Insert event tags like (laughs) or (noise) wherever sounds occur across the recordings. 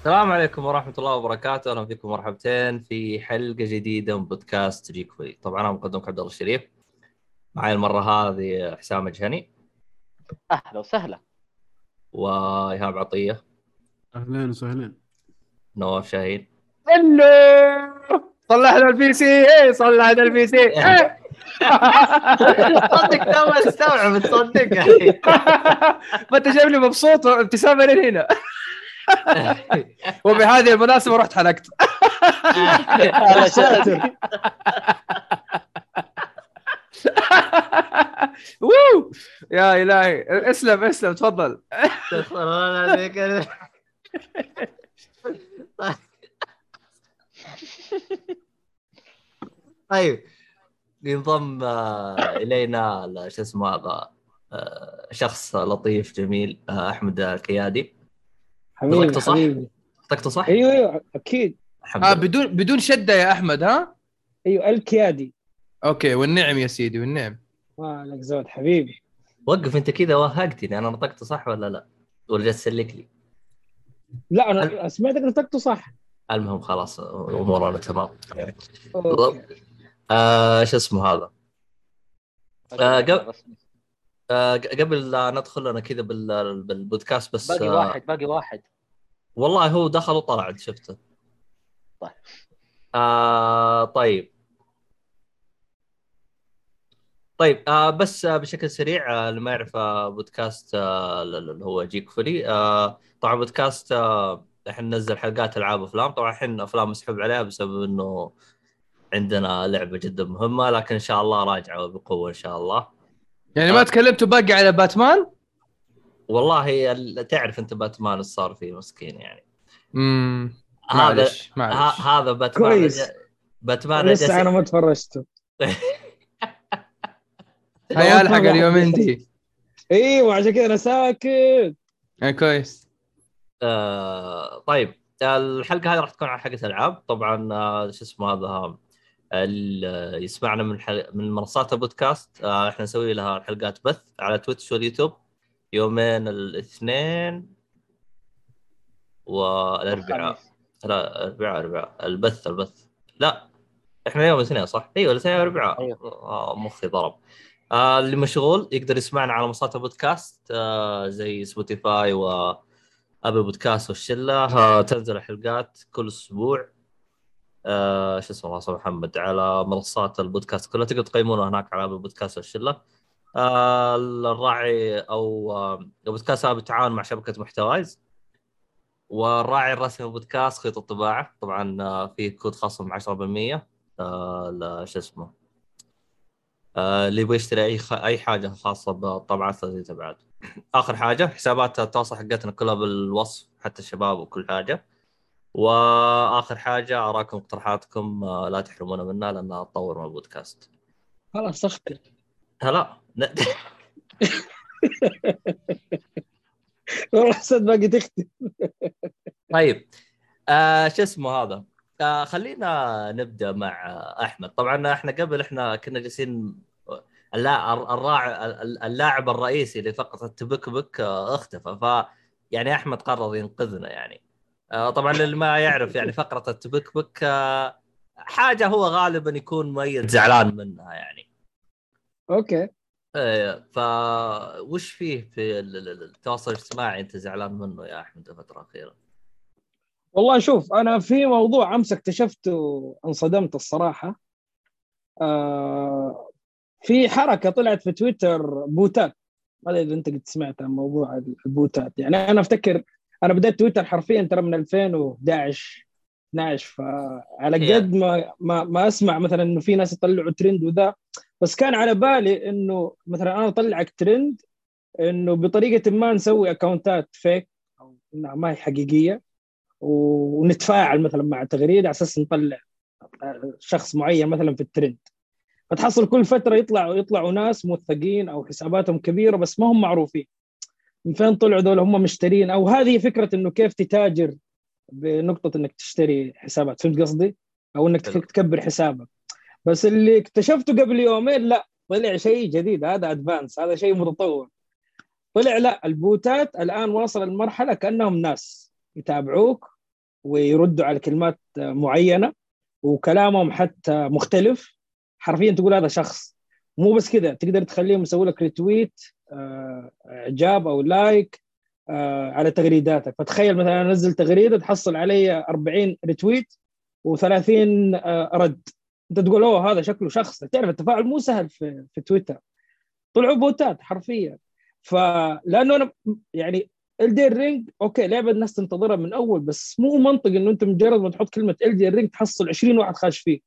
السلام عليكم ورحمة الله وبركاته، أهلا فيكم مرحبتين في حلقة جديدة من بودكاست Geek فولي، طبعا أنا مقدمك عبد الله الشريف. معي المرة هذه حسام الجهني أهلا وسهلا. وإيهاب عطية، اهلين وسهلين نواف شاهين. hello! صلحنا ال PC. إيه صلحنا ال PC. (laughs) إيه. صدق تو استوعب تصدق. (laughs) ما أنت جايب لي مبسوط ابتسامة لين هنا. (laughs) وبهذه المناسبة رحت حلقت. (laughs) وو! يا إلهي. اسلم اسلم تفضل. طيب ينضم آه، إلينا ال- شو اسمه هذا آه، شخص لطيف جميل آه، أحمد الكيادي حبيبي صح؟ حبيبي نطقته صح؟ أيوه أيوه أكيد آه لله. بدون بدون شدة يا أحمد ها أيوه الكيادي أوكي والنعم يا سيدي والنعم ما لك زود حبيبي وقف أنت كذا وهقتني أنا نطقته صح ولا لا؟ ولا جالس تسلك لي؟ لا أنا سمعتك نطقته صح المهم خلاص أمورنا تمام. آه شو اسمه هذا؟ آه، قبل- آه قبل لا ندخل أنا كذا بال- بالبودكاست بس باقي آه واحد باقي واحد. والله هو دخل وطلع شفته. طيب. آه طيب. طيب آه بس آه بشكل سريع آه اللي ما يعرف آه بودكاست آه اللي هو جيك فولي. آه طبعا بودكاست آه إحنا ننزل حلقات ألعاب أفلام. طبعا الحين أفلام مسحوب عليها بسبب إنه عندنا لعبة جدا مهمة لكن إن شاء الله راجعة بقوة إن شاء الله. يعني آه. ما تكلمتوا باقي على باتمان؟ والله ال- تعرف انت باتمان إيش صار فيه مسكين يعني. امم هذا معلش هذا باتمان كويس. رجع- باتمان لسه أنا ما تفرجت. (laughs) خيال حق اليومين دي. إيوه عشان كذا أنا ساكت. آه كويس. آه طيب الحلقة هذه راح تكون عن حلقه ألعاب. طبعا آه شو اسمه هذا؟ يسمعنا من حل... من منصات البودكاست. آه إحنا نسوي لها حلقات بث على Twitch واليوتيوب يومين الاثنين والأربعاء. لا الاربعاء الاربعاء البث البث. لا إحنا يوم الاثنين صح؟ أيوه الاثنين والاربعاء أيوه. آه مخي ضرب. آه اللي مشغول يقدر يسمعنا على منصات البودكاست آه زي Spotify و Apple Podcast والشلة. آه تنزل الحلقات كل أسبوع. آه شو اسمه الله محمد على منصات البودكاست كلها. تقدر تقيمونه هناك على Apple Podcast والشلة. آه الراعي أو آه البودكاست هذا بالتعاون مع شبكة محتوايز. والراعي الرسمي للبودكاست خيط الطباعة. طبعا آه في كود خصم 10% آه شو اسمه. آه اللي يبغى يشتري أي خ... أي حاجة خاصة بالطبعات التي تبعد آخر حاجة حسابات التواصل حقتنا كلها بالوصف حتى الشباب وكل حاجة. وآخر حاجة أراكم اقتراحاتكم آه، لا تحرمونا منها لأنها تطور من البودكاست. خلاص اختم هلا (laughs) والله حسيت باقي تختم طيب آه شو اسمه هذا؟ آه خلينا نبدأ مع أحمد. طبعا إحنا قبل إحنا كنا جالسين اللاعب الرئيسي لفقره التبكبك آه، اختفى. ف يعني أحمد قرر ينقذنا يعني. طبعا للي ما يعرف يعني فقرة التبكبك آه، حاجة هو غالبا يكون ميت زعلان منها يعني. أوكي. إيه ف وش فيه في ال- ال- ال- التواصل الاجتماعي أنت زعلان منه يا أحمد الفترة الأخيرة؟ والله شوف أنا في موضوع أمس اكتشفته انصدمت الصراحة. آه في حركة طلعت في تويتر بوتات. ما أدري إذا أنت قد سمعت عن موضوع البوتات. يعني أنا أفتكر أنا بديت تويتر حرفيا ترى من 2011 12 فعلى. قد ما ما ما أسمع مثلا إنه في ناس يطلعوا ترند وذا. بس كان على بالي إنه مثلا أنا أطلعك ترند إنه بطريقة ما نسوي اكونتات fake أو إنها ما هي حقيقية ونتفاعل مثلا مع تغريدة على أساس نطلع شخص معين مثلا في الترند. فتحصل كل فترة يطلعوا يطلعوا ناس موثقين أو حساباتهم كبيرة بس ما هم معروفين. من فين طلعوا دول هم مشترين؟ أو هذه فكرة إنه كيف تتاجر بنقطة إنك تشتري حسابات فهمت قصدي؟ أو إنك. تكبر حسابك. بس اللي اكتشفته قبل يومين لا طلع شيء جديد. هذا advanced هذا شيء متطور. طلع لا البوتات الآن واصل المرحله كأنهم ناس يتابعوك ويردوا على كلمات معينة وكلامهم حتى مختلف. حرفيا تقول هذا شخص. مو بس كذا تقدر تخليهم يسوي لك retweet إعجاب أو like آه، على تغريداتك. فتخيل مثلا أنزل تغريدة تحصل علي 40 retweet و30 رد. أنت تقول أوه هذا شكله شخص. تعرف التفاعل مو سهل في في تويتر. طلعوا بوتات حرفيا. فلأنه أنا يعني Elden Ring أوكي لعبة الناس تنتظرها من أول بس مو منطق إنه أنت مجرد ما تحط كلمة Elden Ring تحصل 20 واحد خاش فيه.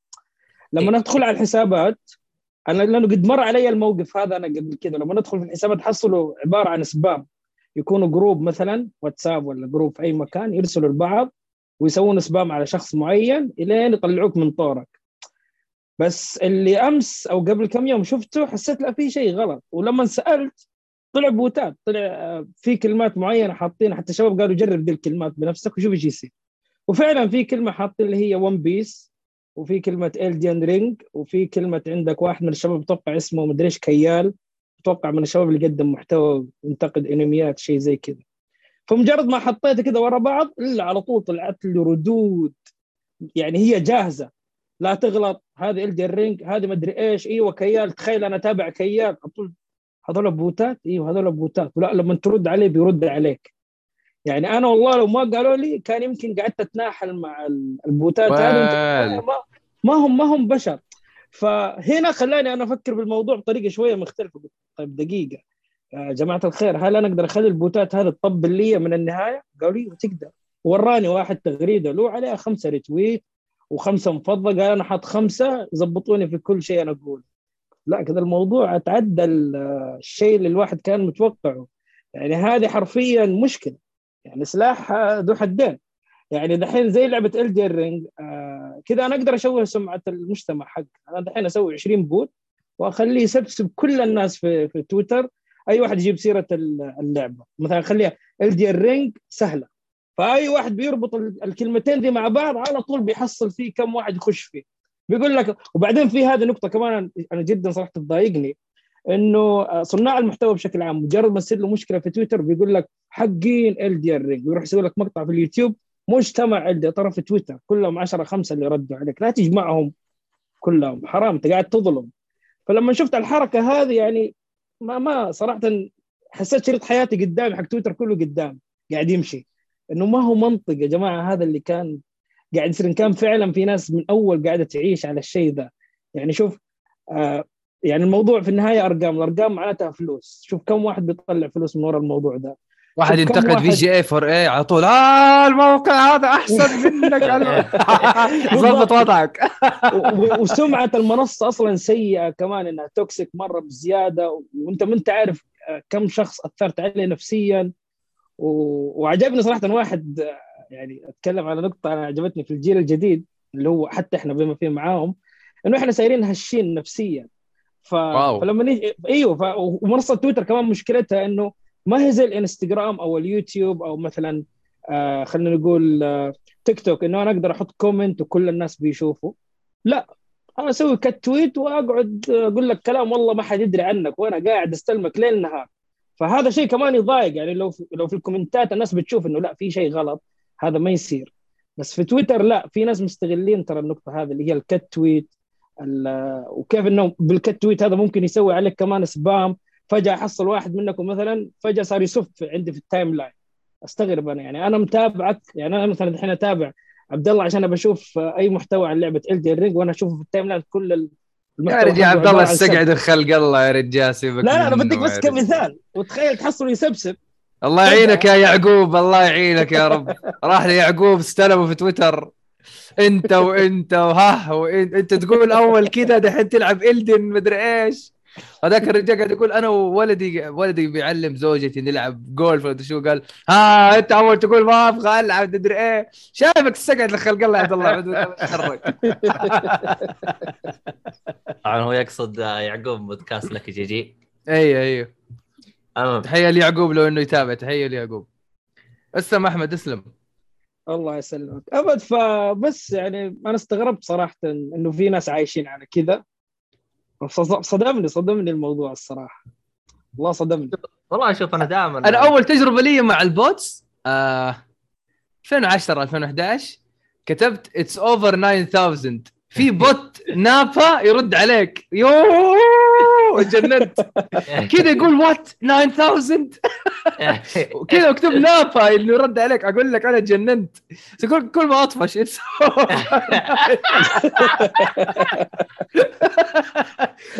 لما إيه. ندخل على الحسابات أنا لأنه قد مر علي الموقف هذا أنا قبل كذا لما ندخل في الحسابات تحصلوا عبارة عن spam يكونوا group مثلا واتساب ولا group في أي مكان يرسلوا لبعض ويسوون spam على شخص معين إلين يطلعوك من طورك بس اللي أمس أو قبل كم يوم شفته حسيت لا في شيء غلط. ولما سألت طلع بوتات طلع آه، في كلمات معينة حاطين حتى الشباب قالوا جرب دي الكلمات بنفسك وشوف إيش يصير. وفعلا في كلمة حاطين اللي هي One Piece وفي كلمة Elden Ring وفي كلمة عندك واحد من الشباب أتوقع اسمه مدري إيش كيال. أتوقع من الشباب اللي قدم محتوى ينتقد أنميات شيء زي كذا. فمجرد ما حطيته كذا ورا بعض إلا على طول طلعت لي ردود. يعني هي جاهزة. لا تغلط. هذه Elden Ring هذه مدري إيش. إيوه كيال. تخيل أنا أتابع كيال. هذول بوتات؟ إيوه هذول بوتات. ولا لما ترد عليه بيرد عليك. يعني أنا والله لو ما قالوا لي كان يمكن قعدت أتناحر مع البوتات هذه. ما, ما هم ما هم بشر. فهنا خلاني أنا أفكر بالموضوع بطريقة شوية مختلفة. طيب دقيقة. يا جماعة الخير هل أنا أقدر أخلي البوتات هذه تطبل لي من النهاية؟ قالوا لي تقدر. وراني واحد تغريدة له عليها خمسة retweet وخمسة مفضل. قال أنا حاط خمسة زبطوني في كل شيء أنا أقوله. لا كذا الموضوع أتعدى ال- الشيء اللي الواحد كان متوقعه. يعني هذه حرفيا مشكلة. يعني سلاح آه، ذو حدين. يعني دحين زي لعبة Ring آه كذا أنا أقدر اشوه سمعة المجتمع حق. أنا دحين أسوي 20 bot وأخليه يسبسب كل الناس في, في تويتر. أي واحد يجيب سيرة ال- اللعبة. مثلا خليها Ring سهلة. فأي واحد بيربط ال- الكلمتين دي مع بعض على طول بيحصل فيه كم واحد يخش فيه. بيقول لك وبعدين في هذه نقطة كمان أنا جدا صراحة تضايقني. إنه آه، صناع المحتوى بشكل عام مجرد ما تصير له مشكلة في تويتر بيقول لك حقين Elden Ring ويروح يسوي لك مقطع في اليوتيوب مجتمع ال ترى في تويتر كلهم 10 5 اللي ردوا عليك لا تجمعهم كلهم حرام أنت قاعد تظلم. فلما شفت الحركة هذه يعني ما ما صراحة حسيت شريط حياتي قدامي حق تويتر كله قدام قاعد يمشي. إنه ما هو منطق يا جماعة هذا اللي كان قاعد يصير كان فعلا في ناس من أول قاعدة تعيش على الشيء ذا. يعني شوف آه يعني الموضوع في النهاية أرقام الأرقام معناتها فلوس. شوف كم واحد بيطلع فلوس من وراء الموضوع ده. واحد ينتقد في جي اي 4 اي على طول. آه الموقع هذا أحسن (laughs) منك. (laughs) ظبط وضعك. وسمعة المنصة أصلا سيئة كمان إنها toxic مرة بزيادة. وأنت ما أنت عارف آه، كم شخص أثرت عليه نفسيا. و- وعجبني صراحة واحد آه، يعني أتكلم على نقطة أنا عجبتني في الجيل الجديد اللي هو حتى إحنا بما فيه معاهم إنه إحنا سايرين هشين نفسيا. ف... wow. فلما نيجي إيوه ف... ومنصة تويتر كمان مشكلتها إنه ما هي زي الإنستغرام أو اليوتيوب أو مثلا آه خلينا نقول آه تيك توك إنه أنا أقدر أحط comment وكل الناس بيشوفوا. لا أنا أسوي quote tweet وأقعد أقول لك كلام والله ما حد يدري عنك وأنا قاعد أستلمك ليل نهار. فهذا شيء كمان يضايق يعني لو في لو في الكومنتات الناس بتشوف إنه لا في شيء غلط هذا ما يصير. بس في تويتر لا في ناس مستغلين ترى النقطة هذه اللي هي ال quote tweet وكيف إنه بال quote tweet هذا ممكن يسوي عليك كمان spam فجأة حصل واحد منكم مثلا فجأة صار يسف عندي في ال timeline أستغرب أنا يعني أنا متابعك يعني أنا مثلا الحين أتابع عبد الله عشان بشوف أي محتوى عن لعبة Elden Ring وأنا أشوفه في ال timeline كل ال- يا رجال عبد الله. استقعد الخلق الله يا رجال سيبك لا لا أنا بديك بس. كمثال. وتخيل تحصله يسبسب. الله يعينك يا يعقوب الله يعينك يا رب. راح ليعقوب استلموا في تويتر. انت وانت وها وانت انت تقول اول كذا دحين تلعب إلدن مدري إيش. هذاك الرجال قاعد يقول أنا وولدي ولدي بيعلم زوجتي نلعب جولف ولا شو قال. ها أنت أول تقول ما أبغى ألعب مدري إيه. شايفك تستقعد لخلق الله يا عبد الله طبعا (laughs) هو يقصد يعقوب بودكاست لك GG. أيوه أيوه. المهم تحية ليعقوب لو إنه يتابع تحية ليعقوب. اسلم أحمد اسلم. الله يسلمك. أبد فبس يعني أنا استغربت صراحة إنه في ناس عايشين على كذا. صدمني صدمني الموضوع الصراحة. والله صدمني. والله شوف أنا دائما أنا أول تجربة لي مع ال bots آه 2010 2011 كتبت it's over 9000 في (laughs) bot نابا يرد عليك. يوه جننت (laughs) كذا يقول what 9000 (laughs) كذا مكتوب نابا اللي يرد عليك أقول لك أنا جننت. كل كل ما أطفش. (laughs)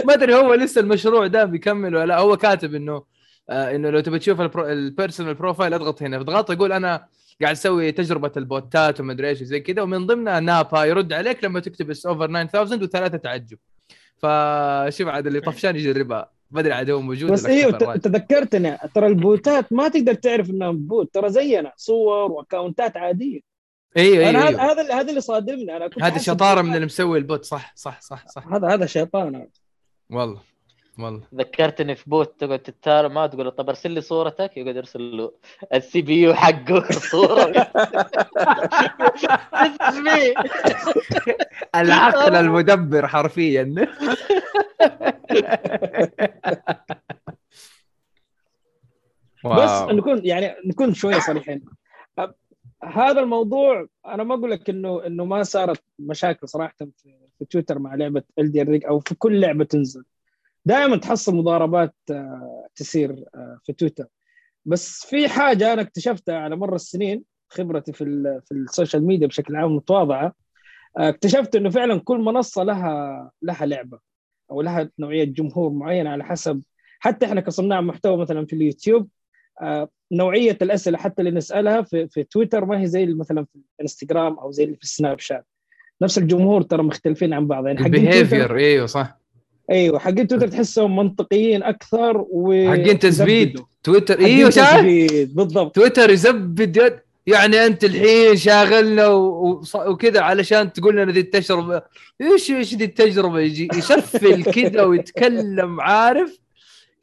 ما أدري هو لسه المشروع ده بيكمل ولا هو كاتب إنه آه إنه لو تبي تشوف ال personal profile أضغط هنا. أضغط يقول أنا قاعد أسوي تجربة ال botات ومدري إيش زي كذا. ومن ضمنها نابا يرد عليك لما تكتب it's over 9000 وثلاثة تعجب. فشوف عاد اللي طفشان يجربها ما أدري عاد هو موجود بس أيوه. تذكرتني ترى ال botات ما تقدر تعرف إنهم bot ترى زينا صور و accountات عادية أيوه أنا أيوه, هذا أيوه. هذا هذا اللي صادمني أنا كنت حاسب شطارة. من اللي مسوي ال bot صح صح صح صح هذا هذا شيطان والله والله. ذكرتني في bot تقعد تتار ما تقول له طب ارسل لي صورتك؟ يقعد يرسل له ال CPU حقه (laughs) صورة. (laughs) (laughs) العقل المدبر حرفيا. بس. نكون يعني نكون شوية صريحين. هذا الموضوع أنا ما أقول لك إنه إنه ما صارت مشاكل صراحة في, في تويتر مع لعبة الدي أو في كل لعبة تنزل. دائما تحصل مضاربات آه، تصير آه، في تويتر. بس في حاجة أنا اكتشفتها على مر السنين خبرتي في ال- في السوشيال ميديا بشكل عام متواضعة آه، اكتشفت إنه فعلا كل منصة لها لها لعبة أو لها نوعية جمهور معين على حسب حتى إحنا كصناع محتوى مثلا في اليوتيوب نوعية الأسئلة حتى اللي نسألها في, في تويتر ما هي زي مثلا في الإنستغرام أو زي اللي في السناب شات. نفس الجمهور ترى مختلفين عن بعض يعني ال behavior إيوه صح. أيوه حقين تويتر تحسهم منطقيين أكثر و حقين تزبيد. تويتر أيوه شايف تزبيد بالضبط. تويتر يزبد يد يعني أنت الحين شاغلنا وكذا علشان تقول لنا ذي التجربة. إيش إيش ذي التجربة؟ يجي يشفل (laughs) كذا ويتكلم عارف؟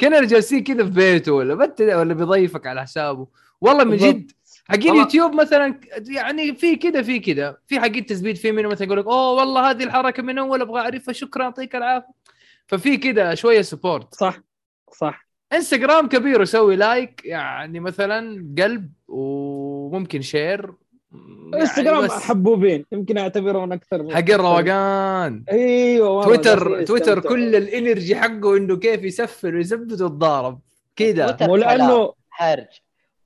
كنا جالسين كذا في بيته ولا بت ولا بيضيفك على حسابه. والله من. جد حقين يوتيوب مثلا يعني في كذا في كذا. في حقين تثبيت في منه مثلا يقول لك أوه والله هذه الحركة من أول أبغى أعرفها شكرا يعطيك العافية. ففي كذا شوية support صح صح. انستغرام كبير يسوي like يعني مثلا قلب وممكن share يعني انستغرام بس حبوبين يمكن أعتبرهم أكثر حق الروقان. أيوه تويتر تويتر. كل ال energy حقه إنه كيف يسفل ويزبد ويتضارب. كذا تويتر مو لأنه.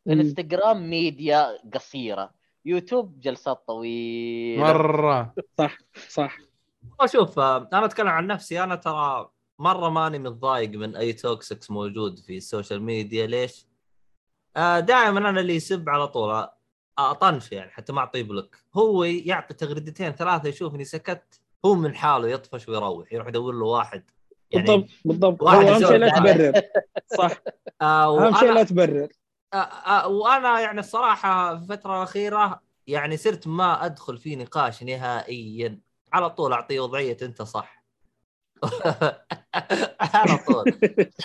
انستغرام ميديا قصيرة. يوتيوب جلسات طويلة. مرة. صح صح. شوف آه، أنا أتكلم عن نفسي. أنا ترى مرة ماني متضايق من أي toxics موجود في السوشيال ميديا ليش؟ آه دائما أنا اللي يسب على طول أطنش يعني حتى ما اعطيه block هو يعطي تغريدتين ثلاثة يشوفني سكت هو من حاله يطفش ويروح يروح يدور له واحد. يعني بالضبط بالضبط. واحد أهم شيء لا تبرر. (laughs) صح. آه أهم شيء لا تبرر. آه آه وأنا يعني الصراحة في الفترة الاخيره يعني صرت ما أدخل في نقاش نهائيا. على طول أعطيه وضعية أنت صح. (laughs) على طول.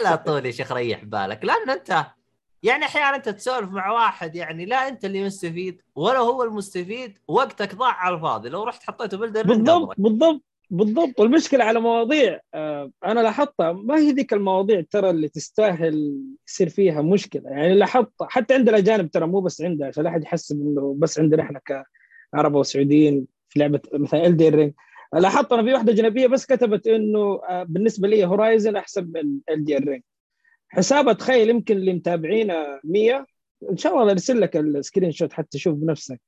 على طول يا شيخ ريح بالك. لأن أنت يعني أحيانا أنت تسولف مع واحد يعني لا أنت اللي مستفيد ولا هو المستفيد وقتك ضاع على الفاضي. لو رحت حطيته بلدر بالضبط بالضبط بالضبط. والمشكلة على مواضيع آه، أنا لاحظتها ما هي ذيك المواضيع ترى اللي تستاهل يصير فيها مشكلة. يعني لاحظت حتى عند الأجانب ترى مو بس عندنا عشان لا أحد يحسب إنه بس عندنا إحنا كعرب وسعوديين في لعبة مثلا إلدن رينج لاحظت أنا في واحدة اجنبيه بس كتبت إنه آه، بالنسبة لي هورايزن أحسن من إلدن رينج حسابها تخيل يمكن اللي متابعينه 100 إن شاء الله أرسل لك ال screenshot حتى تشوف بنفسك.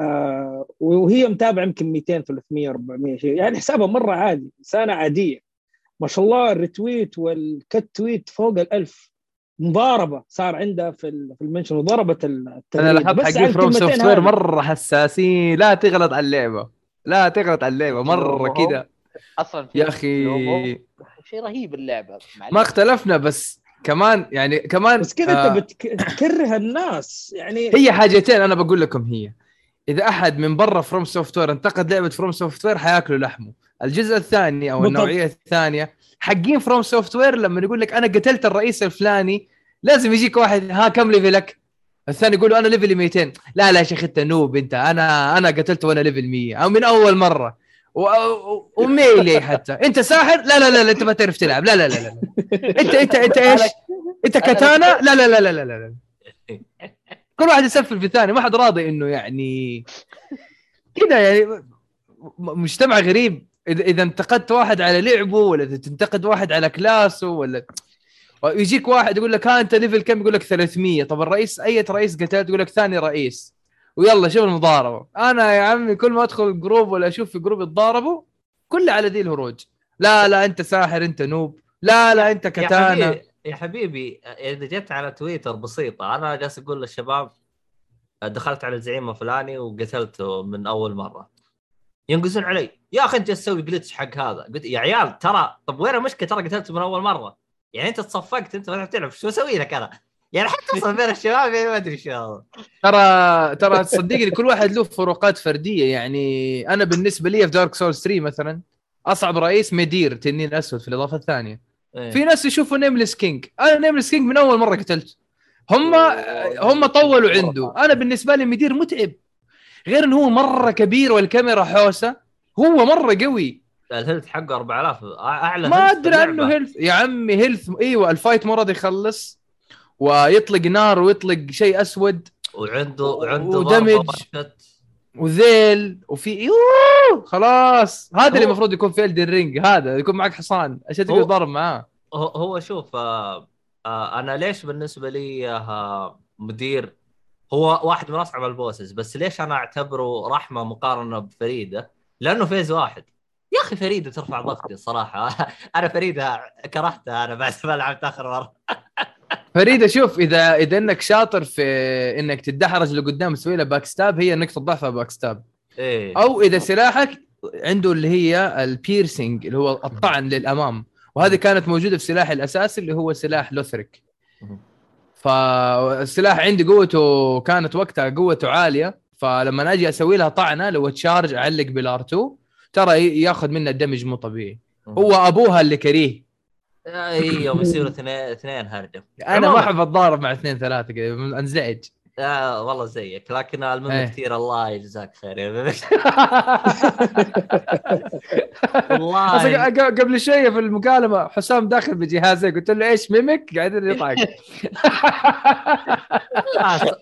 آه وهي متابعة يمكن 200 300 400 شيء. يعني حسابها مرة عادي إنسانة عادية. ما شاء الله ال retweet وال quote tweet فوق الألف. مضاربة صار عندها في في ال mention وضربت أنا لاحظت حقين على فروم سوفت وير. مرة حساسين. لا تغلط على اللعبة. لا تغلط على اللعبة مرة كذا أصلا يا أخي. شيء رهيب اللعبة ما اختلفنا بس كمان يعني كمان بس كذا آه، انت بتكره الناس يعني هي حاجتين أنا بقول لكم هي. إذا أحد من برا فروم سوفت وير انتقد لعبة فروم سوفت وير حياكلوا لحمه. الجزء الثاني أو. النوعية الثانية حقين فروم سوفت وير لما يقول لك أنا قتلت الرئيس الفلاني لازم يجيك واحد ها كم level ك الثاني يقول أنا level ي 200 لا لا يا شيخ انت noob انت أنا أنا قتلته وأنا level 100 أو من اول مره و- و melee حتى انت ساحر لا لا لا, لا انت ما تعرف تلعب لا لا لا لا انت انت انت إيش انت كتانا لا لا لا لا لا لا. كل واحد يسفل في الثاني ما حد راضي انه يعني كذا يعني مجتمع غريب اذا انتقدت واحد على لعبه ولا تنتقد واحد على class ه ولا يجيك واحد يقول لك ها أنت level كم؟ يقول لك 300 طب الرئيس أي رئيس قتلت؟ يقول لك ثاني رئيس. ويلا شوف المضاربة. أنا يا عمي كل ما أدخل group ولا أشوف في group يتضاربوا كله على ذي الهروج. لا لا أنت ساحر أنت noob. لا لا أنت يا كتانا حبيبي يا حبيبي إذا جيت على تويتر بسيطة أنا جالس أقول للشباب دخلت على الزعيم الفلاني وقتلته من أول مرة. ينقزون علي. يا أخي أنت تسوي glitch حق هذا. قلت يا عيال ترى طب وين المشكلة؟ ترى قتلته من أول مرة. يعني انت تصفقت انت ما تعرف تلعب شو أسوي لك أنا. يعني حتى توصل بين الشباب يعني ما أدري شو ترى ترى صدقني كل واحد له فروقات فردية. يعني أنا بالنسبة لي في دارك سولز 3 مثلا أصعب رئيس ميدير تنين أسود في الإضافة الثانية. إيه. في ناس يشوفوا نيمليس كينج أنا نيمليس كينج من أول مرة قتلت هم هم طولوا عنده. أنا بالنسبة لي ميدير متعب. غير إنه هو مرة كبير والكاميرا حوسة هو مرة قوي. ال health حقه 4000 أعلى ما أدري عنه. health يا عمي health إيوه ال fight مو راضي يخلص ويطلق نار ويطلق شيء أسود وعنده وعنده و damage. وذيل وفي يوه خلاص هذا اللي المفروض يكون في Elden Ring هذا يكون معك حصان عشان تقدر تضرب معاه هو هو شوف آه آه أنا ليش بالنسبة لي آه مدير هو واحد من اصعب ال bosses بس ليش أنا أعتبره رحمة مقارنة بفريدة؟ لأنه phase واحد يا أخي فريدة ترفع ضغطي الصراحه (laughs) أنا فريدة كرهتها أنا بعد ما لعبت آخر مرة. فريدة شوف إذا إذا إنك شاطر في إنك تدحرج لقدام تسوي له backstab هي نقطة ضعفها backstab إيه. أو إذا سلاحك عنده اللي هي ال piercing اللي هو الطعن للأمام. وهذه كانت موجودة في سلاحي الأساسي اللي هو سلاح لوثريك. فالسلاح عندي قوته كانت وقتها قوته عالية. فلما أجي أسوي لها طعنة لو charge أعلق بال R2 ترى ياخذ منها الدمج مو طبيعي. هو أبوها اللي كريه. أيوه بيصيروا اثنين اثنين هرجة. أنا ما. أحب اتضارب مع اثنين ثلاثة كذا أنزعج. آه والله زيك. لكن المهم إيه. كثير الله يجزاك خير (laughs) والله. قبل شوية في المكالمة حسام داخل بجهازه قلت له إيش ميمك قاعدين يضحك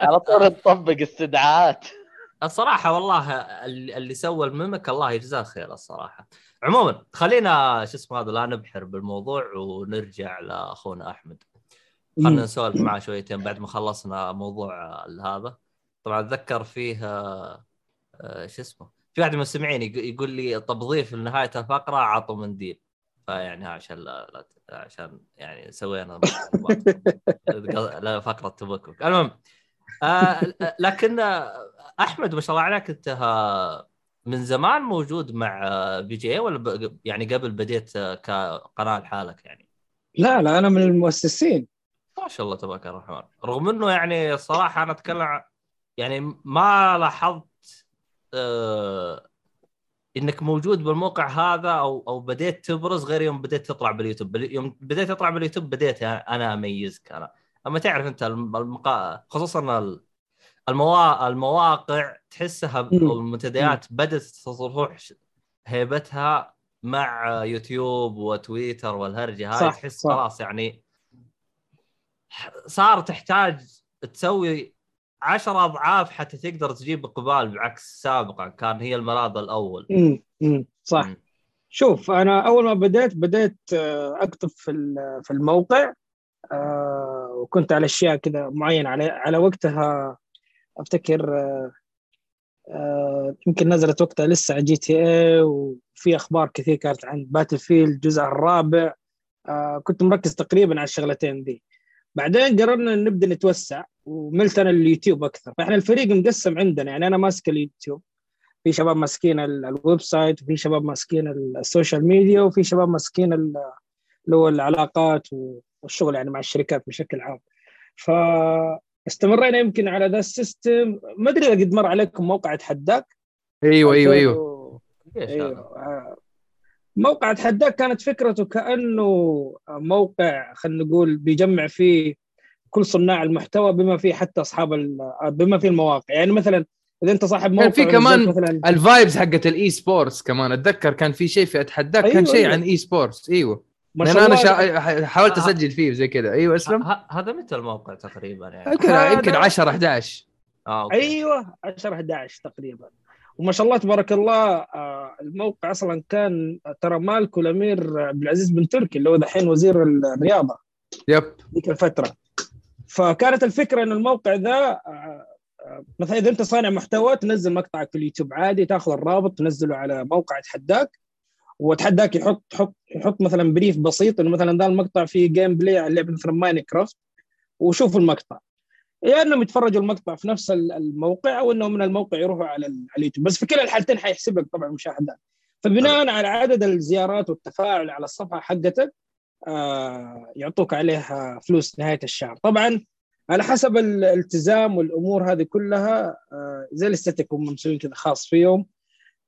على طول نطبق استدعاءات. الصراحة والله اللي سوى الميمك الله يجزاه خير الصراحة. عموما خلينا شو اسمه هذا لا نبحر بالموضوع ونرجع لأخونا أحمد. خلينا نسولف معاه شويتين بعد ما خلصنا موضوع هذا. طبعا أتذكر فيه آه، شو اسمه في واحد من المستمعين يق- يقول لي طب ضيف لنهاية الفقرة عطوا منديل فيعني عشان لا, لا عشان يعني سوينا (laughs) فقرة تبكك. المهم آه لكن أحمد ما شاء الله عليك أنت آه، من زمان موجود مع آه، VGA ولا يعني قبل بديت آه، كقناة لحالك يعني؟ لا لا أنا من المؤسسين. ما شاء الله تبارك الرحمن. رغم إنه يعني الصراحه أنا أتكلم عن- يعني ما لاحظت آه إنك موجود بالموقع هذا أو أو بديت تبرز غير يوم بديت تطلع باليوتيوب. يوم بديت تطلع باليوتيوب بديت أنا أميزك أنا. أما تعرف أنت الم- المقا... خصوصا ال- الموا... المواقع تحسها. والمنتديات بدات تروح هيبتها مع يوتيوب وتويتر والهرجة هاي صح، تحس صح. خلاص يعني صار تحتاج تسوي عشرة أضعاف حتى تقدر تجيب إقبال بعكس سابقا كان هي الملاذ الأول امم صح مم. شوف أنا أول ما بديت بديت آه، أكتب في في الموقع آه، وكنت على أشياء كذا معينة على على وقتها أفتكر آه، آه، يمكن نزلت وقتها لسه GTA وفي أخبار كثير كانت عن Battlefield الجزء الرابع. آه، كنت مركز تقريبا على الشغلتين دي. بعدين قررنا نبدأ نتوسع وملت أنا اليوتيوب أكثر. فاحنا الفريق مقسم عندنا يعني أنا ماسك اليوتيوب في شباب ماسكين ال- ال website وفي شباب ماسكين ال- ال social media وفي شباب ماسكين ال- اللي هو العلاقات والشغل يعني مع الشركات بشكل عام. فاستمرينا يمكن على ذا ال system. ما أدري إذا قد مر عليكم موقع اتحداك أيوه أيوه أيوه؟ أيوه. آه، موقع اتحداك كانت فكرته كأنه موقع خلينا نقول بيجمع فيه كل صناع المحتوى بما فيه حتى أصحاب ال- بما فيه المواقع. يعني مثلا إذا أنت صاحب موقع كان في كمان مثلا ال vibes حقت ال esports كمان. أتذكر كان في شيء في أتحداك كان أيوة، شيء أيوة. عن esports أيوه. لأن شاء أنا الله شا... حاولت آه. أسجل فيه وزي كذا. أيوه اسلم ه- هذا متى الموقع تقريبا يعني؟ يمكن هذا- يمكن 10 11 آه okay. أيوه 10 11 تقريبا. وما شاء الله تبارك الله آه، الموقع أصلا كان ترى مالكه الأمير عبد العزيز بن تركي اللي هو دحين وزير الرياضة. yep. ذيك الفترة. فكانت الفكرة انه الموقع ذا آه، آه، مثلا إذا أنت صانع محتوى تنزل مقطعك في اليوتيوب عادي تأخذ الرابط تنزله على موقع اتحداك واتحداك يحط يحط يحط مثلا brief بسيط إنه مثلا ذا المقطع فيه gameplay عن لعبة مثلا Minecraft وشوفوا المقطع. يا إنهم يتفرجوا المقطع في نفس ال- الموقع أو إنهم من الموقع يروحوا على على اليوتيوب. بس في كلا الحالتين حيحسب لك طبعا مشاهدات. فبناء على عدد الزيارات والتفاعل على الصفحة حقتك آه يعطوك عليها فلوس نهاية الشهر. طبعا على حسب الالتزام والأمور هذه كلها آه زي ال statistic هم مسويين كذا خاص فيهم.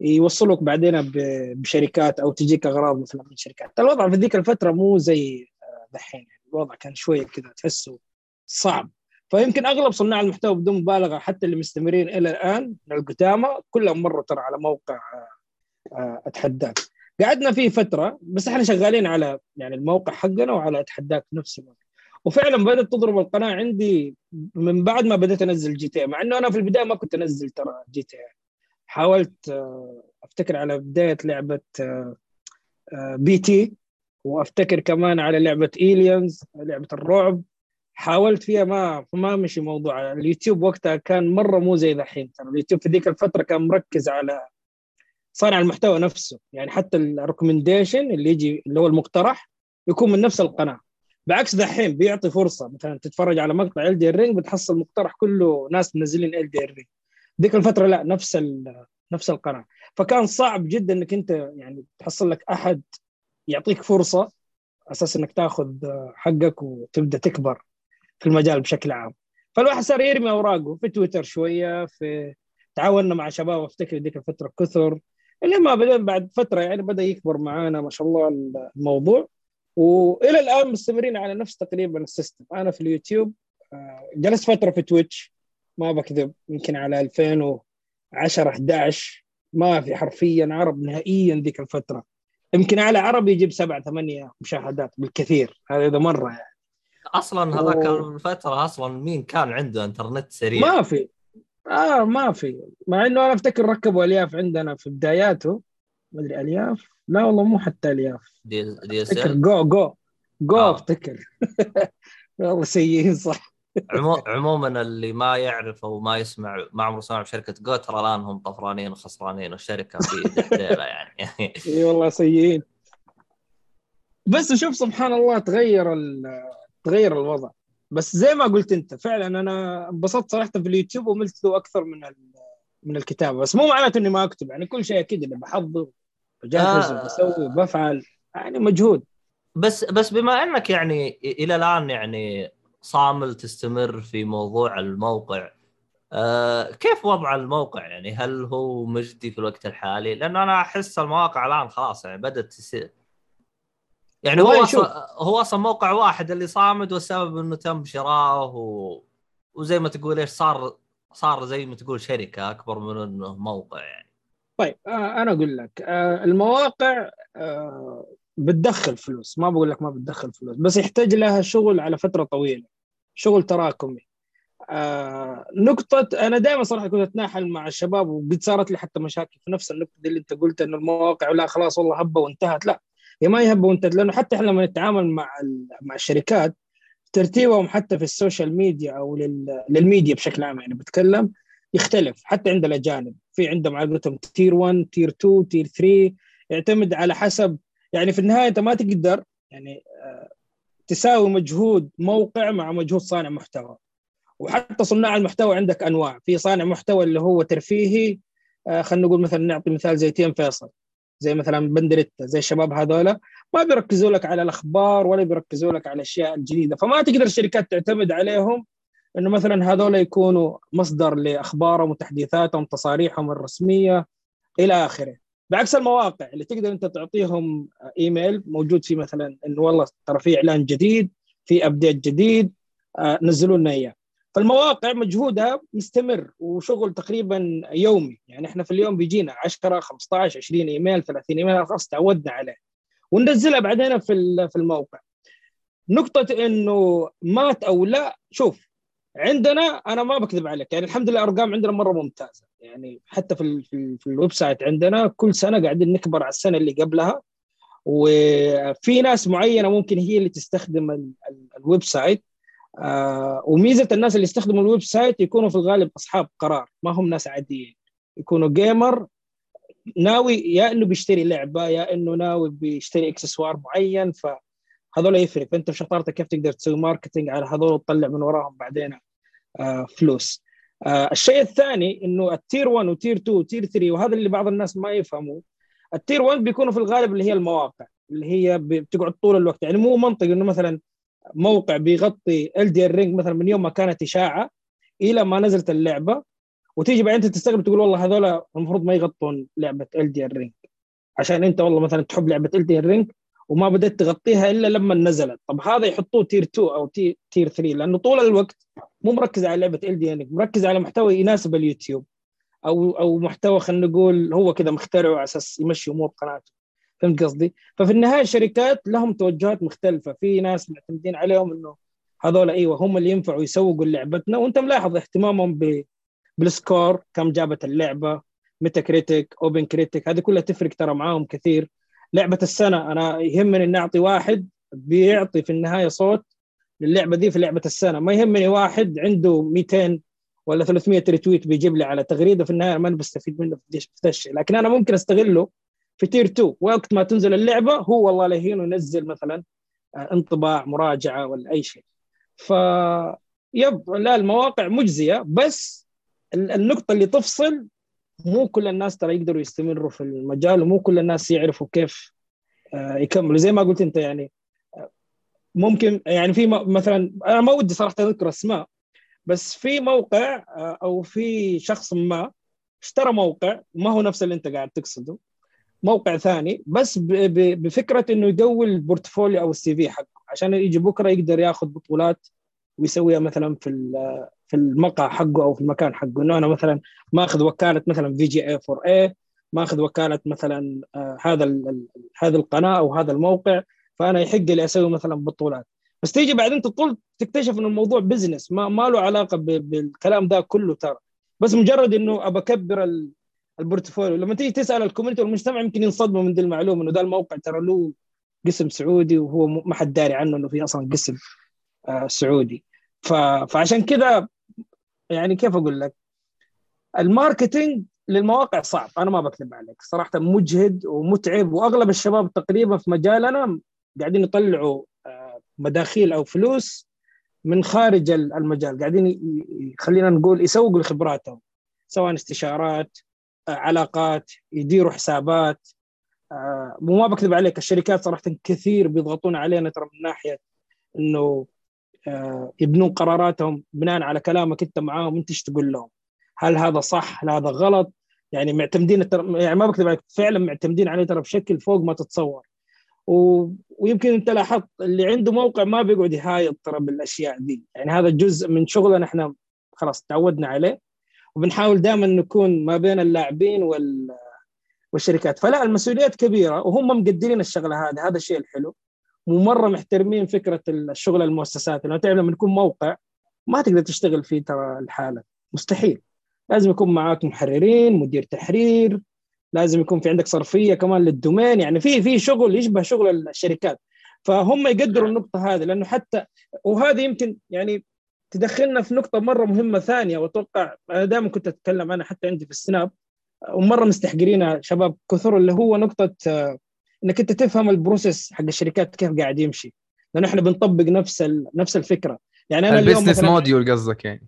يوصلوك بعدين بشركات أو تجيك أغراض مثلا من شركات. الوضع في ذيك الفترة مو زي دحين يعني الوضع كان شوية كذا تحسه صعب. فيمكن أغلب صناع المحتوى بدون مبالغة حتى اللي مستمرين إلى الآن من القدامى كلهم مروا ترى على موقع آه، آه، أتحداك. قعدنا فيه فترة بس إحنا شغالين على يعني الموقع حقنا وعلى أتحداك نفس الوقت وفعلا بدأت تضرب القناة عندي من بعد ما بديت أنزل GTA مع إنه أنا في البداية ما كنت أنزل ترى GTA حاولت آه، أفتكر على بداية لعبة آه، آه، P.T. وأفتكر كمان على لعبة Aliens لعبة الرعب. حاولت فيها ما ما مشي موضوع. اليوتيوب وقتها كان مرة مو زي ذحين ترى اليوتيوب في ذيك الفترة كان مركز على صانع المحتوى نفسه. يعني حتى ال recommendation اللي يجي اللي هو المقترح يكون من نفس القناة. بعكس دحين بيعطي فرصة. مثلا تتفرج على مقطع Elden Ring بتحصل مقترح كله ناس منزلين Elden Ring ذيك الفترة لا نفس نفس القناه فكان صعب جدا إنك أنت يعني تحصل لك أحد يعطيك فرصة أساس إنك تأخذ حقك وتبدأ تكبر في المجال بشكل عام. فالواحد صار يرمي أوراقه في تويتر شوية في تعاوننا مع شباب أفتكر ذيك الفترة كثر اللي ما بعدين بعد فترة يعني بدأ يكبر معانا ما شاء الله الموضوع. وإلى الآن مستمرين على نفس تقريبا ال system. أنا في اليوتيوب آه، جلست فترة في Twitch. ما بكذب يمكن على 2010 11 ما في حرفيا عرب نهائيا ذيك الفترة. يمكن على عربي يجيب سبع ثمانية مشاهدات بالكثير هذا إذا مرة يعني. أصلا هذاك أوه. الفترة أصلا مين كان عنده إنترنت سريع؟ ما في. آه ما في. مع إنه أنا أفتكر ركبوا ألياف عندنا في بداياته. ما أدري ألياف؟ لا والله مو حتى ألياف. D, D افتكر L؟ جو جو. جو آه. أفتكر. (laughs) والله سيئين صح عمو... عموما اللي ما يعرف أو ما يسمع ما عمره سمع بشركة جو ترى الآن هم طفرانين وخسرانين والشركة في دحديلة يعني. (laughs) إي والله سيئين. بس شوف سبحان الله تغير ال- تغير الوضع. بس زي ما قلت أنت فعلا أنا انبسطت صراحة في اليوتيوب وملت له أكثر من ال- من الكتابة. بس مو معناته إني ما أكتب يعني كل شيء أكيد اللي بحضر بجهز آه. وبسوي وبفعل يعني مجهود. بس بس بما إنك يعني إلى الآن يعني صامل تستمر في موضوع الموقع. آه كيف وضع الموقع؟ يعني هل هو مجدي في الوقت الحالي؟ لأنه أنا أحس المواقع الآن خلاص يعني بدأت تصير. يعني هو أصلا هو أصلا موقع واحد اللي صامد والسبب إنه تم شراؤه و... وزي ما تقول إيش صار صار زي ما تقول شركة أكبر من إنه موقع يعني. طيب آه أنا أقول لك آه المواقع آه بتدخل فلوس. ما بقول لك ما بتدخل فلوس بس يحتاج لها شغل على فترة طويلة. شغل تراكمي. آه نقطة أنا دائما صراحة كنت أتناحر مع الشباب وقد صارت لي حتى مشاكل في نفس النقطة اللي أنت قلت إنه المواقع لا خلاص والله هبة وانتهت. لا هي ما هي هبة وانتهت لأنه حتى إحنا لما نتعامل مع مع الشركات ترتيبهم حتى في السوشيال ميديا أو لل- للميديا بشكل عام يعني بتكلم يختلف حتى عند الأجانب. في عندهم على تير 1 تير 2 تير 3 يعتمد على حسب. يعني في النهاية أنت ما تقدر يعني آه، تساوي مجهود موقع مع مجهود صانع محتوى. وحتى صناع المحتوى عندك أنواع. في صانع محتوى اللي هو ترفيهي آه، خلينا نقول مثلا نعطي مثال زي تيم فيصل. زي مثلا بندريتا زي الشباب هذولا. ما بيركزوا لك على الأخبار ولا بيركزوا لك على الأشياء الجديدة. فما تقدر الشركات تعتمد عليهم إنه مثلا هذول يكونوا مصدر لأخبارهم وتحديثاتهم تصاريحهم الرسمية إلى آخره. بعكس المواقع اللي تقدر أنت تعطيهم إيميل موجود فيه مثلا إنه والله ترى في إعلان جديد في update جديد آه، نزلوا لنا إياه. فالمواقع مجهودها مستمر وشغل تقريبا يومي. يعني إحنا في اليوم بيجينا 10 15 20 إيميل 30 إيميل خلاص تعودنا عليه. وننزلها بعدين في في الموقع. نقطة إنه ماتوا لا شوف عندنا أنا ما بكذب عليك يعني الحمد لله ارقام عندنا مرة ممتازة. يعني حتى في في, في ال website عندنا كل سنة قاعدين نكبر على السنة اللي قبلها. وفي ناس معينة ممكن هي اللي تستخدم ال- ال- ال website. آه وميزة الناس اللي يستخدموا ال website يكونوا في الغالب أصحاب قرار ما هم ناس عاديين. يكونوا gamer ناوي يا إنه بيشتري لعبة يا إنه ناوي بيشتري إكسسوار معين فهذول يفرق. فانت في شطارتك كيف تقدر تسوي marketing على هذول وتطلع من وراهم بعدين؟ فلوس. آه الشيء الثاني إنه ال tier 1 و tier 2 و tier 3 وهذا اللي بعض الناس ما يفهموا ال tier 1 بيكونوا في الغالب اللي هي المواقع اللي هي بتقعد طول الوقت. يعني مو منطق إنه مثلا موقع بيغطي Elden Ring مثلا من يوم ما كانت إشاعة إلى ما نزلت اللعبة وتيجي بعدين أنت تستغرب تقول والله هذول المفروض ما يغطون لعبة Elden Ring عشان أنت والله مثلا تحب لعبة Elden Ring وما بدأت تغطيها إلا لما نزلت. طب هذا يحطوه tier 2 أو ت- tier 3 لأنه طول الوقت مو مركز على لعبة Elden Ring مركز على محتوى يناسب اليوتيوب أو أو محتوى خلينا نقول هو كذا مخترعه على أساس يمشي أمور قناته. فهمت قصدي؟ ففي النهاية الشركات لهم توجهات مختلفة، في ناس معتمدين عليهم إنه هذول أيوه هم اللي ينفعوا يسوقوا لعبتنا وأنت ملاحظ اهتمامهم ب بال score كم جابت اللعبة Metacritic OpenCritic هذه كلها تفرق ترى معاهم كثير. لعبة السنة. أنا يهمني إني أعطي واحد بيعطي في النهاية صوت للعبة دي في لعبة السنة. ما يهمني واحد عنده 200 ولا 300 ريتويت بيجيب لي على تغريدة في النهاية ما أنا بستفيد منه في الشيء لكن أنا ممكن أستغله في تير 2 وقت ما تنزل اللعبة هو والله لهين ينزل مثلا انطباع مراجعة ولا أي شيء. ف يب لا المواقع مجزية بس النقطة اللي تفصل مو كل الناس ترى يقدروا يستمروا في المجال ومو كل الناس يعرفوا كيف يكملوا. زي ما قلت انت يعني ممكن يعني في مثلا أنا ما ودي صراحة أذكر أسماء بس في موقع أو في شخص ما اشترى موقع ما هو نفس اللي انت قاعد تقصده موقع ثاني بس بفكرة إنه يقوي ال portfolio أو ال CV حقه عشان يجي بكرة يقدر ياخذ بطولات ويسويها مثلا في في المقهى حقه أو في المكان حقه. إنه أنا مثلا ماخذ وكالة مثلا في GA4A ماخذ وكالة مثلا آه هذا هذه القناة أو هذا الموقع فأنا يحق لي أسوي مثلا بطولات. بس تيجي بعدين تطول تكتشف إنه الموضوع business ما ما له علاقة بالكلام ده كله ترى. بس مجرد إنه أبى أكبر ال portfolio. لما تيجي تسأل ال community والمجتمع يمكن ينصدموا من دي المعلومة إنه ده الموقع ترى له قسم سعودي وهو ما حد داري عنه إنه في أصلا قسم آه سعودي. ف... فعشان كذا يعني كيف أقول لك؟ الماركتينج للمواقع صعب أنا ما بكذب عليك صراحة مجهد ومتعب وأغلب الشباب تقريبا في مجالنا قاعدين يطلعوا آه مداخيل أو فلوس من خارج المجال قاعدين خلينا نقول يسوقوا لخبراتهم سواء استشارات علاقات يديروا حسابات وما بكذب عليك الشركات صراحة كثير بيضغطون علينا ترى من ناحية إنه يبنون قراراتهم بناء على كلامك انت معاهم انت إيش تقول لهم؟ هل هذا صح؟ هل هذا غلط؟ يعني معتمدين يعني ما بكذب عليك فعلا معتمدين عليه ترى بشكل فوق ما تتصور. و... ويمكن انت لاحظت اللي عنده موقع ما بيقعد يهايط ترى بالأشياء دي. يعني هذا جزء من شغلنا إحنا خلاص تعودنا عليه. وبنحاول دائما نكون ما بين اللاعبين وال والشركات. فلا المسؤوليات كبيرة وهم مقدرين الشغلة هذه هذا الشيء الحلو. ومره محترمين فكرة الشغل المؤسسات لأنه تعرف لما يكون موقع ما تقدر تشتغل فيه ترى الحاله مستحيل. لازم يكون معاك محررين مدير تحرير لازم يكون في عندك صرفية كمان للدومين. يعني في في شغل يشبه شغل الشركات. فهم يقدروا النقطة هذه لأنه حتى وهذه يمكن يعني تدخلنا في نقطة مرة مهمة ثانية وأتوقع أنا دائما كنت أتكلم عنها حتى عندي في السناب ومرة مستحقرينها شباب كثر اللي هو نقطة إنك أنت تفهم ال process حق الشركات كيف قاعد يمشي. لأنه إحنا بنطبق نفس ال... نفس الفكرة. يعني أنا اليوم ال business model قصدك يعني.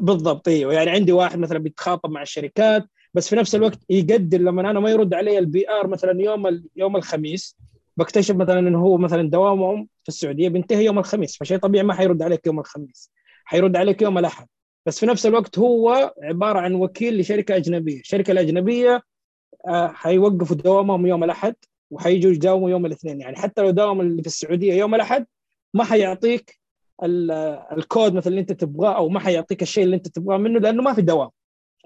بالضبط إيوه. يعني عندي واحد مثلا بيتخاطب مع الشركات بس في نفس الوقت يقدر لما أنا ما يرد علي ال PR مثلا يوم يوم الخميس بكتشف مثلا إنه هو مثلا دوامهم في السعودية بينتهي يوم الخميس فشيء طبيعي ما حيرد عليك يوم الخميس. حيرد عليك يوم الأحد. بس في نفس الوقت هو عبارة عن وكيل لشركة أجنبية، الشركة الأجنبية آه، حيوقفوا دوامهم يوم الأحد وحيجوا يداوموا يوم الاثنين. يعني حتى لو داوم اللي في السعودية يوم الأحد ما حيعطيك ال- الكود مثلا اللي انت تبغاه أو ما حيعطيك الشيء اللي انت تبغاه منه لأنه ما في دوام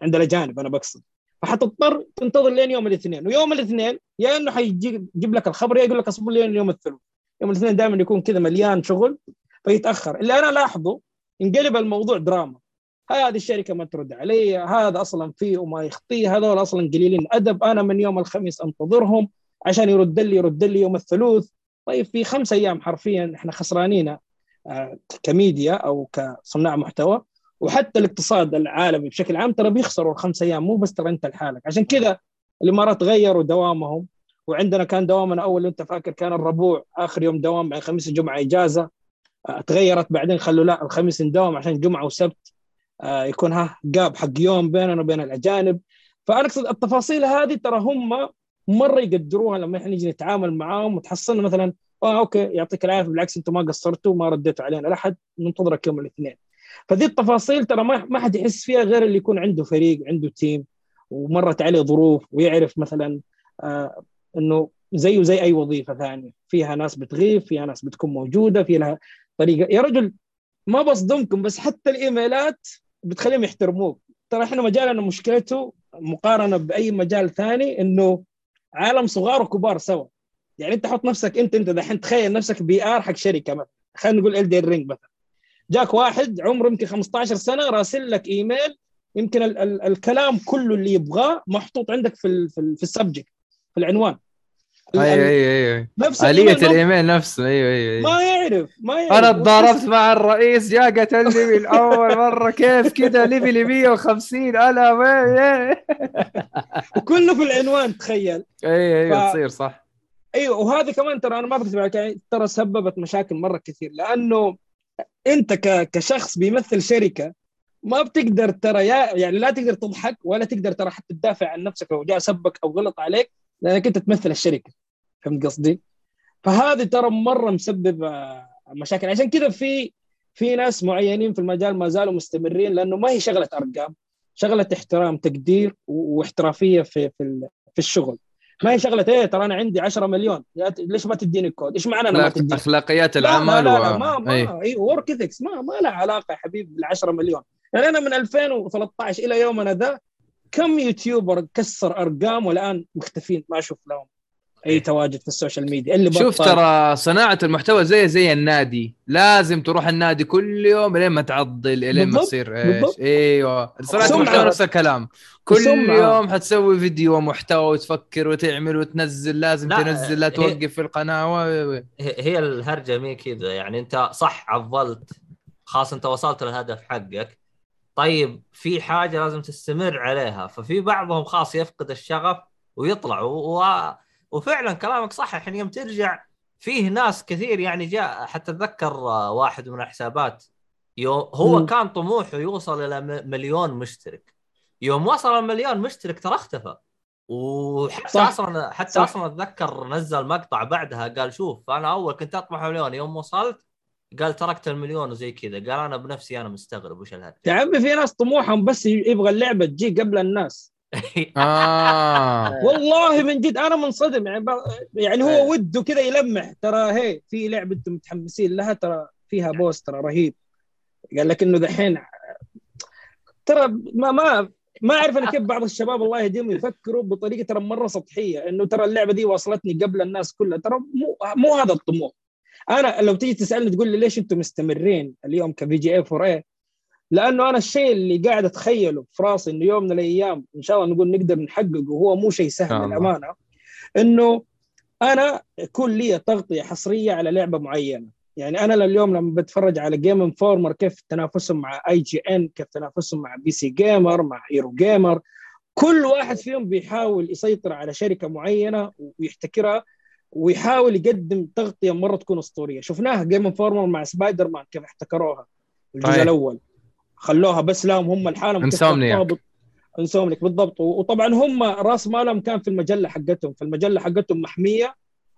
عند الأجانب أنا بقصد. فحتضطر تنتظر لين يوم الاثنين. ويوم الاثنين يا إنه حيجيب يجيب لك الخبر يا يقول لك أصبر لين يوم الثلاث يوم الاثنين دائما يكون كذا مليان شغل فيتأخر. اللي أنا لاحظه انقلب الموضوع دراما. هذه الشركة ما ترد علي هذا أصلا فيه وما يخطيه هذول أصلا قليلين أدب. أنا من يوم الخميس أنتظرهم. عشان يرد لي يرد لي يوم الثلاث. طيب في خمس أيام حرفيا إحنا خسرانين آه، كميديا أو كصناع محتوى. وحتى الاقتصاد العالمي بشكل عام ترى بيخسروا الخمس أيام مو بس ترى أنت لحالك. عشان كذا الإمارات غيروا دوامهم. وعندنا كان دوامنا أول أنت فاكر كان الربوع. آخر يوم دوام بعد خميس الجمعة إجازة. آه، تغيرت بعدين خلوا لا الخميس نداوم عشان جمعة وسبت. آه، يكون ها جاب حق يوم بيننا وبين الأجانب. فأنا أقصد التفاصيل هذه ترى هم مرة يقدروها لما إحنا نيجي نتعامل معاهم وتحصلنا مثلا آه أوكي يعطيك العافية بالعكس أنتم ما قصرتوا ما رديتوا علينا الاحد ننتظرك يوم الاثنين. فدي التفاصيل ترى ما ما حد يحس فيها غير اللي يكون عنده فريق عنده team ومرت عليه ظروف ويعرف مثلا آه إنه زيه زي أي وظيفة ثانية. فيها ناس بتغيب فيها ناس بتكون موجودة في لها طريقة. يا رجل ما بصدمكم بس حتى الإيميلات بتخليهم يحترموك. ترى إحنا مجالنا مشكلته مقارنة بأي مجال ثاني إنه عالم صغار وكبار سوا. يعني انت حط نفسك انت انت دحين تخيل نفسك PR حق شركة مثلا. خلينا نقول Elden Ring مثلا. جاك واحد عمره يمكن 15 سنة راسل لك إيميل. يمكن ال ال الكلام كله اللي يبغاه محطوط عندك في ال في, ال في ال subject في العنوان. ال- أيوه ال- أيوه أيوه نفس آلية الإيميل نفسه أيوه أيوه أيوه. ما يعرف ما يعرف. أنا تضاربت مع الرئيس جاء قتلني من اول مرة. كيف كذا ليفلي 150 أنا وين. وكله في العنوان تخيل. أيوه أيوه ف- تصير صح. أيوه وهذه كمان ترى أنا ما بكذب عليك يعني ترى سببت مشاكل مرة كثير. لأنه أنت ك- كشخص بيمثل شركة ما بتقدر ترى يا يعني لا تقدر تضحك ولا تقدر ترى حتى تدافع عن نفسك لو جاء سبك أو غلط عليك لأنك أنت تمثل الشركة. فهمت قصدي؟ فهذه ترى مرة مسبب آه، مشاكل عشان كذا في في ناس معينين في المجال ما زالوا مستمرين لأنه ما هي شغلة أرقام شغلة احترام تقدير واحترافية في في في الشغل ما هي شغلة إيه ترى أنا عندي 10 مليون ليش ما تديني كود؟ إيش معنى أنا ما تديني؟ أخلاقيات لا العمل لا لا, لا و... ما ما. اي work ethics ما ما لها علاقة يا حبيبي بال 10 مليون يعني أنا من 2013 إلى يومنا ذا كم YouTuber كسر أرقام والآن مختفين ما أشوف لهم أي تواجد في ال social media اللي شوف بطل. ترى صناعة المحتوى زي زي النادي. لازم تروح النادي كل يوم لين ما تعضل لين ما تصير إيش. بالضبط. إيوه. سمعة. المحتوى نفس الكلام. كل سمعة. يوم حتسوي فيديو ومحتوى وتفكر وتعمل وتنزل لازم لا، تنزل لا هي- توقف في القناة و... و- هي هي الهرجة مي كذا يعني أنت صح عضلت خلاص أنت وصلت للهدف حقك. طيب في حاجة لازم تستمر عليها. ففي بعضهم خاص يفقد الشغف ويطلع و... وفعلا كلامك صح الحين يوم ترجع فيه ناس كثير يعني جاء حتى اتذكر آه، واحد من الحسابات يوم هو مم. كان طموحه يوصل إلى م- مليون مشترك يوم وصل المليون مشترك ترى اختفى وحتى صح. أصلا حتى صح. أصلا أتذكر نزل مقطع بعدها قال شوف أنا أول كنت أطمح مليون يوم وصلت قال تركت المليون وزي كذا قال أنا بنفسي أنا مستغرب وش الهرجه يا عمي في ناس طموحهم بس يبغى اللعبة تجي قبل الناس آه. (laughs) والله من جد أنا منصدم يعني ب- يعني إيه. هو وده كذا يلمح. ترى هي في لعبة أنتم متحمسين لها ترى فيها بوس ترى رهيب. قال لك إنه دحين ترى ما ما ما أعرف أنا كيف بعض الشباب الله يهديهم يفكروا بطريقة ترى مرة سطحية. إنه ترى اللعبة دي وصلتني قبل الناس كلها. ترى مو مو هذا الطموح. أنا لو تيجي تسألني تقول لي ليش أنتم مستمرين اليوم ك VGA4A لأنه أنا الشيء اللي قاعد أتخيله في راسي إنه يوم من الأيام إن شاء الله نقول نقدر نحققه وهو مو شيء سهل الله. للأمانة إنه أنا يكون لي تغطية حصرية على لعبة معينة يعني أنا اليوم لما بتفرج على Game Informer كيف تنافسهم مع IGN كيف تنافسهم مع PC Gamer مع Eurogamer كل واحد فيهم بيحاول يسيطر على شركة معينة ويحتكرها ويحاول يقدم تغطية مرة تكون أسطورية شفناها Game Informer مع سبايدر مان كيف احتكروها الجزء طيب. الأول خلوها بس لهم هم بال- Insomniac بالضبط. و- وطبعا هم راس مالهم كان في المجلة حقتهم. فالمجله حقتهم محمية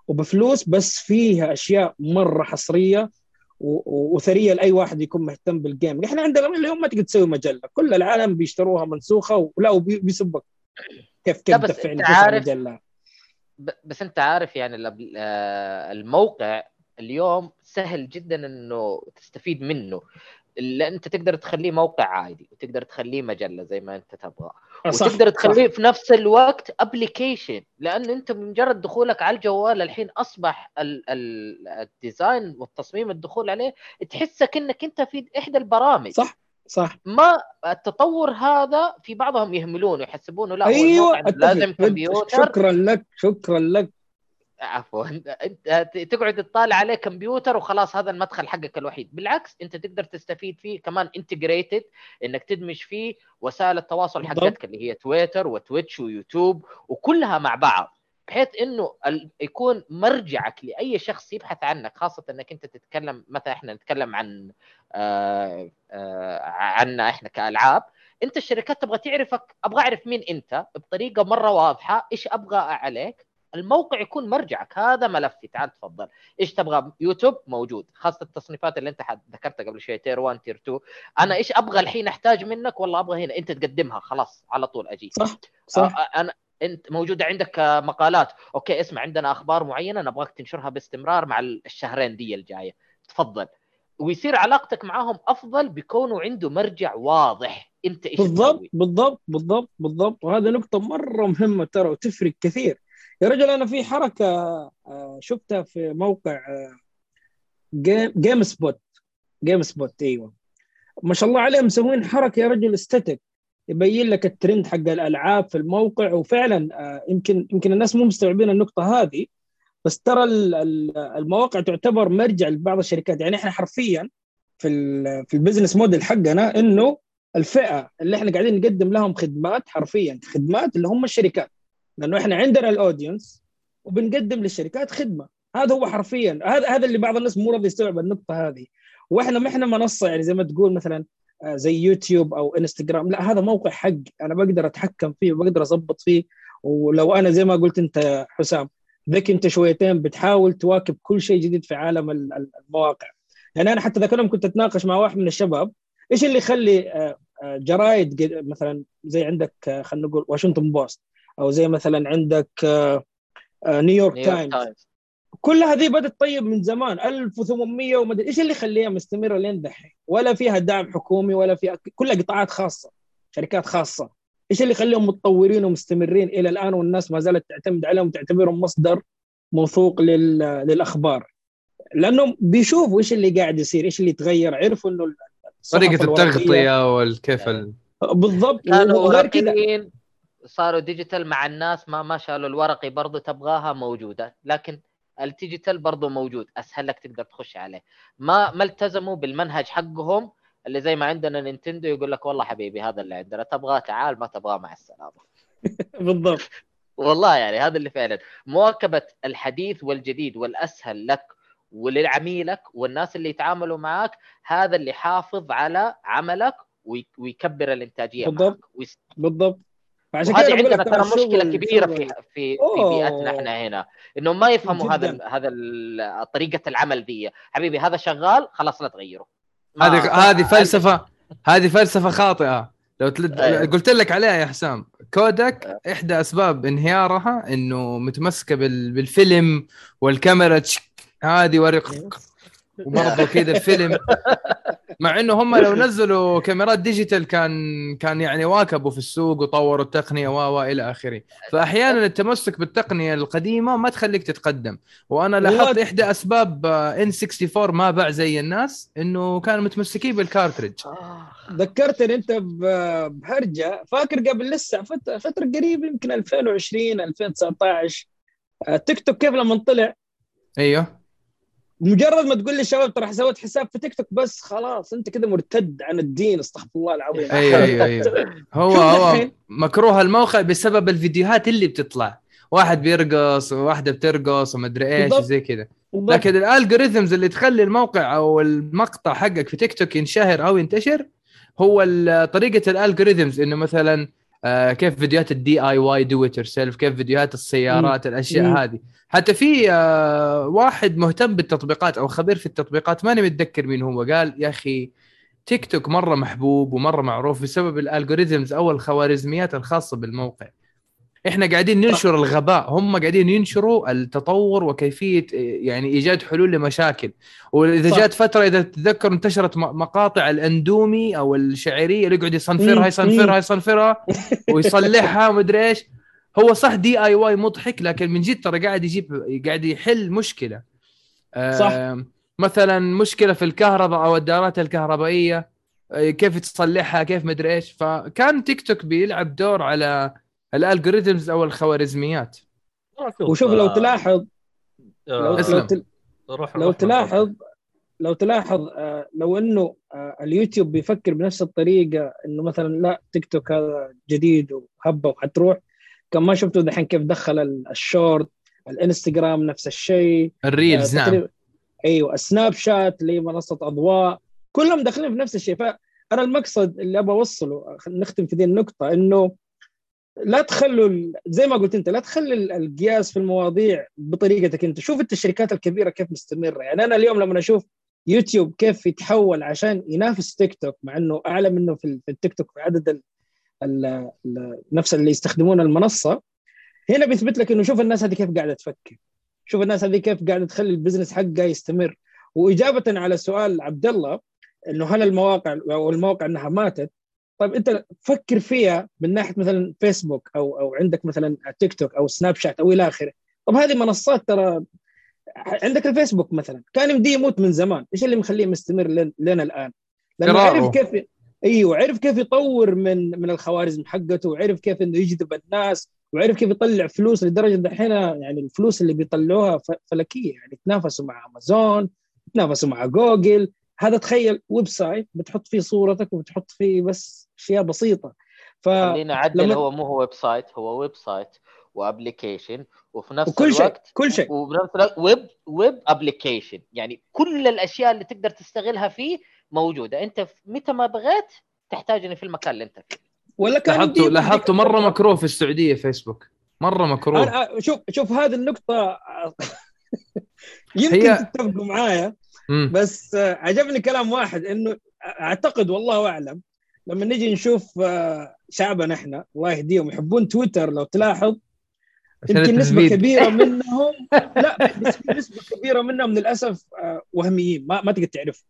وبفلوس بس فيها أشياء مرة حصرية و- و- وثرية لأي واحد يكون مهتم بال game إحنا عندنا اليوم ما تقدر تسوي مجلة. كل العالم بيشتروها منسوخة ولا وبيسبك كيف كيف تسع عارف- بس أنت عارف يعني ال- آه، الموقع اليوم سهل جدا إنه تستفيد منه. لأن انت تقدر تخليه موقع عادي وتقدر تخليه مجلة زي ما انت تبغى. وتقدر صح. تخليه في نفس الوقت application لأن انت بمجرد دخولك على الجوال الحين أصبح ال- ال- ال design والتصميم الدخول عليه تحسك إنك أنت في إحدى البرامج. صح صح. ما التطور هذا في بعضهم يهملونه يحسبونه لا أيوه أتفق. لازم كمبيوتر. شكرا لك شكرا لك. عفوا. انت تقعد تطالع عليه كمبيوتر وخلاص هذا المدخل حقك الوحيد. بالعكس انت تقدر تستفيد فيه كمان integrated انك تدمج فيه وسائل التواصل. حقتك اللي هي تويتر وتويتش ويوتيوب وكلها مع بعض بحيث إنه يكون مرجعك لأي شخص يبحث عنك خاصة إنك أنت تتكلم مثلا إحنا نتكلم عن آه آه عنا إحنا كألعاب. أنت الشركات تبغى تعرفك أبغى أعرف مين أنت بطريقة مرة واضحة إيش أبغى عليك. الموقع يكون مرجعك. هذا ملفي. تعال تفضل. إيش تبغى؟ يوتيوب؟ موجود. خاصة التصنيفات اللي أنت ذكرتها قبل شوي. tier 1 tier 2 أنا إيش أبغى الحين أحتاج منك؟ والله أبغى هنا. أنت تقدمها. خلاص. على طول أجي. صح. صح. آه، أنا أنت موجودة عندك آه، مقالات. okay اسمع. عندنا أخبار معينة نبغاك تنشرها باستمرار مع الشهرين دي الجاية. تفضل. ويصير علاقتك معاهم أفضل بيكونوا عنده مرجع واضح. أنت إيش بالضبط تسوي؟ بالضبط. بالضبط. بالضبط. وهذا نقطة مرة مهمة ترى وتفرق كثير. يا رجل أنا في حركة آه، شفتها في موقع آه، GameSpot GameSpot أيوه. ما شاء الله عليهم مسوين حركة يا رجل statistic يبين لك الترند حق الألعاب في الموقع وفعلا آه، يمكن يمكن الناس مو مستوعبين النقطة هذه بس ترى ال- ال- المواقع تعتبر مرجع لبعض الشركات. يعني إحنا حرفيا في في ال business model حقنا إنه الفئة اللي إحنا قاعدين نقدم لهم خدمات حرفيا خدمات اللي هم الشركات. لأنه إحنا عندنا ال audience وبنقدم للشركات خدمة. هذا هو حرفيا هذا هذا اللي بعض الناس مو راضي يستوعب النقطة هذه. وإحنا ما إحنا منصة يعني زي ما تقول مثلا آه، زي يوتيوب أو إنستغرام. لا هذا موقع حق. أنا بقدر أتحكم فيه وبقدر اضبط فيه. ولو أنا زي ما قلت أنت حسام ذكي أنت شويتين بتحاول تواكب كل شيء جديد في عالم ال- ال- المواقع. يعني أنا حتى ذاك اليوم كنت أتناقش مع واحد من الشباب. إيش اللي يخلي آه، آه، جرايد مثلا زي عندك خلينا نقول واشنطن بوست أو زي مثلا عندك آه، آه، نيويورك نيويورك تايمز تايمز كل هذه بدأت طيب من زمان. 1800 ومدري إيش اللي يخليها مستمرة لين دحين؟ ولا فيها دعم حكومي ولا فيها كلها قطاعات خاصة شركات خاصة. إيش اللي يخليهم متطورين ومستمرين إلى الآن والناس ما زالت تعتمد عليهم وتعتبرهم مصدر موثوق لل... للأخبار؟ لأنهم بيشوفوا إيش اللي قاعد يصير إيش اللي يتغير عرفوا إنه طريقة التغطية والكيف ال... بالضبط. كانوا وغير كذا صاروا digital مع الناس ما ما شالوا الورقي برضو تبغاها موجودة. لكن ال digital برضو موجود. أسهل لك تقدر تخش عليه. ما ما التزموا بالمنهج حقهم اللي زي ما عندنا نينتندو يقول لك والله حبيبي هذا اللي عندنا. تبغاه تعال ما تبغاه مع السلامة. (laughs) بالضبط. والله يعني هذا اللي فعلا. مواكبة الحديث والجديد والأسهل لك ولعميلك والناس اللي يتعاملوا معك هذا اللي يحافظ على عملك وي- ويكبر الإنتاجية بالضبط. معك بالضبط. فعشان كده بقول عندنا ترى مشكلة كبيرة في في في. بيئتنا إحنا هنا انهم ما يفهموا هذا جداً. هذا ال طريقة العمل دي حبيبي هذا شغال خلاص لا تغيره. هذه هذه فلسفه هذه فلسفة خاطئة. لو تل... أيوة. قلت لك عليها يا حسام كودك إحدى أسباب انهيارها إنه متمسكة بال... بالفيلم والكاميرا هذه ورق وبرضه كذا الفيلم. مع إنه هم لو نزلوا كاميرات ديجيتال كان كان يعني واكبوا في السوق وطوروا التقنية و و إلى آخره. فأحيانا التمسك بالتقنية القديمة ما تخليك تتقدم. وأنا لاحظت إحدى أسباب N64 ما باع زي الناس إنه كانوا متمسكين بال cartridge آه. ذكرتني أنت بهرجة. فاكر قبل لسه فت- فترة قريبه يمكن 2020 2019 آه، تيك توك كيف لما طلع؟ أيوه. مجرد ما تقول لي شباب ترى سويت حساب في تيك توك بس خلاص انت كذا مرتد عن الدين استغفر الله العظيم أيوه (laughs) هو هو. مكروه الموقع بسبب الفيديوهات اللي بتطلع واحد بيرقص وواحده بترقص ومدري إيش. وزي كذا. لكن ال algorithms اللي تخلي الموقع أو المقطع حقك في تيك توك ينشهر أو ينتشر هو طريقة ال algorithms إنه مثلا آه، كيف فيديوهات ال DIY do it yourself كيف فيديوهات السيارات الأشياء مم. هذه. حتى في آه، واحد مهتم بالتطبيقات أو خبير في التطبيقات ماني متذكر مين هو قال يا أخي تيك توك مرة محبوب ومرة معروف بسبب ال algorithms أو الخوارزميات الخاصة بالموقع. إحنا قاعدين ننشر الغباء هم قاعدين ينشروا التطور وكيفية يعني إيجاد حلول لمشاكل وإذا صح. جات فترة إذا تتذكر انتشرت مقاطع الأندومي أو الشعرية اللي يقعد يصنفرها. يصنفرها. يصنفرها (laughs) ويصلحها ومدري إيش هو صح دي آي واي مضحك لكن من جد ترى قاعد يجيب قاعد يحل مشكلة صح. مثلا مشكلة في الكهرباء أو الدارات الكهربائية آه، كيف تصلحها كيف مدري إيش فكان تيك توك بيلعب دور على ال algorithms أو الخوارزميات. وشوف لو تلاحظ لو, آه، لو, أسلم. تل- روح لو روح تلاحظ لو تلاحظ آه، لو إنه آه، اليوتيوب بيفكر بنفس الطريقة إنه مثلا لا تيك توك هذا جديد وهبة وحتروح كان ما شفتوا دحين كيف دخل ال- ال shorts الإنستغرام نفس الشيء ال reels آه، نعم أيوه السناب شات اللي هي منصة أضواء كلهم داخلين في نفس الشيء. فأنا المقصد اللي أبغى أوصله نختم في دي النقطة إنه لا تخلوا زي ما قلت انت لا تخلي ال- القياس في المواضيع بطريقتك انت. شوف انت الشركات الكبيرة كيف مستمرة. يعني أنا اليوم لما أشوف يوتيوب كيف يتحول عشان ينافس تيك توك مع إنه أعلى منه في ال- في التيك توك في عدد نفس اللي يستخدمون المنصة هنا بيثبت لك إنه شوف الناس هذه كيف قاعدة تفكر. شوف الناس هذه كيف قاعدة تخلي ال business حقها يستمر. وإجابة على سؤال عبد الله إنه هل المواقع أو المواقع إنها ماتت؟ طيب انت فكر فيها من ناحية مثلا فيسبوك أو أو عندك مثلا تيك توك أو سناب شات أو إلى آخره. طب هذه منصات ترى عندك الفيسبوك مثلا. كان يمديه يموت من زمان. إيش اللي مخليه مستمر لين لنا الآن؟ لأنه. عرف كيف إيوه عرف كيف يطور من من الخوارزم حقته وعرف كيف إنه يجذب الناس وعرف كيف يطلع فلوس لدرجة دحين يعني الفلوس اللي بيطلعوها فلكية. يعني يتنافسوا مع امازون يتنافسوا مع جوجل هذا تخيل website بتحط فيه صورتك وبتحط فيه بس أشياء بسيطة. ف خلينا اعدل لما- هو مو هو website هو website و application وفي نفس وكل شيء الوقت كل شيء. وبنفس الوقت web web application. يعني كل الأشياء اللي تقدر تستغلها فيه موجودة. أنت متى ما بغيت تحتاجني في المكان اللي أنت فيه. ولا كان لاحظته لاحظته مرة مكروه في السعودية فيسبوك. مرة مكروه. شوف شوف هذه النقطة يمكن هي- تتفقوا معايا. بس عجبني كلام واحد إنه أعتقد والله أعلم لما نجي نشوف شعبنا إحنا الله يهديهم يحبون تويتر لو تلاحظ يمكن (laughs) نسبة. كبيرة منهم لا نسبة كبيرة منهم للأسف آه، وهميين ما ما تقدر تعرفهم.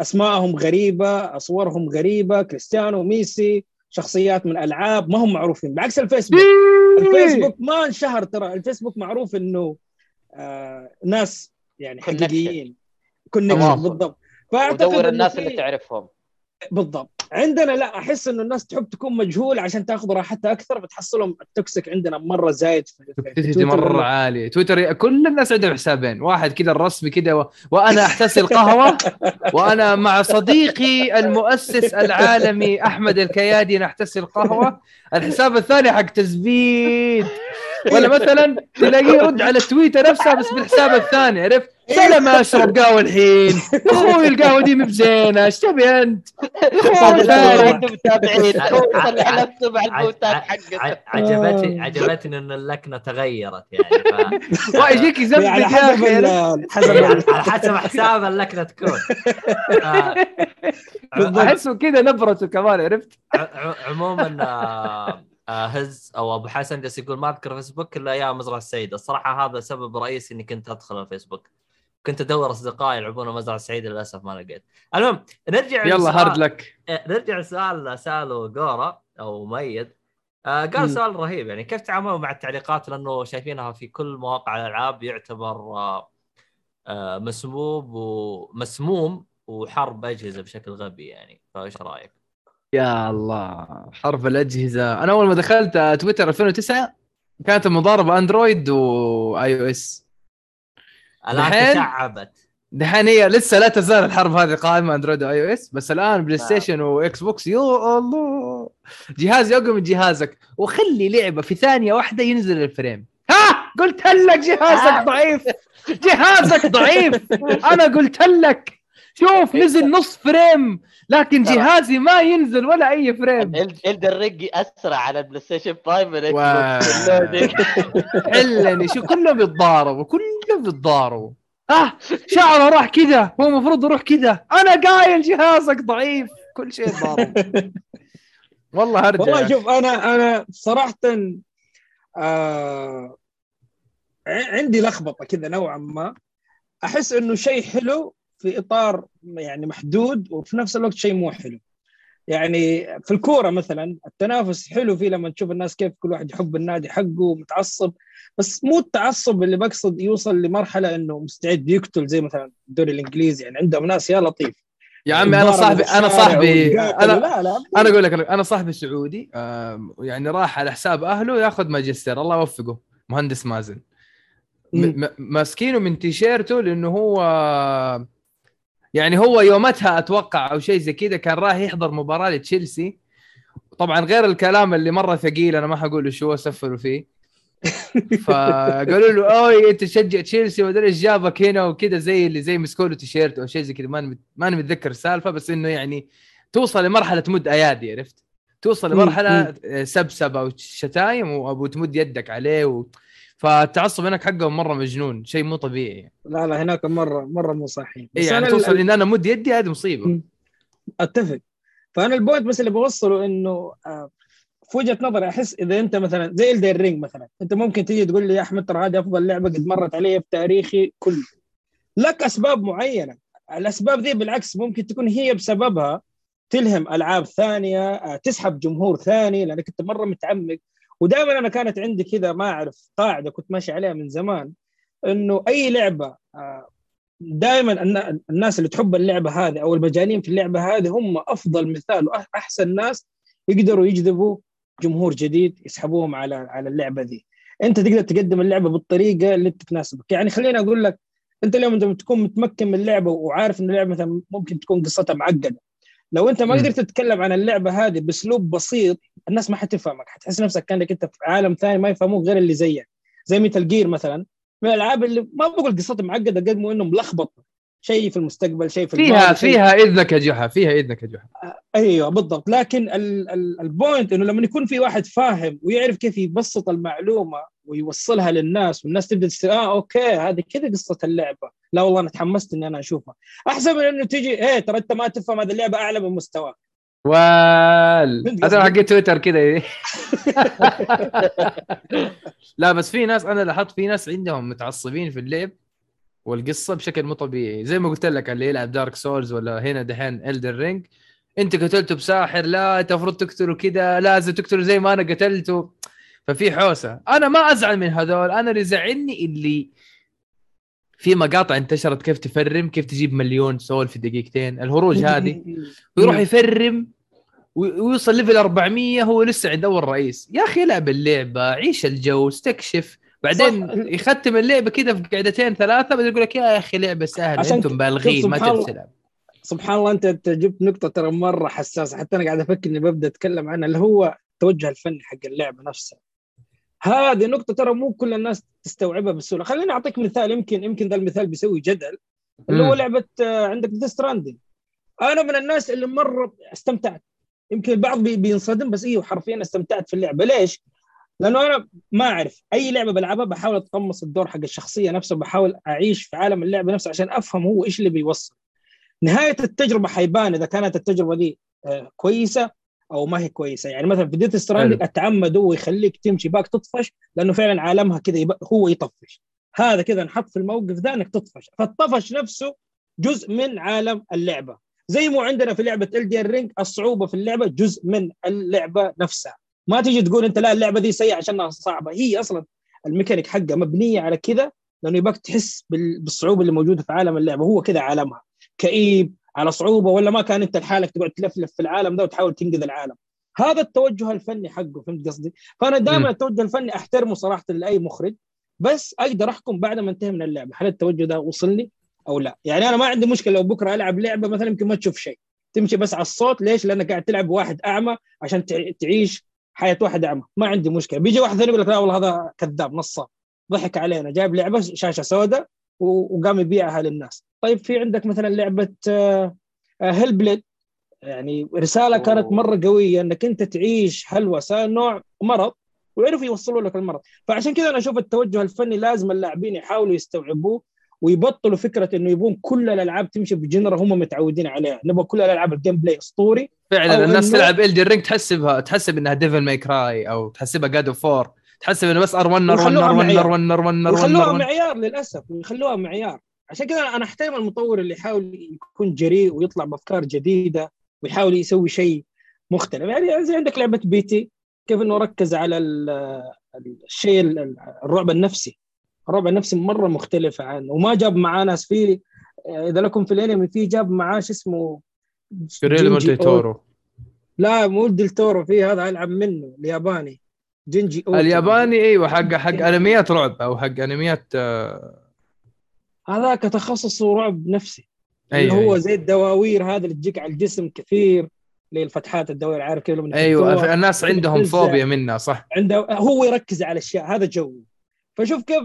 أسماءهم غريبة أصورهم غريبة كريستيانو ميسي شخصيات من ألعاب ما هم معروفين بعكس الفيسبوك. الفيسبوك ما انشهر ترى الفيسبوك معروف إنه آه ناس يعني. حقيقيين. connection. بالضبط. فأعتقد ودور الناس اللي تعرفهم. بالضبط. عندنا لا أحس إنه الناس تحب تكون مجهول عشان تاخذ راحتها أكثر فتحصلهم ال toxic عندنا مرة زايد في, toxicity تويتر مرة عاليه تويتر كل الناس عندهم حسابين. واحد كذا الرسمي كذا و... وأنا احتسي القهوه (laughs) وأنا مع صديقي المؤسس العالمي أحمد الكيادي نحتسي القهوه الحساب الثاني حق تثبيت ولا (laughs) مثلا تلاقيه يرد على تويتر نفسها بس بالحساب الثاني عرفت؟ سلام اشرب قهوة الحين. (laughs) أخوي القهوة دي مبزينة. إيش تبي أنت؟ أخوي فارق عنده متابعين. هو يصلح نفسه مع البوتات حقته ع- عجبتني عجبتني إن اللكنة تغيرت يعني. (laughs) يجيك يثبت على يا حسب أخي يعني (laughs) على حسب حساب اللكنة تكون. آه، أحسه كذا نبرته كمان عرفت؟ عموما آه، آه، هز أو أبو حسن جالس يقول ما أذكر فيسبوك إلا أيام مزرعه السعيده الصراحة هذا سبب رئيسي إني كنت أدخل الفيسبوك. كنت ادور اصدقائي يلعبون مزرعه السعيده للاسف ما لقيت. المهم نرجع يلا لسؤال- hard luck. إيه، نرجع لسؤال ساله جورا أو ميد. آه. قال سؤال رهيب يعني كيف تعاملوا مع التعليقات؟ لأنه شايفينها في كل مواقع الألعاب يعتبر آه آه مسموم ومسموم وحرب أجهزة بشكل غبي يعني. فإيش رأيك؟ يا الله حرب الأجهزة. أنا أول ما دخلت آه، تويتر 2009 كانت المضاربه أندرويد واي أو إس. الآن؟ تشعبت. دحين هي لسه لا تزال الحرب هذه قائمة أندرويد وآي أو إس بس الآن بلاي ستيشن وإكس بوكس يا الله. جهازي اقوى من جهازك وخلي لعبة في ثانية واحدة ينزل ال frame. ها؟ قلت لك جهازك ضعيف. جهازك ضعيف. (laughs) أنا قلت لك. شوف نزل نص frame. لكن ترى. جهازي ما ينزل ولا أي frame. إلدن رينج أسرع على البلاي ستيشن 5 من. حلني شو كلهم يتضاربوا كلهم يتضاربوا آه شعره راح كذا هو المفروض يروح كذا. أنا قايل جهازك ضعيف. كل شيء ضارب. (laughs) والله هرجع والله شوف أنا أنا صراحة آه عندي لخبطة كذا نوعا ما. أحس إنه شيء حلو في إطار يعني محدود وفي نفس الوقت شيء مو حلو. يعني في الكورة مثلا التنافس حلو فيه لما تشوف الناس كيف كل واحد يحب النادي حقه ومتعصب بس مو التعصب اللي بقصد يوصل لمرحلة إنه مستعد يقتل زي مثلا الدوري الإنجليزي. يعني عندهم ناس يا لطيف. يا عمي أنا صاحبي أنا صاحبي. أنا لا لا أنا أقول لك أنا صاحبي سعودي يعني راح على حساب أهله ياخذ ماجستير. الله يوفقه مهندس مازن. ماسكينه من تيشيرته لأنه هو يعني هو يومتها أتوقع أو شيء زي كذا كان رايح يحضر مباراة لتشيلسي. طبعا غير الكلام اللي مرة ثقيل أنا ما حقول شو هو سفروا فيه. (laughs) فقالوا له أوي أنت تشجع تشيلسي ومدري إيش جابك هنا وكذا زي اللي زي مسكوا له تيشيرت أو شيء زي كذا ماني ماني متذكر السالفة بس إنه يعني توصل لمرحلة تمد أيادي عرفت؟ توصل لمرحلة سبسبة وشتايم وأبو تمد يدك عليه و... فالتعصب هناك حقهم مرة مجنون شيء مو طبيعي. لا لا هناك مرة مرة مو صحيح. إيه يعني توصل ال- إن أنا مد يدي هذه مصيبة. أتفق. فأنا ال point بس اللي بوصله إنه آه، في وجهة نظري أحس إذا أنت مثلا زي إلدن رينج مثلا أنت ممكن تيجي تقول لي يا أحمد ترى هذه أفضل لعبة قد مرت علي في تاريخي كله. لك أسباب معينة. الأسباب ذي بالعكس ممكن تكون هي بسببها تلهم ألعاب ثانية آه، تسحب جمهور ثاني لأنك أنت مرة متعمق. ودائما أنا كانت عندي كذا ما أعرف قاعدة كنت ماشي عليها من زمان إنه أي لعبة آه، دائما النا- الناس اللي تحب اللعبة هذه أو المجانين في اللعبة هذه هم أفضل مثال واحسن ناس يقدروا يجذبوا جمهور جديد يسحبوهم على على اللعبة دي أنت تقدر تقدم اللعبة بالطريقة اللي تناسبك يعني خليني أقول لك أنت اليوم لما تكون متمكن من اللعبة وعارف إن اللعبة مثلا ممكن تكون قصتها معقدة. لو أنت ما. قدرت تتكلم عن اللعبة هذه بأسلوب بسيط الناس ما حتفهمك حتحس نفسك كأنك أنت في عالم ثاني ما يفهموك غير اللي زيك زي ميتال جير مثلا من الألعاب اللي ما بقول قصتها معقدة قد ما إنه ملخبط شيء في المستقبل شيء في فيها الماضي، شيء- فيها إذنك يا جحا فيها إذنك يا جحا. أيوه بالضبط. لكن ال- ال- ال point إنه لما يكون في واحد فاهم ويعرف كيف يبسط المعلومة ويوصلها للناس والناس تبدأ تست... آه okay هذه كذا قصة اللعبة. لا والله أنا تحمست إني أنا أشوفها. أحسن من إنه تجي إيه ترى أنت ما تفهم هذه اللعبة أعلى من مستواك. وال. (laughs) هذا؟ حق تويتر كذا. (laughs) لا بس في ناس أنا لاحظت في ناس عندهم متعصبين في اللعب والقصة بشكل مو طبيعي. زي ما قلت لك اللي يلعب دارك سولز ولا هنا دحين إلدن رينج انت قتلته بساحر لا انت المفروض تقتله كذا لازم تقتله زي ما أنا قتلته. ففي حوسة. أنا ما أزعل من هذول. أنا اللي زعلني اللي في مقاطع انتشرت كيف ت farm كيف تجيب مليون soul في دقيقتين. الهروج (laughs) هذه. ويروح ي farm وي- ويوصل level 400 هو لسه عند أول رئيس. يا أخي العب اللعبة عيش الجو استكشف. بعدين صح. يختم اللعبة كذا في قعدتين ثلاثة بعدين يقول لك يا أخي لعبة سهلة عشان أنتم بالغين ما تعرف. تلعب سبحان الله أنت أنت جبت نقطة ترى مرة حساسة حتى أنا قاعد أفكر إني ببدأ أتكلم عنها اللي هو التوجه الفني حق اللعبة نفسها هذه نقطة ترى مو كل الناس تستوعبها بسهولة خليني أعطيك مثال يمكن يمكن ذا المثال بيسوي جدل اللي هو. لعبة آه، عندك ديث ستراندنج أنا من الناس اللي مرة استمتعت يمكن البعض بي- بينصدم بس أيوه حرفيا استمتعت في اللعبة ليش؟ لأنه أنا ما أعرف. أي لعبة بلعبها بحاول أتقمص الدور حق الشخصية نفسه بحاول أعيش في عالم اللعبة نفسه عشان أفهم هو إيش اللي بيوصل. نهاية التجربة حيبان إذا كانت التجربة دي آه، كويسة أو ما هي كويسة. يعني مثلا في Death Stranding. أتعمد هو يخليك تمشي باك تطفش لأنه فعلا عالمها كذا. هو يطفش. هذا كذا نحط في الموقف ذا إنك تطفش. فالطفش نفسه جزء من عالم اللعبة. زي مو عندنا في لعبة Elden Ring الصعوبة في اللعبة جزء من اللعبة نفسها. ما تيجي تقول انت لا اللعبة دي سيئة عشانها صعبة. هي أصلا الميكانيك حقها مبنية على كذا لأنه يبغاك تحس بال- بالصعوبة اللي موجودة في عالم اللعبة. هو كذا عالمها. كئيب على صعوبة ولا ما كان انت لحالك تقعد تلفلف في العالم ده وتحاول تنقذ العالم. هذا التوجه الفني حقه فهمت قصدي؟ فأنا. دائما التوجه الفني أحترمه صراحة لأي مخرج بس أقدر أحكم بعد ما انتهي من اللعبة. هل التوجه ده وصلني أو لا؟ يعني أنا ما عندي مشكلة لو بكرة ألعب لعبة مثلا يمكن ما تشوف شيء. تمشي بس على الصوت ليش؟ لأنك قاعد تلعب واحد أعمى عشان تع- تعيش حياة واحد أعمى. ما عندي مشكلة. بيجي واحد ثاني يقول لك لا والله هذا كذاب نصاب ضحك علينا. جايب لعبة شاشة سوداء وقام يبيعها للناس. طيب في عندك مثلا لعبة Hellblade يعني رسالة كانت أوه. مرة قوية إنك أنت تعيش هلوسة نوع مرض ويعرفوا يوصلوا لك المرض. فعشان كذا أنا أشوف التوجه الفني لازم اللاعبين يحاولوا يستوعبوه ويبطلوا فكرة إنه يبون كل الألعاب تمشي ب genre هم متعودين عليها. نبغى كل الالعاب ال gameplay أسطوري فعلا الناس إنه- تلعب Elden Ring تحسبها تحسب إنها Devil May Cry أو تحسبها God of War تحسب إنه بس ار 1 ار 1 ويخلوها ار 1 معيار. ار 1 ار 1 ار 1 ويخلوها ار 1 معيار للأسف ويخلوها معيار. عشان كذا أنا أحترم المطور اللي يحاول يكون جريء ويطلع بأفكار جديدة ويحاول يسوي شيء مختلف. يعني زي عندك لعبة بي تي كيف إنه ركز على ال- الشيء ال- الرعب النفسي. الرعب النفسي مرة مختلفة عنه وما جاب معاه ناس. فيه إذا لكم في الأنمي في جاب معاه شو اسمه جوريل جينجي مولتي أو- تورو. لا مو ديل تورو في هذا ألعب منه الياباني. جينجي إيتو. الياباني إيوه حق حق أنميات رعب أو حق أنميات آه، هذاك تخصصه رعب نفسي. اللي أيوه هو أيوه, زي الدواوير هذا اللي تجيك على الجسم كثير اللي الفتحات الدوائر عارف كيف؟ أيوة يحطوها. الناس عندهم. فوبيا منها صح. عنده هو يركز على اشياء هذا جو فشوف كيف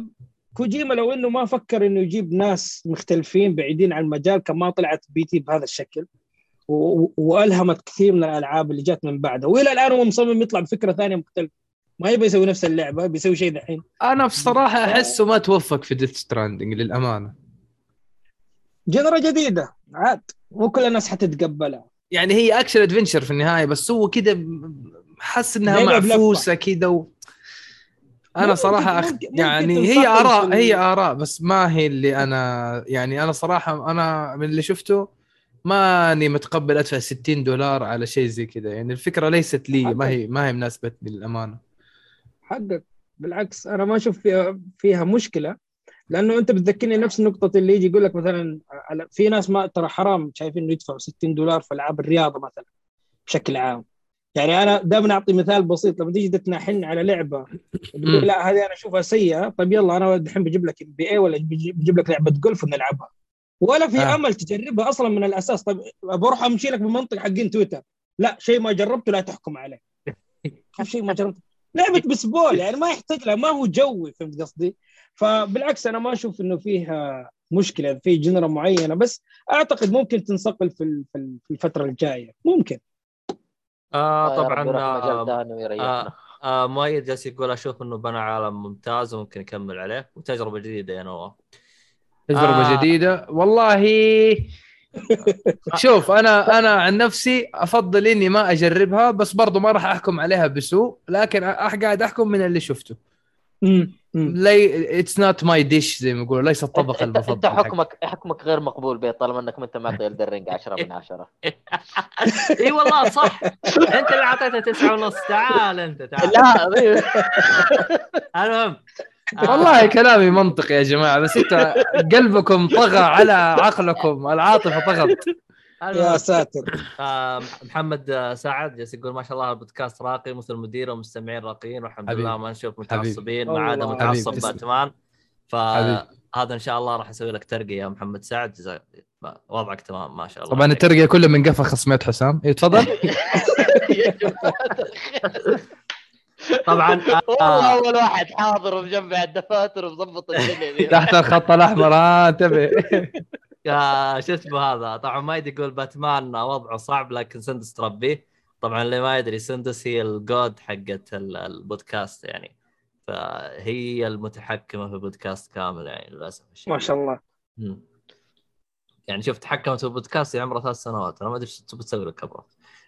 كوجيما لو إنه ما فكر إنه يجيب ناس مختلفين بعيدين عن المجال كان ما طلعت P.T. بهذا الشكل. وألهمت كثير من الألعاب اللي جات من بعده. وإلى الآن هو مصمم يطلع بفكرة ثانية مختلفة. ما يبغى يسوي نفس اللعبة بيسوي شيء دحين أنا بصراحة أحسه ما توفق في Death Stranding للأمانة. genre جديدة عاد. مو كل الناس حتتقبلها. يعني هي action adventure في النهاية بس هو كده حس إنها. معفوسة كده و... أنا صراحة أخ... يعني هي اراء هي آراء بس ما هي اللي أنا يعني أنا صراحة أنا من اللي شفته ماني متقبل أدفع 60 دولار على شيء زي كذا. يعني الفكرة ليست لي ما هي ما هي مناسبتني للأمانة. حقك. بالعكس أنا ما أشوف فيها فيها مشكلة. لأنه أنت بتذكرني نفس نقطة اللي يجي يقول لك مثلا في ناس ما ترى حرام شايفين إنه يدفعوا 60 دولار في ألعاب الرياضة مثلا بشكل عام. يعني أنا دائما اعطي مثال بسيط لما تيجي تتناحن على لعبة (laughs) لا هذه أنا أشوفها سيئة طيب يلا أنا الحين بجيب لك بي اي ولا بجيب بجيب لك لعبة جولف ونلعبها. ولا في آه. أمل تجربها أصلا من الأساس. طيب بروح أمشي لك بمنطق حقين تويتر. لا شيء ما جربته لا تحكم عليه. (laughs) شيء ما جربته لعبة بسبول يعني ما يحتاج لها ما هو جوي فهمت قصدي؟ فبالعكس أنا ما أشوف إنه فيها مشكلة في جنرا معينة. بس أعتقد ممكن تنصقل في ال- في ال- في الفترة الجاية. ممكن. آه رب طبعا آه آه آه مؤيد جالس يقول أشوف إنه بنى عالم ممتاز وممكن يكمل عليه. وتجربة جديدة يا نواف. تجربه آه. جديدة. والله (laughs) شوف أنا أنا عن نفسي أفضل إني ما أجربها بس برضو ما راح أحكم عليها بسوء لكن قاعد أحكم من اللي شفته. لي it's not my dish زي ما يقولوا ليس الطبق المفضل إنت. حكمك حكمك غير مقبول بيه طالما إنك ما انت معطي Elden Ring 10 من 10 (laughs) إي والله صح. أنت اللي أعطيته تسعة ونص. تعال أنت تعال. لا. المهم والله كلامي منطقي يا جماعة بس انت قلبكم طغى على عقلكم العاطفة طغت يا ساتر آه، محمد سعد جالس يقول ما شاء الله البودكاست راقي مثل المدير ومستمعين راقيين والحمد. لله ما نشوف متعصبين. ما عدا. متعصب. باتمان. فهذا إن شاء الله راح أسوي لك ترقية يا محمد سعد وضعك تمام ما شاء الله طبعا الترقية كله من قفا خصمية حسام إيه، تفضل (laughs) (laughs) (laughs) طبعا والله آه، أول واحد حاضر ومجمع الدفاتر ومظبط الدنيا. (laughs) تحت الخط الأحمر ها انتبه. (laughs) آه، شو اسمه هذا؟ طبعا ما يقول باتمان وضعه صعب لكن سندس تربيه طبعا اللي ما يدري سندس هي الجود حقت ال- البودكاست يعني. فهي المتحكمة في البودكاست كامل يعني للأسف الشديد. ما شاء الله. يعني شوف تحكمت في البودكاست عمره ثلاث سنوات. أنا ما أدري إيش تبي تسوي لك أبغى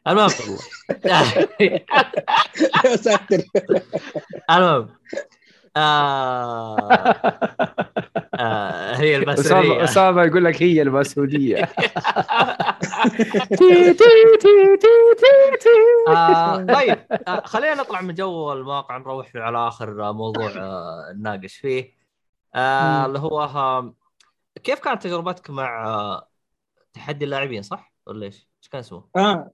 المهم. (laughs) يا ساتر. المهم. آه... آه... هي اسامه المسؤوليه اسامه يقول لك هي المسؤوليه (laughs) آه طيب. خلينا نطلع من جو المواقع نروح على آخر آه، موضوع نناقش فيه. اللي هو كيف كانت تجربتك مع تحدي اللاعبين صح؟ ولا إيش؟ إيش كان اسمه؟ آه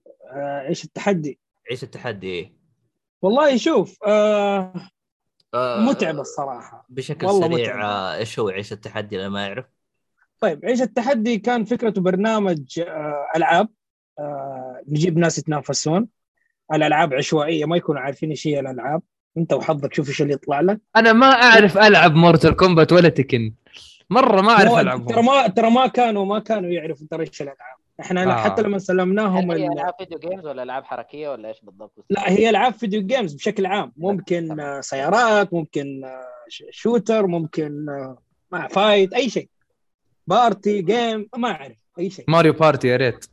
إيش التحدي؟ عيش التحدي؟ إيه. والله شوف آه آه متعبه الصراحة. بشكل والله سريع. آه إيش هو عيش التحدي اللي ما يعرف؟ طيب عيش التحدي؟ كان فكرته برنامج آه ألعاب آه نجيب ناس يتنافسون. الألعاب عشوائية ما يكونوا عارفين إيش هي الألعاب. أنت وحظك شوف إيش اللي يطلع لك. أنا ما أعرف ألعب مورتال كومبات ولا تكن مرة ما أعرف ألعبهم. ترى ما ترى ما كانوا ما كانوا يعرفوا ترى إيش الألعاب. إحنا آه. حتى لما سلمناهم هل هي ال- ألعاب video games ولا ألعاب حركية ولا إيش بالضبط؟ لا هي ألعاب video games بشكل عام ممكن. آه، سيارات ممكن آه، shooter ممكن آه، ما فايت أي شيء party game ما أعرف أي شيء ماريو بارتي يا ريت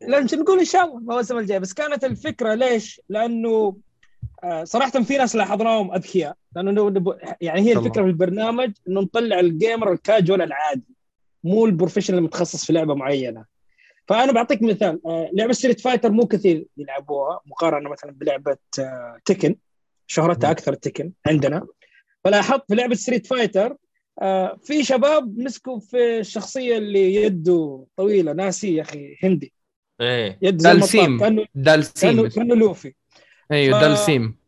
لا نقول إن شاء الله الموسم الجاي بس كانت الفكرة ليش؟ لأنه آه، صراحة في ناس لاحظناهم أذكياء لأنه يعني هي. الفكرة في البرنامج إنه نطلع ال gamer ال casual العادي مو ال professional المتخصص في لعبة معينة فأنا بعطيك مثال آه، لعبة Street Fighter مو كثير يلعبوها مقارنة مثلا بلعبة آه، Tekken شهرتها أكثر Tekken عندنا. فلاحظت في لعبة Street Fighter آه، في شباب مسكوا في الشخصية اللي يده طويلة ناسي يا أخي هندي. إيه. يد دالسيم. كانه دالسيم كانه كأنه لوفي. أيوه ف- دالسيم.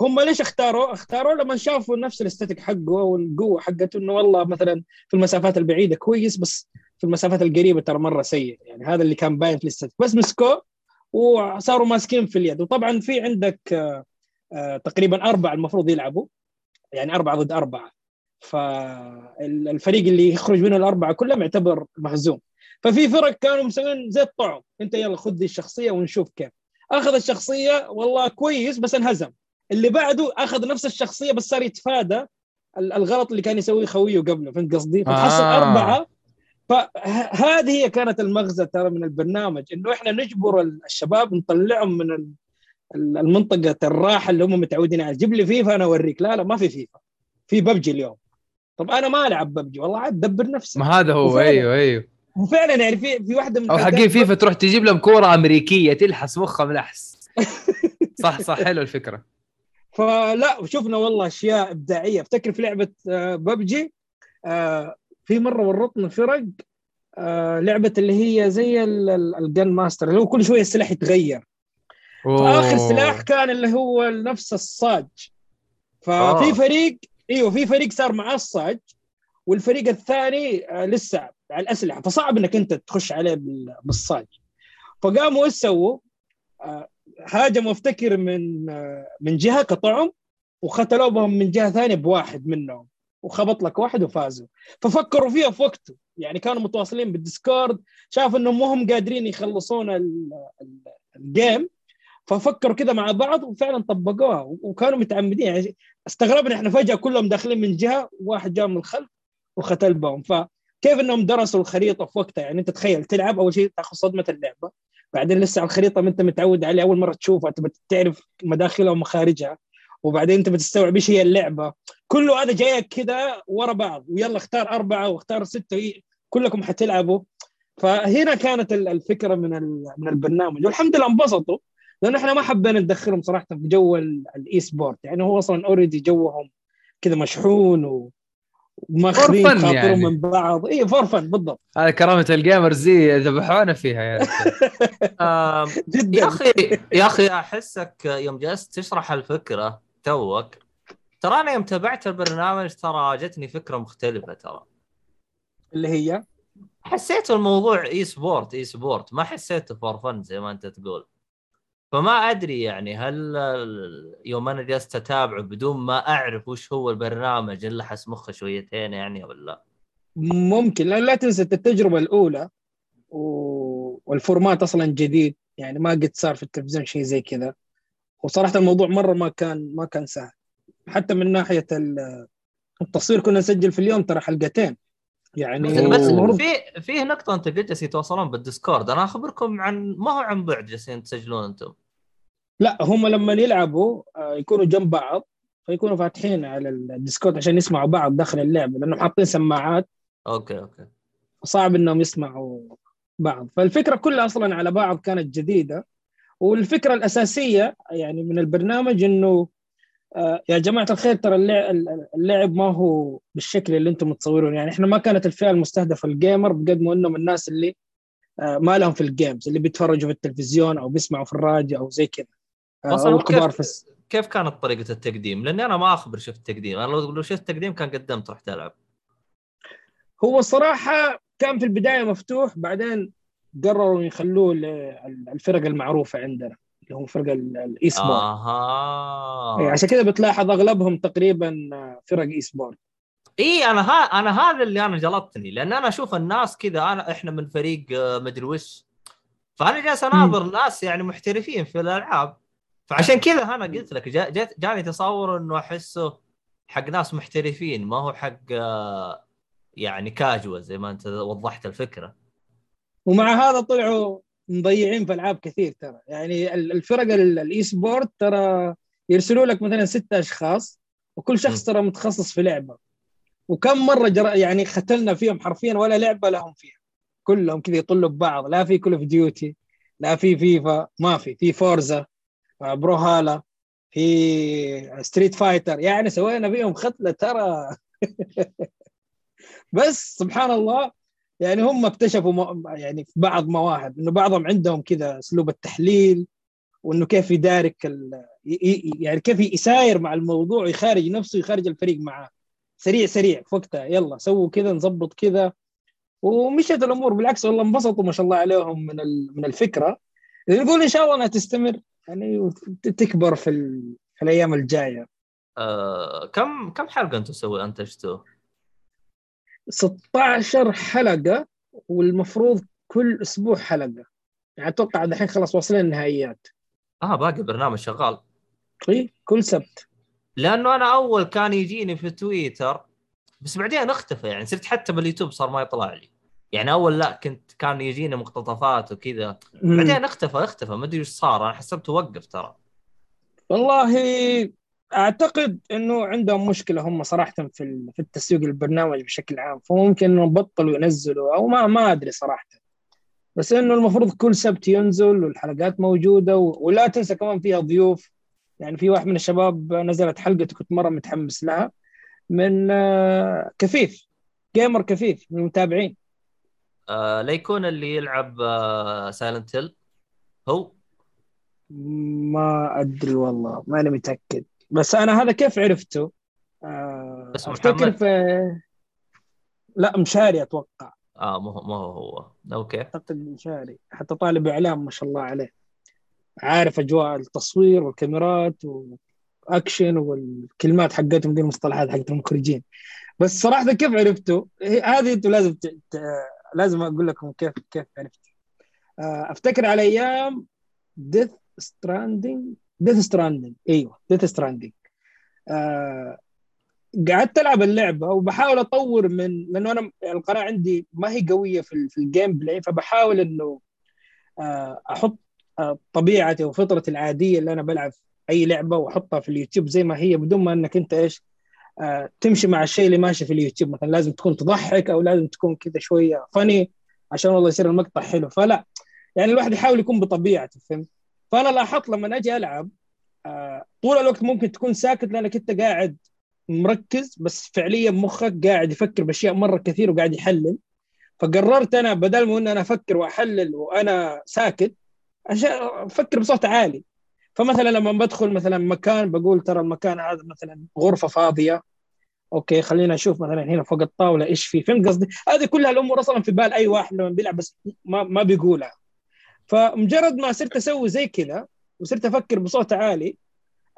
هم ليش اختاروا؟ اختاروا لما شافوا نفس ال statistic حقه والقوة حقته إنه والله مثلا في المسافات البعيدة كويس بس في المسافات القريبة ترى مرة سيء. يعني هذا اللي كان باين في ال statistic بس مسكوه وصاروا ماسكين في اليد. وطبعا في عندك آه، آه، تقريبا أربعة المفروض يلعبوا. يعني أربعة ضد أربعة. فالفريق اللي يخرج منه الأربعة كلهم يعتبر مهزوم. ففي فرق كانوا مسوين زي الطعم. انت يلا خذ دي الشخصية ونشوف كيف. أخذ الشخصية والله كويس بس انهزم. اللي بعده أخذ نفس الشخصية بس صار يتفادى ال- الغلط اللي كان يسويه خويه قبله. فهمت قصدي؟ فتحصل آه. أربعة فهذه هي كانت المغزى ترى من البرنامج إنه إحنا نجبر الشباب نطلعهم من ال- ال- المنطقة الراحة اللي هم متعودين عليها. جيب لي فيفا أنا أوريك. لا لا ما في فيفا. في ببجي اليوم. طب أنا ما ألعب ببجي. والله عاد دبر نفسك. ما هذا هو. وفعلاً. أيوه أيوه. وفعلا يعني في في واحدة من أو حقين فيفا تروح تجيب لهم كورة أمريكية تلحس مخها ملحس (laughs) صح صح. حلو الفكرة. فلا شفنا والله أشياء إبداعية. افتكر في لعبة آه، ببجي آه، في مرة ورطنا فرق آه، لعبة اللي هي زي ال- ال- ال gun master اللي هو كل شوية السلاح يتغير فآخر. سلاح كان اللي هو نفس الصاج ففي آه. فريق إيوه في فريق صار معاه الصاج والفريق الثاني آه، لسه على الأسلحة فصعب إنك أنت تخش عليه بال- بالصاج فقاموا إيش سووا؟ آه، هاجموا أفتكر من آه، من جهة قطعهم وختلوا بهم من جهة ثانية بواحد منهم وخبط لك واحد وفازوا. ففكروا فيها في وقته. يعني كانوا متواصلين بال Discord شافوا إنهم ما هم قادرين يخلصون ال- ال- ال game ففكروا كذا مع بعض وفعلا طبقوها. وكانوا متعمدين. يعني استغربنا إحنا فجأة كلهم داخلين من جهة وواحد جاء من الخلف وختل بهم فكيف إنهم درسوا الخريطة في وقتها؟ يعني أنت تخيل تلعب أول شيء تاخذ صدمة اللعبة بعدين لسه على الخريطة ما أنت متعود عليها أول مرة تشوفها تبى تعرف مداخلها ومخارجها. وبعدين انت بتستوعب إيش هي اللعبة. كله هذا جايك كذا ورا بعض ويلا اختار أربعة واختار ستة كلكم حتلعبوا. فهنا كانت ال- الفكرة من ال- من البرنامج. والحمد لله انبسطوا لأنه إحنا ما حبينا ندخلهم صراحة في جو ال- ال e-sport يعني هو أصلا already جوهم كذا مشحون و وماخذين خاطرهم يعني. من بعض. إي for fun بالضبط. هذه كرامة ال gamers دي ذبحونا فيها يا. (laughs) آم، جدا. يا أخي يا أخي أحسك يوم جلست تشرح الفكرة. توك. ترى أنا يوم تابعت البرنامج ترى جتني فكرة مختلفة ترى. اللي هي؟ حسيت الموضوع e-sport e-sport ما حسيته for fun زي ما أنت تقول. فما أدري يعني هل يوم أنا جلست أتابعه بدون ما أعرف وش هو البرنامج الا حس مخه شويتين يعني ولا ممكن. لا, لا تنسى التجربة الأولى و... وال format أصلا جديد. يعني ما قد صار في التلفزيون شيء زي كذا. وصراحة الموضوع مرة ما كان ما كان سهل. حتى من ناحية ال- التصوير كنا نسجل في اليوم ترى حلقتين. يعني بس, في في نقطه انت قلت جالس يتواصلون بالديسكورد. أنا أخبركم عن ما هو عن بعد جالسين تسجلون أنتم؟ لا هم لما يلعبوا آه، يكونوا جنب بعض فيكونوا فاتحين على الديسكورد عشان يسمعوا بعض داخل اللعبة لانهم حاطين سماعات. okay okay. صعب إنهم يسمعوا بعض. فالفكرة كلها أصلا على بعض كانت جديدة. والفكرة الأساسية يعني من البرنامج إنه آه، يا جماعة الخير ترى اللع- اللعب ما هو بالشكل اللي أنتم متصورون يعني إحنا ما كانت الفئة المستهدفة ال gamer بقد ما إنهم الناس اللي آه، ما لهم في ال games اللي بيتفرجوا في التلفزيون أو بيسمعوا في الراديو أو زي كذا آه، أو الكبار في الس- كيف كانت طريقة التقديم؟ لأني أنا ما أخبر شفت تقديم، أنا لو لو شفت تقديم كان قدمت رحت ألعب. هو الصراحه كان في البداية مفتوح بعدين قرروا يخلوه للفرق المعروفة عندنا اللي هم فرق ال- ال e-sport آها. إيه، عشان كذا بتلاحظ أغلبهم تقريبا فرق e-sport اي أنا ها أنا هذا اللي أنا جلطني لأن أنا أشوف الناس كذا أنا إحنا من فريق آه، مدري وش. فأنا جالس أناظر ناس يعني محترفين في الألعاب. فعشان كذا أنا قلت لك جا جاني تصور إنه أحسه حق ناس محترفين ما هو حق آه، يعني كاجوال زي ما أنت وضحت الفكرة. ومع هذا طلعوا مضيعين في ألعاب كثير ترى. يعني ال- الفرق ال- ال e-sport ترى يرسلوا لك مثلا ستة أشخاص وكل شخص ترى متخصص في لعبة. وكم مرة جر... يعني ختلنا فيهم حرفيا ولا لعبة لهم فيها. كلهم كذا يطلوا ببعض. لا في Call of Duty لا في فيفا ما في. في Forza برو هالا في Street Fighter يعني سوينا فيهم ختله ترى. (laughs) بس سبحان الله يعني هم اكتشفوا يعني في بعض مواهب إنه بعضهم عندهم كذا أسلوب التحليل وإنه كيف يدارك ال... يعني كيف يساير مع الموضوع ويخارج نفسه يخارج الفريق معاه. سريع سريع في وقتها. يلا سووا كذا نظبط كذا. ومشت الأمور. بالعكس والله انبسطوا ما شاء الله عليهم من من الفكرة. نقول إن شاء الله إنها تستمر يعني وتكبر في, ال... في الأيام الجاية. آه كم كم حلقة أنتم سوي انتجتوه؟ 16 حلقة والمفروض كل أسبوع حلقة. يعني أتوقع دحين خلاص واصلين النهائيات. آه باقي برنامج شغال. إي كل سبت. لأنه أنا أول كان يجيني في تويتر بس بعدين اختفى يعني صرت حتى باليوتيوب صار ما يطلع لي. يعني أول لا كنت كان يجيني مقتطفات وكذا. بعدين اختفى اختفى ما أدري إيش صار. أنا حسبته وقف ترى. والله أعتقد إنه عندهم مشكلة هم صراحة في في التسويق البرنامج بشكل عام فممكن إنهم بطلوا ينزلوا أو ما ما أدري صراحة. بس إنه المفروض كل سبت ينزل والحلقات موجودة. ولا تنسى كمان فيها ضيوف. يعني في واحد من الشباب نزلت حلقته كنت مرة متحمس لها من آه، كفيف gamer كفيف من المتابعين. آه لا يكون اللي يلعب آه Silent Hill هو؟ ما أدري والله ماني متأكد. بس أنا هذا كيف عرفته؟ آه، اسمه افتكر؟ في لا مشاري أتوقع. آه ما هو ما هو هو. okay. أعتقد مشاري. حتى طالب إعلام ما شاء الله عليه. عارف أجواء التصوير والكاميرات واكشن والكلمات حقتهم دي المصطلحات حقت المخرجين. بس صراحة كيف عرفته؟ هذه أنتم لازم ت... ت... لازم أقول لكم كيف كيف عرفت آه، أفتكر على أيام Death Stranding Death Stranding إيوه Death Stranding آه قعدت ألعب اللعبة وبحاول أطور من لأنه أنا القناة عندي ما هي قوية في, في ال gameplay فبحاول إنه آه أحط آه طبيعتي وفطرتي العادية اللي أنا بلعب أي لعبة وأحطها في اليوتيوب زي ما هي بدون ما إنك أنت إيش آه تمشي مع الشيء اللي ماشي في اليوتيوب. مثلا لازم تكون تضحك أو لازم تكون كذا شوية فني عشان والله يصير المقطع حلو. فلا يعني الواحد يحاول يكون بطبيعته فهمت؟ فأنا لاحظت لما أجي ألعب آه طول الوقت ممكن تكون ساكت لأنك أنت قاعد مركز بس فعليا مخك قاعد يفكر بأشياء مرة كثير وقاعد يحلل. فقررت أنا بدل ما ان أنا أفكر وأحلل وأنا ساكت عشان أفكر بصوت عالي. فمثلا لما بدخل مثلا مكان بقول ترى المكان هذا مثلا غرفة فاضية. أوكي خلينا نشوف مثلا هنا فوق الطاولة إيش في فهمت قصدي؟ هذه كلها الأمور أصلا في بال أي واحد لما بيلعب بس ما ما بيقولها. فمجرد ما صرت أسوي زي كذا وصرت أفكر بصوت عالي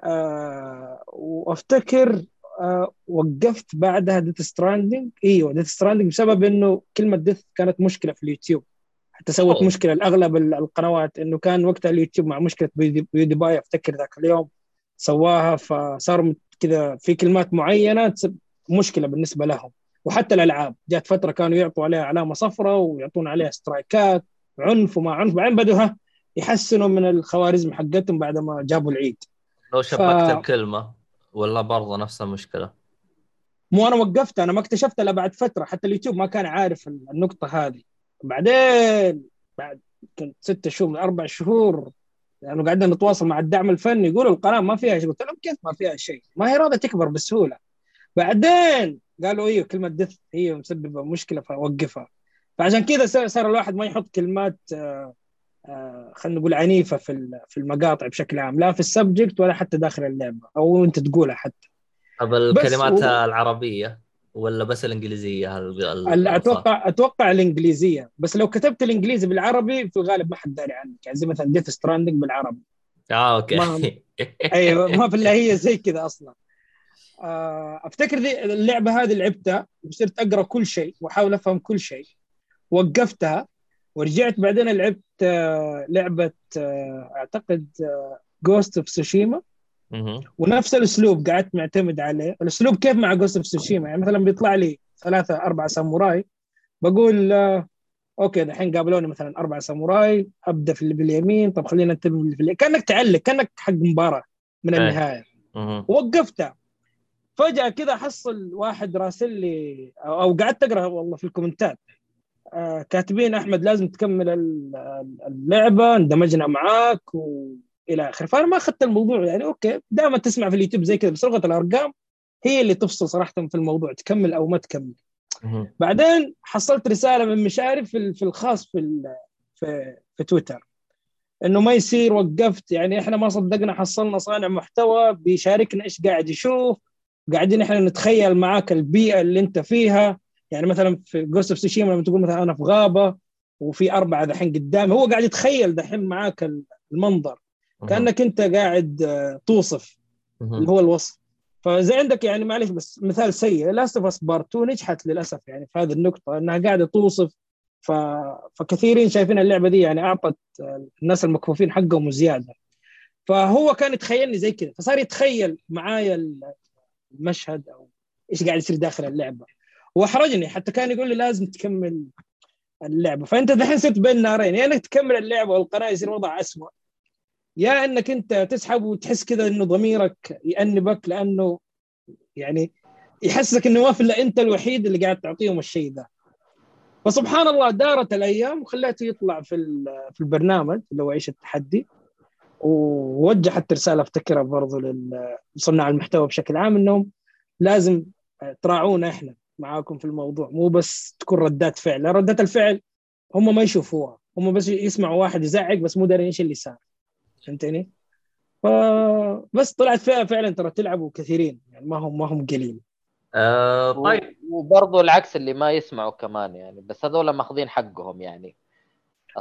آه وأفتكر آه وقفت بعدها Death Stranding إيوه Death Stranding بسبب إنه كلمة death كانت مشكلة في اليوتيوب. حتى سوت أوه. مشكلة لاغلب ال- القنوات إنه كان وقتها اليوتيوب مع مشكلة PewDiePie أفتكر ذاك اليوم سواها فصار كذا في كلمات معينة تسبب مشكلة بالنسبة لهم. وحتى الألعاب جات فترة كانوا يعطوا عليها علامة صفراء ويعطون عليها strikeات. عنف وما عنف بعدين بدوا ها يحسنوا من الخوارزم حقتهم بعد ما جابوا العيد. لو شبكت الكلمة ولا برضه نفس المشكلة. مو أنا وقفت أنا ما اكتشفت إلا بعد فترة حتى اليوتيوب ما كان عارف النقطة هذه. بعدين بعد يمكن ستة شهور من أربع شهور لأنه يعني قعدنا نتواصل مع الدعم الفني يقولوا القناة ما فيها شيء. قلت لهم كيف ما فيها شيء؟ ما هي راضيه تكبر بسهولة. بعدين قالوا إيوه كلمة دث هي مسببة مشكلة فوقفها. فعشان كذا صار- الواحد ما يحط كلمات آه، آه، خلينا نقول عنيفة في في المقاطع بشكل عام لا في ال subject ولا حتى داخل اللعبة أو أنت تقولها حتى. طب الكلمات و- العربية ولا بس الإنجليزية؟ ال- ال- ال- أتوقع أتوقع الإنجليزية. بس لو كتبت الإنجليزي بالعربي في الغالب ما حد داري عنك يعني زي مثلا Death Stranding بالعربي. آه okay. ما- (laughs) أيوه ما في إلا هي زي كذا أصلا. آه، أفتكر ذي اللعبة هذه لعبتها وصرت أقرأ كل شيء وأحاول أفهم كل شيء. وقفتها ورجعت بعدين لعبت آه، لعبة آه، أعتقد Ghost of Tsushima. ونفس الأسلوب قعدت معتمد عليه. الأسلوب كيف مع Ghost of Tsushima يعني مثلا بيطلع لي ثلاثة أربعة ساموراي. بقول آه، okay دحين قابلوني مثلا أربعة ساموراي. أبدأ في اللي باليمين. طب خلينا ننتبه اللي في اليمين كأنك تعلق كأنك حق مباراة من أي. النهاية. مهم. وقفتها. فجأة كذا حصل واحد راسل لي أو أو قعدت أقرأ والله في ال commentات. كاتبين أحمد لازم تكمل ال- اللعبة اندمجنا معاك وإلى آخره. فأنا ما أخذت الموضوع يعني أوكي دائما تسمع في اليوتيوب زي كذا بس لغة الأرقام هي اللي تفصل صراحة في الموضوع تكمل أو ما تكمل. بعدين حصلت رسالة من مشاري في ال- في الخاص في في, في تويتر إنه ما يصير وقفت. يعني إحنا ما صدقنا حصلنا صانع محتوى بيشاركنا إيش قاعد يشوف. قاعدين إحنا نتخيل معاك البيئة اللي أنت فيها. يعني مثلا في Ghost of Tsushima لما تقول مثلا أنا في غابة وفي أربعة دحين قدامي هو قاعد يتخيل دحين معاك المنظر. كأنك أنت قاعد آه، توصف اللي. هو الوصف. فزي عندك يعني معلش بس مثال سيء Last of Us Part 2 نجحت للأسف يعني في هذه النقطة إنها قاعدة توصف. ف... فكثيرين شايفين اللعبة دي يعني أعطت الناس المكفوفين حقهم وزياده فهو كان يتخيلني زي كذا فصار يتخيل معايا المشهد أو إيش قاعد يصير داخل اللعبة. واحرجني حتى كان يقول لي لازم تكمل اللعبة. فأنت دحين صرت بين نارين يا إنك تكمل اللعبة والقناة يصير وضع اسوء يا إنك أنت تسحب وتحس كذا إنه ضميرك يأنبك لأنه يعني يحسسك إنه ما في إلا أنت الوحيد اللي قاعد تعطيهم الشيء ذا. فسبحان الله دارت الأيام وخليته يطلع في في البرنامج اللي هو عيش التحدي ووجهت رسالة أفتكرها برضو لصناع المحتوى بشكل عام إنهم لازم تراعونا إحنا. معاكم في الموضوع مو بس تكون ردات فعل ردات الفعل هم ما يشوفوها هم بس يسمعوا واحد يزعق بس مو دارين إيش اللي صار فهمتني؟ فبس طلعت فيها فعلا ترى تلعبوا كثيرين يعني ما هم ما هم قليل آه، طيب. وبرضه العكس اللي ما يسمعوا كمان يعني بس هذول ماخذين حقهم يعني.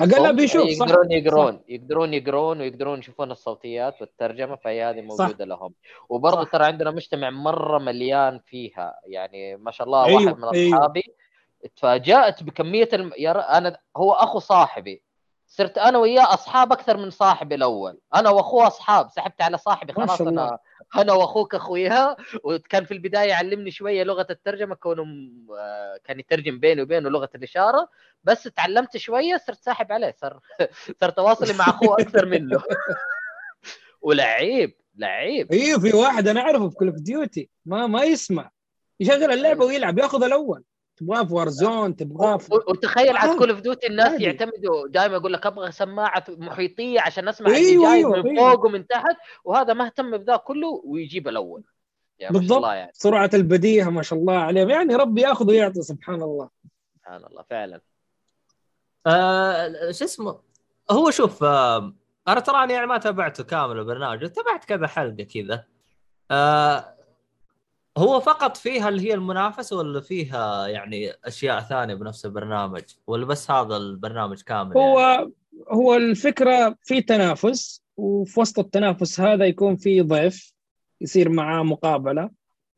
الصوت بيشوف، صح، يقدرون يقرون يقدرون يقرون ويقدرون يشوفون الصوتيات والترجمة فهي هذه صح. موجودة لهم وبرضه صح. ترى عندنا مجتمع مرة مليان فيها يعني ما شاء الله أيوه، واحد من أيوه. أصحابي تفاجأت بكمية الم... يا ر... أنا هو أخو صاحبي صرت أنا وياه أصحاب أكثر من صاحبي الأول. أنا وأخوه أصحاب. سحبت على صاحبي. خلاص. أنا أنا وأخوك اخويا وكان في البداية يعلمني شوية لغة الترجمة. كونه آه، كان يترجم بيني وبينه لغة الإشارة. بس تعلمت شوية صرت ساحب عليه. صار (laughs) صرت تواصلي مع أخوه أكثر منه. (laughs) ولعيب لعيب. أيوه في واحد أنا أعرفه في Call of Duty ما ما يسمع. يشغل اللعبة ويلعب ياخذ الأول. تبغاه في Warzone تبغاه في وتخيل على. Call of Duty الناس عادي. يعتمدوا دائما يقول لك أبغى سماعة محيطية عشان أسمع اللي أيوه، جاي أيوه، من أيوه. فوق ومن تحت وهذا ما اهتم بذا كله ويجيب الأول شاء بالضبط. الله يعني سرعة البديهة ما شاء الله عليهم يعني ربي ياخذ ويعطي سبحان الله سبحان الله فعلا آه، شو اسمه هو شوف آه، أنا تراني يعني ما تابعته كامل البرنامج تابعت كذا حلقة كذا آه، هو فقط فيها اللي هي المنافسة ولا فيها يعني أشياء ثانية بنفس البرنامج ولا بس هذا البرنامج كامل هو يعني؟ هو الفكرة في تنافس وفي وسط التنافس هذا يكون في ضيف يصير معاه مقابلة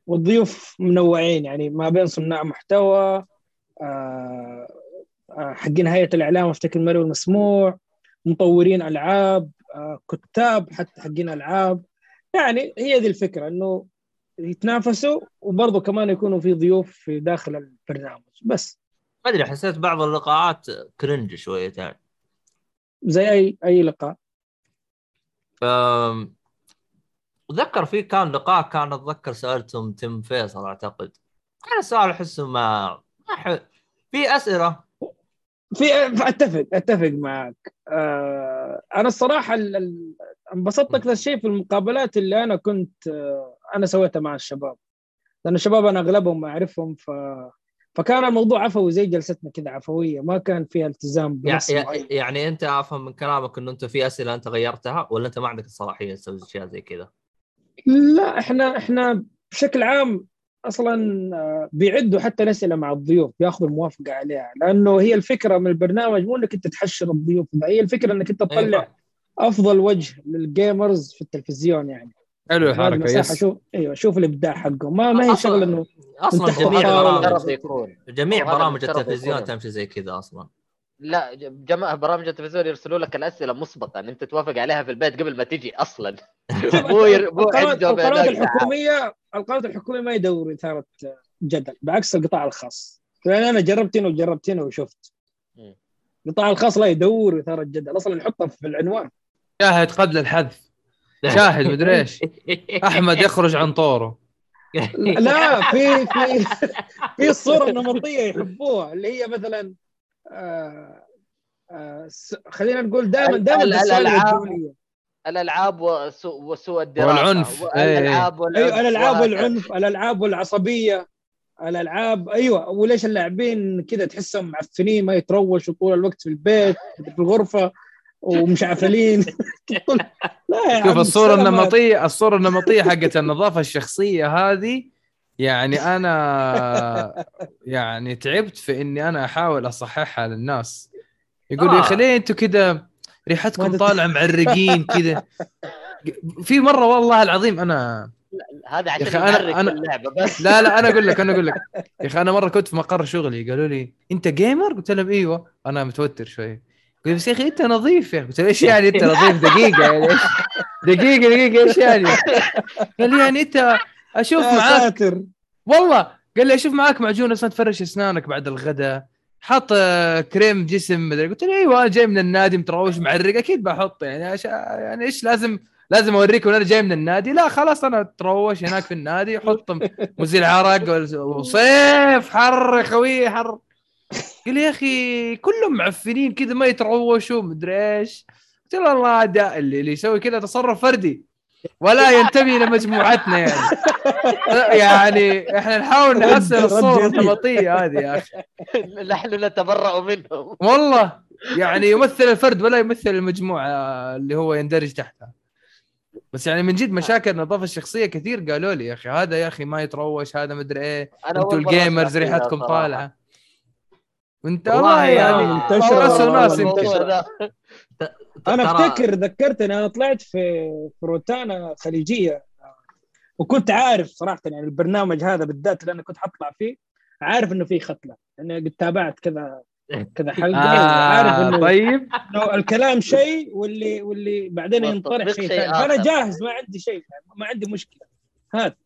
والضيوف منوعين يعني ما بين صناع محتوى آه، آه، حقين هيئة الإعلام افتكر المرئي والمسموع مطورين ألعاب آه، كتاب حتى حقين ألعاب يعني هي دي الفكرة إنه يتنافسوا وبرضه كمان يكونوا في ضيوف في داخل البرنامج. بس. ما أدري حسيت بعض اللقاءات كرنج شويتين زي أي أي لقاء؟ أم، أتذكر في كان لقاء كان أتذكر سألتهم تم فيصل أعتقد. كان السؤال احسه ما ما ح... في أسئلة؟ في أتفق أتفق معك. آه أنا الصراحة ال- ال- انبسطت أكثر شيء في المقابلات اللي أنا كنت آه أنا سويتها مع الشباب لأن الشباب أنا أغلبهم أعرفهم ف فكان الموضوع عفوي زي جلستنا كذا عفوية ما كان فيها التزام يع- بنص يع- معين يعني أنت افهم من كلامك إنه أنت في أسئلة أنت غيرتها ولا أنت ما عندك الصلاحية تسوي أشياء زي كذا؟ لا إحنا إحنا بشكل عام أصلا آه، بيعدوا حتى الأسئلة مع الضيوف بياخذوا الموافقة عليها لأنه هي الفكرة من البرنامج مو إنك أنت تحشر الضيوف هي الفكرة إنك أنت أيوة. تطلع أفضل وجه لل gamers في التلفزيون يعني حلو الحركه مساحه yes. شوف أيوه شوف الإبداع حقهم. ما ما هي شغلة إنه أصلا جميع. برامج جميع برامج التلفزيون. تمشي زي كذا أصلا. لا جماعة برامج التلفزيون يرسلوا لك الأسئلة مسبقا. أنت توافق عليها في البيت قبل ما تجي أصلا. (laughs) مو. مو القنوات الحكوميه القنوات الحكومية ما يدوروا إثارة جدل بعكس القطاع الخاص. لأن أنا جربت هنا وجربت هنا وشفت. القطاع الخاص لا يدور إثارة جدل أصلا نحطها في العنوان. شاهد قبل الحذف. شاهد مدري (laughs) إيش أحمد يخرج عن طوره (laughs) لا في في في الصورة النمطية يحبوها اللي هي مثلا آه آه خلينا نقول دائما دائما ال- السؤال الألعاب. الدولية الألعاب وسوء, الدراسة والعنف. إيه. الألعاب والعنف أيوه الألعاب وهكذا. والعنف الألعاب والعصبية الألعاب أيوه وليش اللاعبين كذا تحسهم معفنين ما يتروشوا طول الوقت في البيت في الغرفة ومشعفلين (laughs) لا يا شوف الصورة. النمطيه الصورة النمطية حقت النظافة الشخصية هذه يعني أنا يعني تعبت في إني أنا أحاول أصححها للناس. يقول آه. يا أخي ليه أنتم كذا ريحتكم طالعة معرقين كذا؟ في مرة والله العظيم أنا هذا عشان أنا- يحرك أنا- اللعبة بس. لا لا أنا أقول لك أنا أقول لك. يا أخي أنا مرة كنت في مقر شغلي قالوا لي أنت جيمر؟ قلت لهم إيوه. أنا متوتر شوي قلت بس يا أخي أنت نظيف يا أخي. قلت إيش يعني أنت (laughs) نظيف؟ دقيقة يعني. إيش؟ (laughs) دقيقة دقيقة إيش يعني؟ قال لي يعني أنت أشوف معاك ساتر. والله. قال لي أشوف معاك معجون ما تفرش أسنانك بعد الغداء. حاط آه، كريم جسم مدري. قلت له أيوه أنا جاي من النادي متروش معرق. أكيد بحط يعني. عش... يعني إيش لازم لازم اوريكم أنا جاي من النادي. لا خلاص أنا أتروش هناك في النادي. حط مزيل عرق وصيف حر يا خوي حر. قال يا أخي كلهم معفنين كذا ما يتروشوا مدري إيش. قلت له والله ده اللي, اللي يسوي كذا تصرف فردي. ولا ينتمي لمجموعتنا يعني. يعني إحنا نحاول نحسن الصورة. النمطية هذه يا أخي. نحن نتبرأ منهم. والله يعني يمثل الفرد ولا يمثل المجموعة اللي هو يندرج تحتها. بس يعني من جد مشاكل النظافه الشخصية كثير قالوا لي يا أخي هذا يا أخي ما يتروش هذا مدري إيه. أنتوا الجيمرز ريحتكم. طالعة. وانت والله يعني منتشرة ناس وناس والله يمكن. الموضوع ده. (laughs) أنا أفتكر ذكرتني أنا طلعت في في روتانا خليجية. وكنت عارف صراحة يعني البرنامج هذا بالذات اللي أنا كنت حطلع فيه عارف إنه في ختلة. لاني قد تابعت كذا كذا حلقة. (laughs) عارف آه إنه طيب. انه الكلام شيء واللي واللي بعدين ينطرح شيء ثاني. فانا. جاهز ما عندي شيء يعني ما عندي مشكلة. هات.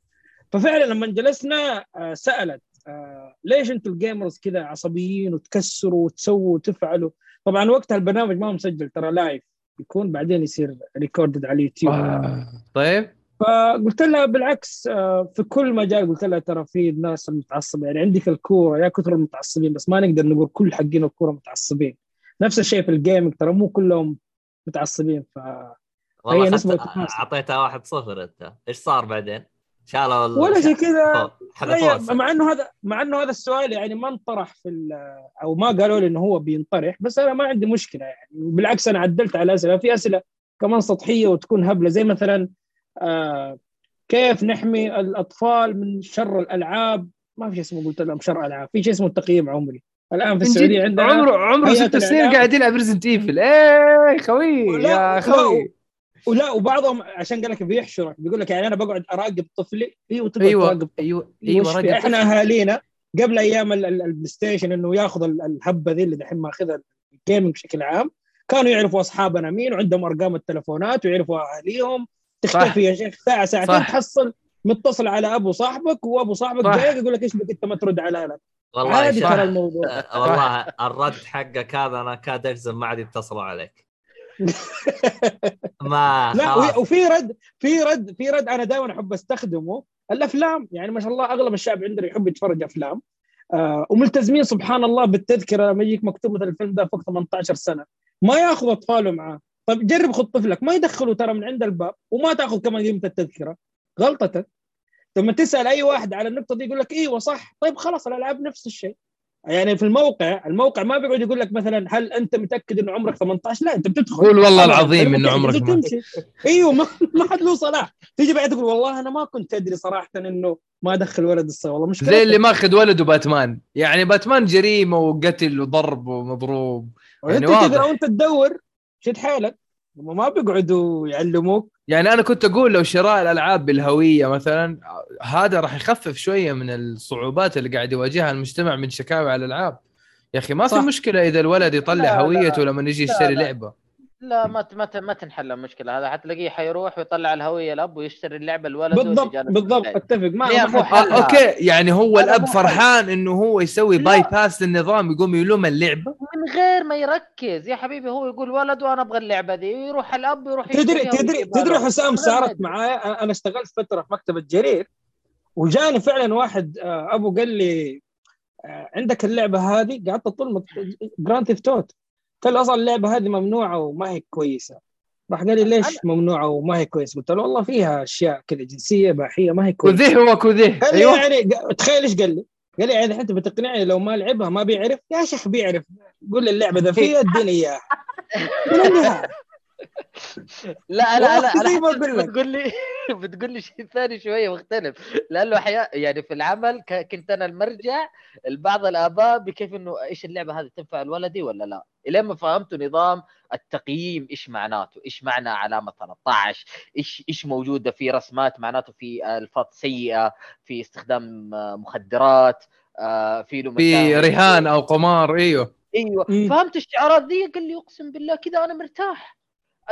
ففعلا لما جلسنا آه، سألت آه، ليش أنتم ال gamers كذا عصبيين وتكسروا وتسووا وتفعلوا؟ طبعا وقتها البرنامج ما هو مسجل ترى live يكون بعدين يصير recorded على اليوتيوب. آه. طيب. فقلت لها بالعكس آه، في كل مجال قلت لها ترى في الناس المتعصبه يعني عندك الكورة يا كثر المتعصبين بس ما نقدر نقول كل حقين الكورة متعصبين. نفس الشيء في ال gaming ترى مو كلهم متعصبين ف والله نسبة. أعطيتها واحد صفر أنت. إيش صار بعدين؟ شالوا ال- ولا زي كذا. فوق. حذفوها هي- مع إنه هذا مع إنه هذا السؤال يعني ما انطرح في ال- أو ما قالوا لي إنه هو بينطرح بس أنا ما عندي مشكلة يعني. بالعكس أنا عدلت على الاسئله في أسئلة كمان سطحية وتكون هبلة زي مثلا آه كيف نحمي الأطفال من شر الألعاب؟ ما في شيء اسمه قلت لهم شر ألعاب في شيء اسمه تقييم عمري. الآن في السعودية عندنا عمره عمره ست سنين. قاعد يلعب Resident Evil إيه خوي يا خوي. ولا وبعضهم عشان قال لك بيحشرك بيقول لك يعني أنا بقعد أراقب طفلي أيوه تقعد أيوه تراقب أيوه أيوه رجل رجل إحنا أهالينا قبل أيام ال- ال- ال PlayStation إنه ياخذ ال- الهبة ذي اللي دحين ماخذها ال gaming بشكل عام كانوا يعرفوا أصحابنا مين وعندهم أرقام التلفونات ويعرفوا أهاليهم. تختفي يا شيخ ساعة ساعتين صح. تحصل متصل على أبو صاحبك وأبو صاحبك صح. جاي يقول لك إيش بك أنت ما ترد على لك والله عادي ترى الموضوع. والله الرد حقك هذا أنا كاد أجزم ما عاد يتصلوا عليك. (laughs) ما لا وفي رد في رد في رد أنا دائما أحب أستخدمه. الأفلام يعني ما شاء الله أغلب الشعب عندنا يحب يتفرج أفلام. آه وملتزمين سبحان الله بالتذكرة لما يجيك مكتوب مثلا الفيلم ده فوق 18 سنة. ما ياخذ أطفاله معاه. طيب جرب خذ طفلك. ما يدخله ترى من عند الباب وما تأخذ كمان قيمة التذكرة. غلطتك لما تسأل أي واحد على النقطة دي يقول لك إيوه صح. طيب خلاص الألعاب نفس الشيء. يعني في الموقع الموقع ما بيقعد يقول لك مثلا هل أنت متأكد انه عمرك 18 لا أنت بتدخل. قول والله العظيم متأكد عمرك ما وتمشي. أيوه ما (laughs) ما حد له صلاح. تيجي بعد تقول والله أنا ما كنت أدري صراحة إنه ما ادخل ولد الصلاة والله مشكلة زي اللي ماخذ ولده باتمان. يعني باتمان جريمة وقتل وضرب ومضروب. يعني. تقرا وانت تدور شد حالك هم ما بيقعدوا يعلموك. يعني أنا كنت أقول لو شراء الألعاب بالهوية مثلا هذا راح يخفف شوية من الصعوبات اللي قاعد يواجهها المجتمع من شكاوى على الألعاب يا أخي ما في صح. مشكلة إذا الولد يطلع لا. هويته لما يجي يشتري. لعبة لا ما ت- ما ت- ما تنحل المشكلة هذا حتلاقيه حيروح ويطلع الهوية الأب ويشتري اللعبة الولد بالضبط بالضبط. أتفق ما مو حد- حل. okay يعني هو الأب. فرحان إنه هو يسوي. bypass للنظام يقوم يلوم اللعبة من غير ما يركز يا حبيبي هو يقول ولد وأنا أبغى اللعبة دي يروح الأب يروح تدري تدري تدري. حسام صارت. معايا أنا- أنا اشتغلت فترة في مكتبة جرير وجاني فعلا واحد آه، أبو قال لي آه، عندك اللعبة هذه قعدت اطل Grand Theft له أصلا اللعبة هذه ممنوعة وما هي كويسة. راح قال لي ليش ممنوعة وما هي كويسة؟ قلت له والله فيها أشياء كذا جنسية اباحيه ما هي كويسة. كذه هو قال لي أيوه. يعني تخيل إيش قال لي؟ قال لي يعني أنت بتقنعني لو ما لعبها ما بيعرف؟ يا شيخ بيعرف. قول لي اللعبة ذا فيها اديني إياها. (laughs) لا لا لا زي ما أنا أقول لك. بتقول لي (laughs) بتقول لي شيء ثاني شوية مختلف. لأنه أحيانا يعني في العمل كنت أنا المرجع لبعض الآباء بكيف إنه إيش اللعبة هذه تنفع الولدي ولا لا؟ إلين ما فهمت نظام التقييم إيش معناته؟ إيش معنى علامة 13 إيش إيش موجودة؟ في رسمات معناته في ألفاظ سيئة في استخدام مخدرات آه، في له في. رهان أو قمار إيوه. إيوه. فهمت الشعارات دي؟ قال لي أقسم بالله كذا أنا مرتاح.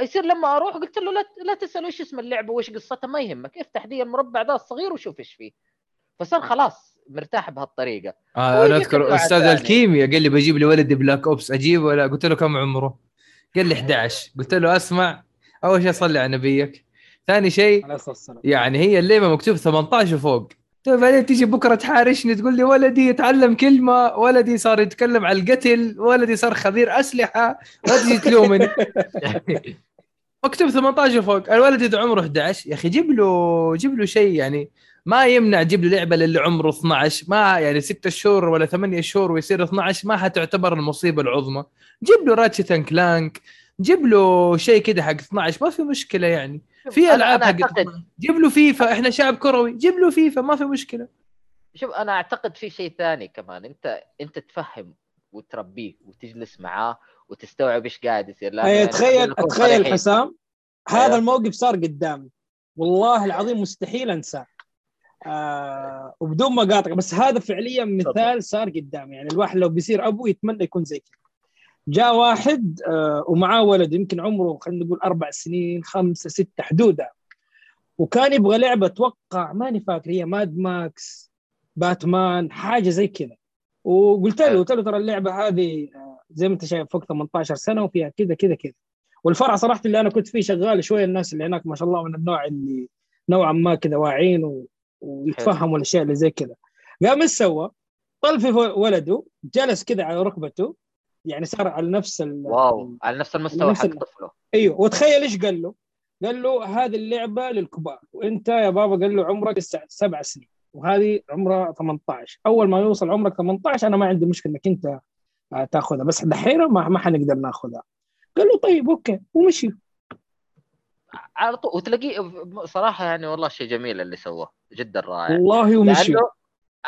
يصير لما أروح قلت له لا لا تسأل إيش اسم اللعبة وايش قصتها ما يهمك افتح دي المربع ده الصغير وشوف إيش فيه. فصار خلاص مرتاح بهالطريقة. آه أنا أذكر أستاذ الثاني. الكيمياء قال لي بجيب لي ولدي Black Ops أجيبه ولا قلت له كم عمره؟ قال لي 11 قلت له أسمع أول شيء صلي على نبيك. ثاني شيء يعني هي اللعبة مكتوب 18 وفوق. طيب بعدين تيجي بكرة تحارشني تقول لي ولدي يتعلم كلمة ولدي صار يتكلم على القتل ولدي صار خبير أسلحة لا تجي تلومني (laughs) مكتوب 18 وفوق الولد إذا عمره 11 يا أخي جيب له جيب له شيء يعني ما يمنع تجيب له لعبة للي عمره 12 ما يعني 6 شهور ولا 8 شهور ويصير 12 ما حتعتبر المصيبة العظمى. جيب له راتشت كلانك جيب له شيء كده حق 12 ما في مشكلة يعني. في ألعاب حق أعتقد- 12. جيب له فيفا إحنا شعب كروي. جيب له فيفا ما في مشكلة. شوف أنا أعتقد في شيء ثاني كمان. انت أنت تفهم وتربيه وتجلس معاه وتستوعب إيش قاعد يصير. يعني خلينا تخيل تخيل. حسام أيوه. هذا الموقف صار قدامي والله العظيم مستحيل أنساه. آه وبدون ما اقاطع بس هذا فعليا مثال صار قدامي يعني الواحد لو بيصير أبوه يتمنى يكون زي كذا. جاء واحد آه ومعاه ولد يمكن عمره خلينا نقول أربع سنين خمسه سته حدودها وكان يبغى لعبة أتوقع ماني فاكر هي Mad Max Batman حاجة زي كذا. وقلت له قلت له ترى اللعبة هذه آه، زي ما انت شايف فوق 18 سنة وفيها كذا كذا كذا. والفرع صراحة اللي أنا كنت فيه شغال شوية الناس اللي هناك ما شاء الله من النوع اللي نوعا ما كذا واعيين و... ويتفهموا الأشياء اللي زي كذا. قام إيش سوى؟ طل في ولده جلس كذا على ركبته يعني صار على نفس ال... واو على نفس المستوى نفس حق طفله. أيوه وتخيل إيش قال له؟ قال له هذه اللعبة للكبار. وأنت يا بابا قال له عمرك سبع سنين وهذه عمرها 18 أول ما يوصل عمرك 18 أنا ما عندي مشكلة إنك أنت آه، تاخذها. بس دحين ما ما حنقدر ناخذها. قال له طيب أوكي ومشي. على طول وتلاقيه صراحة يعني والله شيء جميل اللي سواه. جدا رائع. والله ومشي. لأنه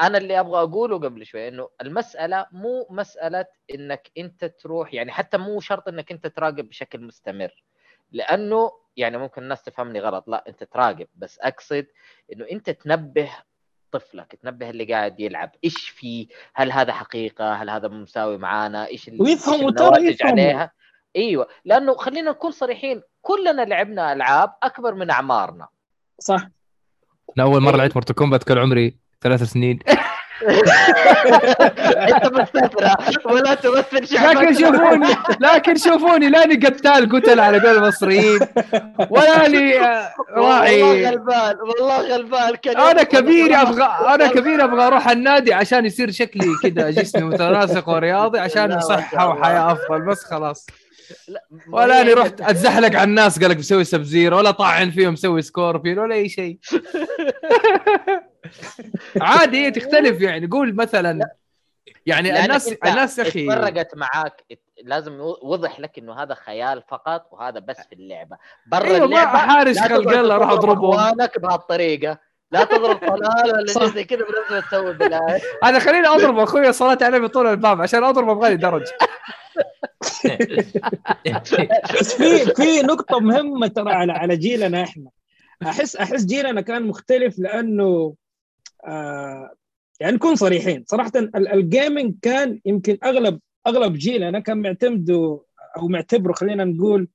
أنا اللي أبغى أقوله قبل شوي إنه المسألة مو مسألة إنك أنت تروح يعني حتى مو شرط إنك أنت تراقب بشكل مستمر لأنه يعني ممكن الناس تفهمني غلط لا أنت تراقب بس أقصد إنه أنت تنبه طفلك تنبه اللي قاعد يلعب إيش فيه؟ هل هذا حقيقة؟ هل هذا مساوي معانا؟ إيش ويفهم النواتج. عليها؟ إيوه لأنه خلينا نكون صريحين كلنا لعبنا ألعاب أكبر من أعمارنا. صح. أنا أول مرة أيوة. لعبت مورتال كومبات كان عمري. ثلاث سنين. أنت مستثنى ولا تمثل لكن شوفوني لكن شوفوني لاني قتال قتل على قول المصريين ولا لي آه، والله راعي غلبان والله غلبان. أنا كبير أبغى أنا كبير أبغى أروح النادي عشان يصير شكلي كذا جسمي متناسق ورياضي عشان صحة. وحياة أفضل بس خلاص. ولا اني رحت أتزحلق على الناس قالك بسوي Sub-Zero ولا طاعن فيهم مسوي Scorpion ولا أي شيء. (laughs) عادي هي تختلف يعني. قول مثلا يعني الناس الناس يا أخي اتفرقت معاك لازم وضح لك إنه هذا خيال فقط وهذا بس في اللعبة. برا ما اللعبة لا خلق الله أضربهم. أخوانك بهالطريقة. لا تضرب (laughs) طلال ولا شيء. زي كذا بنفس ما تسوي بالله. أنا خليني أضرب أخوي صلاة عليه بطول الباب عشان اضرب أبغى لي درج بس في في نقطة مهمة ترى على على جيلنا إحنا. أحس أحس جيلنا كان مختلف لأنه يعني نكون صريحين. صراحة ال- ال gaming كان يمكن اغلب أغلب جيلنا كان معتمده أو معتبره خلينا نقول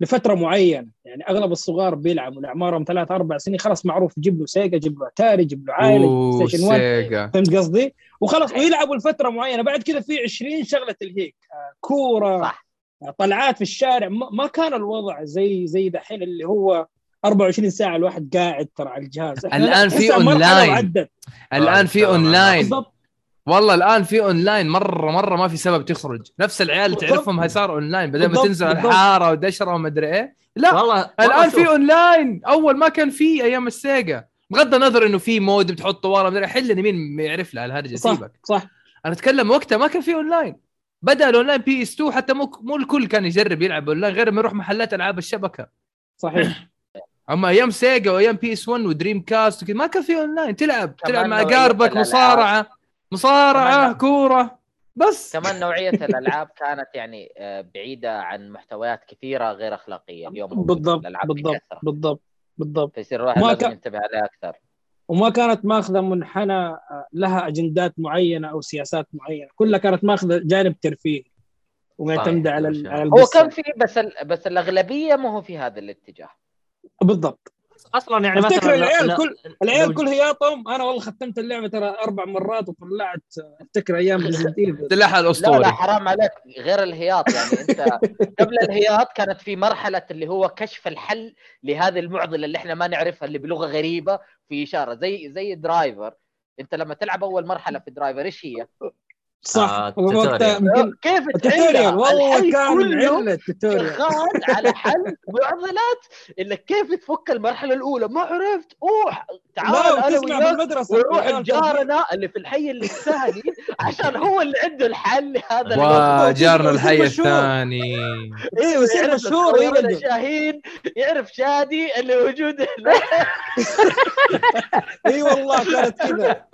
لفترة معينة. يعني أغلب الصغار بيلعبوا لاعمارهم ثلاث أربع سنين خلاص معروف جيب له Sega جيب له أتاري جيب له عائلة جيب له أوه، Station 1 Sega. فهمت قصدي؟ وخلاص ويلعبوا لفترة معينة. بعد كذا في 20 شغلة تلهيك آه، كورة صح. آه، طلعات في الشارع. ما ما كان الوضع زي زي دحين اللي هو 24 ساعة الواحد قاعد ترى على الجهاز. لسه في. وعدت. الآن في آه، اونلاين بالضبط. والله الآن في اونلاين مرة مرة ما في سبب تخرج. نفس العيال اللي. تعرفهم هاي صار اونلاين بدل ما تنزل. الحارة ودشرة ومدري إيه. لا والله الآن في اونلاين أول ما كان في أيام ال Sega. بغض النظر إنه في mode بتحطه ورا مدري حل مين يعرف له الهرجة صح سيبك. صح. أنا أتكلم وقتها ما كان في اونلاين بدأ ال online PS 2 حتى مو مو الكل كان يجرب يلعب اونلاين غير ما يروح محلات ألعاب الشبكة. صحيح. (clears throat) أما أيام Sega وأيام PS 1 و Dreamcast وكذا ما كان في اونلاين تلعب كمان تلعب مع نوعية قاربك الألعاب. مصارعة مصارعة كورة بس كمان نوعية الألعاب كانت يعني آه، بعيدة عن محتويات كثيرة غير أخلاقية اليوم. بالضبط بالضبط. بالضبط بالضبط فيصير الواحد لازم ينتبه عليها أكثر وما كانت ماخذة منحنى آه، لها أجندات معينة أو سياسات معينة كلها كانت ماخذة جانب ترفيهي ومعتمدة صحيح، على. على هو. كان في بس ال... بس الأغلبية ما هو في هذا الاتجاه بالضبط. أصلا يعني افتكر مثلا العيال لا- كل العيال كل هياطهم أنا والله ختمت اللعبة ترى أربع مرات وطلعت أفتكر أيام ايفل سلاحها لا لا الاسطوري حرام عليك. غير الهياط يعني. (laughs) أنت قبل الهياط كانت في مرحلة اللي هو كشف الحل لهذه المعضلة اللي إحنا ما نعرفها اللي بلغة غريبة في إشارة. زي زي Driver أنت لما تلعب أول مرحلة في Driver إيش هي؟ صح. آه، وقتها. يمكن كيف ال tutorial؟ والله كان عله ال tutorial. شغال على حل معضلات إنك كيف تفك المرحلة الأولى؟ ما عرفت. أوح تعال أنا وياك ونروح لجارنا اللي في الحي اللي الثاني (laughs) عشان هو اللي عنده الحل لهذا الموضوع وتصير الحي. الثاني. أيوه يصير يعرف مشهور. شاهين يعرف شادي اللي موجود هنا (laughs) إي والله كانت كذا.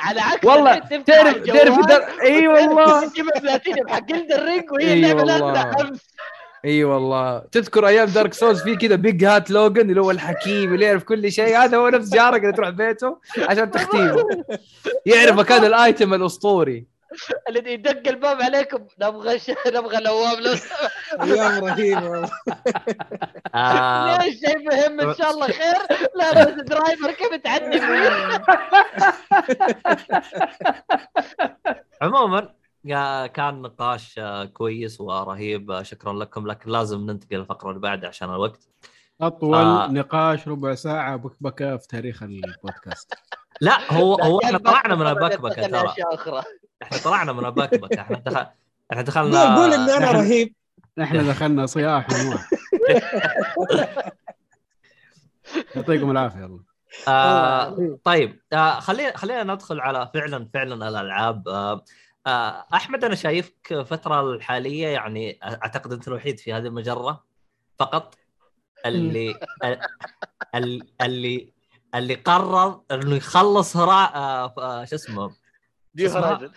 على عكس والله تعرف تعرف در... اي والله. تجيب البلاتينيوم حق Elden Ring وهي اللعبة امس اي والله. تذكر أيام Dark Souls في كذا Big Hat Logan اللي هو الحكيم اللي يعرف كل شيء. هذا هو نفس جارك اللي تروح بيته عشان تختيمه. (laughs) يعرف مكان ال item الأسطوري. (laughs) اللي يدق الباب عليكم. نبغى ش... نبغى نواب لو. أيام رهيبه والله. ليش شيء مهم إن شاء الله خير؟ لا بس درايفر كيف تعدي فيه (laughs) عموما يا- كان نقاش آه، كويس ورهيب. آه، شكرا لكم. لكن لازم ننتقل للفقره اللي بعدها عشان الوقت. أطول آه. نقاش ربع ساعة بكبكه في تاريخ البودكاست. لا هو هو إحنا طلعنا من البكبكة ترى. إحنا طلعنا من البكبكه إحنا دخل... إحنا دخلنا قول قول اني أنا نحن- رهيب. إحنا دخلنا صياح ونوح. (laughs) يعطيكم العافية يلا آه. طيب آه خلينا خلينا ندخل على فعلا فعلا الألعاب. آه آه أحمد أنا شايفك الفترة الحالية يعني أعتقد أنت الوحيد في هذه المجرة فقط. اللي ال- اللي اللي قرر إنه يخلص آه آه شو اسمه؟ اسمها؟ Horizon.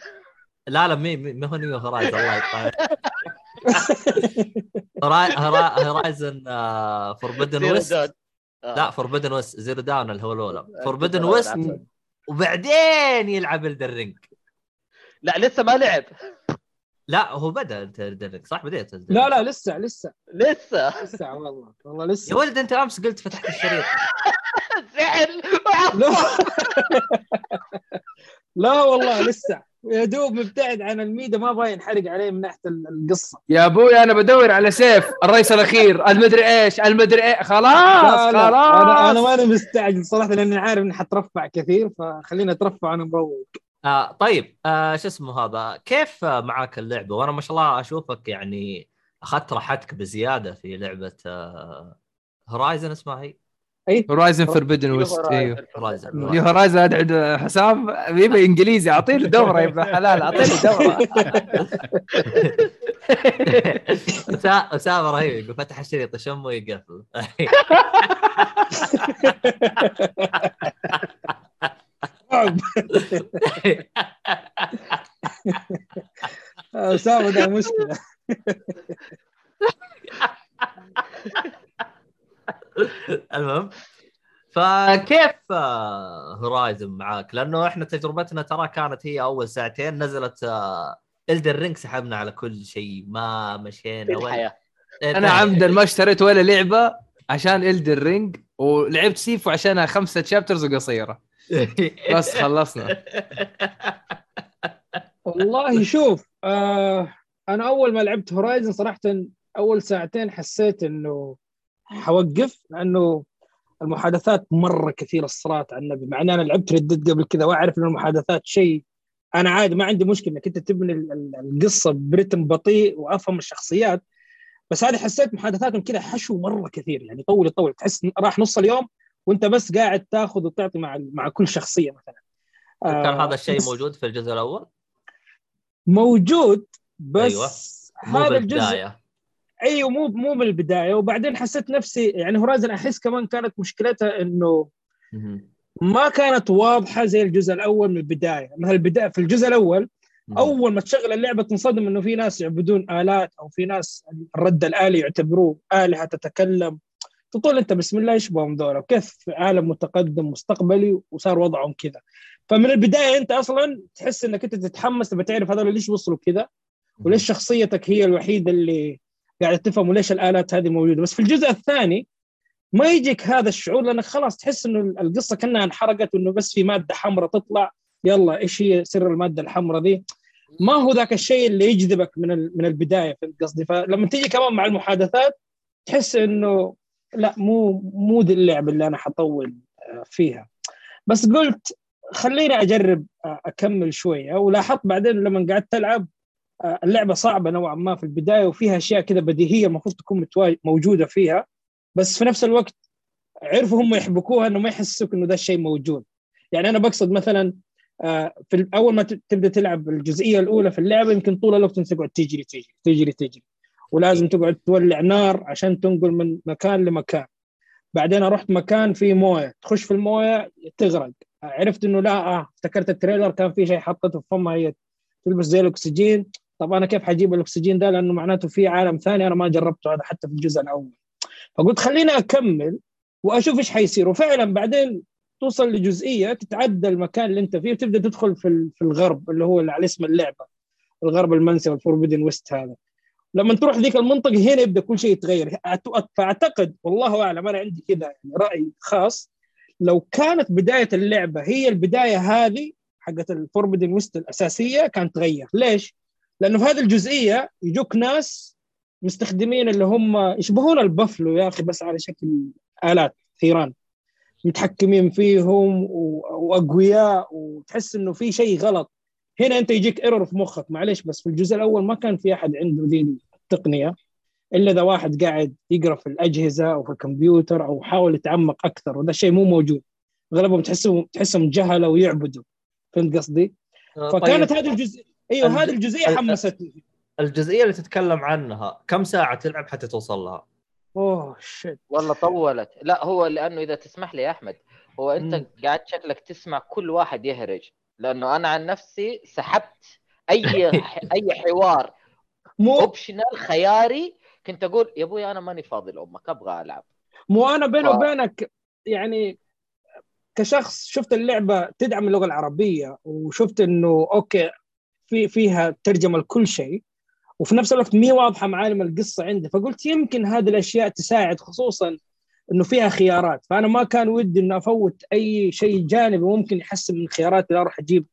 لا لا مي مي- ما هو New Horizon الله يطلع Horizon Forbidden Zero West. آه. لا Forbidden West Zero Dawn اللي هو الاولى Forbidden West. وبعدين يلعب Elden Ring لا لسه ما لعب. لا هو بدأ Elden Ring صح؟ بديت. لا لا لسه لسه. لسه؟ لسه والله والله يا لسه ولد أنت أمس قلت فتحت الشريط. (laughs) زعل. (laughs) (laughs) لا والله لسه. يا دوب مبتعد عن الميدا ما باين ينحرق عليه من ناحية القصة. يا أبوي أنا بدور على سيف الرئيس الأخير المدري إيش المدري إيه. خلاص لا لا. خلاص. أنا أنا ماني مستعجل صراحة لأني عارف إني حترفع كثير فخلينا أترفع أنا مروق آه طيب آه شو اسمه هذا؟ كيف آه، معاك اللعبة؟ وأنا ما شاء الله أشوفك يعني أخذت راحتك بزيادة في لعبة آه هورايزن اسمها هي؟ اي هورايزن فوربدن ويست هورايزن هورايزن هورايزن هذا عنده حساب يبي إنجليزي اعطيله دورة يبقى حلال اعطيله دورة. (laughs) أسامة رهيب يقول فتح الشريط شم يقفل؟ (laughs) (laughs) أسامة ده مشكلة. (laughs) المهم. فكيف Horizon معاك؟ لأنه إحنا تجربتنا ترى كانت هي أول ساعتين نزلت Elden Ring سحبنا على كل شيء ما مشينا ولا الحياة. أنا عمدا ما اشتريت ولا لعبة عشان Elden Ring ولعبت Sifu عشانها خمسة chapters وقصيرة. (laughs) بس خلصنا. والله شوف آه أنا أول ما لعبت Horizon صراحة أول ساعتين حسيت إنه حوقف لأنه المحادثات مرة كثيرة الصراحة عن النبي. مع ان أنا لعبت ردد قبل كذا وأعرف إن المحادثات شيء. أنا عادي ما عندي مشكلة إنك أنت تبني ال- ال- القصة برتم بطيء وأفهم الشخصيات. بس هذه حسيت محادثاتهم كذا حشو مرة كثير يعني طول طول. تحس راح نص اليوم وأنت بس قاعد تاخذ وتعطي مع مع كل شخصية مثلا. كان آه، هذا الشيء بس موجود في الجزء الأول؟ موجود بس أيوة. هذا الجزء أيوه مو مو من البدايه وبعدين حسيت نفسي يعني هورايزن أحس كمان كانت مشكلتها إنه. ما كانت واضحة زي الجزء الأول من البداية. مثلا البداية في الجزء الأول. أول ما تشغل اللعبة تنصدم إنه في ناس يعبدون آلات أو في ناس الرد الآلي يعتبروه آلهة تتكلم. تقول أنت بسم الله إيش بهم ذولا؟ وكيف في عالم متقدم مستقبلي وصار وضعهم كذا؟ فمن البداية أنت أصلا تحس إنك أنت تتحمس تبى تعرف هذول ليش وصلوا كذا؟ وليش شخصيتك هي الوحيدة اللي قاعدة تفهم وليش الآلات هذه موجودة. بس في الجزء الثاني ما يجيك هذا الشعور لأنك خلاص تحس إنه القصة كأنها انحرقت وإنه بس في مادة حمراء تطلع. يلا إيش هي سر المادة الحمراء دي؟ ما هو ذاك الشيء اللي يجذبك من من البداية في قصدي؟ فلما تيجي كمان مع المحادثات تحس إنه لا مو مو دي اللعبه اللي أنا حطول آه، فيها. بس قلت خليني أجرب آه، أكمل شوية. ولاحظت بعدين لما قعدت ألعب اللعبة صعبة نوعا ما في البداية وفيها أشياء كذا بديهية المفروض تكون موجودة فيها. بس في نفس الوقت عرفوا هم يحبكوها إنه ما يحسسوك إنه ده الشيء موجود. يعني أنا بقصد مثلا آه، في أول ما تبدأ تلعب الجزئية الأولى في اللعبة يمكن طول الوقت أنت تقعد تجري تجري تجري تجري. ولازم تقعد تولع نار عشان تنقل من مكان لمكان. بعدين رحت مكان فيه موية. تخش في الموية تغرق. عرفت إنه لا آه افتكرت ال trailer كان في شيء حطته في فمها هي تلبس زي الأكسجين. طب أنا كيف حجيب الأكسجين ده؟ لأنه معناته في عالم ثاني أنا ما جربته هذا حتى في الجزء الأول. فقلت خليني أكمل وأشوف إيش حيصير. وفعلا بعدين توصل لجزئية تتعدى المكان اللي أنت فيه وتبدأ تدخل في في الغرب اللي هو اللي على اسم اللعبة الغرب المنسي وال Forbidden West هذا. لما تروح ذيك المنطقة هنا يبدأ كل شيء يتغير. فأعتقد والله أعلم أنا عندي كذا يعني رأي خاص. لو كانت بداية اللعبة هي البداية هذه حقت الفوربيدن ويست الأساسية كانت تغير. ليش؟ لأنه في هذه الجزئية يجوك ناس مستخدمين اللي هم يشبهون البفلو يا أخي بس على شكل آلات ثيران. متحكمين فيهم وأقوياء وتحس إنه في شيء غلط. هنا أنت يجيك error في مخك. معلش بس في الجزء الأول ما كان في أحد عنده ذي التقنية إلا إذا واحد قاعد يقرأ في الأجهزة أو في الكمبيوتر أو حاول يتعمق أكثر وده شيء مو موجود. اغلبهم تحسهم تحسهم جهلة ويعبدوا. فهمت قصدي؟ فكانت طيب. هذه الجزء أيوه الج- هذه الجزئية ال- حمستني. الجزئية اللي تتكلم عنها كم ساعة تلعب حتى توصل لها؟ أوه shit والله طولت. لا هو لأنه إذا تسمح لي يا أحمد هو أنت مم. قاعد شكلك تسمع كل واحد يهرج. لأنه أنا عن نفسي سحبت أي (laughs) أي حوار مو optional خياري كنت أقول يا أبوي أنا ماني فاضي لأمك أبغى ألعب. مو أنا بيني ف- وبينك يعني كشخص شفت اللعبة تدعم اللغة العربية وشفت إنه okay في فيها ترجمة لكل شيء وفي نفس الوقت مي واضحة معالم القصة عندي. فقلت يمكن هذه الأشياء تساعد خصوصا إنه فيها خيارات. فأنا ما كان ودي إنه أفوت أي شيء جانبي ممكن يحسن من خياراتي لا أروح أجيب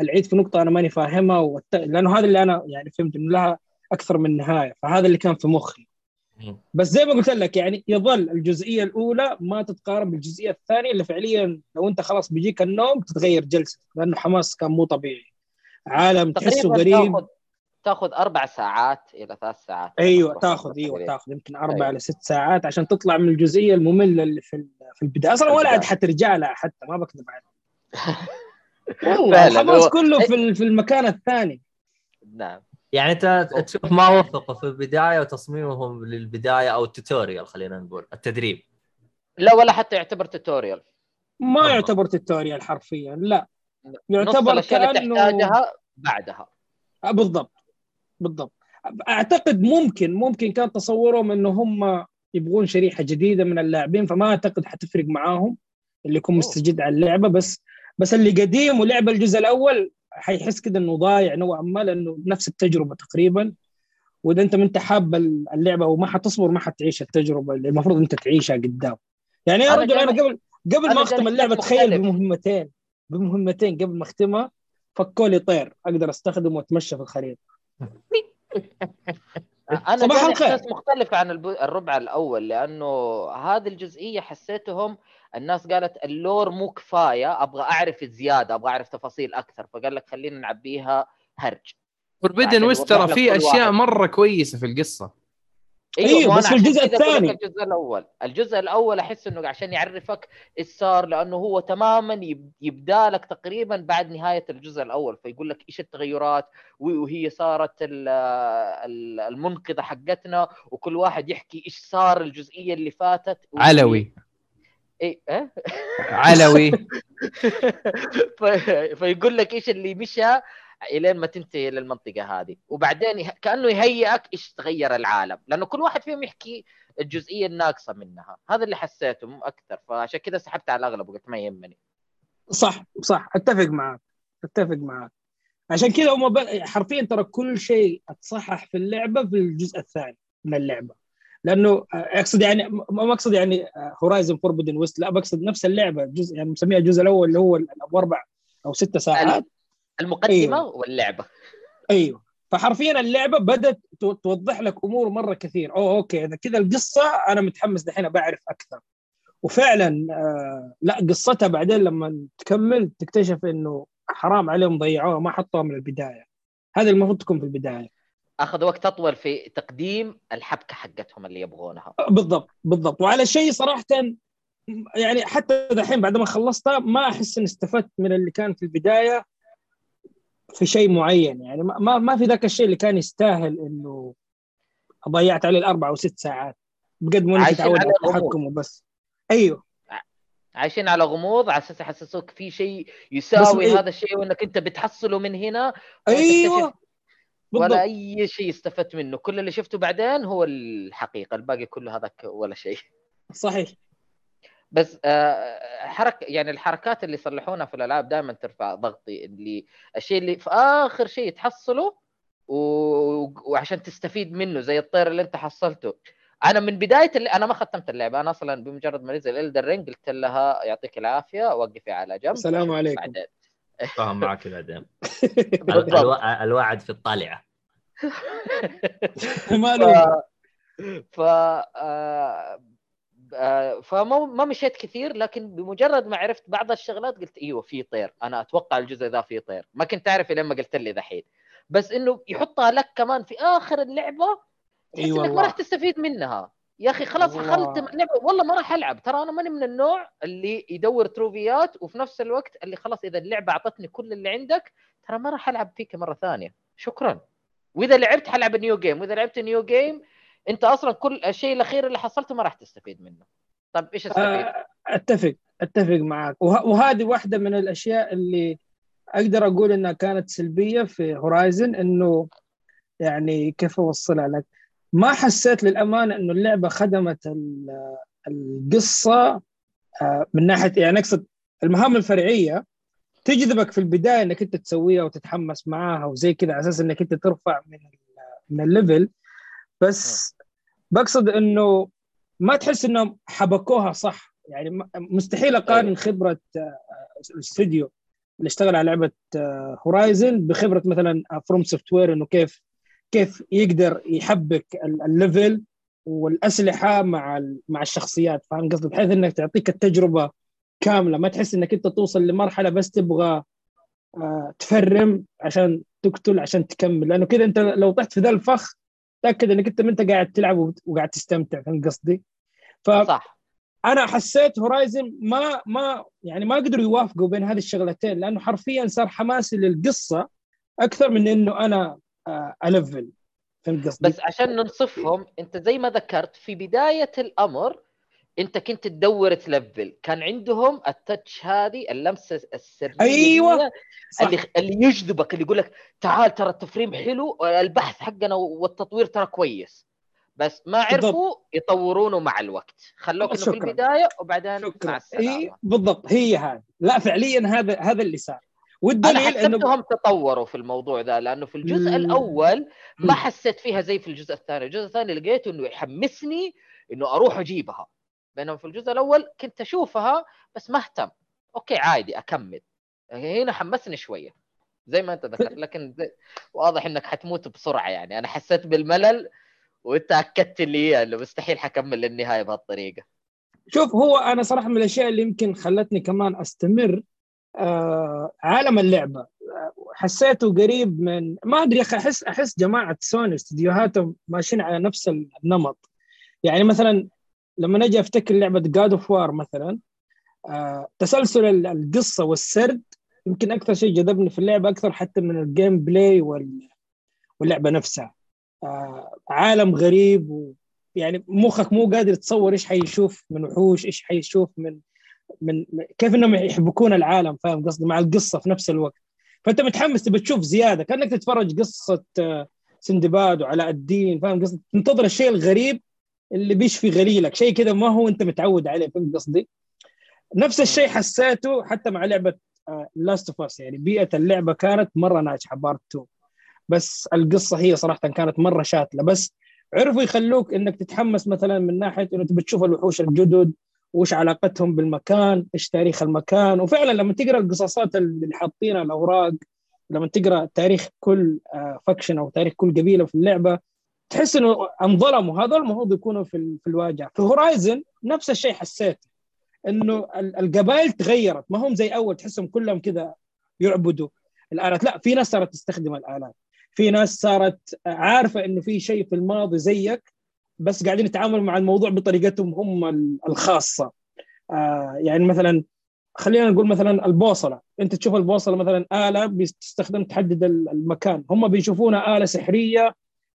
العيد في نقطة أنا ماني فاهمها والت... لأنه هذا اللي أنا يعني فهمت إنه لها أكثر من نهاية. فهذا اللي كان في مخي. بس زي ما قلت لك يعني يظل الجزئية الأولى ما تتقارن بالجزئية الثانية اللي فعليا لو أنت خلاص بيجيك النوم تتغير جلستك لأنه حماس كان مو طبيعي. عالم تحسه غريب تاخذ تاخذ أربع ساعات إلى ثلاث ساعات. أيوه تاخذ أيوه. تاخذ يمكن أربع أيوة. إلى ست ساعات عشان تطلع من الجزئية المملة اللي في ال- في البداية. أصلا ولا عاد. حترجع لها حتى ما بكذب عليك. (laughs) والله هو- كله في ال- في المكان الثاني. نعم. يعني أنت تشوف ما وفقوا في البداية وتصميمهم للبداية أو ال tutorial خلينا نقول التدريب. لا ولا حتى يعتبر tutorial ما. يعتبر tutorial حرفيا لا. نص يعتبر الاشياء اللي تحتاجها بعدها. آه، بالضبط. بالضبط. أعتقد ممكن ممكن كان تصورهم إنه هم يبغون شريحة جديدة من اللاعبين فما أعتقد حتفرق معاهم اللي يكون. مستجد على اللعبة. بس بس اللي قديم ولعب الجزء الأول حيحس كده إنه ضايع نوعا ما لأنه نفس التجربة تقريبا. وإذا أنت ما أنت حاب اللعبة وما حتصبر ما حتعيش التجربة اللي المفروض أنت تعيشها قدام. يعني يا رجل أنا قبل قبل ما أختم اللعبة. تخيل بمهمتين. بمهمتين قبل ما اختمها فكوا لي طير أقدر أستخدمه وأتمشى في الخريطة (laughs) أنا صباح الخير. إحساس مختلف عن الربع الأول لأنه هذه الجزئية حسيتهم الناس قالت ال lore مو كفاية أبغى أعرف زيادة أبغى أعرف تفاصيل أكثر فقال لك خلينا نعبيها هرج Forbidden West ترى في أشياء واحد. مرة كويسة في القصة أيوة، ما بس أنا في الجزء الثاني. الجزء الأول الجزء الأول أحس إنه عشان يعرفك إيش صار لأنه هو تماما يب- يبدأ لك تقريبا بعد نهاية الجزء الأول فيقول لك إيش التغيرات وهي صارت ال- ال- المنقذة حقتنا وكل واحد يحكي إيش صار الجزئية اللي فاتت علوي إيه إيه؟ علوي (laughs) في- فيقول لك إيش اللي مشى إلين ما تنتهي للمنطقه هذه. وبعدين كأنه يهيئك إيش تغير العالم. لأنه كل واحد فيهم يحكي الجزئية الناقصة منها. هذا اللي حسيته مو أكثر. فعشان كذا سحبت على الأغلب وقلت ما يهمني. صح صح. أتفق معك. أتفق معك. عشان كذا هم ب... حرفيا ترى كل شيء اتصحح في اللعبة في الجزء الثاني من اللعبة. لأنه آه، أقصد يعني ما أقصد يعني هورايزن فوربدن ويست لا بقصد نفس اللعبة. الجزء يعني مسميها الجزء الأول اللي هو الأربع أو ست ساعات. المقدمة أيوة. واللعبة. أيوه. فحرفيا اللعبة بدأت تو- توضح لك أمور مرة كثير. أوه okay إذا كذا القصة أنا متحمس دحين بعرف أكثر. وفعلا آه لا قصتها بعدين لما تكمل تكتشف إنه حرام عليهم ضيعوها ما حطوها من البداية. هذه المفروض تكون في البداية. أخذ وقت أطول في تقديم الحبكة حقتهم اللي يبغونها. آه، بالضبط بالضبط. وعلى شيء صراحة يعني حتى دحين بعد ما خلصتها ما أحس إني استفدت من اللي كان في البداية. في شيء معين. يعني ما ما- في ذاك الشيء اللي كان يستاهل إنه ضيعت عليه الأربع أو ست ساعات. بقد ما انك عايشين تتعود على. التحكم وبس أيوه. عايشين على غموض على أساس يحسسوك في شيء يساوي إيه؟ هذا الشيء وإنك أنت بتحصله من هنا أيوه. ولا بالضبط. أي شيء استفدت منه. كل اللي شفته بعدين هو الحقيقة. الباقي كله هذاك ولا شيء. صحيح. بس آه، حرك يعني الحركات اللي يصلحونها في الألعاب دائما ترفع ضغطي اللي الشيء اللي في آخر شيء تحصله و... وعشان تستفيد منه زي الطير اللي أنت حصلته. أنا من بداية اللي... أنا ما ختمت اللعبة. أنا أصلا بمجرد ما نزل الدر رينج قلت لها يعطيك العافية وقفي على جنب. السلام عليكم. بعدين فاهم معك بعدين (laughs) بالضبط. ألو... الواعد في الطالعة. (laughs) ما ف... له ف آه، فما ما مشيت كثير لكن بمجرد ما عرفت بعض الشغلات قلت إيوه في طير أنا أتوقع الجزء ذا فيه طير. ما كنت أعرف لما قلت لي دحين بس إنه يحطها لك كمان في آخر اللعبة تحس اي إنك ما راح تستفيد منها. يا أخي خلاص. اختم اللعبة. والله ما راح ألعب. ترى أنا ماني من النوع اللي يدور تروفيات وفي نفس الوقت اللي خلاص إذا اللعبة أعطتني كل اللي عندك ترى ما راح ألعب فيك مرة ثانية. شكرا. وإذا لعبت حلعب new game. وإذا لعبت new game انت أصلا كل الشيء الاخير اللي حصلته ما راح تستفيد منه. طيب إيش استفيد؟ آه، أتفق أتفق معك وه- وهذه واحدة من الأشياء اللي أقدر أقول إنها كانت سلبية في هورايزن إنه يعني كيف أوصلها لك؟ ما حسيت للأمانة إنه اللعبة خدمت ال- القصة آه، من ناحية يعني أقصد المهام الفرعية. تجذبك في البداية إنك أنت تسويها وتتحمس معاها وزي كذا على أساس إنك أنت ترفع من من ال level بس بقصد إنه ما تحس إنهم حبكوها صح. يعني مستحيل أقارن خبرة آه، الاستوديو اللي اشتغل على لعبة هورايزن بخبرة مثلا فروم سوفت وير إنه كيف كيف يقدر يحبك ال- ال level والأسلحة مع مع الشخصيات. فاهم قصدي؟ بحيث إنك تعطيك التجربة كاملة. ما تحس إنك أنت توصل لمرحلة بس تبغى آه، تفرم عشان تقتل عشان تكمل. لأنه كذا أنت لو طحت في ذا الفخ تاكد إنك أنت ما انت قاعد تلعب وقاعد تستمتع فاهم قصدي؟ فانا صح حسيت هورايزن ما ما يعني ما قدروا يوافقوا بين هذه الشغلتين لأنه حرفيا صار حماسي للقصة أكثر من إنه أنا آه، ألفل فهمت قصدي؟ بس عشان ننصفهم أنت زي ما ذكرت في بداية الأمر انت كنت تدور تلفل كان عندهم التاتش هذه اللمسة السرية أيوة، صح. اللي اللي يجذبك اللي يقول لك تعال ترى التفريم حلو البحث حقنا والتطوير ترى كويس بس ما بالضبط. عرفوا يطورونه مع الوقت خلوك إنه في. البداية وبعدين مع شكرا السلامة هي بالضبط هي هذه لا فعليا هذا هذا اللي صار والدليل حسبتهم تطوروا في الموضوع ذا لأنه في الجزء مم. الأول. ما حسيت فيها زي في الجزء الثاني الجزء الثاني لقيته إنه يحمسني إنه أروح أجيبها بينما في الجزء الأول كنت أشوفها بس ما أهتم. أوكي عادي أكمل. هنا حمسني شوية زي ما أنت ذكرت لكن واضح إنك حتموت بسرعة يعني. أنا حسيت بالملل وانت اكدت لي إنه مستحيل حكمل للنهاية بهالطريقة. شوف هو أنا صراحة من الأشياء اللي يمكن خلتني كمان أستمر آه عالم اللعبة. حسيته قريب من ما أدري يا أخي احس أحس جماعة سوني استديوهاتهم ماشيين على نفس النمط. يعني مثلا لما نجي أفتكر لعبة God of War مثلا آه تسلسل ال- القصة والسرد يمكن أكثر شيء جذبني في اللعبة أكثر حتى من ال gameplay وال واللعبة نفسها. آه عالم غريب و يعني مخك مو قادر تصور إيش حيشوف من وحوش إيش حيشوف من من من- كيف إنهم يحبكون العالم فاهم قصدي؟ مع القصة في نفس الوقت. فأنت متحمس تبي تشوف زيادة كأنك تتفرج قصة آه، سندباد وعلاء الدين فاهم قصدي؟ تنتظر الشيء الغريب اللي بيشفي غليلك شيء كذا ما هو أنت متعود عليه فاهم قصدي؟ نفس الشيء حسيته حتى مع لعبة Last of Us يعني بيئة اللعبة كانت مرة ناجحة part 2 بس القصة هي صراحة كانت مرة شاتلة. بس عرفوا يخلوك إنك تتحمس مثلا من ناحية إنه تبي تشوف الوحوش الجدد وش علاقتهم بالمكان إيش تاريخ المكان. وفعلا لما تقرأ القصاصات اللي حاطينها الأوراق لما تقرأ تاريخ كل فكشن أو تاريخ كل قبيلة في اللعبة تحس إنه انظلموا هذول المفروض يكونوا في في الواجهه في هورايزن نفس الشيء حسيت إنه ال- القبائل تغيرت. ما هم زي أول تحسهم كلهم كذا يعبدوا الآلات. لا في ناس صارت تستخدم الآلات. في ناس صارت عارفة إنه في شيء في الماضي زيك بس قاعدين يتعاملوا مع الموضوع بطريقتهم هم ال- الخاصة. آه يعني مثلا خلينا نقول مثلا البوصلة. أنت تشوف البوصلة مثلا آلة بتستخدم تحدد ال- المكان. هم بيشوفونها آلة سحرية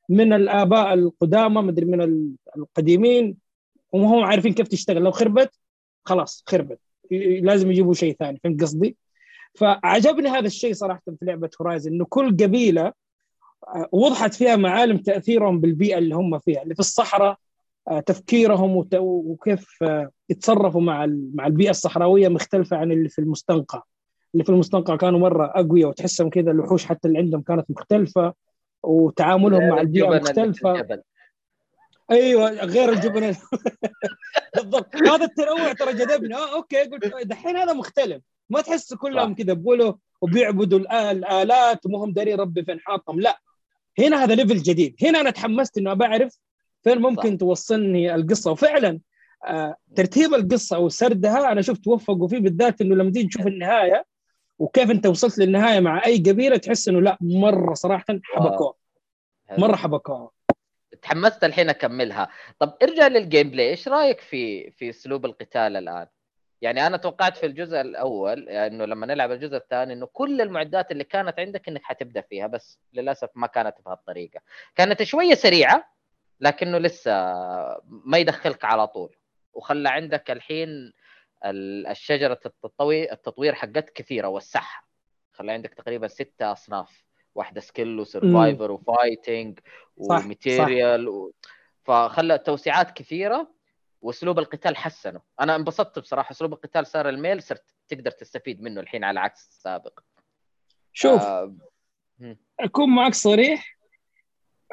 من الآباء القدامى مدري من ال- القديمين وهم عارفين كيف تشتغل. لو خربت خلاص خربت. لازم يجيبوا شيء ثاني. فهمت قصدي؟ فعجبني هذا الشيء صراحة في لعبة هورايزن إنه كل قبيلة آه، وضحت فيها معالم تأثيرهم بالبيئة اللي هم فيها اللي في الصحراء آه، تفكيرهم وكيف آه، يتصرفوا مع مع البيئة الصحراوية مختلفة عن اللي في المستنقع. اللي في المستنقع كانوا مرة أقوياء وتحسهم كذا الوحوش حتى اللي عندهم كانت مختلفة. وتعاملهم مع البيئة مختلفة. أيوه غير الجبن. (laughs) بالضبط. هذا التنوع ترى جذبني. آه أوكي قلت دحين هذا مختلف. ما تحس كلهم. كذا بولو وبيعبدوا الالات وما هم دارين ربي فين حاطهم. لا. هنا هذا level جديد. هنا أنا تحمست إنه بعرف فين ممكن صح. توصلني القصة. وفعلا آه ترتيب القصة وسردها أنا شفت وفقوا فيه بالذات إنه لما تيجي تشوف النهاية وكيف انت وصلت للنهاية مع أي قبيلة تحس إنه لا مرة صراحة حبكوه مرة حبكوه تحمست الحين أكملها. طب ارجع لل gameplay إيش رأيك في في أسلوب القتال الآن؟ يعني أنا توقعت في الجزء الأول يعني إنه لما نلعب الجزء الثاني إنه كل المعدات اللي كانت عندك إنك حتبدأ فيها بس للأسف ما كانت بهالطريقة. كانت شوية سريعة لكنه لسه ما يدخلك على طول. وخلى عندك الحين ال- الشجرة التطوير التطوير حقت كثيرة وسعها خلى عندك تقريبا ستة أصناف. واحدة skill و survivor و fighting و material و... فخلى توسيعات كثيرة وأسلوب القتال حسنه. أنا انبسطت بصراحة. أسلوب القتال صار ال melee صرت تقدر تستفيد منه الحين على عكس السابق. شوف آه... أكون معك صريح.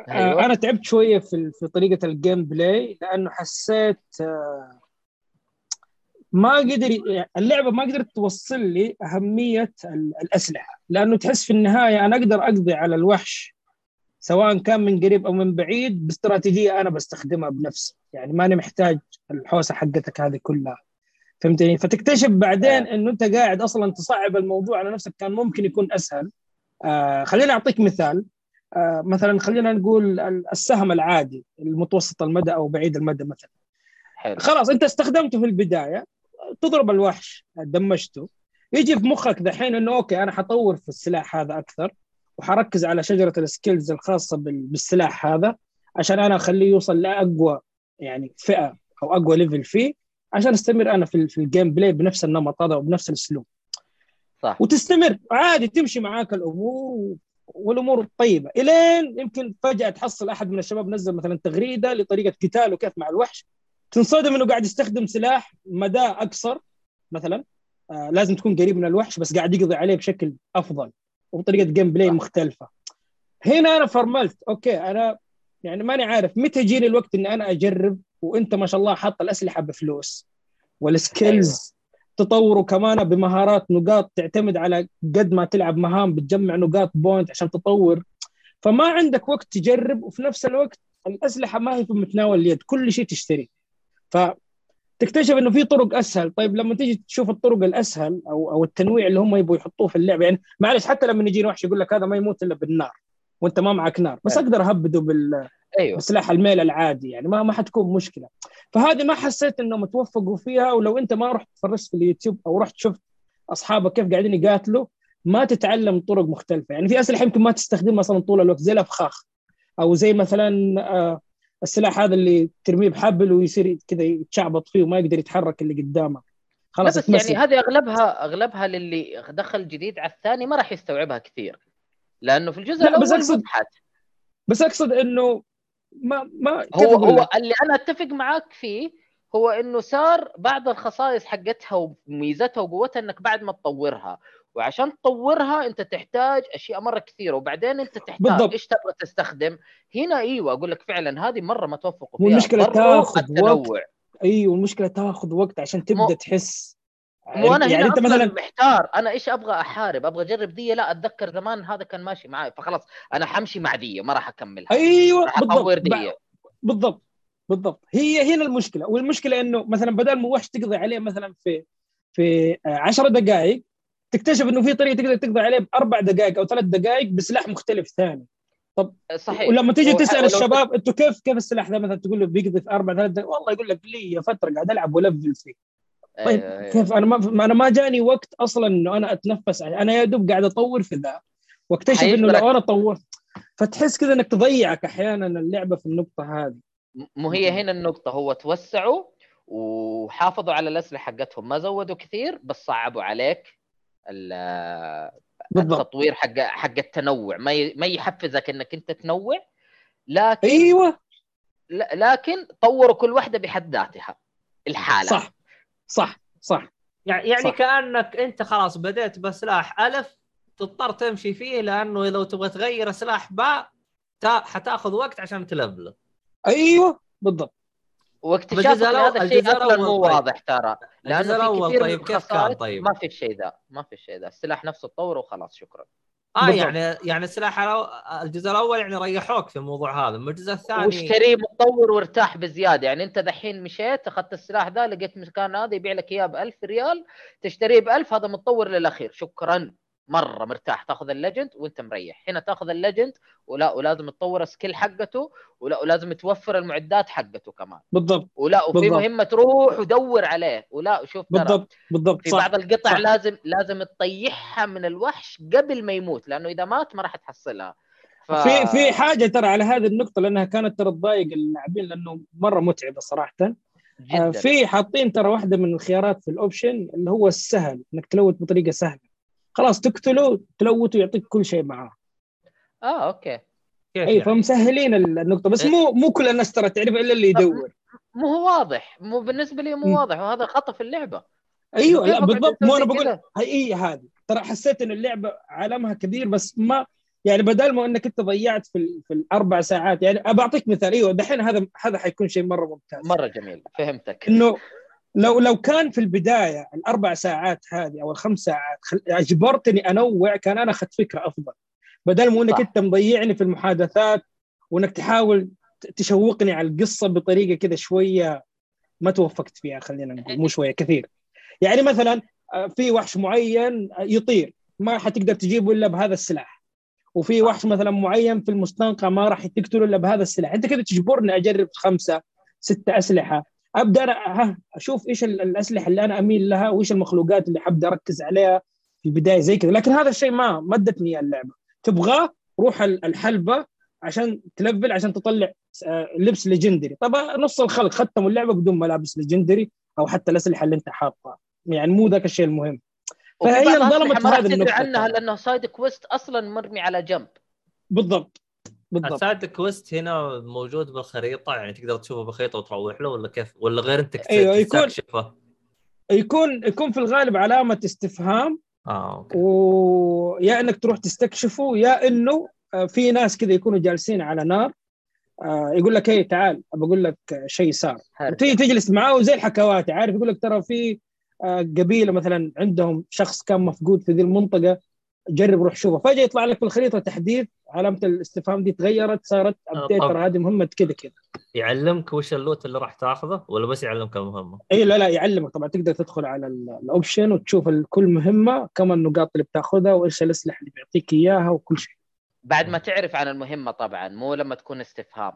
أيوة. آه، أنا تعبت شوية في في طريقة ال gameplay لأنه حسيت آه، ما قدر اللعبة ما قدرت توصل لي أهمية ال- الأسلحة لأنه تحس في النهاية أنا أقدر أقضي على الوحش سواء كان من قريب أو من بعيد باستراتيجية أنا بستخدمها بنفسي. يعني ماني محتاج الحوسة حقتك هذه كلها. فهمتني؟ فتكتشف بعدين آه. إنه أنت قاعد أصلا تصعب الموضوع على نفسك كان ممكن يكون أسهل. آه خليني أعطيك مثال. آه مثلا خلينا نقول ال- السهم العادي المتوسط المدى أو بعيد المدى مثلا. حلو. خلاص أنت استخدمته في البداية. تضرب الوحش دمجته. يجي في مخك دحين إنه okay أنا حطور في السلاح هذا أكثر وحركز على شجرة ال skills الخاصة بال- بالسلاح هذا عشان أنا أخليه يوصل لأقوى يعني فئة أو أقوى level فيه عشان أستمر أنا في في ال gameplay بنفس النمط هذا وبنفس الأسلوب. صح. وتستمر عادي تمشي معاك الأمور والأمور الطيبه إلين يمكن فجأة تحصل أحد من الشباب نزل مثلا تغريدة لطريقة قتاله كيف مع الوحش. تنصدم إنه قاعد يستخدم سلاح مدى أقصر مثلا. آه لازم تكون قريب من الوحش بس قاعد يقضي عليه بشكل أفضل وبطريقة gameplay مختلفة. هنا أنا فرملت okay أنا يعني ماني عارف متى يجيني الوقت إني أنا أجرب وإنت ما شاء الله حاط الأسلحة بفلوس. وال skills تطوروا كمان بمهارات نقاط تعتمد على قد ما تلعب مهام بتجمع نقاط point عشان تطور. فما عندك وقت تجرب وفي نفس الوقت الأسلحة ما هي في متناول اليد كل شيء تشتري. فتكتشف إنه في طرق أسهل. طيب لما تيجي تشوف الطرق الأسهل أو أو التنويع اللي هم يبغوا يحطوه في اللعبة يعني معلش حتى لما يجيني وحش يقول لك هذا ما يموت إلا بالنار وأنت ما معك نار بس أقدر أهبده بال أيوه. بسلاح الميل العادي يعني ما ما حتكون مشكلة. فهذه ما حسيت إنهم توفقوا فيها ولو أنت ما رحت تفرجت في اليوتيوب أو رحت شفت أصحابك كيف قاعدين يقاتلوا ما تتعلم طرق مختلفة. يعني في أسلحة يمكن ما تستخدمها أصلا طول الوقت زي الأفخاخ أو زي مثلا آه، السلاح هذا اللي ترميه بحبل ويصير كذا يتشعبط فيه وما يقدر يتحرك اللي قدامه لا خلاص بس يعني. هذه أغلبها أغلبها للي دخل جديد على الثاني ما راح يستوعبها كثير لأنه في الجزء لا، الأول بس أقصد- مضحك بس أقصد إنه ما ما هو هو لك؟ اللي أنا أتفق معاك فيه هو إنه صار بعض الخصائص حقتها وميزتها وقوتها إنك بعد ما تطورها وعشان تطورها انت تحتاج أشياء مرة كثيرة وبعدين انت تحتاج بالضبط. إيش تبغى تستخدم؟ هنا إيوه أقول لك فعلا هذه مرة ما توفقوا فيها والمشكلة ضروا تاخذ التنوع. أيوه المشكلة تاخذ وقت عشان تبدأ مو- تحس. مو أنا يعني هنا أنت مثلا محتار أنا إيش أبغى أحارب؟ أبغى أجرب دي لا أتذكر زمان هذا كان ماشي معي فخلاص أنا حمشي مع دي ما راح أكملها. إيوه راح أطور بالضبط دي بالضبط. بالضبط. هي هنا المشكلة. والمشكلة إنه مثلا بدل ما وحش تقضي عليه مثلا في في 10 دقائق تكتشف إنه في طريقة تقدر تقضي عليه بأربع دقائق أو ثلاث دقائق بسلاح مختلف ثاني. صحيح. ولما تيجي تسأل الشباب أنتوا كيف كيف السلاح ذا مثلا؟ تقول له بيقضي في أربع ثلاث دقائق. والله يقول لك لي فترة قاعد ألعب ولفل فيه. طيب أيوة، أيوة. كيف؟ أنا ما أنا ما جاني وقت أصلا إنه أنا أتنفس. أنا يا دوب قاعد أطور في ذا. واكتشف إنه. لو أنا طورت. فتحس كذا إنك تضيعك أحيانا اللعبة في النقطة هذه. مو هي هنا النقطة. هو توسعوا وحافظوا على الأسلحة حقتهم. ما زودوا كثير بس صعبوا عليك. التطوير حق حق التنوع. ما ما يحفزك إنك أنت تنوع لكن أيوه. لكن طوروا كل واحدة بحد ذاتها الحالة. صح. صح. صح. يعني يعني صح. كأنك أنت خلاص بديت بسلاح ألف تضطر تمشي فيه لأنه لو تبغى تغير سلاح باء تا- حتأخذ وقت عشان تلفله. أيوه. بالضبط. واكتشافك الأول- هذا الشيء أصلا مو طيب. واضح ترى. لأنه في كثير طيب. من كيف كان طيب؟ ما في الشيء ذا ما في الشيء ذا. السلاح نفسه تطوره وخلاص شكرا. آه بالضبط. يعني يعني السلاح الجزء الأول يعني ريحوك في الموضوع هذا. أما الجزء الثاني واشتريه متطور وارتاح بزيادة. يعني أنت دحين مشيت أخذت السلاح ذا لقيت مكان هذا يبيع لك إياه ب 1000 ريال تشتريه ب 1000 هذا متطور للأخير. شكرا. مرة مرتاح تاخذ ال legend وانت مريح. هنا تاخذ ال legend ولا ولازم تطور ال skill حقته ولا ولازم توفر المعدات حقته كمان. بالضبط. ولا وفي بالضبط. مهمة تروح ودور عليه. ولا شوف بالضبط بالضبط في صح. بعض القطع صح. لازم لازم تطيحها من الوحش قبل ما يموت لأنه إذا مات ما راح تحصلها. ف... في في حاجة ترى على هذه النقطة لأنها كانت ترى تضايق اللاعبين لأنه مرة متعبة صراحة. آه، جدا. في حاطين ترى واحدة من الخيارات في ال option اللي هو السهل إنك ت loot بطريقة سهلة. خلاص تقتله ت loot ه يعطيك كل شيء معاه. آه okay. كيف اي يعني؟ فمسهلين النقطة بس مو مو كل الناس ترى تعرف إلا اللي يدور. مو هو واضح مو بالنسبة لي. مو واضح وهذا خطأ في اللعبة. أيوه لا بالضبط مو أنا بقول؟ هي هي هذه. ترى حسيت إن اللعبة عالمها كبير بس ما يعني بدل ما إنك أنت ضيعت في ال- في الأربع ساعات يعني أبى أعطيك مثال إيوه دحين هذا هذا حيكون شيء مرة ممتاز. مرة جميل فهمتك. إنه لو لو كان في البداية الأربع ساعات هذه أو الخمس ساعات. أجبرتني أنوع كان أنا أخذت فكرة أفضل بدل ما إنك. أنت مضيعني في المحادثات وإنك تحاول تشوقني على القصة بطريقة كذا شوية ما توفقت فيها خلينا نقول مو شوية كثير يعني مثلا آه، في وحش معين آه، يطير ما حتقدر تجيبه إلا بهذا السلاح وفي. وحش مثلا معين في المستنقع ما راح تقتله إلا بهذا السلاح أنت كذا تجبرني أجرب خمسة ستة أسلحة أبدأ أشوف إيش ال- الأسلحة اللي أنا أميل لها وإيش المخلوقات اللي حبدا أركز عليها في البداية زي كذا. لكن هذا الشيء ما إياه اللعبة. تبغاه روح ال- الحلبة عشان تلفل عشان تطلع آه، لبس legendary. طبعا نص الخلق ختموا اللعبة بدون ملابس legendary أو حتى الأسلحة اللي أنت حاطها. يعني مو ذاك الشيء المهم. فهي انظلمت راح هذه تدري النقطة. عنها. لأنه side quest أصلا مرمي على جنب. بالضبط. بالضبط. ال side quest هنا موجود بالخريطة يعني تقدر تشوفه بالخريطة وتروح له ولا كيف؟ ولا غير أنت أيوة، يكون- يكون يكون في الغالب علامة استفهام. آه okay. ويا إنك تروح تستكشفه يا إنه آه، في ناس كذا يكونوا جالسين على نار. آه، يقول لك هي تعال بقول لك شيء صار. وتيجي تجلس معاه زي الحكواتي عارف يقول لك ترى في آه، قبيلة مثلا عندهم شخص كان مفقود في ذي المنطقة جرب روح شوفه. فجأة يطلع لك في الخريطة تحديث علامة الاستفهام دي تغيرت صارت update طب. ترى هذه مهمة كذا كذا. يعلمك وش ال loot اللي راح تاخذه ولا بس يعلمك المهمة؟ إي لا لا يعلمك. طبعا تقدر تدخل على ال- ال option وتشوف كل مهمة كم النقاط اللي بتاخذها وإيش الأسلحة اللي بيعطيك إياها وكل شيء. بعد ما تعرف عن المهمة طبعا مو لما تكون استفهام.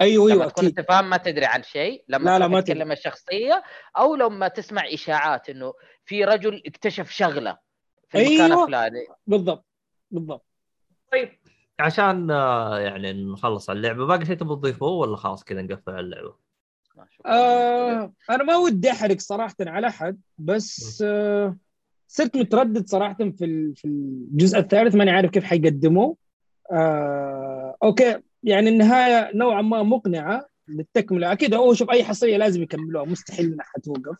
أيوه لما أيوه تكون أكيد. استفهام ما تدري عن شيء. لما لا، لا، ما تتكلم الشخصية أو لما تسمع إشاعات إنه في رجل اكتشف شغلة. في المكان أيوة. الفلاني. بالضبط بالضبط. طيب. عشان آه، يعني نخلص اللعبة باقي شيء تبغى تضيفه ولا خلاص كذا نقفل اللعبة؟ ما شكراً. آه أنا ما ودي أحرق صراحة على أحد بس آه صرت متردد صراحة في ال- في الجزء الثالث ماني عارف كيف حيقدموه. آه okay يعني النهاية نوعا ما مقنعة للتكملة. أكيد هو شوف أي حصرية لازم يكملوها مستحيل انها حتوقف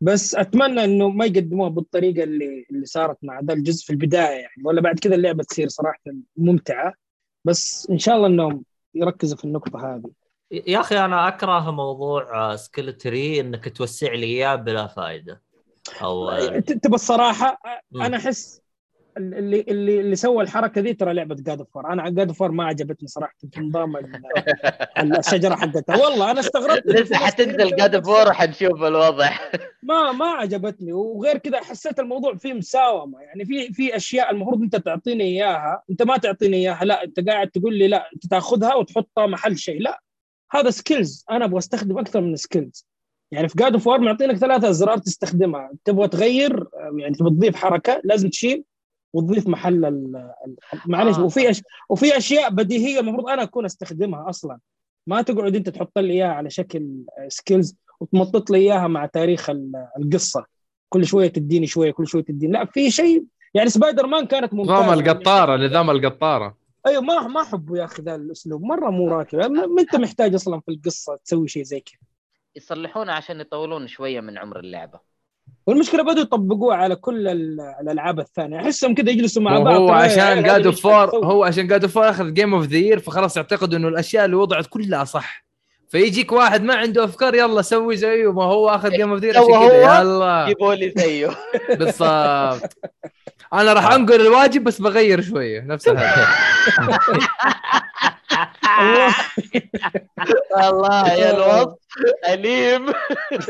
بس أتمنى إنه ما يقدموها بالطريقة اللي اللي صارت مع ذا الجزء في البداية يعني. ولا بعد كذا اللعبة تصير صراحة ممتعة. بس إن شاء الله إنهم يركزوا في النقطة هذه. يا أخي أنا أكره موضوع skill tree إنك توسع لي إياه بلا فائده أو تبى الصراحة. أنا أحس اللي اللي اللي سوى الحركة دي ترى لعبة God of أنا God of ما عجبتني صراحة. في نظام (laughs) ال- الشجرة حقتها. والله أنا استغربت. لسه حتنزل God of War وحنشوف الوضع. (laughs) ما ما عجبتني. وغير كذا حسيت الموضوع فيه مساومة. يعني في في أشياء المفروض أنت تعطيني إياها. أنت ما تعطيني إياها. لا أنت قاعد تقول لي لا أنت تأخذها وتحطها محل شيء. لا. هذا skills أنا أبغى أستخدم أكثر من skills يعني في God of معطينك ثلاثة أزرار تستخدمها. تبغى تغير يعني تبغى تضيف حركة لازم تشيل. وتضيف محل ال- ال- معلش آه. وفي أش... وفي أشياء بديهية المفروض أنا أكون أستخدمها أصلا. ما تقعد أنت تحط لي إياها على شكل skills وتمطط لي إياها مع تاريخ ال- القصة. كل شوية تديني شوية كل شوية تديني. لا في شيء يعني سبايدر مان كانت ممتازة. نظام القطارة نظام القطارة. أيوه ما ما احبه يا أخي ذا الأسلوب. مرة مو راكب. ما ما أنت محتاج أصلا في القصة تسوي شيء زي كذا. يصلحونه عشان يطولون شوية من عمر اللعبة. والمشكلة بدوا يطبقوها على كل ال- الألعاب الثانية احسهم كذا يجلسوا مع بعض طيب يا عشان God of War؟ هو عشان God of War أخذ game of the year فخلاص يعتقد إنه الأشياء اللي وضعت كلها صح فيجيك واحد ما عنده أفكار يلا سوي زيه ما هو آخذ game of the عشان كذا. يلا. جيبوا لي زيه. (laughs) بالضبط. أنا راح أنقل الواجب بس بغير شوية نفس الهدف (laughs) الله يا الوصف أليم.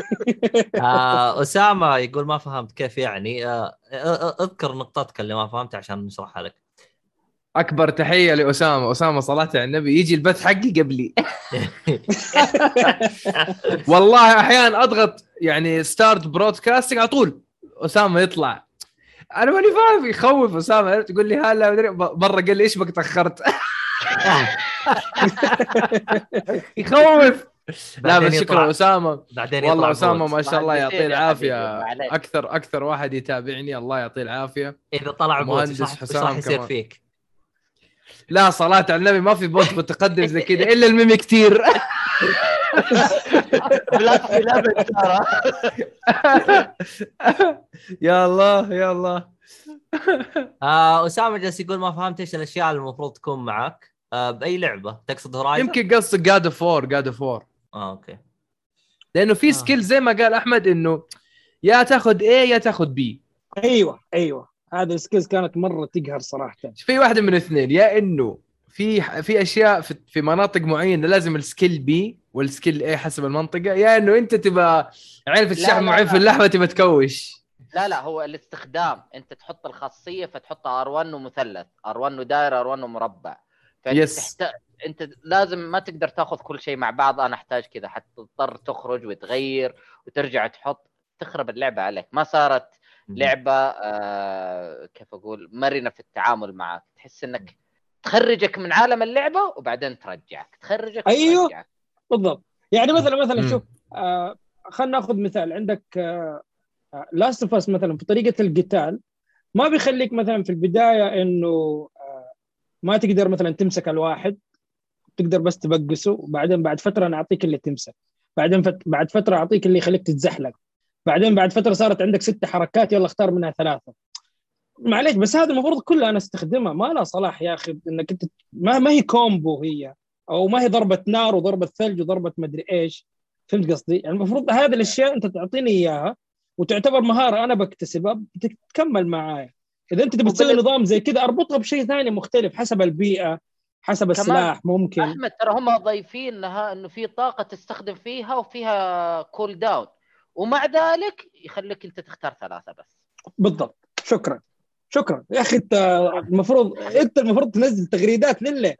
(laughs) آه أسامة يقول ما فهمت كيف يعني. آه آه، أذكر نقطتك اللي ما فهمتها عشان نشرحها لك. أكبر تحية لأسامة. أسامة صلاه على النبي. يجي البث حقي قبلي. (laughs) والله أحيانا أضغط يعني start broadcasting على طول. أسامة يطلع. أنا ماني فاهم. يخوف أسامة. تقول لي هلا مرة قال لي إيش بك تأخرت؟ (laughs) يخوف. لا بس شكرا أسامة. بعدين والله أسامة. ما شاء الله يعطيه العافية. أكثر أكثر واحد يتابعني. الله يعطيه العافية. إذا طلع مهندس حسام راح يصير. فيك؟ لا صلاة على النبي ما في بوت متقدم زي كذا إلا الميمي كثير. يا الله يا الله. آه أسامة جالس يقول ما فهمت إيش الأشياء اللي المفروض تكون معك. آه بأي لعبة؟ تقصد Horizon؟ يمكن قصدك God of War God of War آه okay. لأنه في آه. skill زي ما قال أحمد إنه يا تاخذ A يا تاخذ B أيوه أيوه. هذه ال skills كانت مرة تقهر صراحة في واحدة من الاثنين يا إنه في في أشياء في, في مناطق معينة لازم ال skill B وال skill A حسب المنطقة يا إنه أنت تبى عارف لا، الشحم معين. في اللحمة تبى تكوش لا لا هو الاستخدام أنت تحط الخاصية فتحطها R1 ومثلث R1 ودائرة R1 ومربع فأنت yes. تحت... أنت لازم ما تقدر تاخذ كل شيء مع بعض أنا أحتاج كذا حتضطر تخرج وتغير وترجع تحط تخرب اللعبة عليك ما صارت لعبة آه كيف أقول مرنة في التعامل معك. تحس إنك تخرجك من عالم اللعبة وبعدين ترجعك. تخرجك. وترجعك. بالضبط. يعني مثلا مثلا مم. شوف آه خلينا ناخذ مثال. عندك آه Last of Us مثلا في طريقة القتال ما بيخليك مثلا في البداية إنه آه، ما تقدر مثلا تمسك الواحد. تقدر بس تبقسه. وبعدين بعد فترة أنا أعطيك اللي تمسك. بعدين فت... بعد فترة أعطيك اللي يخليك تتزحلق. بعدين بعد فترة صارت عندك ست حركات يلا اختار منها ثلاثة. معليش بس هذا المفروض كلها أنا استخدمها ما لها صلاح يا أخي إنك أنت ما, ما هي كومبو هي أو ما هي ضربة نار وضربة ثلج وضربة مدري إيش. فهمت قصدي؟ يعني المفروض هذه الأشياء أنت تعطيني إياها وتعتبر مهارة أنا بكتسبها بتكمل معايا. إذا أنت تبي تسوي نظام زي كذا أربطها بشيء ثاني مختلف حسب البيئة حسب السلاح ممكن. أحمد ترى هم ضايفين انها إنه في طاقة تستخدم فيها وفيها كول داون ومع ذلك يخليك انت تختار ثلاثة بس. بالضبط. شكرا. شكرا. يا أخي انت المفروض انت المفروض تنزل تغريدات لله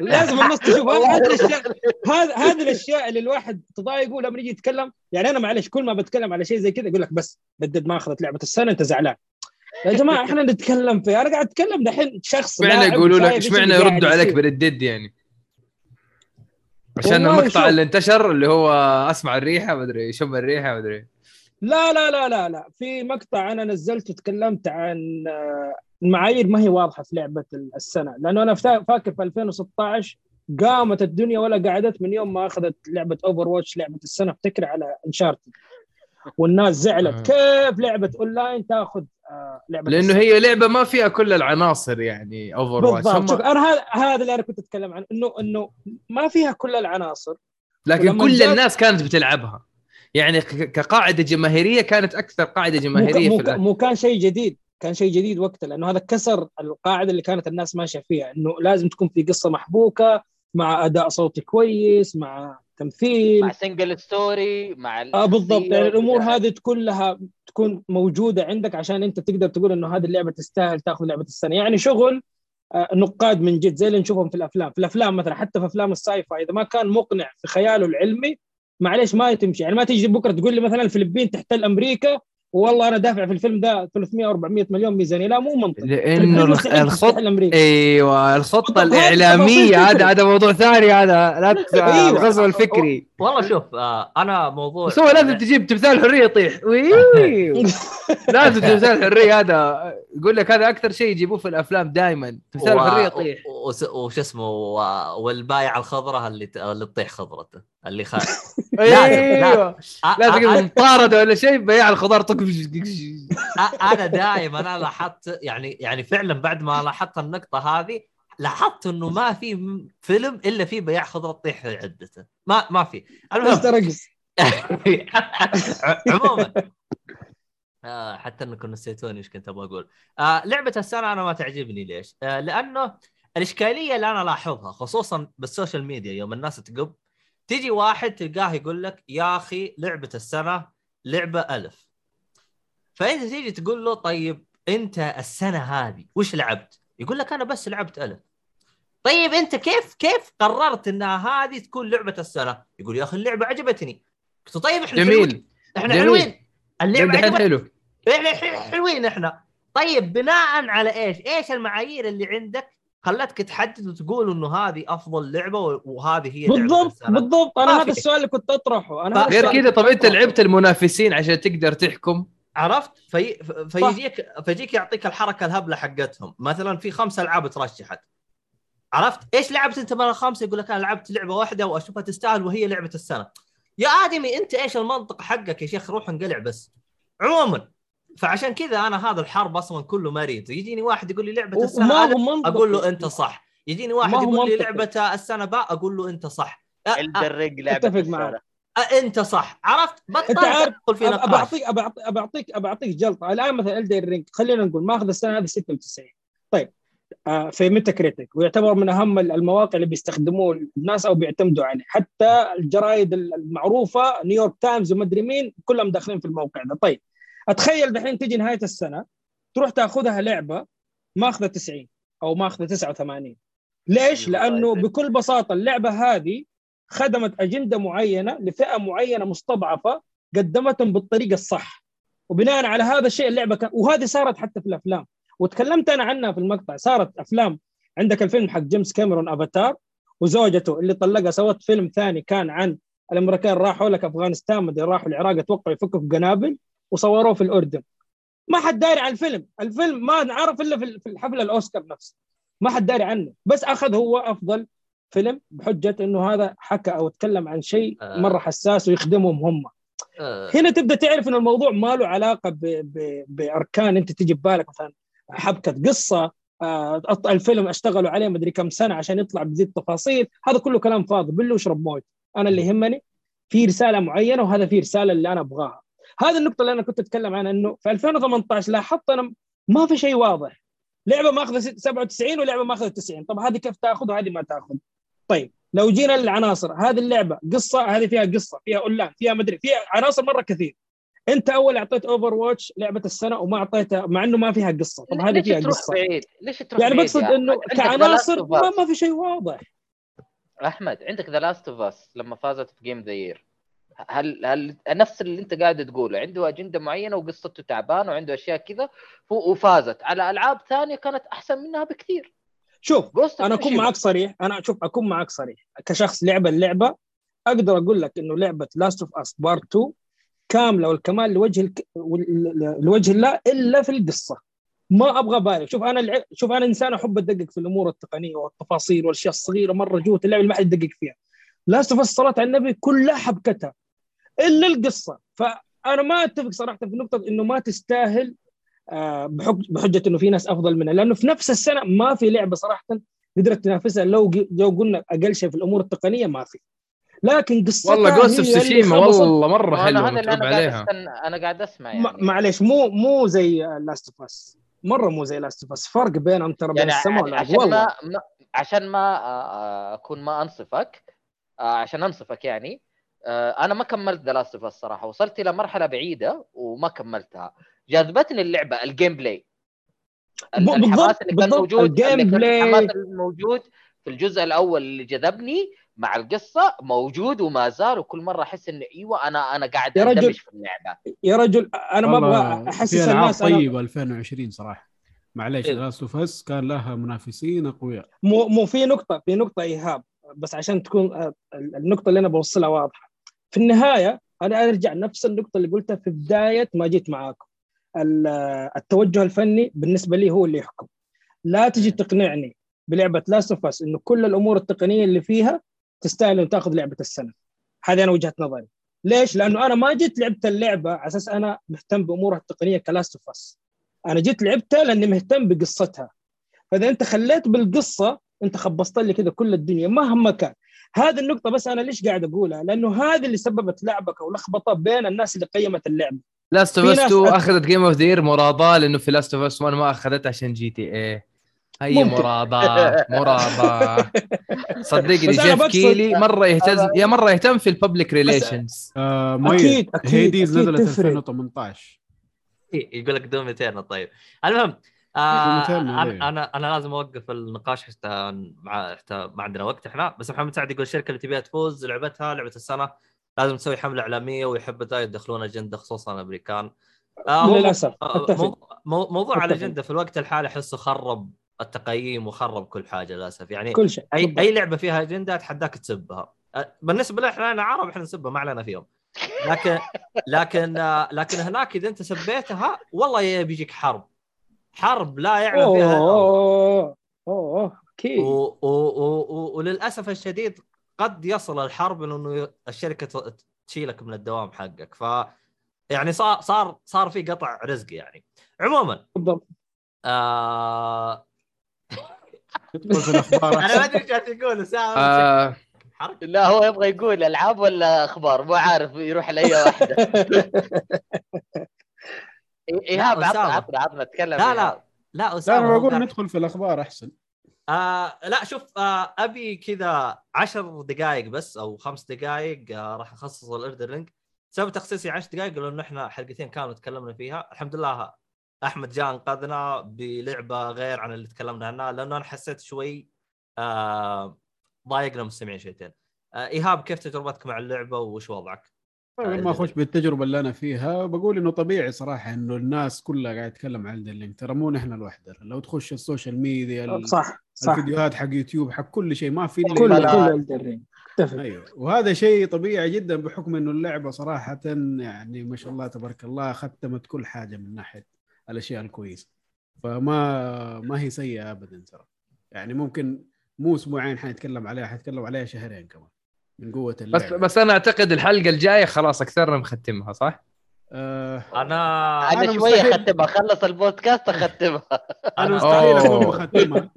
لازم الناس تشوف. (laughs) هذه الاشياء هذه هذه الأشياء اللي الواحد تضايقه لما يجي يتكلم. يعني أنا معلش كل ما بتكلم على شيء زي كذا يقول لك بس بدد ما أخذت لعبة السنة أنت زعلان. يا جماعة (laughs) إحنا نتكلم في أنا قاعد أتكلم دحين شخص اشمعنى يقولوا لك اشمعنى يردوا عليك. بالدد يعني؟ عشان المقطع شوف. اللي انتشر اللي هو أسمع الريحة مدري شم الريحة مدري لا لا لا لا لا. في مقطع أنا نزلته تكلمت عن آه، المعايير ما هي واضحة في لعبة السنة. لأنه أنا فا- فاكر في 2016 قامت الدنيا ولا قعدت من يوم ما أخذت لعبة Overwatch لعبة السنة افتكر على Uncharted والناس آه. زعلت كيف لعبة أونلاين تاخذ آه، لعبة لأنه السنة؟ هي لعبة ما فيها كل العناصر يعني Overwatch بالضبط شوف أنا هذا هذا اللي أنا كنت أتكلم عنه انه إنه ما فيها كل العناصر. لكن كل جات- الناس كانت بتلعبها. يعني كقاعدة جماهيرية كانت أكثر قاعدة مو, جماهيرية مو, في الأ- مو كان شيء جديد. كان شيء جديد وقتها لأنه هذا كسر القاعدة اللي كانت الناس ماشية فيها إنه لازم تكون في قصة محبوكة مع أداء صوتي كويس مع تمثيل. مع single story مع آه بالضبط. يعني الأمور. هذه كلها تكون موجودة عندك عشان أنت تقدر تقول إنه هذه اللعبة تستاهل تأخذ لعبة السنة. يعني شغل آه، نقاد من جد زي اللي نشوفهم في الأفلام. في الأفلام مثلا حتى في أفلام ال sci-fi إذا ما كان مقنع في خياله العلمي معليش ما تمشي. يعني ما تيجي بكرة تقول لي مثلا الفلبين تحتل أمريكا والله أنا دافع في الفيلم ده 300 400 مليون ميزانية. لا مو منطق. لأنه الخ- مستحيل الخط تستحل أمريكا. أيوه الخطة الإعلامية هذا. هذا موضوع ثاني هذا. لا (laughs) أيوة. الغزو الفكري. والله شوف آه أنا موضوع بس هو لازم تجيب تمثال حرية يطيح. (laughs) لازم تمثال حرية هذا. يقول لك هذا أكثر شيء يجيبوه في الأفلام دائما تمثال و- حرية يطيح. وش اسمه والبايعه الخضراء اللي اللي تطيح خضرته. اللي خ... (laughs) أيوه. لازم مطارده ولا شيء بياع الخضار طق أنا دائما أنا لاحظت يعني يعني فعلا بعد ما لاحظت النقطة هذه لاحظت إنه ما في فيلم إلا فيه بياع خضره تطيح عدته. ما ما في. المهم. (laughs) عموما. آه حتى إنكم نسيتوني إيش كنت أبغى أقول. آه لعبة السنة أنا ما تعجبني ليش؟ آه لأنه الإشكالية اللي أنا الاحظها خصوصا بالسوشيال ميديا يوم الناس تقب تيجي واحد تلقاه يقول لك يا أخي لعبة السنة لعبة ألف فأنت تيجي تقول له طيب أنت السنة هذه وش لعبت؟ يقول لك أنا بس لعبت ألف طيب أنت كيف كيف قررت إنها هذه تكون لعبة السنة؟ يقول يا أخي اللعبة عجبتني قلت طيب إحنا حلوين. جميل إحنا جميل. حلوين اللعبه عجبتني حلو إحنا حلوين إحنا طيب بناء على إيش؟ إيش المعايير اللي عندك خلتك تحدد وتقول إنه هذه أفضل لعبة وهذه هي بالضبط السنة. بالضبط أنا هذا. السؤال اللي كنت أطرحه أنا غير كذا طب أنت. لعبت المنافسين عشان تقدر تحكم عرفت؟ في فيجيك فيجيك يعطيك الحركة الهبلة حقتهم مثلا في خمس ألعاب ترشحت عرفت؟ إيش لعبت أنت من الخمسه؟ يقول لك أنا لعبت لعبة واحدة وأشوفها تستاهل وهي لعبة السنة. يا آدمي أنت إيش المنطق حقك يا شيخ روح انقلع بس. عموما فعشان كذا أنا هذا الحرب أصلا كله مريض يجيني واحد يقول لي لعبة السنة أقول له أنت صح. يجيني واحد يقول لي. لعبة السنة با أقول له أنت صح. الدرق لعبة أتفق. معك. أنت صح. عرفت؟ بطل انت عارف تدخل في نقاش. بعطيك أبعطيك أبعطيك جلطة. الآن مثلا Elden Ring خلينا نقول ماخذ السنة هذه 96 طيب آه، في Metacritic ويعتبر من أهم المواقع اللي بيستخدموه الناس أو بيعتمدوا عليه. حتى الجرايد المعروفة New York Times ومدري مين كلهم داخلين في الموقع ده. طيب أتخيل دحين تجي نهاية السنة تروح تأخذها لعبة ماخذة 90 أو ماخذة 89 ليش؟ أيوة، لأنه. بكل بساطة اللعبة هذه خدمت أجندة معينة لفئة معينة مستضعفة قدمتهم بالطريقة الصح. وبناء على هذا الشيء اللعبة كان وهذه صارت حتى في الأفلام. وتكلمت أنا عنها في المقطع. صارت أفلام. عندك الفيلم حق جيمس كاميرون افاتار وزوجته اللي طلقها سوت فيلم ثاني كان عن الأمريكان راحوا لك أفغانستان مدري راحوا العراق أتوقع يفكوا في قنابل وصوروه في الأردن. ما حد داري عن الفيلم. الفيلم ما نعرف إلا في الحفلة الأوسكار نفسه. ما حد داري عنه. بس أخذ هو أفضل فيلم بحجة إنه هذا حكى أو تكلم عن شيء آه. مرة حساس ويخدمهم هم. آه، هنا تبدأ تعرف ان الموضوع ما له علاقة ب... ب... بأركان أنت تجي ببالك مثلا حبكة قصة آه الفيلم اشتغلوا عليه مدري كم سنة عشان يطلع بذي التفاصيل هذا كله كلام فاضي. بله واشرب مويه أنا اللي يهمني في رسالة معينة وهذا في رسالة اللي أنا أبغاها. هذه النقطة اللي أنا كنت أتكلم عنها إنه في 2018 لاحظت أنا ما في شيء واضح. لعبة ماخذة 97 ولعبة ماخذة 90 طب هذه كيف تأخذ وهذه ما تأخذ؟ طيب لو جينا للعناصر هذه اللعبة قصة هذه فيها قصة فيها اونلاين فيها مدري فيها عناصر مرة كثير. أنت أول أعطيت Overwatch لعبة السنة وما أعطيتها مع إنه ما فيها قصة. طب هذه ليش فيها تروح قصة؟ بعيد؟ ليش تروح يعني بعيد بقصد يا إنه أحمد؟ عندك The كعناصر Last of ما, Us. ما في شيء واضح. أحمد عندك The Last of Us لما فازت في game the year هل هل نفس اللي انت قاعد تقوله عنده أجندة معينة وقصته تعبانة وعنده أشياء كذا وفازت. على ألعاب ثانية كانت أحسن منها بكثير. شوف أنا أكون. معك صريح. أنا شوف أكون معك صريح. كشخص لعب اللعبة أقدر أقول لك إنه لعبة Last of Us Part 2 كاملة والكمال لوجه الك... لوجه الله إلا في القصة. ما أبغى بالغ شوف أنا الع... شوف أنا إنسان أحب أدقق في الأمور التقنية والتفاصيل والأشياء الصغيرة مرة جوة اللعبه اللي ما حد يدقق فيها. Last of Us صلاه على النبي كلها حبكتها. إلا القصة. فأنا ما أتفق صراحة في نقطة إنه ما تستاهل آه، بحج- بحجة إنه في ناس أفضل منها. لأنه في نفس السنة ما في لعبة صراحة قدرت تنافسها. لو لو قلنا أقل شيء في الأمور التقنية ما في. لكن قصتها والله Ghost of Tsushima والله مرة حلوة أنا هذا اللي متعوب أنا قاعد عليها. أستنى أنا قاعد أسمع ما- يعني. معليش مو مو زي Last of Us مرة مو زي Last of Us فرق بينهم ترى بين يعني السماء والأرض. عشان والله. ما عشان ما آه، آه، أكون ما أنصفك عشان أنصفك يعني. أنا ما كملت The Last الصراحه وصلت إلى مرحلة بعيدة وما كملتها. جذبتني اللعبة ال gameplay الحماس اللي كان. موجود ال gameplay. الحماس الموجود في الجزء الأول اللي جذبني مع القصة موجود وما زال وكل مرة أحس إنه إيوه أنا أنا قاعد يا رجل، في اللعبة. يا رجل أنا ما أبغى أحسس الناس أنا طيبة 2020 صراحة. معليش إيه. Last of Us كان لها منافسين أقوياء. مو مو في نقطة في نقطة إيهاب. بس عشان تكون آه، النقطة اللي أنا بوصلها واضحة. في النهاية أنا أرجع نفس النقطة اللي قلتها في بداية ما جيت معاكم. ال- التوجه الفني بالنسبة لي هو اللي يحكم. لا تجي تقنعني بلعبة Last of Us إنه كل الأمور التقنية اللي فيها تستاهل إن تأخذ لعبة السنة. هذه أنا وجهة نظري. ليش؟ لأنه أنا ما جيت لعبت اللعبة على أساس أنا مهتم بأمورها التقنية ك Last of Us أنا جيت لعبتها لأني مهتم بقصتها. فإذا أنت خليت بالقصة أنت خبصت لي كذا كل الدنيا مهما كان. هذه النقطة بس أنا ليش قاعد أقولها؟ لأنه هذه اللي سببت لعبك أو لخبطة بين الناس اللي قيمت اللعبة. لاست اوف اس ناس 2 أك- أخذت جيم اوف ذا مراضاه لأنه في لاست اوف اس 1 ما اخذتها عشان جي تي اي هي. مراضاه مراضاه (laughs) صدقني جيف كيلي مرة يهتز يا مرة يهتم في الببليك ريليشنز آه مؤيد أكيد أكيد هيديز نزلت تفرق 2018 إيه، (laughs) يقول لك دوم ايترنال طيب المهم أنا إيه. أنا أنا لازم أوقف النقاش حتى مع حتى ما عندنا وقت إحنا. بس محمد سعد يقول الشركة اللي تبيها تفوز لعبتها لعبة السنة. لازم تسوي حملة إعلامية ويحبذا يدخلون أجندة خصوصا الأمريكان. آه آه، مو- موضوع أتفق. الأجندة في الوقت الحالي أحسه خرب التقييم وخرب كل حاجة للأسف. يعني كل شيء اي بالضبط. أي لعبة فيها أجندة أتحداك تسبها. أه، بالنسبة لنا إحنا عرب إحنا نسبها ما علينا فيهم. لكن لكن آه، لكن هناك إذا أنت سبيتها والله بيجيك حرب. حرب لا يعلم أوه فيها. أوه و- و- و- و- وللأسف الشديد قد يصل الحرب انه الشركة ت- تشيلك من الدوام حقك. ف يعني صار صار صار في قطع رزق يعني. عموما بالضبط. آه (laughs) أنا ما. أدري إيش قاعد تقول سام آه لا هو يبغى يقول ألعاب ولا أخبار؟ مو عارف يروح لأي واحدة. (laughs) ايهاب لا، عطنا. عطنا عطنا اتكلم لا إيهاب. لا لا لا أسامة أنا هو بقول ندخل في الأخبار أحسن آه لا شوف آه أبي كذا عشر دقائق بس أو خمس دقائق آه راح أخصص Elden Ring سبب تخصيصي 10 دقائق لأنه إحنا حلقتين كاملة تكلمنا فيها الحمد لله أحمد جاء أنقذنا بلعبة غير عن اللي تكلمنا عنها لأنه أنا حسيت شوي آه ضايقنا المستمعين شويتين آه إيهاب كيف تجربتك مع اللعبة وش وضعك؟ قبل ما اخش بالتجربة اللي أنا فيها بقول إنه طبيعي صراحة إنه الناس كلها قاعد تتكلم عن Elden Ring ترى مو نحن لوحدنا. لو تخش ال social media صح صح. الفيديوهات حق يوتيوب حق كل شيء ما في كل كل أيوه. وهذا شيء طبيعي جدا بحكم إنه اللعبة صراحة يعني ما شاء الله تبارك الله ختمت كل حاجة من ناحية الأشياء الكويسة. فما ما هي سيئة ابدا ترى. يعني ممكن مو أسبوعين حنتكلم عليها حنتكلم عليها شهرين كمان. من قوة بس اللعبه بس أنا أعتقد الحلقة الجاية خلاص أكثرنا مختمها صح؟ آه أنا أنا أنا شوية. أختمها خلص البودكاست أختمها. أنا مستحيل. أكون مختمها.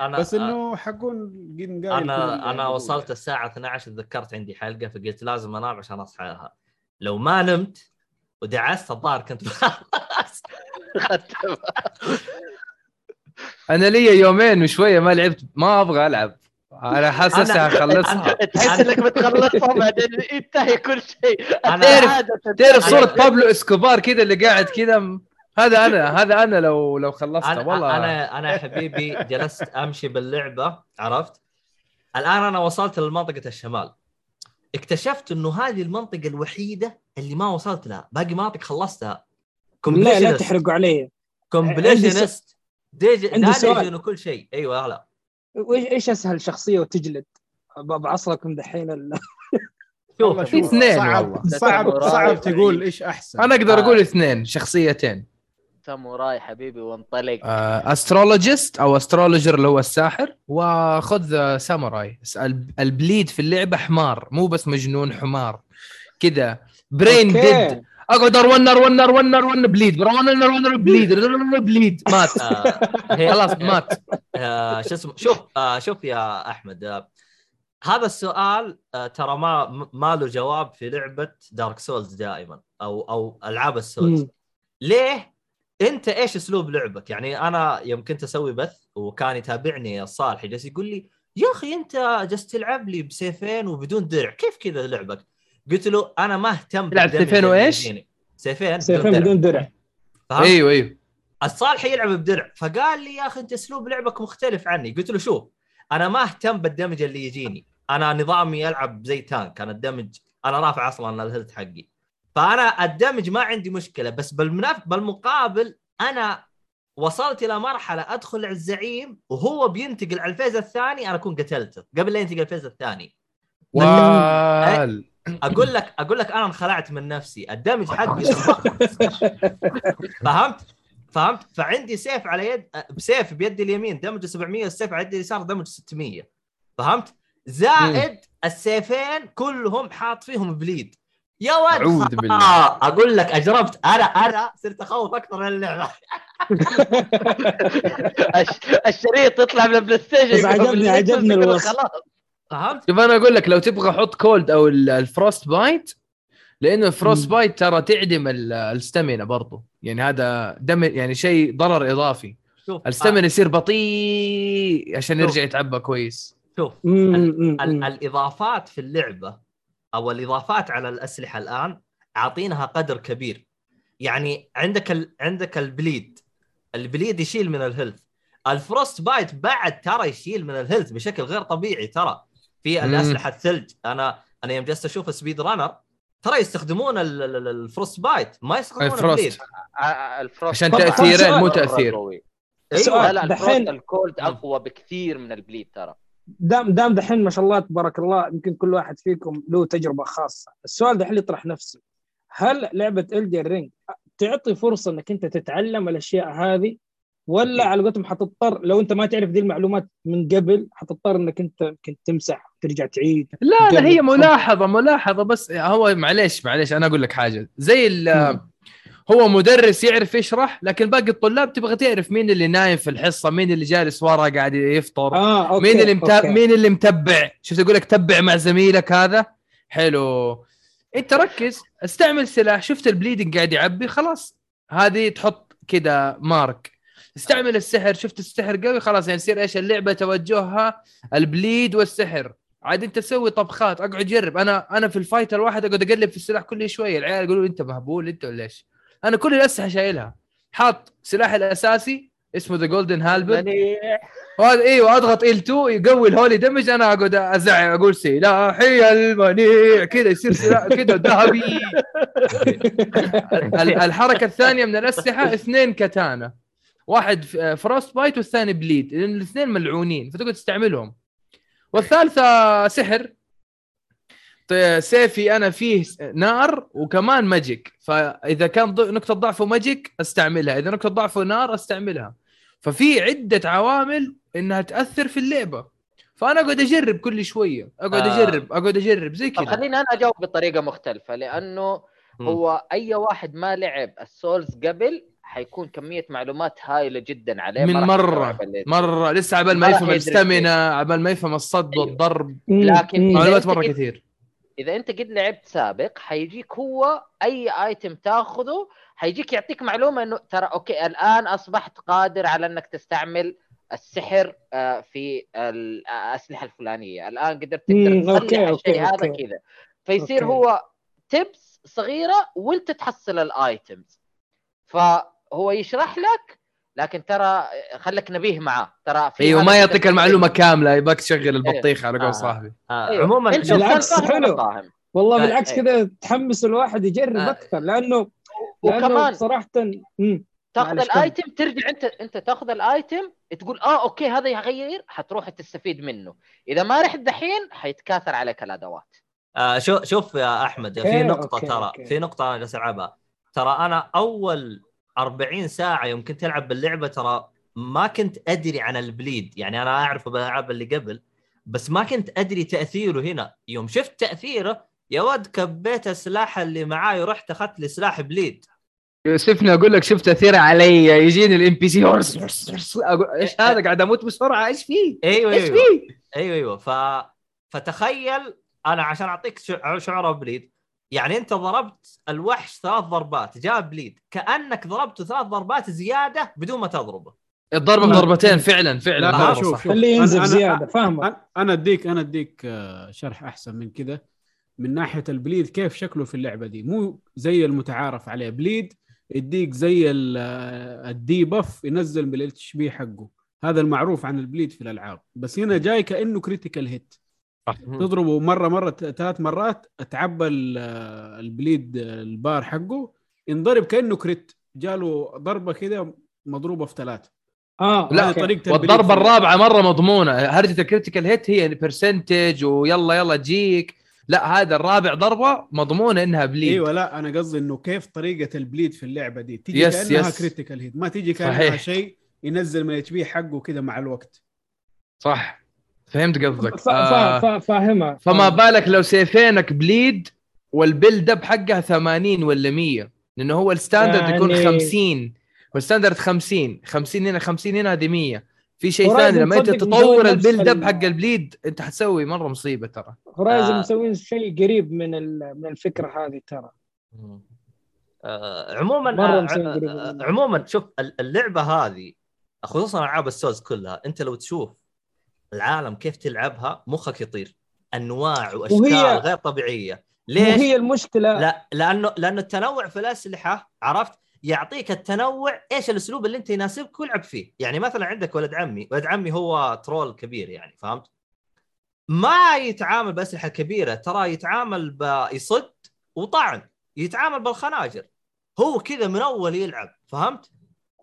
أنا بس إنه حكون كل أنا أنا وصلت الساعة 12 تذكرت عندي حلقة فقلت لازم انام عشان اصحى لها لو ما نمت ودعست الظاهر كنت (laughs) خلاص. أنا لي يومين وشوية ما لعبت ما أبغى ألعب. أنا حاسسها أنا- اخلصها تحس إنك بتخلصها بعدين ينتهي كل شيء. العادة تعرف صورة بابلو إسكوبار كذا اللي قاعد كذا م- هذا أنا هذا أنا لو لو خلصتها أنا والله. أنا أنا يا حبيبي جلست أمشي باللعبة عرفت؟ الآن أنا وصلت لمنطقة الشمال. اكتشفت إنه هذه المنطقة الوحيدة اللي ما وصلت لها. باقي مناطق خلصتها. لا لا تحرقوا علي. completionist عندي سؤال. dungeon وكل شيء. أيوه لا وايش إيش أسهل شخصية وتجلد؟ بأختصركم دحين (laughs) شوف اثنين. صعب. صعب. صعب تقول إيش أحسن. أنا أقدر آه. أقول اثنين شخصيتين. ساموراي حبيبي وانطلق. astrologist أو astrologer اللي هو الساحر وخذ ساموراي ال bleed في اللعبة حمار مو بس مجنون حمار. كذا. برين. ديد اقعد ارون ارون ارون ارون بليد ارون ارون بليد بليد مات آه خلاص مات آه شو اسمه شوف آه شوف يا احمد آه هذا السؤال آه ترى ما ما له جواب في لعبه دارك سولز دائما أو أو العاب السولز. ليه؟ انت إيش اسلوب لعبك؟ يعني أنا يوم كنت أسوي بث وكان يتابعني الصالح جالس يقول لي يا أخي انت جالس تلعب لي بسيفين وبدون درع، كيف كذا لعبك؟ قلت له أنا ما اهتم تلعب بال damage سيفين اللي وإيش؟ يجيني. سيفين سيفين. بدون درع؟ أيوه أيوه. الصالح يلعب بدرع. فقال لي يا أخي أنت أسلوب لعبك مختلف عني. قلت له شوف أنا ما اهتم بال damage اللي يجيني. أنا نظامي العب زي tank. أنا ال damage أنا رافع أصلا ال health حقي. فأنا ال damage ما عندي مشكلة بس بالمنف... بالمقابل أنا وصلت إلى مرحلة أدخل على الزعيم وهو بينتقل على ال phase الثاني أنا أكون قتلته. قبل لا ينتقل ال phase الثاني. وال أقول لك أقول لك أنا انخلعت من نفسي. ال damage حقي (laughs) فهمت؟ فهمت؟ فعندي سيف على يد بسيف بيدي اليمين. damage 700 السيف على يدي اليسار damage 600 فهمت؟ زائد السيفين كلهم حاط فيهم bleed. يا ولد أعوذ بالله. آه أقول لك أجربت. أنا أنا صرت أخوف أكثر من اللعبة. (laughs) الش- الشريط يطلع من البلاي ستيشن. بس عجبني- عجبني الوصف. فهمت؟ شوف أنا أقول لك لو تبغى حط cold أو ال- ال frostbite لأنه ال frost. bite ترى تعدم ال- ال stamina برضو. يعني هذا دم يعني شيء ضرر إضافي. شوف ال stamina يصير بطيء عشان. يرجع يتعبى كويس. آه، شوف ال- ال-. الإضافات في اللعبة أو الإضافات على الأسلحة الآن عاطينها قدر كبير. يعني عندك ال... عندك ال bleed. ال bleed يشيل من ال health. ال frostbite بعد ترى يشيل من ال health بشكل غير طبيعي ترى. في. الأسلحة الثلج. أنا أنا يوم جلست أشوف speed runner ترى يستخدمون ال- ال- ال- ال frostbite ما يستخدمون ال frost. ال bleed آه، ال frost عشان سؤال. مو تأثير. أيوه لا لا دحين- ال cold أقوى بكثير من ال bleed ترى. دام دام دحين ما شاء الله تبارك الله يمكن كل واحد فيكم له تجربة خاصة. السؤال دحين يطرح نفسه. هل لعبة Elden Ring تعطي فرصة إنك أنت تتعلم الأشياء هذه؟ ولا. على قولتهم حتضطر لو أنت ما تعرف دي المعلومات من قبل حتضطر إنك أنت يمكن تمسح وترجع تعيد لا لا. هي ملاحظة ملاحظة بس هو معليش معليش أنا أقول لك حاجة زي. هو مدرس يعرف يشرح لكن باقي الطلاب تبغى تعرف مين اللي نايم في الحصة مين اللي جالس ورا قاعد يفطر آه okay مين اللي متابع okay. مين اللي متبع شفت أقول لك تبع مع زميلك هذا حلو أنت ركز استعمل سلاح شفت ال bleeding قاعد يعبي خلاص هذه تحط كذا mark استعمل السحر شفت السحر قوي؟ خلاص يعني يصير إيش؟ اللعبة توجهها ال bleed والسحر. عاد أنت تسوي طبخات أقعد جرب أنا أنا في ال fight الواحد أقعد أقلب في السلاح كل شوية. العيال يقولوا أنت مهبول أنت ولا إيش؟ أنا كل الأسلحة شايلها. حاط سلاحي الأساسي اسمه the Golden Halberd وهذا إيوه أضغط L2 يقوي ال holy damage. أنا أقعد أزعق أقول سلاحي المنيع. كذا يصير سلاح كذا ذهبي. (laughs) ال- الحركة الثانية من الأسلحة اثنين كتانا واحد frostbite والثاني bleed لأن الاثنين ملعونين فتقدر تستعملهم. والثالثة سحر. سيفي أنا فيه نار وكمان magic. فإذا كان نقطة ضعفه magic أستعملها. إذا نقطة ضعفه نار أستعملها. ففي عدة عوامل إنها تأثر في اللعبة. فأنا أقعد أجرب كل شوية. أقعد آه. أجرب أقعد أجرب زي كذا. خليني أنا أجاوب بطريقة مختلفة لأنه. هو أي واحد ما لعب ال Souls قبل حيكون كمية معلومات هائله جدا عليه من مرة مرة. لسه عبال ما يفهم ال stamina عبال ما يفهم الصد أيوه. والضرب. لكن معلومات أنت مرة كثير. إذا أنت قد لعبت سابق حيجيك هو أي item تاخذه حيجيك يعطيك معلومة إنه ترى okay الآن أصبحت قادر على إنك تستعمل السحر آه، في الأسلحة الفلانية. الآن قدرت تقدر تصلح الشيء هذا. كذا. فيصير okay. هو tips صغيرة وأنت تحصل ال items فهو يشرح لك لكن ترى خليك نبيه معاه ترى في أيوه ما يعطيك المعلومة. كاملة يبغاك تشغل البطيخه على آه. قول صاحبي آه أيوه. عموما بالعكس، حلو. والله آه، بالعكس أيوة. كذا تحمس الواحد يجرب آه. أكثر لأنه وكمان صراحة. تأخذ. ال item ترجع أنت أنت تأخذ ال item تقول آه okay هذا يغير حتروح تستفيد منه إذا ما رحت دحين حيتكاثر عليك الأدوات آه شوف شوف يا أحمد في نقطة okay، ترى okay. في نقطة أنا جالس ألعبها ترى أنا أول 40 ساعة يوم كنت ألعب باللعبة ترى ما كنت أدري عن ال bleed. يعني أنا اعرفه بالالعاب اللي قبل بس ما كنت أدري تأثيره هنا. يوم شفت تأثيره يا ود كبيت السلاح اللي معاي ورحت أخذت لي سلاح bleed. يوسفني أقول لك شفت تاثير علي يجيني ال NPC إيش هذا؟ قاعد أموت بسرعة إيش فيه؟ أيوه إيش أيوه. فيه؟ أيوه أيوه. ف... فتخيل أنا عشان أعطيك شع- شعور bleed يعني انت ضربت الوحش ثلاث ضربات جاء bleed كأنك ضربته ثلاث ضربات زيادة بدون ما تضربه. الضربة. بضربتين فعلا فعلا. لا شوف. شوف. خليه ينزف أنا- زيادة فاهمك. أنا- أنا أديك أنا أديك آه، شرح أحسن من كذا من ناحية ال bleed كيف شكله في اللعبة دي؟ مو زي المتعارف عليه. bleed يديك زي آه، ال debuff ينزل من ال HP حقه. هذا المعروف عن ال bleed في الألعاب. بس هنا جاي كأنه critical hit تضربه مرة مرة ثلاث مرات تعبى ال- آه، ال bleed ال bar حقه ينضرب كأنه crit. جاله ضربة كذا مضروبة في ثلاثة. آه لا،. طريقة والضربة الرابعة مرة مضمونة. هرجة ال critical hit هي percentage ويلا يلا تجيك لا هذا الرابع ضربة مضمونة إنها bleed. أيوه لا أنا قصدي إنه كيف طريقة ال bleed في اللعبة دي؟ تيجي يس، كأنها يس. critical hit ما تيجي كأنها صحيح. شيء ينزل من ال HP حقه كذا مع الوقت. صح. فهمت قصدك. فا- آه. فا- فا- فاهمها. فما بالك لو سيفينك bleed وال build up حقها 80 ولا 100 لأنه هو ال standard يكون يعني- 50 وال standard 50 50 هنا 50 هنا هذه 100 في شيء ثاني لما انت تطور ال build up حق ال bleed أنت حتسوي مرة مصيبة ترى. Horizon آه. مسوين شيء قريب من ال- من الفكرة هذه ترى. آه عموما مرة آه آه آه. عموما شوف ال- اللعبة هذه خصوصا العاب السولز كلها أنت لو تشوف العالم كيف تلعبها مخك يطير. أنواع وأشكال وهي- غير طبيعية. ليش؟ وهي المشكلة. لا لأنه لأنه التنوع في الأسلحة عرفت؟ يعطيك التنوع إيش الأسلوب اللي أنت يناسبك والعب فيه. يعني مثلا عندك ولد عمي ولد عمي هو ترول كبير يعني فهمت؟ ما يتعامل بأسلحة كبيرة ترى يتعامل بيصد وطعن يتعامل بالخناجر. هو كذا من أول يلعب فهمت؟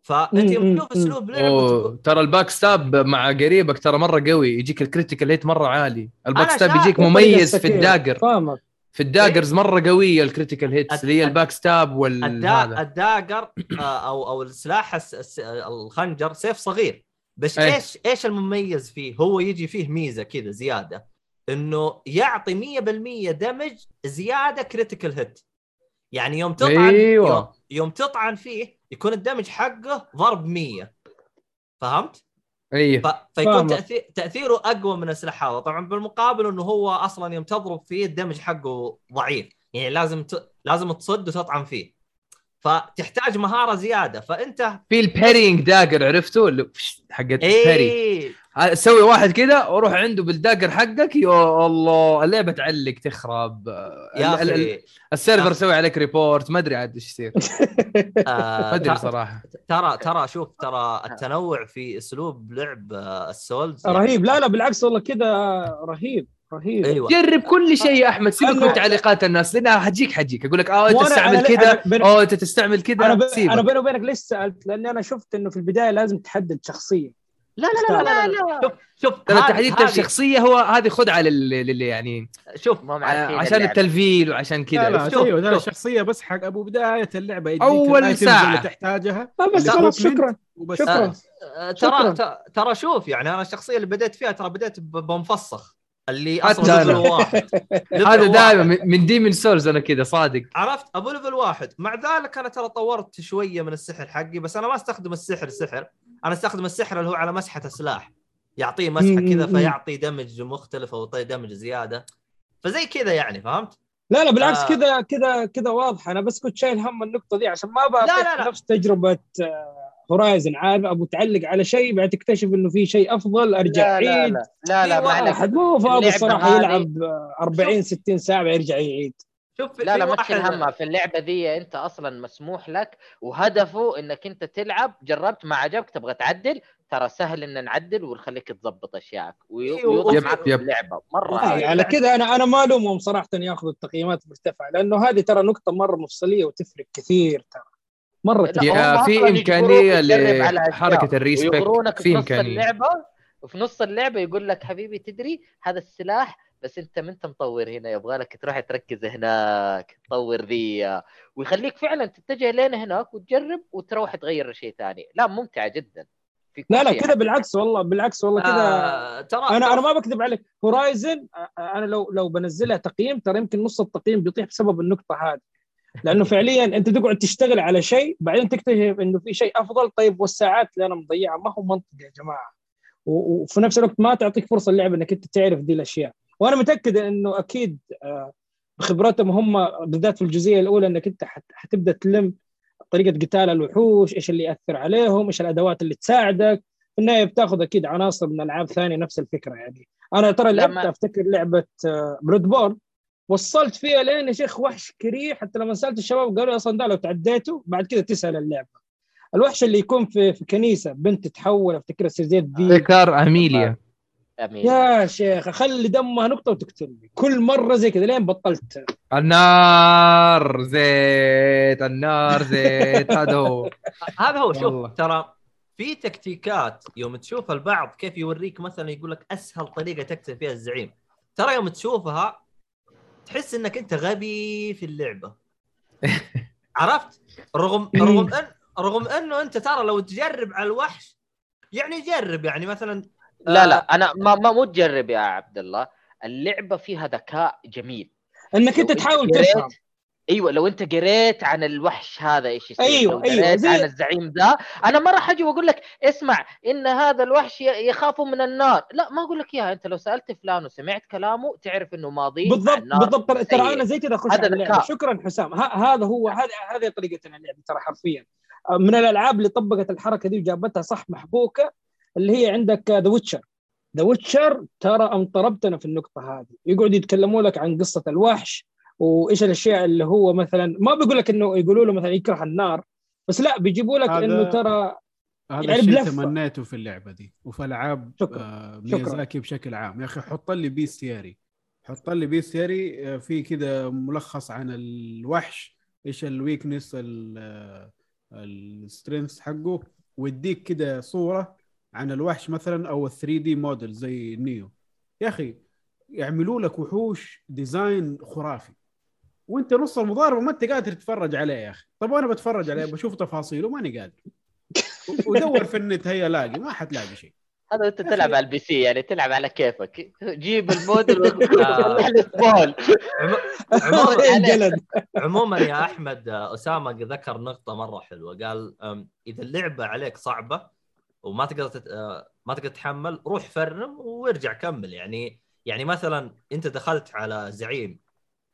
فأنت يوم مم، تشوف مم. اسلوب لعب ترى ال back stab مع قريبك ترى مرة قوي يجيك ال critical hit مرة عالي ال back stab يجيك مميز في. ال dagger فاهمك في ال daggers مرة قويه ال critical hits اللي هي ال back stab وال. ال dagger آه، أو أو السلاح الس... الس... الخنجر سيف صغير بس أي. إيش إيش المميز فيه؟ هو يجي فيه ميزة كذا زيادة إنه يعطي 100% damage زيادة critical hit يعني يوم تطعن أيوة. يوم, يوم تطعن فيه يكون ال damage حقه ضرب 100 فهمت؟ إيه. ف... فيكون. تأثير... تأثيره أقوى من السلاح هذا طبعا بالمقابل إنه هو أصلا يوم تضرب فيه ال damage حقه ضعيف. يعني لازم ت... لازم تصد وتطعن فيه. فتحتاج مهارة زيادة. فأنت في ال parrying dagger عرفته اللي حقت parry إيه سوي واحد كذا وروح عنده بال dagger حقك يا الله اللعبة تعلق تخرب. يا ال- ال- أخي ال server يسوي عليك report ما أدري عاد إيش يصير. آه (laughs) ما أدري ت- صراحة ترى ترى شوف ترى التنوع في أسلوب لعب آه، ال Souls يعني- رهيب. لا لا بالعكس والله كذا رهيب رهيب. أيوه. جرب كل شيء يا أحمد سيبك من تعليقات الناس لأنها حتجيك حتجيك أقول لك آه أنت تستعمل كذا آه أنت تستعمل أنا كذا. أنا بيني وبينك ليش سألت؟ لأني أنا شفت إنه في البداية لازم تحدد شخصية. لا لا لا لا لا شوف شوف ترى هذه- تحديد الشخصية هو هذه خدعه للي يعني شوف ما هم عشان. التلفيل وعشان لا كذا لا شوف- أيوه شوف. الشخصية بس حق أبو بداية اللعبة يديك الitems ساعة. اللي تحتاجها آه، بس خلاص شكرا وبس شكراً. آه، شكراً. ترى ترى شوف يعني أنا الشخصية اللي بديت فيها ترى بديت بمفسخ اللي أصلا ليفل. واحد (laughs) هذا. دائما من- من Demon's Souls أنا كذا صادق عرفت أبو level واحد مع ذلك أنا ترى طورت شوية من السحر حقي بس أنا ما أستخدم السحر سحر أنا أستخدم السحر اللي هو على مسحة سلاح يعطيه مسحة كذا. فيعطي damage مختلف أو يعطي damage زيادة. فزي كذا يعني فهمت؟ لا لا بالعكس آه. كذا كذا كذا واضح أنا بس كنت شايل هم النقطة دي عشان ما بقى لا، لا، لا. نفس تجربة Horizon عارف أبو تعلق على شيء بعد تكتشف إنه في شيء أفضل أرجع لا لا لا لا لا في ما عليك. واحد. مو فاضي الصراحه يلعب آه، 40 60 ساعة يرجع يعيد. شوف لا لا ما تشيل همها. في اللعبة دي أنت أصلا مسموح لك وهدفه إنك أنت تلعب جربت ما عجبك تبغى تعدل ترى سهل إن نعدل ونخليك تظبط أشياءك. وي- أيوه، ويوضح يب- معك يب. اللعبة. مرة آه،. على كذا أنا أنا ما ألومهم صراحة ياخذوا التقييمات مرتفعة لأنه هذه ترى نقطة مرة مفصلية وتفرق كثير ترى. مرة تفرق في إمكانية لحركة ال respec. في في نص إمكانية. اللعبة وفي نص اللعبة يقول لك حبيبي تدري هذا السلاح بس انت ما انت مطور هنا يبغى لك تروح تركز هناك تطور ذي. ويخليك فعلا تتجه لين هناك وتجرب وتروح تغير شيء ثاني. لا ممتعه جدا في لا لا كذا بالعكس والله بالعكس والله كذا. آه، ترى أنا ترى أنا ما بكذب عليك. هورايزن أنا لو لو بنزلها تقييم ترى يمكن نص التقييم بيطيح بسبب النقطة هذه. لأنه فعليا أنت تقعد تشتغل على شيء بعدين تكتشف إنه في شيء أفضل. طيب والساعات اللي أنا مضيعها ما هو منطق يا جماعة. وفي نفس الوقت ما تعطيك فرصة اللعبه إنك أنت تعرف دي الأشياء. وأنا متأكد إنه أكيد آه، بخبراتهم هم بالذات في الجزئية الأولى إنك أنت حت- حتبدأ تلم طريقة قتال الوحوش إيش اللي يأثر عليهم إيش الأدوات اللي تساعدك. في النهاية بتأخذ أكيد عناصر من ألعاب ثانية نفس الفكرة يعني. أنا ترى لعبت أفتكر لعبة Bloodborne وصلت فيها لين يا شيخ وحش كريه. حتى لما سألت الشباب قالوا أصلا ده لو تعديته بعد كده تسأل اللعبة. الوحش اللي يكون في في كنيسة بنت تتحول أفتكر زي الذيب ذكر أميليا. امين يا شيخ اخلي دمها نقطة وتقتلني. كل مرة زي كذا لين بطلت. النار زيت النار زيت (laughs) هذا هو هذا هو شوف والله. ترى في تكتيكات يوم تشوف البعض كيف يوريك مثلا يقول لك أسهل طريقة تقتل فيها الزعيم. ترى يوم تشوفها تحس إنك أنت غبي في اللعبة. (laughs) عرفت؟ رغم رغم (laughs) أن رغم أنه أنت ترى لو تجرب على الوحش يعني جرب يعني مثلا لا آه، لا أنا ما ما مو تجرب يا عبد الله اللعبة فيها ذكاء جميل. إنك أنت تحاول تفهم. أيوه لو أنت قريت عن الوحش هذا إيش يصير؟ أيوة، لو أيوة، زي- عن الزعيم ذا أنا ما راح أجي وأقول لك اسمع إن هذا الوحش يخاف من النار. لا ما أقول لك إياها. أنت لو سألت فلان وسمعت كلامه تعرف إنه ماضي بالضبط النار. بالضبط. ترى- سيء. أنا زي كذا أخش هذا اللعبة. ذكاء. شكرا حسام. ه- هذا هو هذه هذه طريقه اللعب ترى حرفيا. من الألعاب اللي طبقت الحركة دي وجابتها صح محبوكة اللي هي عندك The Witcher The Witcher ترى انطربتنا في النقطة هذه يقعدوا يتكلموا لك عن قصة الوحش وإيش الأشياء اللي هو مثلا ما بيقول لك إنه يقولوا له مثلا يكره النار بس لا بيجيبوا لك إنه ترى هذا يعني الشيء. تمنيته في اللعبة دي وفي ألعاب. آه شكراً. ميازاكي بشكل عام يا أخي حط لي bestiary حط لي bestiary آه، في كذا ملخص عن الوحش إيش ال weakness ال strength حقه ويديك كده صورة عن الوحش مثلا أو ال 3 دي موديل زي Nioh. يا أخي يعملوا لك وحوش design خرافي. وأنت نص المضاربة ما أنت قادر تتفرج عليه يا أخي. طب وأنا بتفرج عليه بشوف تفاصيله ماني قادر. ودور في النت هيا لاقي ما حتلاقي شيء. هذا أنت تلعب على ال PC يعني تلعب على كيفك. جيب الموديل (laughs) سبول عموما (laughs) عموما يا أحمد آه، أسامة ذكر نقطة مرة حلوة. قال إذا اللعبة عليك صعبة وما تقدر تت... آه، ما تقدر تتحمل روح farm وارجع كمل. يعني يعني مثلا أنت دخلت على زعيم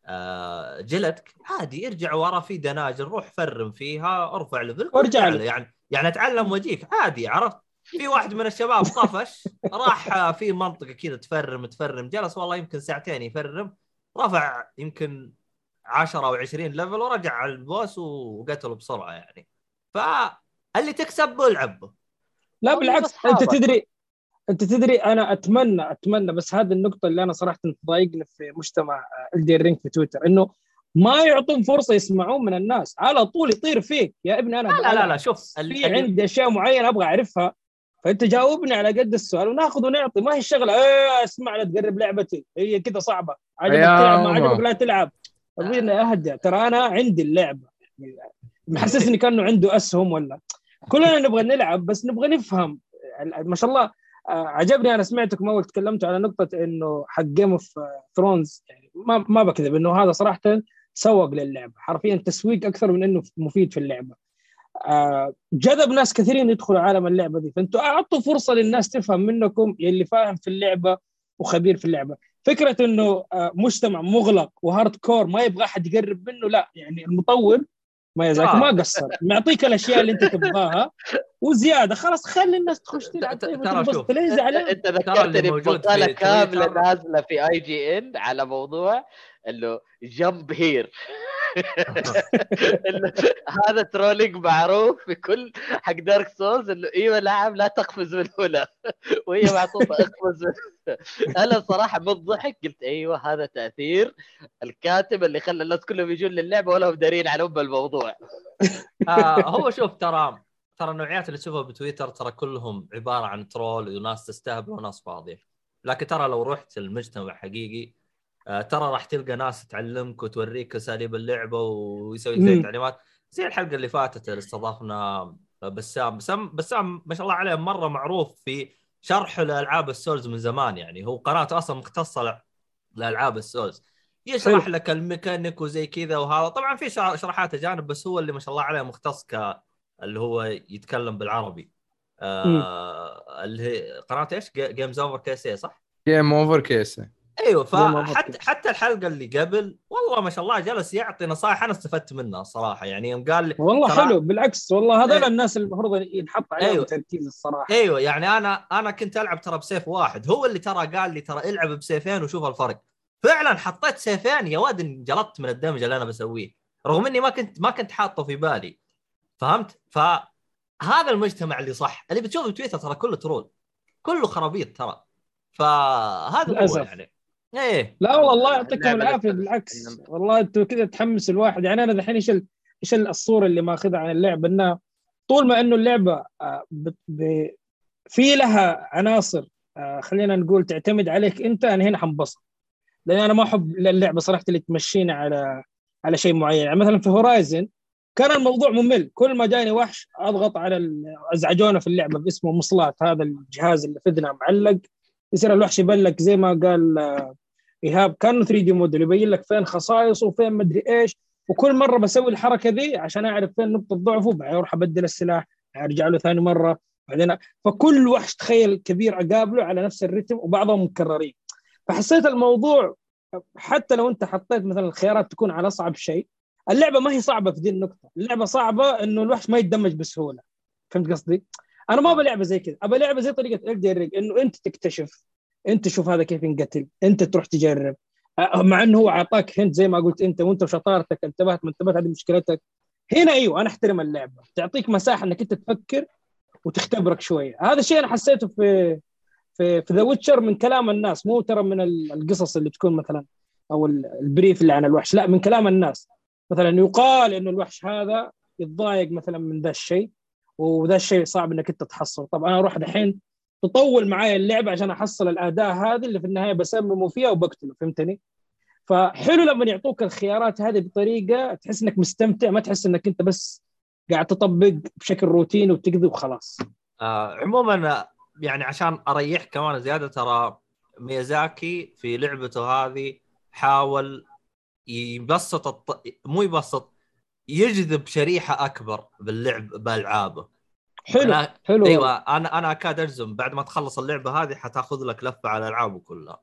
آه، جلدك عادي ارجع ورا في dungeon روح farm فيها ارفع level وارجع. له. يعني يعني أتعلم وجيك عادي عرفت؟ في واحد من الشباب طفش راح آه، في منطقة كذا تفرم تفرم جلس والله يمكن ساعتين يفرم رفع يمكن 10 أو 20 level ورجع على ال boss وقتله بسرعة يعني. فاللي تكسب العب. لا بالعكس أنت. تدري أنت تدري أنا أتمنى أتمنى بس هذه النقطة اللي أنا صراحة تضايقني في مجتمع Elden Ring في تويتر إنه ما يعطون فرصة يسمعون من الناس. على طول يطير فيك. يا ابني أنا لا لا لا, لا شوف في اللي- عندي أشياء معينة أبغى أعرفها فأنت جاوبني على قد السؤال وناخذ ونعطي. ما هي الشغلة؟ إيه اسمع لا تقرب لعبتي. هي كذا صعبة. عجبك تلعب ما. عجبك لا تلعب. أهدى ترى أنا عندي اللعبة. يعني محسسني كأنه عنده أسهم ولا كلنا نبغى نلعب بس نبغى نفهم. ما شاء الله عجبني أنا سمعتكم اول تكلمتوا على نقطة إنه حق Game of Thrones يعني ما ما بكذب إنه هذا صراحة سوق للعبه حرفيا تسويق أكثر من إنه مفيد في اللعبة. آه، جذب ناس كثيرين يدخلوا عالم اللعبة دي. فأنتوا أعطوا فرصة للناس تفهم منكم يلي فاهم في اللعبة وخبير في اللعبة. فكرة إنه آه، مجتمع مغلق و hardcore ما يبغى أحد يقرب منه لا يعني المطور ما يزاك آه. ما قصر. معطيك الأشياء اللي أنت تبغاها. وزيادة. خلاص خلي الناس تخش تلعب. طيب ترى شوف. انت ذكرتني بمقاله في كاملة. نازلة في IGN على موضوع إنه jump here هذا trolling معروف في كل حق Dark Souls إنه إيوه لاعب لا تقفز من هنا. (laughs) وهي معطوفه اقفز من هنا. أنا صراحة من الضحك قلت إيوه هذا تأثير. الكاتب اللي خلى الناس كلهم يجون للعبة ولا هم دارين على أم الموضوع. آه هو شوف ترى ترى النوعيات اللي تشوفها بتويتر ترى كلهم عبارة عن troll وناس تستهبل وناس فاضية. لكن ترى لو رحت المجتمع حقيقي ترى راح تلقى ناس تعلمك وتوريك أساليب اللعبة ويسوي زي. تعليمات زي الحلقة اللي فاتت اللي استضافنا بسام بسام بسام ما شاء الله عليه مرة معروف في شرح لألعاب ال Souls من زمان يعني هو قناته أصلا مختصة لألعاب ال Souls يشرح حلو. لك الميكانيك وزي كذا وهذا طبعا في شرح- شرحات أجانب بس هو اللي ما شاء الله عليه مختص ك اللي هو يتكلم بالعربي آه اللي هي قناة إيش؟ Games Over KC صح؟ Game Over KC أيوه فحتى. حتى الحلقة اللي قبل والله ما شاء الله جلس يعطي نصائح أنا استفدت منها الصراحه يعني يوم قال لي والله حلو بالعكس والله هذول إيه. الناس المفروض ينحط عليهم أيوة. تركيز الصراحة أيوه يعني أنا أنا كنت ألعب ترى بسيف واحد هو اللي ترى قال لي ترى العب بسيفين وشوف الفرق فعلا حطيت سيفين يا واد انجلطت من ال damage اللي أنا بسويه رغم إني ما كنت ما كنت حاطه في بالي فهمت فهذا المجتمع اللي صح اللي بتشوفه بتويتر ترى كله troll كله خرابيط ترى فهذا هو. يعني إيه. لا والله الله يعطيكم العافية بالعكس. والله أنتوا كذا تحمس الواحد. يعني أنا دحين إيش ال- إيش الصورة اللي ماخذها عن اللعبه انها طول ما إنه اللعبة آه، ب... ب... في لها عناصر آه، خلينا نقول تعتمد عليك أنت أنا هنا حنبسط. لأن أنا ما أحب اللعبه صراحة اللي تمشينا على على شيء معين. يعني مثلا في هورايزن كان الموضوع ممل. كل ما جاني وحش أضغط على ال- أزعجونا في اللعبة باسمه مصلات. هذا الجهاز اللي في معلق. يصير الوحش يبلك زي ما قال آه، إيهاب كأنه 3 دي موديل يبين لك فين خصائصه وفين مدري إيش. وكل مرة بسوي الحركة ذي عشان أعرف فين نقطة ضعفه بعدين أروح أبدل السلاح أرجع له ثاني مرة بعدين فكل وحش تخيل كبير أقابله على نفس الرتم وبعضهم مكررين. فحسيت الموضوع حتى لو أنت حطيت مثلا الخيارات تكون على أصعب شيء اللعبة ما هي صعبة في دي النقطة. اللعبة صعبة إنه الوحش ما يتدمج بسهولة. فهمت قصدي؟ أنا ما أبغى لعبة زي كذا. أبغى لعبة زي طريقة Elden Ring إنه أنت تكتشف انت تشوف هذا كيف ينقتل انت تروح تجرب. مع إنه هو أعطاك hint زي ما قلت أنت وأنت وشطارتك انتبهت ما انتبهت هذه مشكلتك. هنا أيوه أنا أحترم اللعبة. تعطيك مساحة إنك أنت تفكر وتختبرك شوية. هذا الشيء أنا حسيته في في في The Witcher من كلام الناس مو ترى من ال- القصص اللي تكون مثلا أو ال- ال brief اللي عن الوحش لا من كلام الناس. مثلا يقال إنه الوحش هذا يتضايق مثلا من ذا الشيء وذا الشيء صعب إنك أنت تحصله. طب أنا أروح دحين تطول معي اللعبة عشان أحصل الاداء هذه اللي في النهاية بسممه فيها وبقتله فهمتني؟ فحلو لما يعطوك الخيارات هذه بطريقة تحس إنك مستمتع ما تحس إنك أنت بس قاعد تطبق بشكل روتيني وتقضي وخلاص آه عموما آه، يعني عشان أريح كمان زيادة ترى ميازاكي في لعبته هذه حاول يبسط الط... مو يبسط يجذب شريحة أكبر باللعب بالالعابه حلو أنا... حلو. أيوه أنا أنا أكاد أجزم. بعد ما تخلص اللعبة هذه حتأخذ لك لفة على العابه كلها.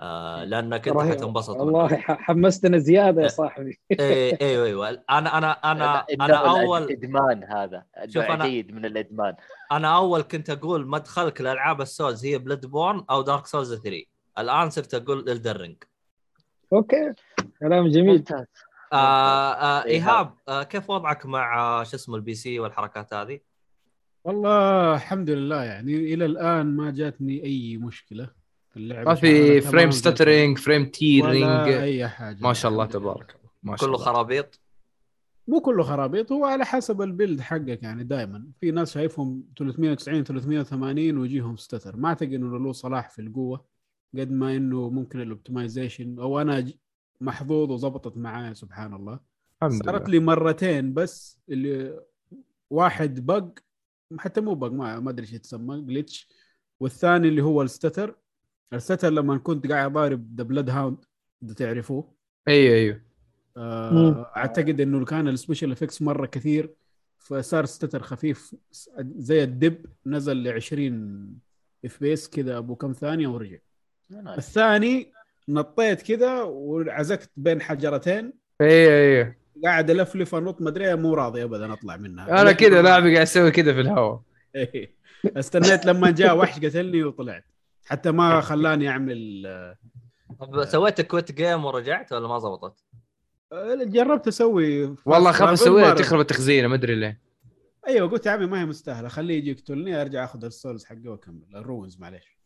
آه لأنك أنت. حتنبسط. والله حمستنا زيادة يا صاحبي. إيه (laughs) أيوه أيوه أنا أنا أنا أنا اول الإدمان هذا. شوف جيد من الإدمان. أنا أول كنت أقول مدخلك لألعاب ال Souls هي Bloodborne أو Dark Souls 3 الآن صرت أقول Elden Ring أوكي. كلام جميل. آه آه إيهاب. إيهاب آه كيف وضعك مع آه، شو اسمه ال PC والحركات هذه؟ والله الحمد لله يعني إلى الآن ما جاتني أي مشكلة في اللعبه ما في frame تمام stuttering frame ولا tearing أي حاجة ما شاء الله. تبارك الله ما شاء كله الله. خرابيط؟ مو كله خرابيط هو على حسب ال build حقك يعني دائما في ناس شايفهم 390 380 ويجيهم stutter ما أعتقد إنه له صلاح في القوة قد ما إنه ممكن ال optimization أو أنا محظوظ وزبطت معايا سبحان الله. الحمد صارت لله. لي مرتين بس اللي واحد bug حتى مو bug ما ما أدري إيش يتسمى glitch والثاني اللي هو ال stutter. ال stutter لما كنت قاعد ضارب ذا Bloodhound إذا تعرفوه. أيوه أيوه. آه،. أعتقد إنه كان ال special effects مرة كثير فصار stutter خفيف. زي ال dip نزل ل 20 FPS كذا أبو كم ثانية ورجع. الثاني نطيت كذا وعزقت بين حجرتين. أيوه أيوه. قاعد الفلف انط ما أدري مو راضي ابدا أطلع منها. أنا كذا لاعبي قاعد أسوي كذا في الهواء. (laughs) إيه. استنيت لما جاء وحش قتلني وطلعت. حتى ما (laughs) خلاني أعمل طب سويت quit game ورجعت ولا ما زبطت؟ آه، جربت أسوي والله اخاف أسويها تخرب التخزينه ما أدري ليه. أيوه قلت يا عمي ما هي مستاهلة خليه يجي يقتلني أرجع آخذ ال souls حقه وأكمل. ال runes معليش.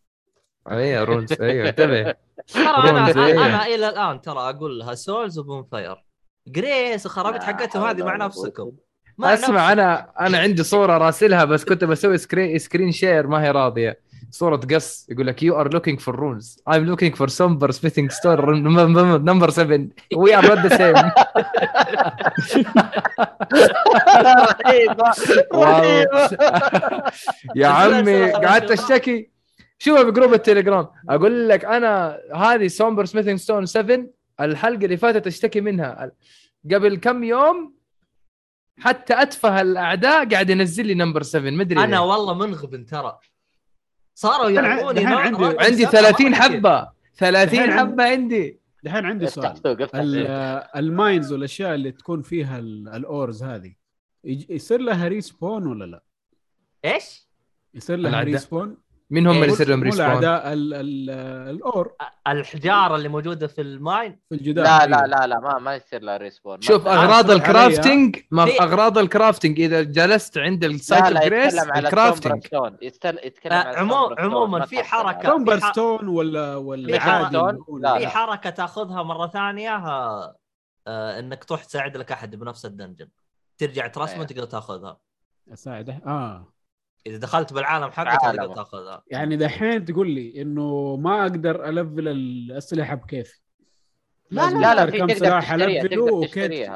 أيوه runes أيوه انتبه. ترى أنا. أنا إلى الآن ترى أقول لها souls و bonfire. grace الخرابيط لا حقتهم هذه مع نفسكم. مع أسمع نفسكم. أنا أنا عندي صورة راسلها بس كنت بسوي screen screen share ما هي راضية صورة قص يقول لك you are looking for runes I'm looking for somber smithing stone number 7 we are not the same رهيبة والله. يا عمي قعدت. أشتكي شوفها بجروب التليجرام أقول لك أنا هذه somber smithing stone 7 الحلقة اللي فاتت اشتكي منها قبل كم يوم حتى أتفه الأعداء قاعد ينزل لي number 7 مدري أنا. والله منغبن ترى صاروا نوع- عندي- عندي سبعة 30 مرة كثير. حبة 30 دحين حبة عندي دحين عندي سؤال. ال mines والأشياء اللي تكون فيها ال- ال ores هذه يصير لها respawn ولا لا؟ إيش؟ يصير لها. respawn مين هم اللي مو- يصير لهم مو respawn؟ الأعداء ال- ال- ال ore الحجارة اللي موجودة في ال mine في الجدار لا. لا لا لا ما ما يصير له respawn شوف أغراض أصبر ال crafting ما أغراض ال crafting إذا جلست عند ال site of grace ال crafting يتكلم آه، على برستون، عموماً ما في حركة. على- somber stone ولا ولا في؟ اللي. حركة تأخذها مرة ثانية آه، آه، إنك تروح تساعد لك أحد بنفس الدنجن ترجع ترسمه أيوه. تقدر تأخذها أساعده آه إذا دخلت بالعالم حقه تقدر. تاخذها يعني دحين تقول لي إنه ما أقدر ألفل الأسلحة بكيفي. لا، لا لا في كم تقدر سلاح تشتريها الفله وكيف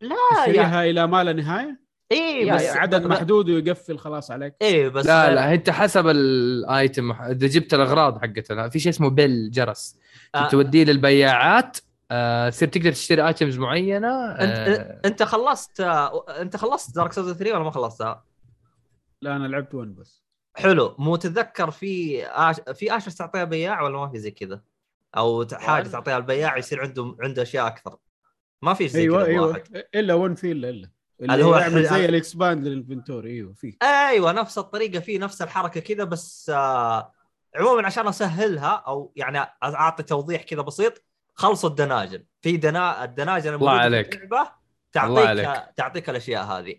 لا تشتريها إلى ما لا نهاية؟ اي بس عدد محدود ويقفل خلاص عليك. إيه بس لا لا أنت حسب الآيتم. إذا جبت الأغراض حقتها في شيء اسمه بيل جرس. آه. توديه للبياعات آه، تصير تقدر تشتري items معينة انت آه، أنت خلصت آه، أنت خلصت Dark Souls 3 ولا ما خلصتها؟ لا أنا لعبت one بس. حلو. مو تتذكر في آش... في اشرس تعطيها بياع ولا ما في زي كذا؟ أو حاجة؟ تعطيها البياع يصير عنده عنده أشياء أكثر. ما في زي أيوه كذا أيوه. واحد. إلا one في إلا إلا. اللي هو يعمل زي ال expand لل inventory. أيوه في. أيوه نفس الطريقة في نفس الحركة كذا بس آه عموما عشان أسهلها أو يعني أعطي توضيح كذا بسيط خلصوا الدناجن. في دنا الدناجن الموجودة في عليك. اللعبة الله تعطيك عليك. تعطيك الأشياء هذه.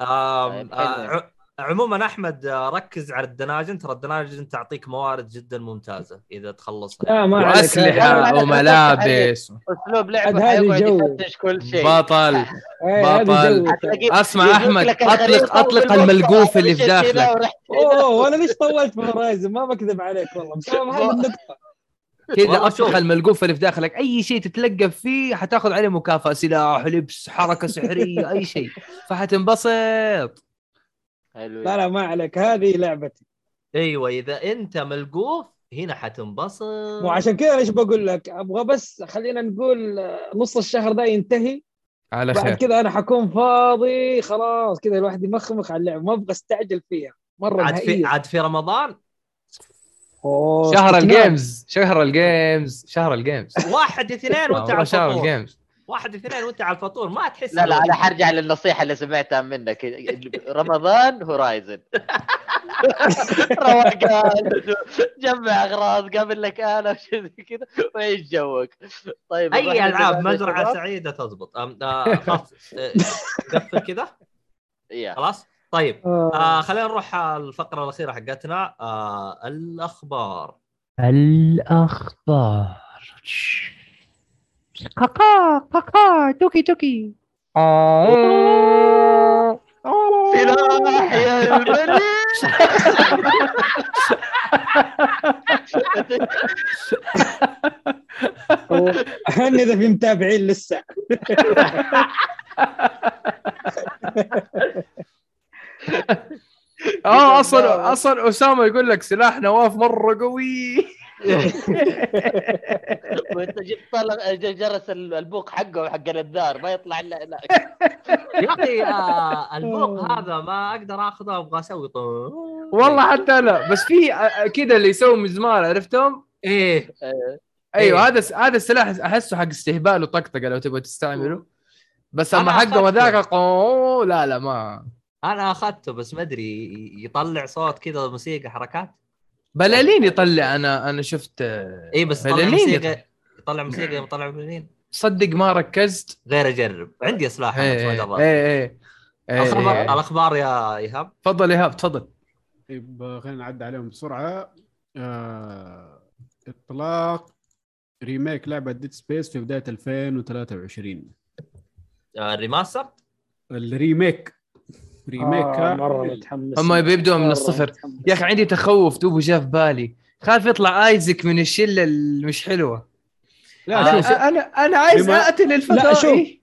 آم طيب، آه عموما أحمد ركز على الدناجن. ترى الدناجن تعطيك موارد جدا ممتازة إذا تخلصها. لا ما هذا- وأسلحة لا، وملابس أسلوب حيقعد جو. يفتش كل شيء. بطل (laughs) إيه، بطل. أسمع أحمد اطلق أطلق الملقوف اللي في داخلك. أوه وأنا ليش طولت في هورايزن ما بكذب عليك والله. بسبب هذه النقطه كذا أطلق. الملقوف اللي في داخلك. أي شيء تتلقف فيه حتاخذ عليه مكافأة. سلاح لبس حركة سحرية أي شيء. فحتنبسط. حلو لا لا ما عليك. هذه لعبتي. أيوه إذا أنت ملقوف هنا حتنبسط. مو عشان كذا ليش بقول لك؟ أبغى بس خلينا نقول آه، نص الشهر ده ينتهي. على بعد خير. كذا أنا حكون فاضي خلاص كذا الواحد يمخمخ على اللعبة. ما أبغى أستعجل فيها. مرة عاد في عاد في رمضان؟ أوه، شهر. ال games. شهر ال games. شهر ال games. واحد اثنين وانت على شهر ال games. واحد اثنين وانت على الفطور ما تحس لا لا. أنا حرجع للنصيحة اللي سمعتها منك. رمضان Horizon. (laughs) روقان جمع أغراض قبل لك أنا كذا وعيش جوك. طيب أي ألعاب مزرعة؟ سعيدة تضبط. أم- آه، خلاص آه، قفل كذا. خلاص؟ طيب آه. آه خلينا نروح على الفقرة الأخيرة حقتنا. آه الأخبار. الأخبار. كاكا كاكا توكي توكي. سلاح يا الملك هن اذا في متابعين لسه آه أصلا أصلا أسامة يقول لك سلاح نواف مرة قوي. (laughs) وانت جبت طلق جرس البوق حقه وحق الدار ما يطلع الا لا يا أخي آه (laughs) البوق هذا ما أقدر أخذه أبغى أسوي طو- والله حتى أنا بس في آه، كذا اللي يسوي مزمار عرفتهم؟ إيه أيوه إيه. هذا س- هذا السلاح أحسه حق استهبال وطقطقة لو تبغى تستعمله بس أما حقه. وذاك قو لا لا ما أنا أخذته بس ما أدري يطلع صوت كذا موسيقى حركات بلالين يطلع أنا أنا شفت آه، إي بس يطلع بلالين موسيقى يطلع موسيقى يطلع بلالين صدق ما ركزت. غير أجرب. عندي إيه إيه، الخبر إيه. الأخبار يا إيهاب؟ تفضل إيهاب تفضل. طيب خلينا نعدي عليهم بسرعة. آه، إطلاق remake لعبة Dead Space في بداية 2023 آه، ال remaster؟ ال remake. remake آه مرة. متحمس. هم بيبدوا من الصفر. يا أخي عندي تخوف دوبه جاء في بالي. خايف يطلع Isaac من الشلة اللي مش حلوة. لا آه، شوف أنا أنا عايز بما- أقتل الفضائي.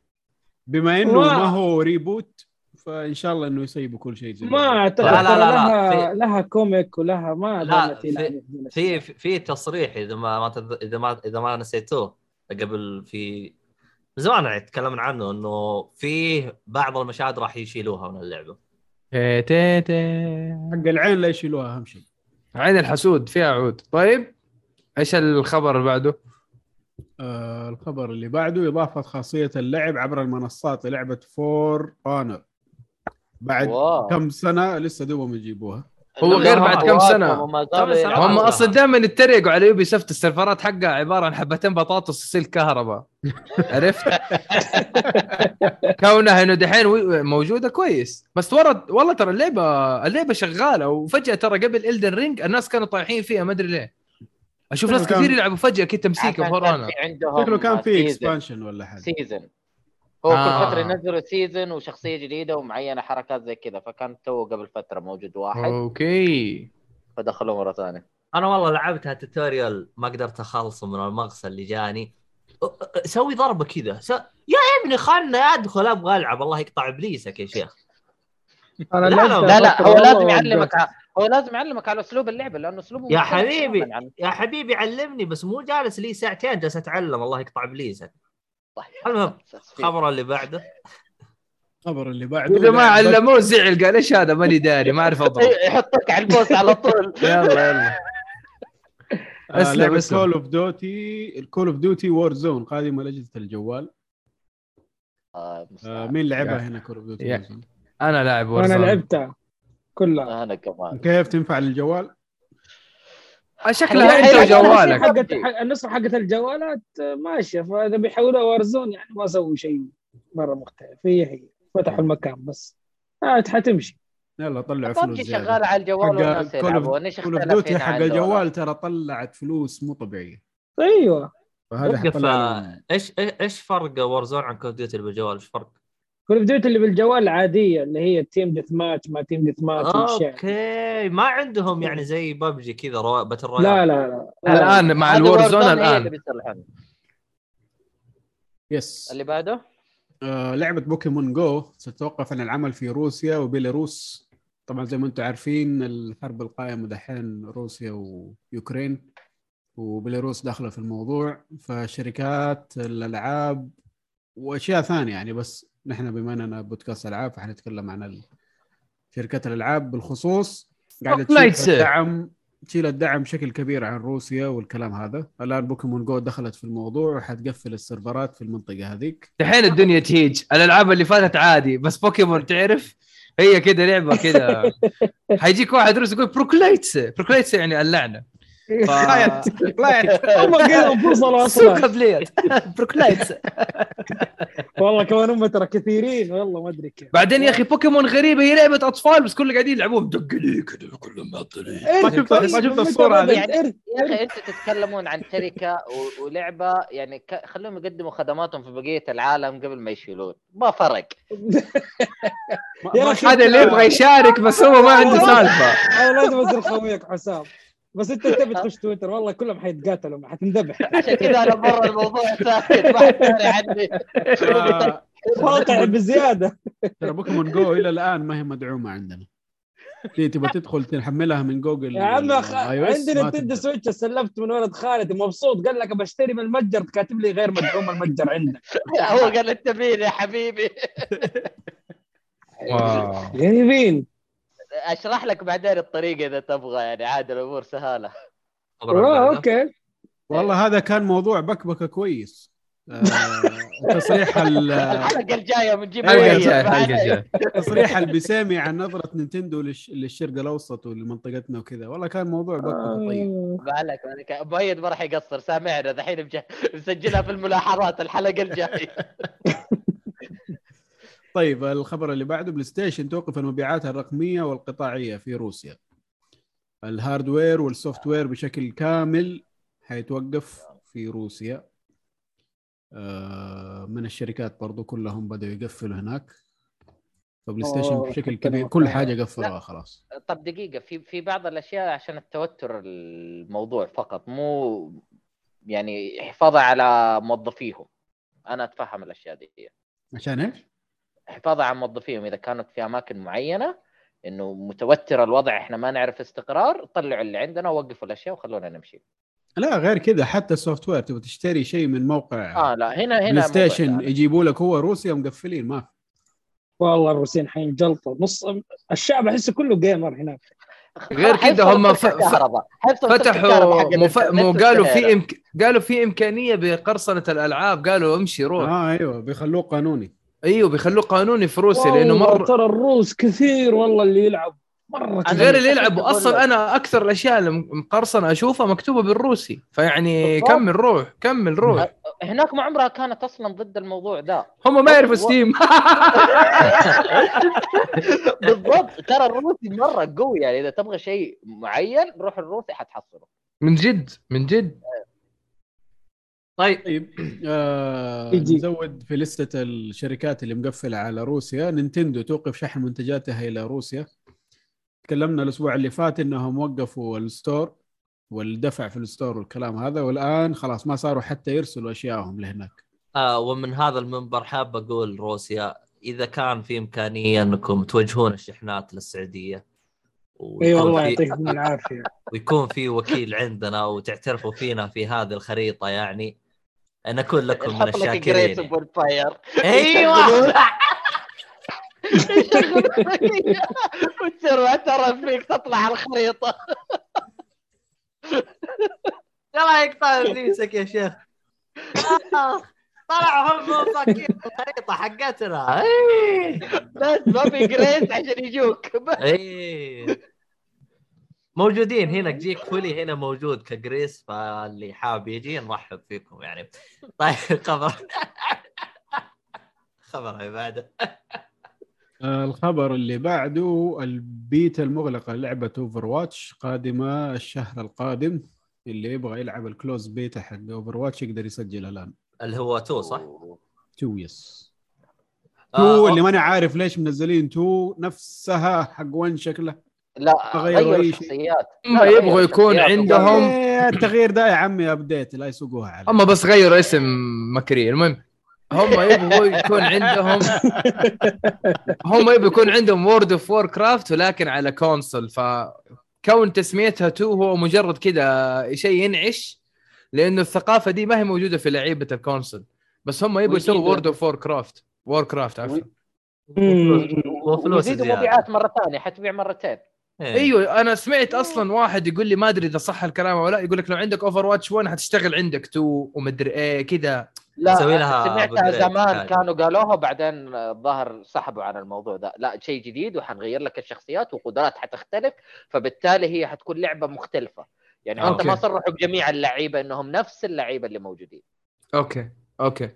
بما إنه ما- هو reboot فإن شاء الله إنه يسيبوا كل شيء زي ما أعتقد لا، لا، لا، لا، لها في- لها comic ولها ما لا، في- يلعب في في تصريح إذا ما إذا ما إذا ما نسيتوه. قبل في من زمان يعني تكلمنا عنه إنه في بعض المشاهد راح يشيلوها من اللعبة تي تي تي. حق العين لا يشيلوها أهم شيء عين الحسود فيها عود طيب إيش الخبر اللي بعده؟ آه الخبر اللي بعده إضافة خاصية اللعب عبر المنصات للعبه For Honor بعد wow. كم سنة لسه دوبهم يجيبوها هو غير بعد كم. يلعبون. هم والله. أصلا دائما يتريقوا على Ubisoft السيرفرات حقها عبارة عن حبتين بطاطس وسلك كهرباء عرفت؟ (laughs) كونها إنه دحين موجودة كويس بس ورد والله ترى اللعبه اللعبة شغالة وفجأة ترى قبل Elden Ring الناس كانوا طايحين فيها ما أدري ليه أشوف ناس كثير يلعبوا فجأة كذا تمسيكه عشان فور كان أنا في عندهم شكله كان في expansion ولا حاجة season هو آه. كل فترة ينزلوا season وشخصية جديدة ومعينة حركات زي كذا فكان تو قبل فترة موجود واحد. أوكي. فدخلوه مرة ثانية. أنا والله لعبتها tutorial ما قدرت أخلصه من المغصه اللي جاني. سوي ضربة كذا. س... يا ابني خلنا أدخل أبغى ألعب. الله يقطع إبليسك يا شيخ. أنا لا، لا، لا لا هو والله لازم يعلمك هو لازم يعلمك على أسلوب اللعبة لأنه أسلوبه يا مختلف حبيبي يا حبيبي علمني بس مو جالس لي ساعتين جالس أتعلم. الله يقطع إبليسك. طيب. المهم. (laughs) الخبر اللي بعده. الخبر اللي بعده. إذا ما علموه زعل. قال إيش هذا؟ ماني داري ما أعرف أضرب. (laughs) يحطك على ال boss على طول. (laughs) يلا يلا. آه، أسلم، أسلم. Call of Duty ال Call of Duty Warzone قادمة لأجهزة الجوال. آه، آه. مين لعبها هنا Call of Duty يا- Warzone أنا لاعب. لعبتها كلها. أنا كمان. كيف تنفع للجوال؟ شكلها هي- انت وجوالك حقت النسخة حقت الجوالات ماشية. فإذا بيحولوها Warzone يعني ما سووا شيء مرة مختلف. هي هي. فتحوا المكان بس. آه حتمشي يلا طلعوا فلوس ببجي. شغاله على الجوال والناس of اختلف Duty حق الجوال؟ ترى طلعت فلوس مو طبيعية. أيوه. فهذا آه، إيش إيش- إيش فرق Warzone عن Call Duty بالجوال؟ إيش فرق؟ Call Duty اللي بالجوال العاديه اللي هي team deathmatch ما team deathmatch والأشياء. أوكي. ما عندهم يعني زي ببجي كذا رو... battle royale لا لا لا. الآن مع ال Warzone Warzone هي اللي الان yes اللي بعده؟ آه لعبة Pokémon Go ستتوقف عن العمل في روسيا وبيلاروس. طبعا زي ما أنتم عارفين الحرب القائمة دحين روسيا ويوكرين وبيلاروس داخلة في الموضوع. فشركات الألعاب وأشياء ثانية يعني بس نحن بما أننا بودكاست ألعاب فحنتكلم عن شركات الألعاب بالخصوص. قاعدة. تشيل الدعم تشيل الدعم بشكل كبير عن روسيا والكلام هذا. الآن Pokémon Go دخلت في الموضوع وحتقفل السيرفرات في المنطقة هذيك. دحين الدنيا تهيج الألعاب اللي فاتت عادي بس بوكيمون تعرف؟ هي كذا لعبة كذا (laughs) حيجيك واحد روسي يقول проклятье проклятье يعني اللعنة. ف... هم قالوا انفصلوا سوق أصلا блять проклятье والله كمان هم ترى كثيرين والله ما ادري كيف بعدين يا أخي بوكيمون غريبه هي لعبه اطفال بس كل قاعدين يلعبون دق لي كذا كلهم معطلين ما شفت- ما شفت الصورة هذه؟ يعني يا أخي أنتم تتكلمون عن شركة ولعبة. يعني. خلوهم يقدموا خدماتهم في بقية العالم قبل ما يشيلون. ما فرق. (laughs) هذا اللي يبغى يشارك بس هو ما عنده سالفة. أنا لازم اصير خويك حسام. بس انت تبي (laughs) تخش تويتر والله كلهم حيتقاتلوا حتنذبح (laughs) عشان كذا أنا برا الموضوع ساكت ما حد عني. واقع بزيادة. ترى Pokémon Go إلى الآن ما هي مدعومة عندنا. تبغى تدخل تحملها من جوجل يا عم أخ... عندي Nintendo. Switch سلفت من ولد خالتي مبسوط قال لك بشتري من المتجر كاتب لي غير مدعوم المتجر عندك. (laughs) هو قال انت مين يا حبيبي؟ غريبين. أشرح لك بعدين الطريقة إذا تبغى يعني عاد الأمور سهاله. Okay. والله هذا كان موضوع بكبكة كويس. آه، تصريح ال- الحلقة الجاية بنجيب (laughs) تصريح البسامي عن نظرة نينتندو للش- للشرق الأوسط ولمنطقتنا وكذا. والله كان موضوع بكبكة طيب. آه. ما عليك ما عليك. مؤيد ما راح يقصر سامعنا. دحين مج- مسجلها في الملاحظات الحلقة الجاية. (laughs) طيب الخبر اللي بعده بلاي ستيشن توقف المبيعات الرقمية والقطاعية في روسيا. ال hardware وال software بشكل كامل حيتوقف في روسيا. آه، من الشركات برضو كلهم بدأوا يقفلوا هناك. فبلاي ستيشن بشكل كبير كل حاجة قفلوها خلاص. طب دقيقة في في بعض الأشياء عشان التوتر الموضوع فقط مو يعني حفاظا على موظفيهم. أنا أتفهم الأشياء دي. عشان إيش؟ حفاظا على موظفيهم إذا كانت في أماكن معينة إنه متوتر الوضع إحنا ما نعرف استقرار طلعوا اللي عندنا ووقفوا الأشياء وخلونا نمشي لا غير كذا حتى ال software تبغى تشتري شيء من موقع آه لا هنا هنا بلاي ستيشن. يجيبوا لك هو روسيا مقفلين ما في. والله الروسيين حينجلطوا نص الشعب احسه كله gamer هناك غير حيفصلوا هم ف- فتحوا مف... مو قالوا في. إمك... قالوا في إمكانية بقرصنة الألعاب قالوا امشي روح آه أيوه بيخلوه قانوني أيوه بيخلوه قانوني في روسيا لأنه مره ترى الروس كثير والله اللي يلعب. مرة كثير. غير اللي بقول أصلا. أنا أكثر الأشياء اللي مقرصنة أشوفها مكتوبة بالروسي. فيعني بالضبط. كمل روح كمل روح. هناك ما عمرها كانت أصلا ضد الموضوع ده هم ما يعرفوا ستيم. (laughs) بالضبط. ترى الروسي مرة قوي يعني إذا تبغى شيء معين روح الروسي حتحصله. من جد من جد. طيب طيب آه. نزود في لستة الشركات اللي مقفلة على روسيا. نينتندو توقف شحن منتجاتها إلى روسيا. تكلمنا الأسبوع اللي فات إنهم وقفوا ال store والدفع في ال store والكلام هذا والآن خلاص ما صاروا حتى يرسلوا أشيائهم لهناك. آه ومن هذا المنبر حاب أقول روسيا إذا كان في إمكانية أنكم توجهون الشحنات للسعودية ويكون إي والله في- يعطيكم العافية. (laughs) ويكون في وكيل عندنا وتعترفوا فينا في هذه الخريطة يعني. نكون لكم من الشاكرين فاير إيوه. (laughs) وتصير معترف فيك تطلع على الخريطة. يلا يقطع ابليسك يا شيخ. آه، طلعوا هم مساكين الخريطة حقتنا. إيه. بس ما في جريس عشان يجوك. إيه. موجودين هنا جيك فولي هنا موجود كجريس فاللي حاب يجي نرحب فيكم يعني. طيب (laughs) خبر. خبر اللي بعده آه الخبر اللي بعده البيتا المغلقة لعبة Overwatch قادمة الشهر القادم. اللي يبغى يلعب ال closed beta حق Overwatch يقدر يسجل الآن. اللي هو two صح؟ two yes. آه، two اللي. ماني عارف ليش منزلين two نفسها حق وين شكله لا غيروا هم لا، غيروا يبغوا يكون عندهم- هم- إيه، التغيير ده يا عمي update لا يسوقوها عليه هم بس غيروا اسم مكري المهم هم يبغوا يكون عندهم (laughs) هم يبغوا يكون عندهم World of Warcraft ولكن على console فكون تسميتها 2 هو مجرد كذا شيء ينعش لأنه الثقافة دي ما هي موجودة في لعيبة ال console بس هم يبغوا يسووا. World of Warcraft Warcraft عفوا وفلوس. مبيعات مرة ثانية حتبيع مرتين. أيوه أنا سمعت أصلا واحد يقول لي ما أدري إذا صح الكلام ولا لا يقول لك لو عندك Overwatch 1 حتشتغل عندك 2 ومدري إيه كذا. لا سمعتها زمان حاجة. كانوا قالوها بعدين الظاهر سحبوا عن الموضوع ده. لا شيء جديد وحنغير لك الشخصيات وقدرات حتختلف فبالتالي هي حتكون لعبة مختلفة. يعني حتى. ما صرحوا بجميع اللعيبة إنهم نفس اللعيبة اللي موجودين. Okay Okay.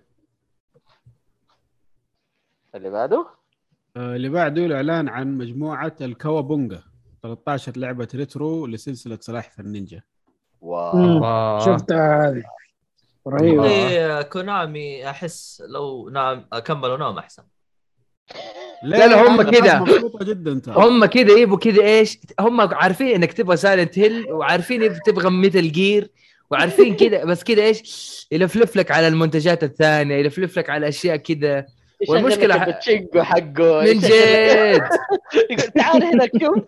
اللي بعده؟ آه، اللي بعده الاعلان عن مجموعة ال Cowabunga. 13 لعبة retro لسلسلة سلاحف النينجا. Wow. شفتها هذه. رهيبه إيه، كونامي أحس لو نام كملوا نوم أحسن. لا، لا، هم ترى. هم كذا يبوا كذا إيش؟ هم عارفين إنك تبغى Silent Hill وعارفين إنك تبغى Metal Gear وعارفين كذا (laughs) بس كذا إيش؟ يلفلف لك على المنتجات الثانية يلفلف لك على أشياء كذا ح- بتشينجو حقه. من جد. (laughs) يقول تعال هنا شوف.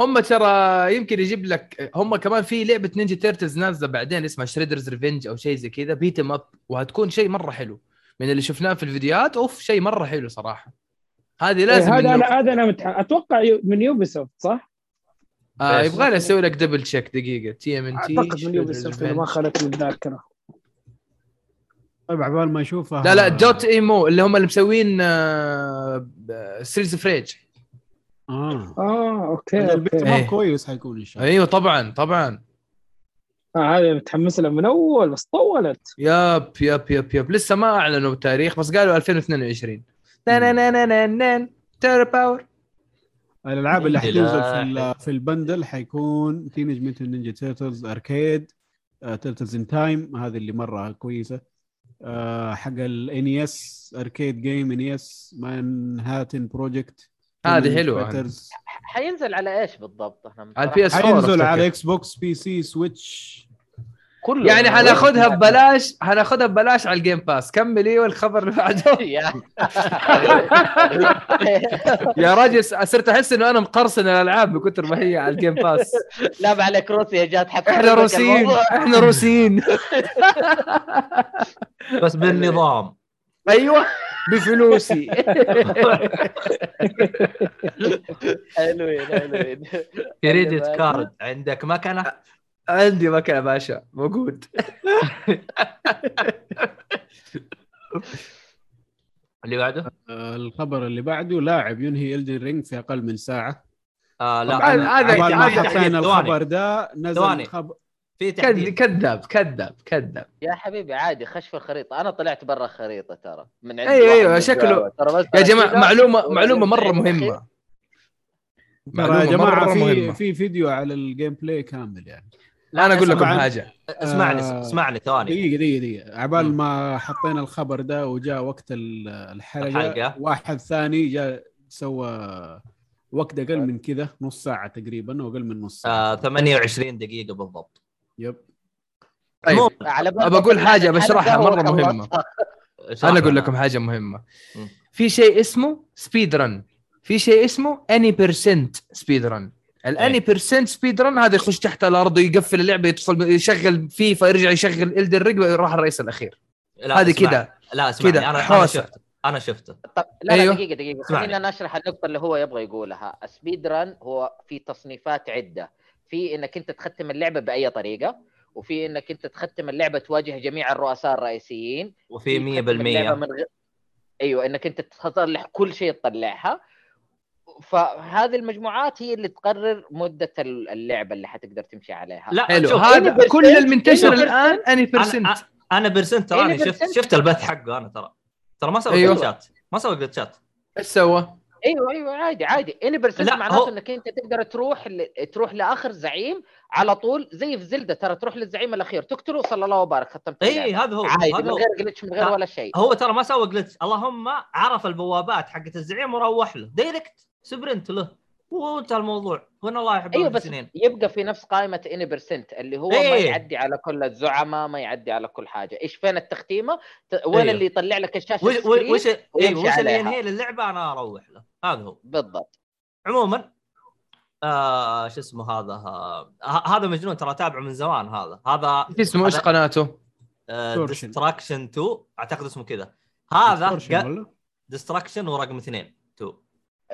هم ترى يمكن يجيب لك هم كمان في لعبة Ninja Turtles نازلة بعدين اسمها Shredder's Revenge أو شيء زي كذا beat 'em up وهتكون شيء مرة حلو. من اللي شفناه في الفيديوهات أوف شيء مرة حلو صراحة. هذه لازم إيه، هذا إنه- أنا هذا أنا متح... أتوقع من Ubisoft صح؟ آه بس. يبغى لي أسوي لك double check دقيقة. TMNT أعتقد من Ubisoft اذا ما خانتني الذاكره طيب عبال ما اشوفها لا لا Dot emu اللي هم اللي مسوين آه Streets of Rage آه. آه okay ال beat okay. ما إيه. كويس حيكون ان شاء الله أيوه طبعا طبعا. آه هذه متحمس لها من أول بس طولت. yep yep yep yep. لسه ما أعلنوا تاريخ بس قالوا 2022 نا نا نا نا نا نا Turtle Power الألعاب اللي حتنزل في في ال bundle حيكون Teenage Mutant Ninja Turtles Arcade Turtles in Time هذه اللي مرة كويسة. آه، حق ال NES Arcade Game NES Manhattan Project هذه حلوة. حينزل على إيش بالضبط؟ إحنا على ال PS 4 حينزل. على Xbox PC Switch كله. يعني (laughs) حناخذها ببلاش حناخذها ببلاش على ال Game Pass كملي والخبر اللي بعده. (laughs) يا. يا راجل صرت أحس إنه أنا مقرصن الألعاب من كثر ما هي على ال Game Pass لا ما عليك روسيا جات حتى إحنا روسيين. إحنا روسيين. (laughs) بس بالنظام. أيوه. بفلوسي. حلوين حلوين. credit card عندك مكنة؟ عندي مكنة باشا. موجود. اللي بعده؟ الخبر اللي بعده لاعب ينهي Elden Ring في أقل من ساعة. آه لا هذا- ما هذا- حطينا. الخبر ده نزل ثواني. خبر في تحديد كذاب كذاب كذاب. يا حبيبي عادي خش في الخريطة. أنا طلعت برا الخريطة ترى من عند أيوة، من شكله-. ترى بس يا جماعة معلومه معلومة مرة. مهمة. ترى يا معلومه جماعة في في فيديو على ال gameplay كامل يعني. لا، أنا أقول لكم اسمع- حاجة. اسمعني آه، اسمعني ثواني. دقيقة دقيقة دقيقة. عبال. ما حطينا الخبر ده وجاء وقت ال- الحلقة, الحلقة. واحد ثاني جاء سوى وقت أقل من كذا نص ساعة تقريبا وأقل من نص ساعة. آه 28 دقيقة بالضبط. yep. طيب على ابى أقول حاجة بشرحها مرة. مهمة. أنا أقول لكم حاجة مهمة. في شيء اسمه speedrun في شيء اسمه any percent speedrun ال any percent speedrun هذا يخش تحت الأرض ويقفل اللعبة يدخل يشغل فيفا يرجع يشغل Elden Ring يروح الرئيس الأخير. لا، هذه كذا لا اسمعني كذا، أنا أنا. شفته. أنا شفته. طب لا أيوه. لا دقيقة دقيقة. اسمعني. خلينا نشرح النقطة اللي هو يبغى يقولها، سبيد ران هو في تصنيفات عدة، في إنك أنت تختم اللعبة بأي طريقة، وفي إنك أنت تختم اللعبة تواجه جميع الرؤساء الرئيسيين، وفي تختم اللعبة 100% من غير أيوه إنك أنت تطلع كل شيء تطلعها. فهذه المجموعات هي اللي تقرر مدة اللعبة اللي حتقدر تمشي عليها. لا حلو. هذا كل المنتشر الآن any percent any percent تراني شفت. شفت البث حقه أنا ترى. ترى ما سوى أيوه. glitch ات ما سوى glitch ات إيش سوى؟ أيوه أيوه عادي عادي any percent لا، معناته هو- إنك أنت تقدر تروح ل... تروح لآخر زعيم على طول زي في Zelda ترى تروح للزعيم الأخير تقتله صلى الله وبارك ختمت اي. هذا هو عادي هذا من. غير glitch من غير لا. ولا شيء هو ترى ما سوى glitch اللهم عرف البوابات حقت الزعيم وروح له direct sprint له وانتهى الموضوع. وان الله يحب أيوه بس يبقى في نفس قائمة any percent اللي هو إيه. ما يعدي على كل الزعماء ما يعدي على كل حاجة. إيش فين التختيمة؟ ت... وين أيوه. اللي يطلع لك الشاشة وش؟ وش ويمشي وش اللي. ينهي للعبة؟ أنا أروح له. هذا هو. بالضبط. عموما آه شو اسمه هذا؟ آه ه- هذا مجنون ترى تابعه من زمان هذا. هذا اسمه إيش قناته؟ Distortion 2 أعتقد اسمه كذا. هذا؟ Distortion ورقم اثنين 2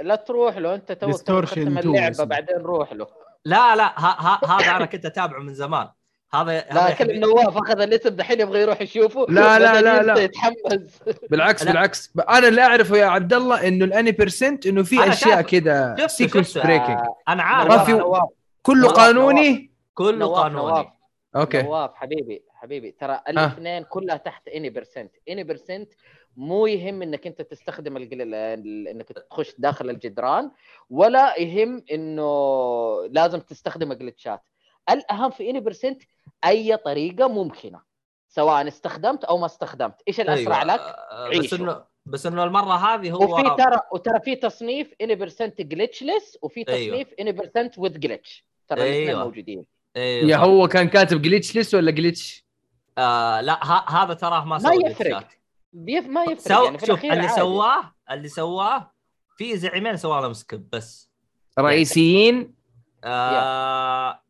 لا تروح له أنت تو تختم 2 اللعبة. بعدين روح له. لا لا ها ها هذا أنا كنت أتابعه من زمان. هذا لا كل نواف أخذ الاسم دحين يبغى يروح يشوفه لا، لا، لا، لا. يتحمس. بالعكس لا. بالعكس. أنا اللي أعرفه يا عبد الله إنه ال any percent إنه في أشياء. كذا sequence. breaking آه، أنا عارف. ما في- كله قانوني؟ كله قانوني. نواف. okay. نواف حبيبي حبيبي. ترى الاثنين كلها تحت any percent any percent مو يهم إنك أنت تستخدم ال gl... إنك تخش داخل الجدران ولا يهم إنه لازم تستخدم glitch ات الأهم في any percent أي طريقة ممكنة سواء استخدمت أو ما استخدمت إيش الأسرع لك آه، بس عيشوا. إنه بس إنه المرة هذه هو وفي ترى وترى في تصنيف any percent glitchless وفي أيوه. تصنيف any percent with glitch ترى الاثنين أيوه. موجودين إيه يا. هو كان كاتب glitchless ولا glitch؟ آه لا هذا تراه ما ما سوى يفرق. بيف ما يفرق سو... يعني في شوف اللي عادي. سواه اللي سواه في زعيمين سووا لهم skip بس رئيسيين آه...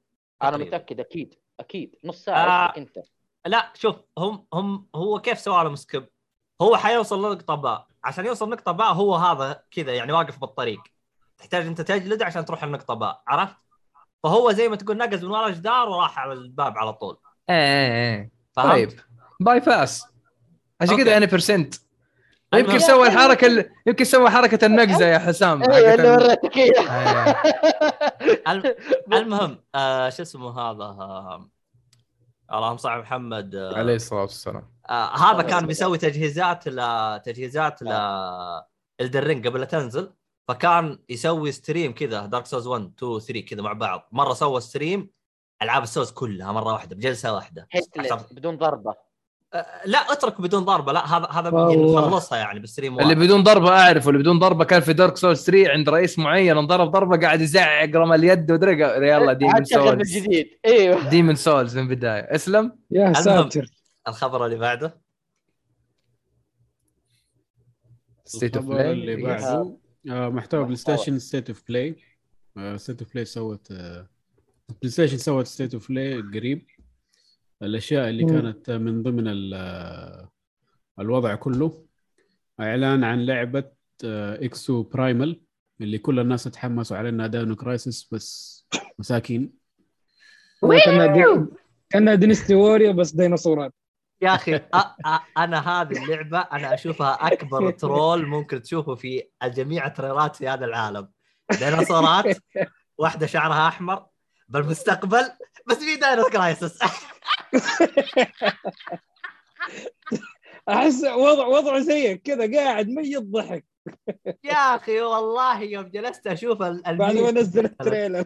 أنا. متأكد أكيد أكيد نص ساعة آه. أنت لا شوف هم هم هو كيف سوى لهم skip؟ هو حيوصل لنقطة باء، عشان يوصل نقطة باء هو هذا كذا يعني واقف بالطريق. تحتاج أنت تجلد عشان تروح النقطة باء، عرفت؟ فهو زي ما تقول نقز من ورا جدار وراح على الباب على طول. إيه إيه إيه فهمت؟ طيب bypass عشان. كذا any percent يمكن سوى الحركة ال- يمكن سوى حركة النقزة يا حسام. أيوه اللي ال- وريتك اياها إيه. (laughs) الم- (laughs) المهم آه شو اسمه هذا؟ آه اللهم صل على محمد آه عليه الصلاة والسلام. آه هذا كان بيسوي تجهيزات ل تجهيزات ل Elden Ring قبل لا تنزل. فكان يسوي stream كذا Dark Souls 1 2 3 كذا مع بعض. مرة سوى stream ألعاب السوز كلها مرة واحدة بجلسة واحدة. بدون ضربة. لا اترك بدون ضربة. لا هذا هذا. نخلصها يعني بال stream اللي. بدون ضربة أعرفه اللي بدون ضربة كان في Dark Souls 3 عند رئيس معين انضرب ضربة قاعد يزعق رمى اليد ودرق يلا Demon's عاد شغل من Souls جديد. إيوه. Demon's Souls من البدايه اسلم. يا ساتر. الخبر اللي بعده. State of الخبر اللي Play بعده آه، محتوى Play. Station State of Play State of Play سوت آه، PlayStation سوت State of Play قريب. الأشياء اللي مم. كانت من ضمن ال- الوضع كله إعلان عن لعبة آه، Exoprimal اللي كل الناس تحمسوا على إنها Dino Crisis بس مساكين. كأنها دي... كأنها Dynasty Warriors بس ديناصورات. يا أخي أ- أ- أنا هذه اللعبة أنا أشوفها أكبر troll ممكن تشوفه في جميع ال trailer ات في هذا العالم. ديناصورات واحدة شعرها أحمر بالمستقبل بس في Dino Crisis (laughs) أحس وضع وضعه زيك كذا قاعد ميت ضحك. يا أخي والله يوم جلست أشوف ال- بعد ما نزل ال trailer.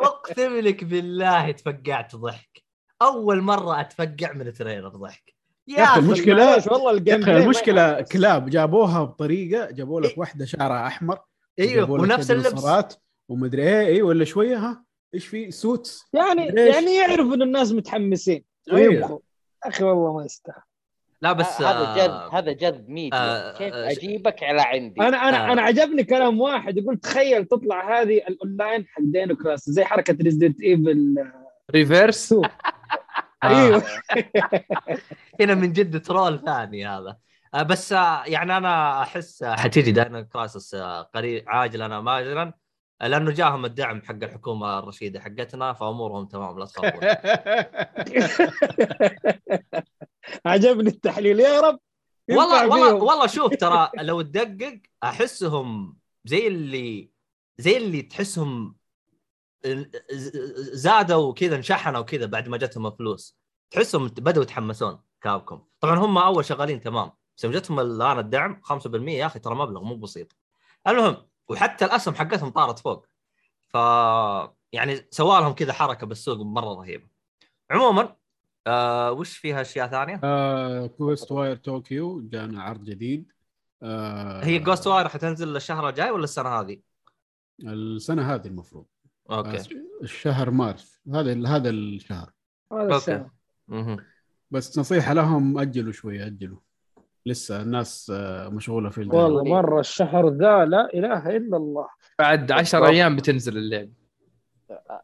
أقسم لك بالله تفقعت ضحك. أول مرة أتفقع من trailer ضحك. يا المشكلة- معليش والله ال game أخي ما المشكلة. كلاب جابوها بطريقة جابوا لك إيه. واحدة شعرها أحمر أيوه ونفس اللبس. ومدري إيه إيه ولا شوية ها؟ إيش في suits يعني ليش؟ يعني يعرف إن الناس متحمسين أيوة. ويبغوا أخي والله ما يستاهل لا بس هذا آه، جد هذا جد ميديا آه، كيف آه، أجيبك على عندي أنا أنا آه. أنا عجبني كلام واحد يقول تخيل تطلع هذه الأونلاين حق Dino Crisis زي حركة Resident Evil Re:Verse آه. آه. أيوه (laughs) هنا من جد troll ثاني هذا آه، بس آه، يعني أنا أحس آه، حتيجي Dino Crisis آه، قريب عاجلا ام اجلا آه، لأنه جاهم الدعم حق الحكومة الرشيدة حقتنا فأمورهم تمام لا تخافون. (laughs) عجبني التحليل. يا رب والله والله. والله شوف ترى لو تدقق أحسهم زي اللي زي اللي تحسهم زادوا كذا انشحنوا كذا بعد ما جتهم الفلوس. تحسهم بدأوا يتحمسون كابكم. طبعا هم أول شغالين تمام. بس يوم جتهم الآن الدعم 5% يا أخي ترى مبلغ مو بسيط. المهم وحتى الأسهم حقتهم طارت فوق. ف يعني سوى لهم كذا حركة بالسوق مرة رهيبة. عموما آه وش فيها أشياء ثانية؟ آه كويست واير طوكيو جانا عرض جديد. آه هي Ghostwire حتنزل الشهر الجاي ولا السنة هذه؟ السنة هذه المفروض. أوكي. آه، الشهر مارس. هذا هذا الشهر. هذا. مهم. بس نصيحة لهم أجلوا شوية أجلوا. لسه الناس آه، مشغولة في الدنيا. والله مرة الشهر ذا لا إله إلا الله. بعد 10 أيام بتنزل اللعبه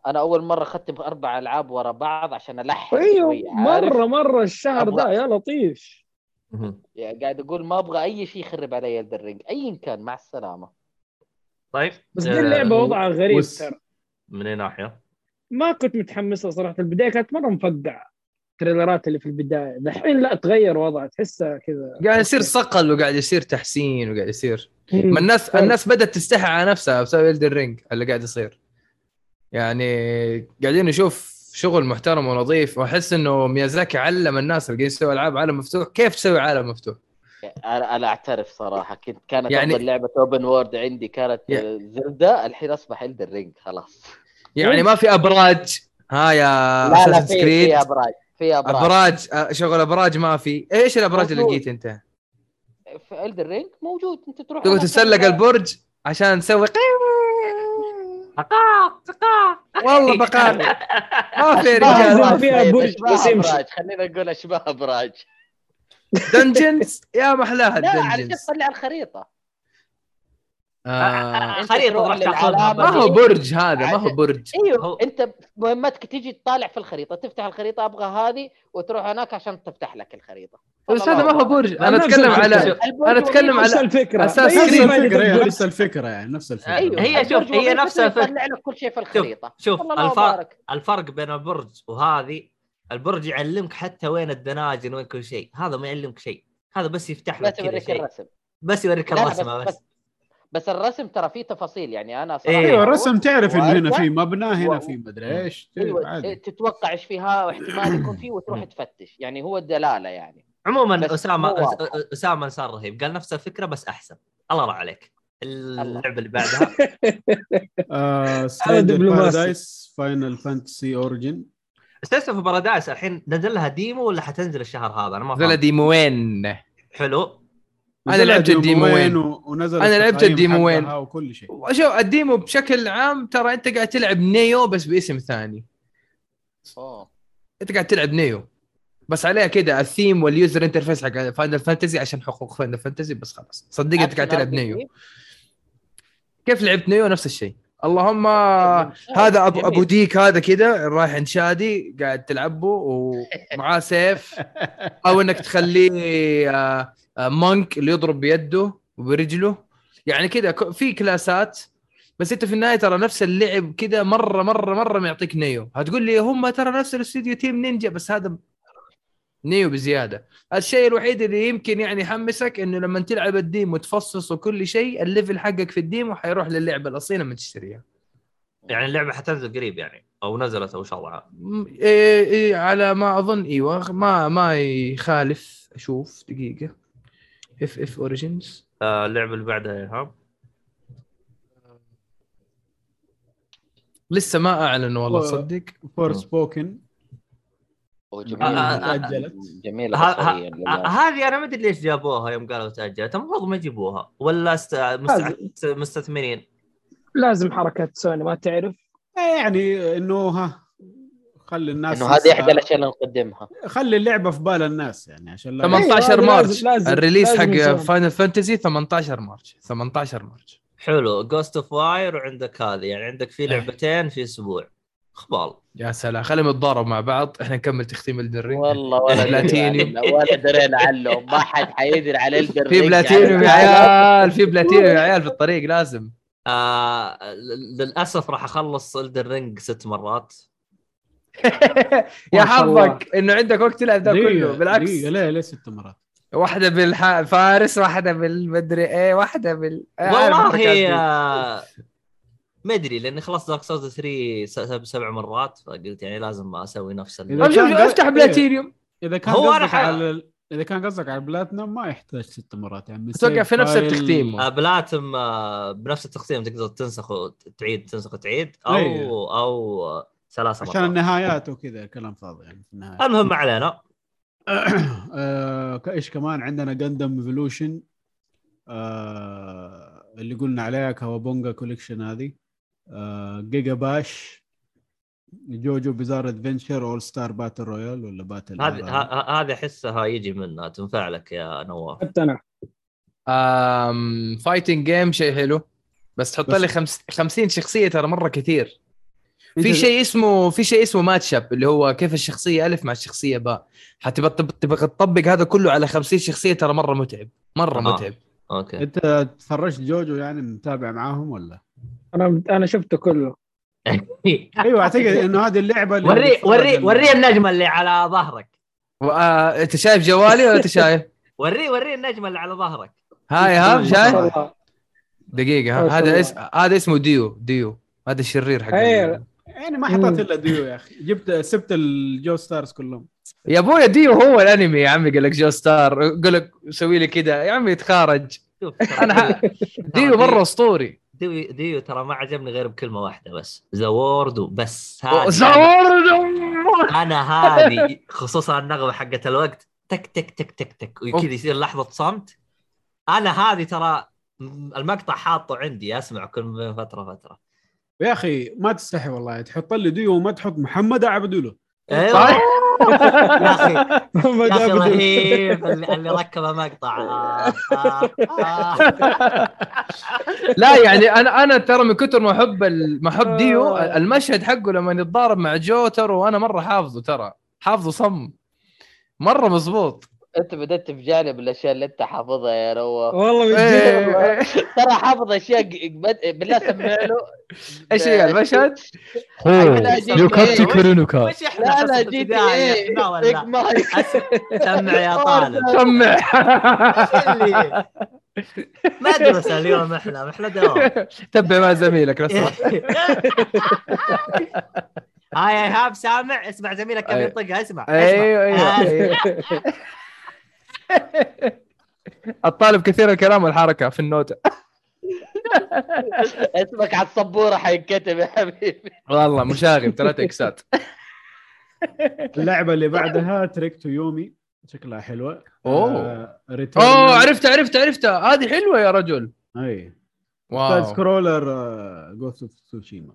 أنا أول مرة أختم أربع ألعاب ورا بعض عشان ألحق أيوه مرة مرة الشهر ذا يا لطيف. يعني قاعد أقول ما أبغى أي شيء يخرب علي Elden Ring ايا كان مع السلامة. طيب بس آه، دي اللعبة وضعها غريب ترى. من أي ناحية؟ ما كنت متحمس لها صراحة. البداية كانت مرة مفقعة. التريلرات اللي في البداية. دحين لا تغير وضعها تحسها كذا. قاعد يصير صقل وقاعد يصير تحسين وقاعد يصير. ما. الناس فعلا. الناس بدأت تستحي على نفسها بسبب Elden Ring اللي قاعد يصير. يعني قاعدين نشوف شغل محترم ونظيف وأحس إنه ميازاكي علم الناس اللي قاعدين يسوي ألعاب عالم مفتوح. كيف تسوي عالم مفتوح؟ أنا أنا أعترف صراحة. كنت كانت يعني- يعني... أفضل لعبة open world عندي كانت آه، Zelda الحين أصبح Elden Ring خلاص. يعني ما في أبراج. ها يا لا لا في أبراج. في أبراج. أبراج آه، شغل أبراج ما في. إيش الأبراج اللي. لقيت أنت؟ في Elden Ring موجود. أنت تروح تقول تتسلق البرج عشان تسوي والله بقال (laughs) ما في رجال. فيها برج بس يمشي. أبراج. خلينا نقول أشباه أبراج. dungeons يا محلاها لا علشان ال dungeons. تطلع الخريطة. آه، أنت خريطه راح تاخذها ما هو. برج هذا ما هو برج. أيوه هو- أنت مهمتك تجي تطالع في الخريطة تفتح الخريطة أبغى هذه وتروح هناك عشان تفتح لك الخريطة. بس هذا ما هو برج؟ أنا نفس أتكلم. على البرج أنا أتكلم وظيفته- نفس على الفكرة. نفس الفكرة هي البرج. نفس الفكرة يعني نفس الفكرة. أيوه هي شوف، هي. يطلع لك كل شيء في الخريطة. شوف الفرق. الفرق بين البرج وهذه البرج يعلمك حتى وين الدناجن وين كل شيء. هذا ما يعلمك شيء. هذا بس يفتح لك بس كذا يوريك شيء. الرسم. بس يوريك لا لا الرسمه بس, بس الرسم ترى فيه تفاصيل يعني أنا صراحة إيه. أيوه الرسم تعرف إنه هنا في مبنى هنا و- في مدري إيش أيوه عادي. تتوقع إيش فيها واحتمال يكون فيه وتروح تفتش يعني هو الدلاله يعني. عموما أسامة أسامة انسان رهيب قال نفس الفكرة بس أحسن. الله يرضى عليك. اللعبة اللي بعدها. (laughs) دبلوماسي. Paradise Final Fantasy Origin Stranger of Paradise الحين نزل لها demo ولا حتنزل الشهر هذا؟ أنا ما فهمت demo ين. حلو. أنا لعبت ال demo ين. ونزل أنا لعبت ال demo ين. وكل شيء. شوف ال demo بشكل عام ترى أنت قاعد تلعب Nioh بس باسم ثاني. أوه. أنت قاعد تلعب Nioh. بس عليها كده ال theme وال user interface حق Final Fantasy عشان حقوق Final Fantasy بس خلاص. صدق أنت قاعد تلعب Nioh. كيف لعبت Nioh؟ نفس الشيء. اللهم هذا ابو أبو ديك هذا كده رايح عند شادي قاعد تلعبه ومعاه سيف. (laughs) أو إنك تخليه آه، monk اللي يضرب بيده وبرجله. يعني كده ك- في كلاسات بس انت في النهاية ترى نفس اللعب كده مرة مرة مرة معطيك Nioh. هتقول لي هم ترى نفس الاستوديو Team Ninja بس هذا Nioh بزيادة. الشيء الوحيد اللي يمكن يعني يحمسك إنه لما تلعب ال demo وتفصص وكل شيء ال level حقك في ال demo حيروح للعبه الاصيله لما تشتريها. يعني اللعبة حتنزل قريب يعني أو نزلت أو شاء الله. م- إيه إيه على ما أظن إيوه ما ما يخالف. أشوف دقيقة. FF Origins آه، اللعبة اللي بعدها يا ايهاب لسه ما اعلنوا والله و- صدق. Forspoken آه، آه، آه. جميلة ه- بصريا ه- للأمانة. هذه أنا ما أدري ليش جابوها يوم قالوا تأجلت. المفروض ما يجيبوها. ولا است... مست... مستثمرين. لازم حركات سوني ما تعرف؟ يعني إنه ها خلي الناس إنه هذه إحدى الأشياء اللي نقدمها. خلي اللعبة في بال الناس يعني عشان لا 18 هذا March. لازم- لازم حق. Final Fantasy 18 March. 18 March. حلو. Ghost of Wire وعندك هذه. يعني عندك في إيه. لعبتين في أسبوع. خبال يا سلام. خليهم يتضاربوا مع بعض. إحنا نكمل تختيم Elden Ring والله ولا بلاتينيوم. درينا (laughs) ولا درينا عنه. ما حد حيدري على Elden في بلاتينيوم يا عيال. (laughs) في بلاتينيوم يا عيال في الطريق لازم. آه للأسف راح أخلص Elden Ring ست مرات. (laughs) يا. حظك إنه عندك وقت تلعب ذا كله بالعكس دقيقة، ليه ليه ست مرات واحدة بالفارس واحدة بالمدري إيه واحدة بال أعرف والله. آه، ما أدري لأني خلصت Dark Souls 3 س- سبع مرات فقلت يعني لازم أسوي نفس طيب أفتح إيه. بلاتينيوم إذا كان هو قصدك على ال- إذا كان قصدك على البلاتنم ما يحتاج ست مرات يعني أتوقع في نفس التختيم آه، بلاتم آه، بنفس التقسيم تقدر تنسخ وتعيد تنسخ وتعيد أو أيوه. أو ثلاث عشان مرات. النهايات وكذا كلام فاضي يعني في النهاية. المهم ما علينا. (coughs) آه، إيش كمان؟ عندنا جندم ايفولوشن آه، اللي قلنا عليها كوابونجا كوليكشن هذه. آه، جيجا باش جوجو بيزار ادفنشر اول ستار باتل رويال ولا باتل هذه هذه أحسها يجي منها. تنفع لك يا نواف. حتى أنا. fighting game شيء حلو. بس تحط بس- لي خمس 50 شخصية ترى مرة كثير. في شيء اسمه في شيء اسمه match up اللي هو كيف الشخصية ألف مع الشخصية باء تبغى تطبق هذا كله على 50 شخصية ترى مرة متعب مرة آه. متعب okay أنت تفرجت جوجو يعني متابع معاهم ولا؟ أنا أنا شفته كله (laughs) أيوه أعتقد إنه هذه اللعبة اللي وري وري وري النجمة اللي على ظهرك آه، أنت شايف جوالي ولا أنت شايف؟ (laughs) وري وري النجمة اللي على ظهرك هاي ها (laughs) شايف؟ دقيقة هذا. هذا اسمه ديو ديو هذا الشرير حق إيه. يعني ما حطيت إلا ديو يا أخي. جبت سبت ال JoJo stars كلهم. يا أبويا ديو هو الأنمي يا عمي قال لك Joestar. قال لك سوي لي كذا يا عمي يتخارج شوف (laughs) أنا. ديو (laughs) مرة أسطوري. ديو ديو ترى ما عجبني غير بكلمة واحدة بس. the world بس هذه زور أنا هذه خصوصا النغمة حقت الوقت. تك تك تك تك تك. وكذا يصير لحظة صمت. أنا هذه ترى المقطع حاطه عندي اسمع كل فترة فترة. يا أخي ما تستحي والله تحط لي ديو وما تحط محمد اعبدوا له. أيوه. (laughs) يا أخي يا أخي. رهيب اللي, ركب مقطع. آه آه آه. لا يعني أنا أنا ترى من كثر ما أحب ال- ما أحب ديو المشهد حقه لما يتضارب مع جوتر وأنا مرة حافظه ترى حافظه صم. مرة مزبوط أنت بدأت في جانب الأشياء اللي أنت حافظها يا نواف والله من إيه، جد. (laughs) ترى حافظ أشياء بالله سمع له إيش هي المشهد؟ يوكاتسو كورونوكا لا لا جي تي أس- سمع يا طالب. سمع. مدرسه اليوم إحنا إحنا دوام. تبع مع زميلك بس هاي ايهاب سامع. اسمع زميلك كيف أي. ينطقها اسمع. أيوه. أيوه. (laughs) الطالب كثير الكلام والحركة في النوتة. (laughs) اسمك على السبورة حينكتب يا حبيبي. والله مشاغب ثلاثة اكسات (laughs) اللعبة اللي بعدها Trek to Yomi شكلها حلوة. أوه. آه. أوه عرفت عرفت عرفتها هذه حلوة يا رجل. أي. side wow scroller Ghost of Tsushima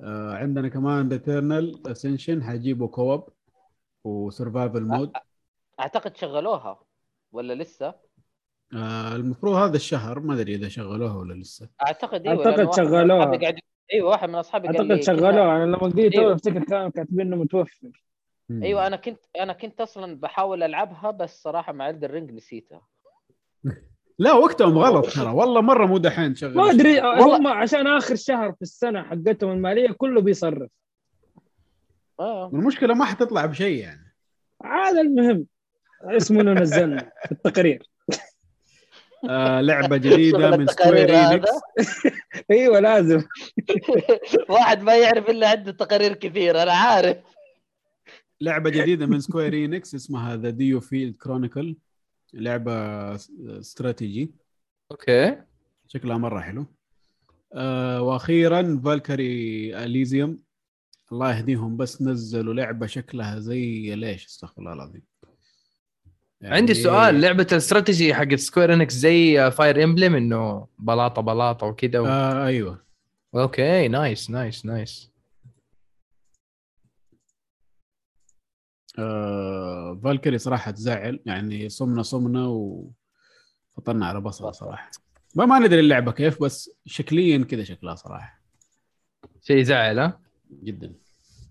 آه، عندنا كمان Returnal Ascension حيجيبوا co-op و survival mode أعتقد شغلوها ولا لسه؟ آه المفروض هذا الشهر ما أدري إذا شغلوها ولا لسه أعتقد إيوه أعتقد لأن واحد من شغلوها. أصحابي قاعد إيوه واحد من أصحابي قال لي اعتقد كذا. شغلوه أنا لما قريت أيوة. افتكر كانوا كاتبين إنه متوفر مم. إيوه أنا كنت أنا كنت أصلا بحاول ألعبها بس صراحة مع عند الرينج نسيتها (laughs) لا وقتهم غلط ترى والله مرة مو دحين تشغل ما أدري هم عشان آخر شهر في السنة حقتهم المالية كله بيصرف آه. المشكلة ما حتطلع بشيء يعني هذا المهم اسمه إنه نزلنا في التقرير. آه لعبة جديدة من Square. Enix (laughs) إيوه لازم. (laughs) واحد ما يعرف إلا عنده تقارير كثير أنا عارف. لعبة جديدة من Square Enix اسمها The DioField Chronicle لعبة استراتيجي. okay. شكلها مرة حلو. آه وأخيرا Valkyrie Elysium الله يهديهم بس نزلوا لعبة شكلها زي ليش؟ استغفر الله العظيم. يعني عندي سؤال لعبة الاستراتيجي حقت Square Enix زي Fire Emblem إنه بلاطة بلاطة وكذا و... آه أيوه. okay nice nice nice آه Valkyrie صراحة تزعل يعني صمنا صمنا وفطرنا على بصلة صراحة. ما ما ندري اللعبة كيف بس شكليا كذا شكلها صراحة. شيء يزعل ها؟ جدا.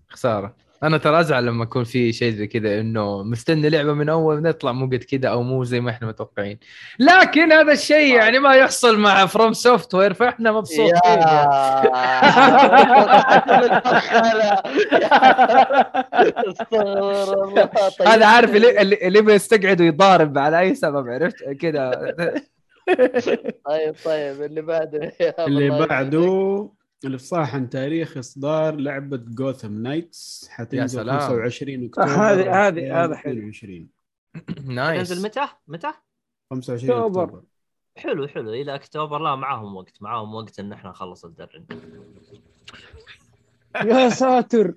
خسارة. أنا ترى أزعل لما يكون في شيء زي كذا إنه مستني لعبة من أول نطلع مو قد كذا أو مو زي ما إحنا متوقعين. لكن هذا الشيء يعني ما يحصل مع From Software فإحنا مبسوطين. (laughs) هذا عارف اللي اللي اللي بيستقعد ويضارب على أي سبب عرفت؟ كذا. طيب طيب اللي بعده اللي بعده الافصاح عن تاريخ إصدار لعبة Gotham Knights حتنزل سلام. 25 أكتوبر هذه- هذه- هذا حلو. 22 nice تنزل متى؟ متى؟ 25 أكتوبر. أكتوبر حلو حلو إلى أكتوبر لا معاهم وقت معاهم وقت إن إحنا نخلص Elden يا ساتر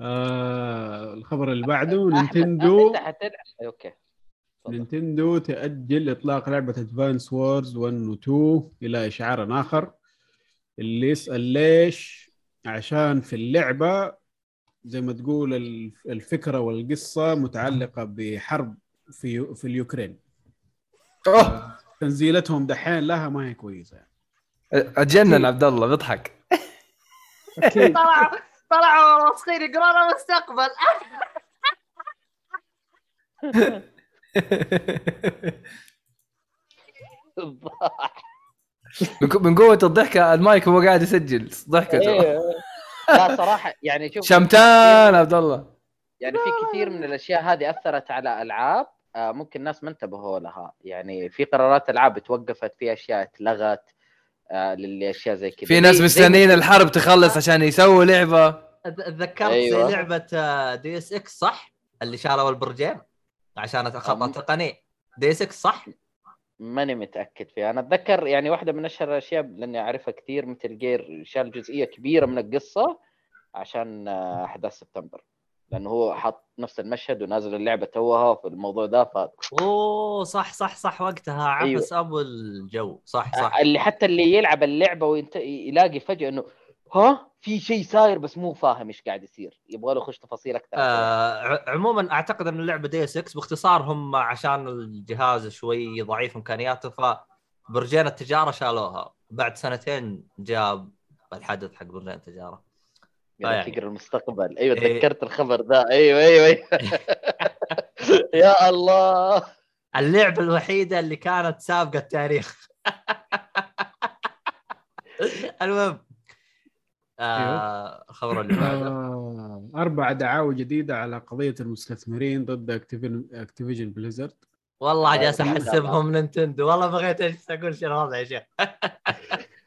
آه الخبر اللي بعده نينتندو okay. نينتندو تأجل إطلاق لعبة Advance Wars 1 و 2 إلى إشعار آخر اللي يسأل ليش عشان في اللعبة زي ما تقول الف- الفكرة والقصة متعلقة بحرب في في اليوكرين. أوه. تنزيلتهم دحين لها ما هي كويسة. يعني. اتجنن عبد الله بيضحك. (laughs) طلعوا طلعوا راسخين يقرون المستقبل كو- من قوة الضحكة المايك هو قاعد يسجل ضحكته إيه. لا صراحة يعني شوف شمتان عبد الله يعني في كثير من الأشياء هذه أثرت على ألعاب آه، ممكن الناس ما انتبهوا لها يعني في قرارات ألعاب توقفت في أشياء اتلغت آه للأشياء زي كذا في ناس مستنيين الحرب تخلص عشان يسووا لعبة أت- تذكرت أيوة. زي لعبه DSX صح؟ اللي شالوا البرجين عشان خطا. تقني DSX صح؟ ماني متأكد فيها. أنا أتذكر يعني واحدة من أشهر الأشياء لأني أعرفها كثير مثل Gear شال جزئية كبيرة من القصة عشان آه، أحداث سبتمبر. لأنه هو حط نفس المشهد ونازل اللعبة توها في الموضوع ده ف أوه صح صح صح وقتها. عبس أبو الجو. صح صح. اللي حتى اللي يلعب اللعبة وينت... يلاقي فجأة إنه ها؟ في شيء صاير بس مو فاهم إيش قاعد يصير. يبغى له يخش تفاصيل أكثر. آه عموما أعتقد إن اللعبه دي 6 باختصار هم عشان الجهاز شوي ضعيف إمكانياته فبرجين التجارة شالوها. بعد سنتين جاء الحدث حق برجين التجارة. يعني. تقرأ المستقبل. أيوه إيه. تذكرت الخبر ده أيوه أيوه أيوه. (laughs) يا الله. اللعبة الوحيدة اللي كانت سابقة التاريخ. (laughs) المهم. آه الخبر اللي بعده. آه، أربع دعاوى جديدة على قضية المستثمرين ضد أكتيفيجن بليزرد. والله جالس آه، أحسبهم نينتندو. والله بغيت أقول شنو الوضع يا شيخ. (laughs)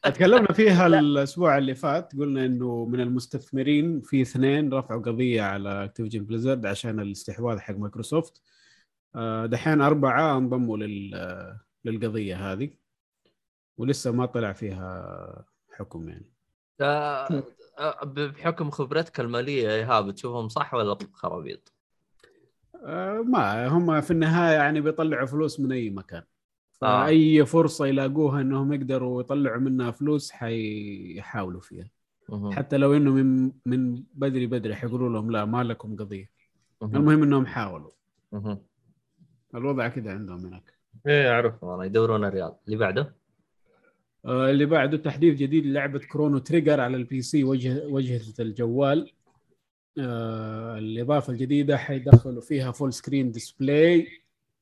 تكلمنا فيها الأسبوع اللي فات قلنا إنه من المستثمرين في اثنين رفعوا قضية على أكتيفيجن بليزرد عشان الاستحواذ حق مايكروسوفت. دحين أربعة انضموا لل للقضية هذه ولسه ما طلع فيها حكم يعني. بحكم خبرتك المالية يا إيهاب تشوفهم صح ولا خرابيط؟ آه، ما هم في النهاية يعني بيطلعوا فلوس من أي مكان آه. فأي فرصة يلاقوها إنهم يقدروا يطلعوا منها فلوس حيحاولوا فيها مهم. حتى لو إنه من من بدري بدري حيقولوا لهم لا ما لكم قضية مهم. المهم إنهم حاولوا مهم. الوضع كده عندهم هناك إيه أعرفهم أنا يدورون الرياض اللي بعده اللي بعده تحديث جديد للعبة كرونو تريجر على البي سي وجه وجهة الجوال آه، الإضافة الجديدة حيدخلوا فيها full screen display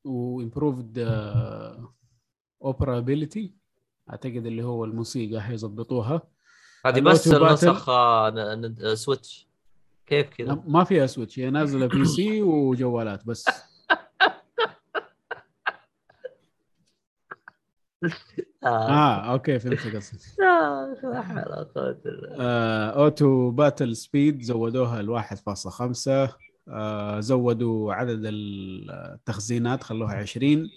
و improved operability أعتقد اللي هو الموسيقى حيظبطوها هذه بس battle. النسخ آه، آه، سويتش كيف كذا؟ ما فيها سويتش هي نازلة بي سي (coughs) وجوالات بس (laughs) آه. آه okay فهمت قصدك. (laughs) لا حول ولا آه، auto battle speed زودوها ل 1.5 آه، زودوا عدد التخزينات خلوها 20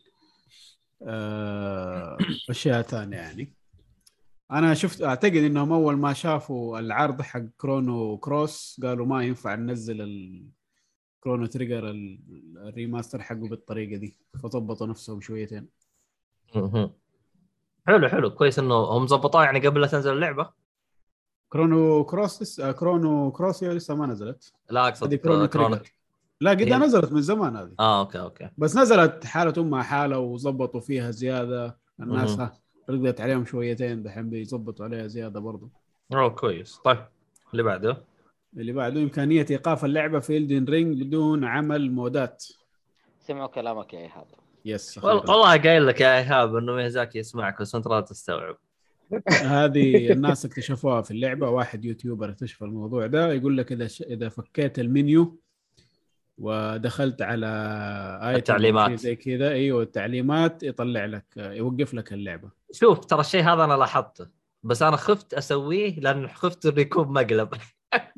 آه، أشياء ثانية يعني. أنا شفت أعتقد إنهم أول ما شافوا العرض حق كرونو كروس قالوا ما ينفع ننزل الكرونو تريجر ال- ال remaster حقه بالطريقة دي. فظبطوا نفسهم شويتين. حلو حلو. كويس إنه هم ظبطوها يعني قبل لا تنزل اللعبة. كرونو كروس لسه آه، كرونو كروس لسه ما نزلت. لا أقصد كرونو كرونو تريجر. لا قد هي- نزلت من زمان هذه. آه okay okay. بس نزلت حالة أمها حالة وظبطوا فيها زيادة. الناس رقدت عليهم شويتين دحين بيظبطوا عليها زيادة برضو. أوه كويس. طيب اللي بعده؟ اللي بعده إمكانية إيقاف اللعبة في إلدين رينج بدون عمل مودات. سمعوا كلامك يا إيهاب. yes. والله قايل لك يا إيهاب إنه ميزاكي يسمعك بس أنت لا تستوعب. هذه الناس اكتشفوها في اللعبة. واحد YouTuber اكتشف الموضوع ده يقول لك إذا ش... إذا فكيت المنيو ودخلت على آيتم التعليمات. زي كذا إيوه التعليمات يطلع لك يوقف لك اللعبة. شوف ترى الشيء هذا أنا لاحظته بس أنا خفت أسويه لأن خفت إنه يكون مقلب.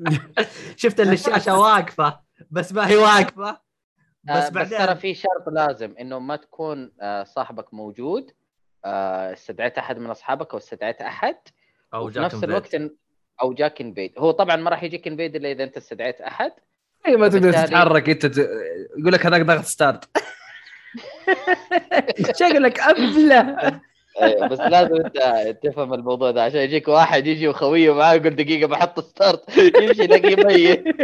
(laughs) شفت ان الشاشه واقفة بس ما هي واقفة. بس, بس بس ترى في شرط لازم إنه ما تكون آه، صاحبك موجود آه، استدعيت أحد من أصحابك أو استدعيت أحد أو جاك نفس. الوقت إن أو جاك انفيد هو طبعا ما راح يجيك انفيد إلا إذا أنت استدعيت أحد. أي ما تقدر تتحرك أنت ت... يقول لك هذاك ضغط start (laughs) شكلك أبله. أيوة، بس لازم أنت تفهم الموضوع ده عشان يجيك واحد يجي وخويه معاه يقول دقيقة بحط start يمشي يلاقيه ميت. (laughs)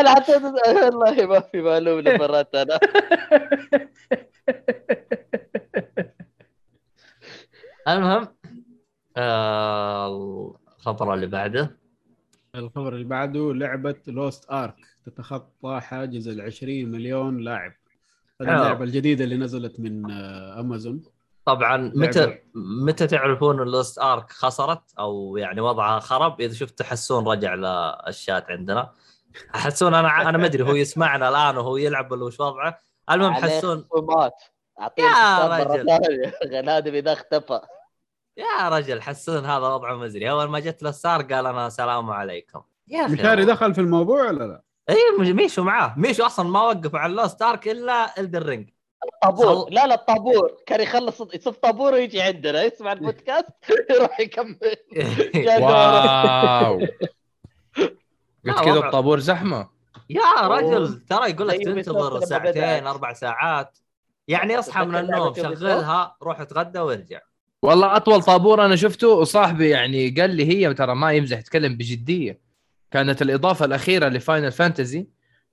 أنا حطيت والله ما في معلوم لي مرات أنا. (laughs) المهم آه الخبر اللي بعده. الخبر اللي بعده لعبة لوست ارك تتخطى حاجز ال 20 مليون لاعب. هذه حلو. اللعبة الجديدة اللي نزلت من آه، امازون طبعا متى. متى تعرفون ان لوست ارك خسرت؟ أو يعني وضعها خرب؟ إذا شفت حسون رجع للشات عندنا. حسون أنا أنا ما أدري هو يسمعنا الآن وهو يلعب ولا وش وضعه؟ المهم حسون. اعطيني يا رجل. غنادم اذا اختفى. يا رجل حسون هذا وضعه مزري أول ما جت له ستار قال أنا السلام عليكم. يا أخي مشاري دخل في الموضوع ولا لا؟ اي ميشو معاه. ميشو أصلا ما وقف على لو ستارك إلا الدر رينج طابور خل- لا لا الطابور. كان يخلص يصف طابور ويجي عندنا يسمع البودكاست (laughs) يروح يكمل. (laughs) واو. (laughs) قلت كذا الطابور زحمة. يا رجل ترى يقول لك تنتظر ساعتين. أربع ساعات. يعني أصحى من النوم؟ شغلها روح أتغدى وارجع. والله أطول طابور أنا شفته وصاحبي يعني قال لي هي ترى ما يمزح يتكلم بجدية. كانت الإضافة الأخيرة لفاينل فانتزي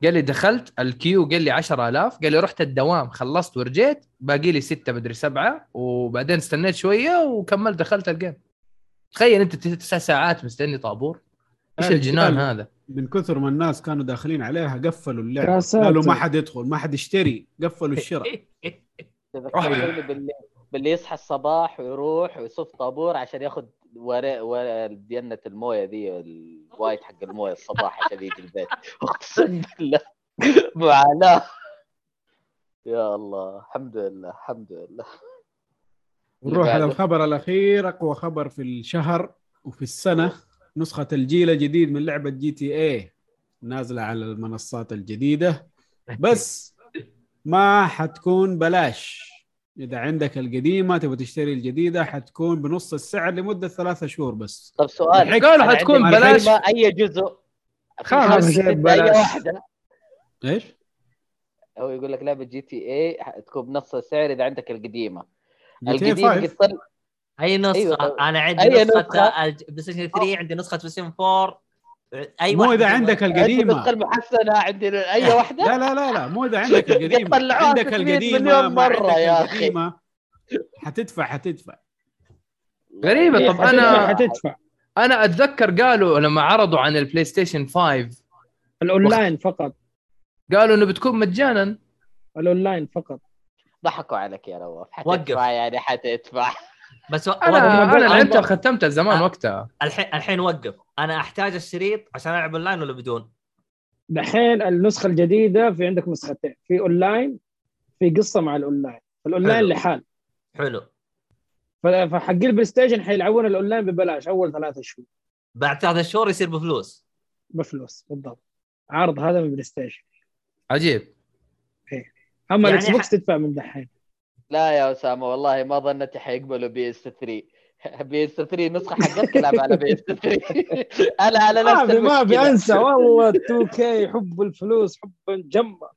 قال لي دخلت ال queue قال لي 10000 قال لي رحت الدوام خلصت ورجعت باقي لي ستة مدري سبعة وبعدين استنيت شوية وكملت دخلت ال game تخيل أنت تسع ساعات مستني طابور إيش الجنان. هذا من كثر ما الناس كانوا داخلين عليها قفلوا يا اللعبه ساتر. قالوا ما حد يدخل ما حد يشتري قفلوا الشراء (laughs) تذكرني باللي باللي يصحى الصباح ويروح ويصف طابور عشان ياخذ ورق ورق دينة الموية ذي الوايت حق الموية الصباح عشان يجي البيت. (laughs) أقسم بالله. معاناة. يا الله. الحمد لله الحمد لله. نروح على. الخبر الأخير. أقوى خبر في الشهر وفي السنة. نسخة الجيل الجديد من لعبة جي تي اي نازلة على المنصات الجديدة. بس ما حتكون بلاش. إذا عندك القديمة تبغى تشتري الجديدة حتكون بنص السعر لمدة ثلاثة شهور بس طب سؤال قالوا حتكون بلاش. أي جزء خلاص، اي. واحدة إيش؟ هو يقول لك لعبة جي تي اي تكون بنص السعر إذا عندك القديمة القديمة 5 قد. أي نسخة أيوة. أنا عندي أي نسخة نسخة؟ بلاي ستيشن 3 عندي نسخة بلاي ستيشن 4 أي مو إذا عندك القديمة. المحسنه عندي اي واحدة؟ لا لا لا لا مو إذا عندك القديمة. عندك 600 القديمة مليون ما مرة عندك يا أخي. القديمه حتدفع حتدفع غريبة. إيه، طب أنا حتدفع أنا أتذكر قالوا لما عرضوا عن البلاي ستيشن 5 الأونلاين فقط. قالوا إنه بتكون مجانا. الأونلاين فقط. ضحكوا عليك يا نواف وقف. حتدفع يعني حتدفع. بس و- أنا. أنا لعبتها وختمتها زمان آه. وقتها. الحين الحين وقف. أنا أحتاج الشريط عشان ألعب أونلاين ولا بدون؟ دحين النسخة الجديدة في عندك نسختين. في أونلاين في قصة مع الأونلاين. الاونلاين. لحال. حلو. فحق البلاي ستيشن حيلعبون الأونلاين ببلاش أول ثلاثة شهور. بعد ثلاثة شهور يصير بفلوس. بفلوس بالضبط. عرض هذا من PlayStation عجيب أما يعني ال Xbox ح- تدفع من دحين. لا يا أسامة والله ما ظنيت حيقبلوا PS 3 (laughs) PS 3 نسخة حقتك العب على PS 3 (laughs) أنا على ما نفس في ما في المشكلة. انسى والله 2 كي حب الفلوس حب الجمة.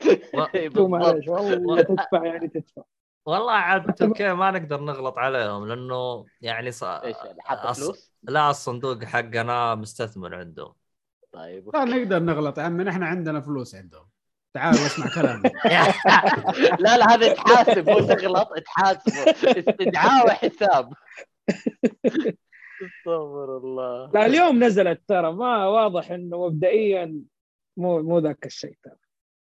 (laughs) إيه،. معلش والله تدفع يعني تدفع. والله عاد أوكي ما نقدر نغلط عليهم لأنه يعني ص... إيش يعني أص-؟ لا الصندوق حقنا مستثمر عندهم. طيب لا نقدر نغلط يا عمي نحن عندنا فلوس عندهم. تعال اسمع كلامي. (laughs) (laughs) لا لا هذا يتحاسب مو تغلط تحاسبه استدعاء وحساب. استغفر الله. لا اليوم نزلت ترى ما واضح إنه مبدئيا مو مو ذاك الشيء ترى.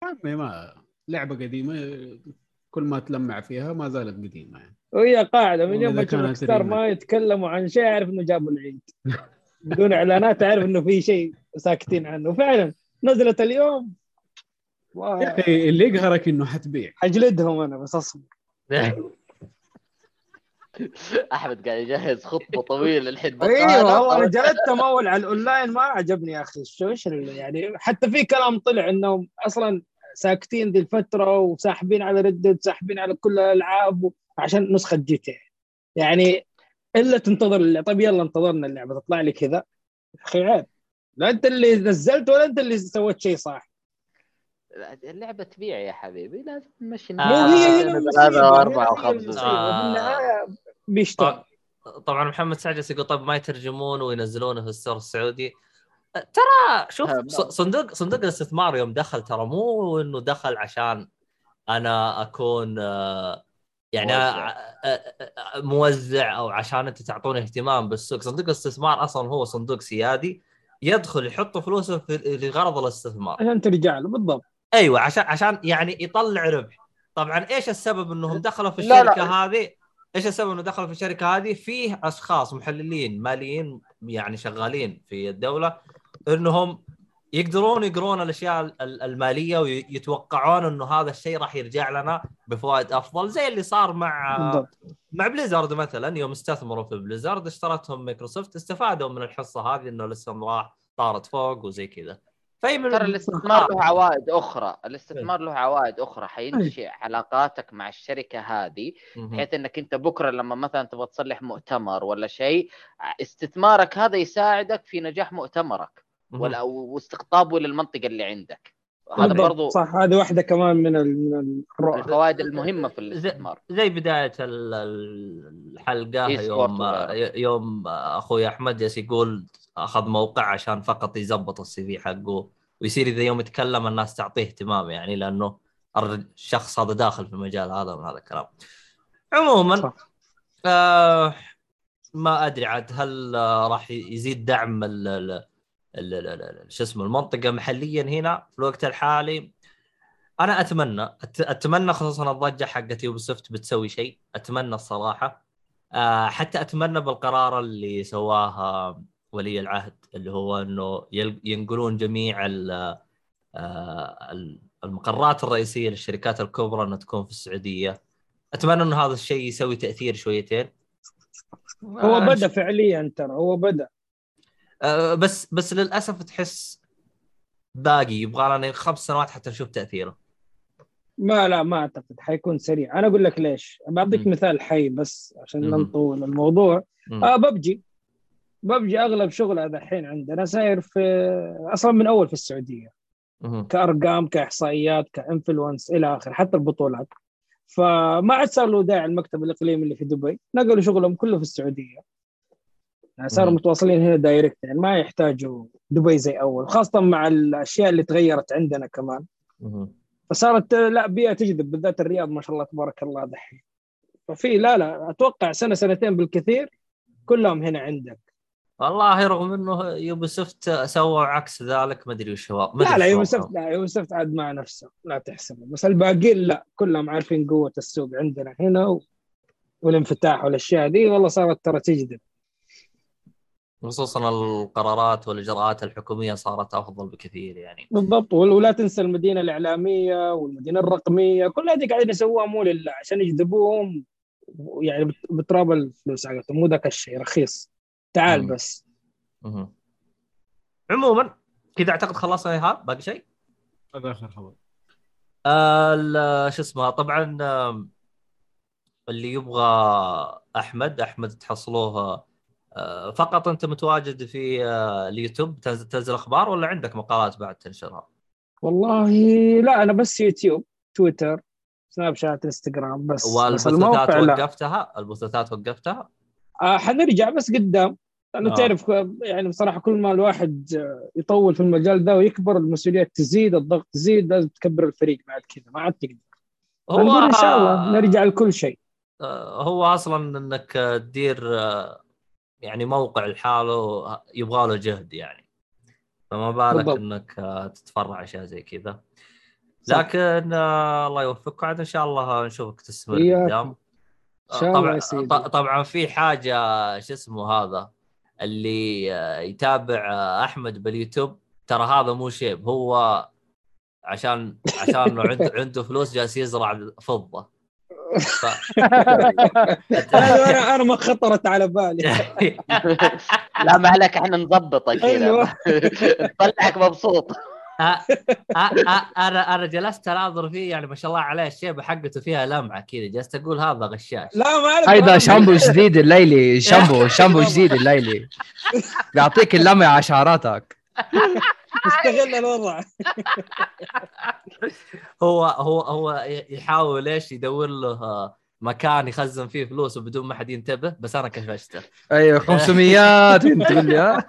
يا عمي ما لعبة قديمة كل ما تلمع فيها ما زالت قديمة يعني. وهي قاعدة من يوم ما تشوف كانت ستار remake. ما يتكلموا عن شيء أعرف إنه جابوا العيد. (laughs) بدون إعلانات أعرف إنه في شيء ساكتين عنه. فعلا نزلت اليوم يا أخي اللي يقهرك إنه حتبيع. اجلدهم أنا بس أصبر. (laughs) أحمد قاعد يجهز خطبه طويلة الحين أيوه والله أنا جلدتهم اول على الأونلاين ما عجبني يا أخي. شو إيش يعني حتى في كلام طلع إنهم أصلا ساكتين ذي الفترة وساحبين على Red Dead ساحبين على كل الألعاب عشان نسخة GTA يعني إلا تنتظر اللعبة. طيب يلا انتظرنا اللعبة تطلع لي كذا. يا أخي عيب. لا أنت اللي نزلت ولا أنت اللي سويت شيء صح. اللعبة تبيع يا حبيبي لازم نمشي آه. مو هي المصيبة. آه. بيشتغل طب- طبعا محمد سعجس يقول طيب ما يترجمونه وينزلونه في ال store السعودي ترى شوف آه، ص- صندوق صندوق الاستثمار يوم دخل ترى مو إنه دخل عشان أنا أكون يعني موزع. موزع أو عشان أنت تعطوني اهتمام بالسوق صندوق الاستثمار أصلا هو صندوق سيادي يدخل يحط فلوسه في لغرض الاستثمار عشان ترجع له بالضبط أيوه عشان عشان يعني يطلع ربح. طبعا إيش السبب إنهم دخلوا في لا، لا. الشركة هذه؟ إيش السبب إنه دخلوا في الشركة هذه؟ فيه أشخاص محللين ماليين يعني شغالين في الدولة إنهم يقدرون يقرون الأشياء ال- المالية ويتوقعون إنه هذا الشيء راح يرجع لنا بفوائد أفضل زي اللي صار مع بالضبط. مع Blizzard مثلا. يوم استثمروا في Blizzard اشترتهم مايكروسوفت استفادوا من الحصة هذه إنه الاسهم راح طارت فوق وزي كذا. من ترى الاستثمار له عوائد أخرى الاستثمار له عوائد أخرى حينشئ علاقاتك مع الشركة هذه. بحيث إنك أنت بكرة لما مثلا تبغى تصلح مؤتمر ولا شيء استثمارك هذا يساعدك في نجاح مؤتمرك. ولا واستقطابه للمنطقه اللي عندك هذا. برضو صح هذه واحدة كمان من الفوائد المهمة في الاستثمار زي بداية ال- ال- الحلقة يوم. يوم أخوي أحمد يقول أخذ موقع عشان فقط يزبط السي في حقه ويصير إذا يوم يتكلم الناس تعطيه اهتمام يعني لأنه الشخص هذا داخل في المجال هذا من هذا الكلام. عموما صح. آه ما أدري عاد هل آه راح يزيد دعم شو اسمه المنطقة محليا هنا في الوقت الحالي؟ أنا أتمنى أتمنى خصوصا الضجة حقت يوبي سوفت بتسوي شيء. أتمنى الصراحة. آه حتى أتمنى بالقرار اللي سواه ولي العهد اللي هو إنه ينقلون جميع ال- آه، ال- المقرات الرئيسية للشركات الكبرى إنها تكون في السعودية. أتمنى انه هذا الشيء يسوي تأثير شويتين. هو آه، بدأ فعليا ترى هو بدأ. آه، بس بس للأسف تحس باقي يبغى لنا خمس سنوات حتى نشوف تأثيره. ما لا ما أعتقد حيكون سريع. أنا أقول لك ليش. بعطيك. مثال حي بس عشان مم. لا نطول الموضوع. آه ببجي. ببجي أغلب شغلها دحين عندنا ساير في أصلا من أول في السعودية. كأرقام كإحصائيات ك influence إلى اخره حتى البطولات. فما عاد صار له داعي المكتب الإقليمي اللي في دبي. نقلوا شغلهم كله في السعودية. يعني صاروا. متواصلين هنا direct يعني ما يحتاجوا دبي زي أول خاصة مع الأشياء اللي تغيرت عندنا كمان. فصارت لا بيئة تجذب بالذات الرياض ما شاء الله تبارك الله دحين. ففي لا لا أتوقع سنة سنتين بالكثير كلهم هنا عندك. والله رغم إنه يوبي سوفت سووا عكس ذلك ما أدري وش هو لا لا وضعهم. سفت لا يوم سفت عاد مع نفسه لا تحسبه. بس الباقيين لا كلهم عارفين قوة السوق عندنا هنا و... والانفتاح والأشياء دي والله صارت ترى تجذب خصوصا القرارات والإجراءات الحكومية صارت أفضل بكثير يعني. بالضبط ولا تنسى المدينة الإعلامية والمدينة الرقمية كل هذه قاعدين يسووها مو لله عشان يجذبوهم يعني بت- بتراب الفلوس حقتهم مو ذاك الشيء رخيص. تعال. بس. عموما كذا أعتقد خلصنا ايهاب باقي شيء؟ هذا آخر خبر آه، ال- شو اسمه طبعا اللي يبغى أحمد أحمد تحصلوه آه، فقط أنت متواجد في آه، اليوتيوب تنزل, تنزل أخبار ولا عندك مقالات بعد تنشرها؟ والله لا أنا بس يوتيوب تويتر سناب شات إنستغرام بس والبثوثات وقفتها البثوثات وقفتها حنرجع بس قدام لأنه آه. آه. تعرف يعني بصراحة كل ما الواحد آه، يطول في المجال ده ويكبر المسؤوليات تزيد الضغط تزيد لازم تكبر الفريق بعد كذا ما عاد تقدر هو إن شاء الله نرجع لكل شيء آه، هو أصلا إنك آه، تدير آه، يعني موقع لحاله يبغى له جهد يعني فما بالك بالضبط. إنك آه، تتفرع أشياء زي كذا. لكن آه، الله يوفقك عاد إن شاء الله نشوفك تستمر. قدام طبعا يا سيدي. ط- طبعا في حاجة شو اسمه هذا اللي آه، يتابع آه، أحمد باليوتيوب. ترى هذا مو شيب هو عشان عشان (laughs) عنده عنده فلوس جالس يزرع فضة. ف... (laughs) أنا أنا ما خطرت على بالي. (laughs) لا ما عليك إحنا نظبطك كذا. أيوة. نطلعك مبسوط. أنا أنا جلست اناظر فيه يعني ما شاء الله عليه الشيبه حقته فيها لمعه كذا جلست أقول هذا غشاش. لا ما عليك هيدا شامبو جديد الليلي شامبو (laughs) شامبو جديد الليلي. بيعطيك اللمع على شعراتك استغل الوضع. هو هو هو يحاول إيش؟ يدور له مكان يخزن فيه فلوسه بدون ما حد ينتبه بس أنا كشفته أيوه 500 أنت تقول لي ها؟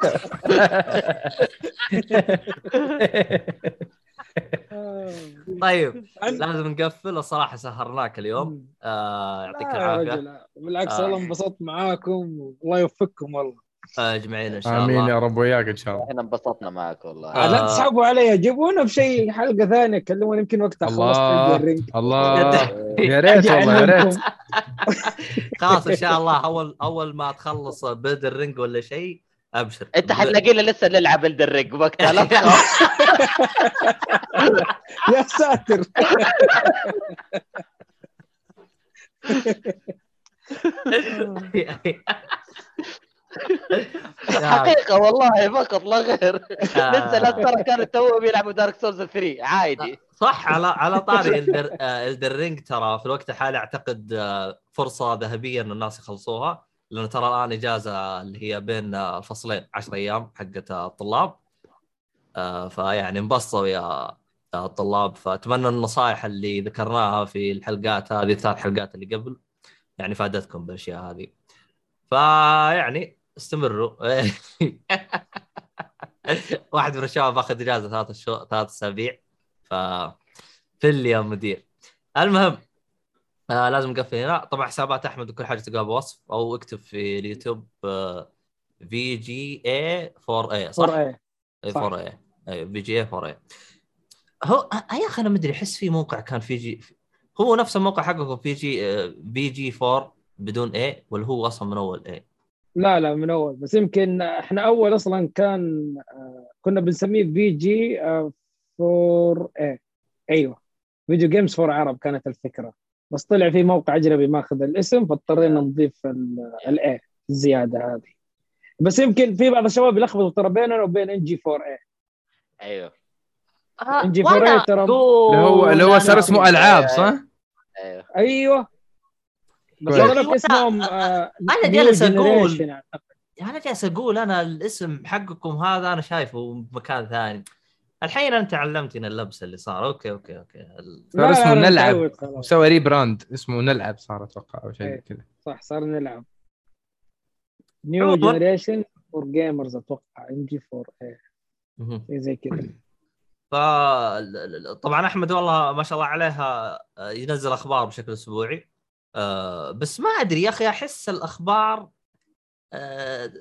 طيب (laughs) لازم نقفل. الصراحة سهرناك اليوم. آه يعطيك العافية. بالعكس آه. والله انبسطت معاكم والله يوفقكم والله. اجمعين إن شاء آمين الله يا رب وياك إن شاء الله إحنا انبسطنا معك والله آه. لا تسحبوا علي جيبونا بشيء حلقة ثانية كلموني يمكن وقتها خلصت الله. الرينج الله (laughs) يا ريت والله يا ريت. خلاص إن شاء الله أول أول ما تخلص ب Elden Ring ولا شيء أبشر أنت حتلاقينا لسه نلعب Elden Ring وقتها لا. (laughs) يا ساتر (laughs) (laughs) حقيقة والله فقط لا غير. لسه لا ترى كانوا تو بيلعبوا Dark Souls 3 عادي. صح على على طاري Elden آه، Elden Ring ترى في الوقت الحالي أعتقد آه، فرصة ذهبية إن الناس يخلصوها لأنه ترى الآن إجازة اللي هي بين آه، الفصلين 10 أيام حقت الطلاب. آه، فيعني انبسطوا يا يا الطلاب. فأتمنى النصائح اللي ذكرناها في الحلقات هذه الثلاث حلقات اللي قبل يعني فادتكم بالأشياء هذه. فيعني استمروا. (laughs) واحد من الشباب أخذ إجازة ثلاث شهور ثلاث أسابيع. ف فل يا مدير. المهم آه لازم نقفل هنا. طبعا حسابات أحمد وكل حاجة تلقاها بوصف. أو اكتب في اليوتيوب آه VGA 4 A صح؟ four A A صح. 4 A أي VGA 4 A هو يا أخي أنا ما أدري أحس في موقع كان VG هو نفس الموقع حقكم VG VG 4 بدون A ولا هو أصلا من أول A؟ لا لا من أول. بس يمكن إحنا أول أصلا كان آه، كنا بنسميه VG four A أيوه. Video Games for Arab كانت الفكرة. بس طلع في موقع أجنبي ماخذ الاسم فاضطرينا نضيف ال A الزيادة هذه. بس يمكن في بعض الشباب يلخبطوا ترى بيننا وبين NG 4 A أيوه. NG 4 A ترى اللي هو اللي هو صار اسمه ألعاب صح؟ أيوه. أيوه. هذول اسمهم آه، أنا New جالس. Generation أعتقد. أنا جالس أقول أنا الاسم حقكم هذا أنا شايفه بمكان ثاني الحين أنت علمتني اللبس اللي صار okay okay okay صار اسمه لا، نلعب. مسوي rebrand اسمه نلعب صار أتوقع أو شيء زي إيه. كذا صح صار نلعب New. Generation for Gamers أتوقع NG 4 A مهم. شيء زي كذا ف ال- ال- طبعا أحمد والله ما شاء الله عليها آه، ينزل أخبار بشكل أسبوعي آه، بس ما أدري يا أخي أحس الأخبار آه،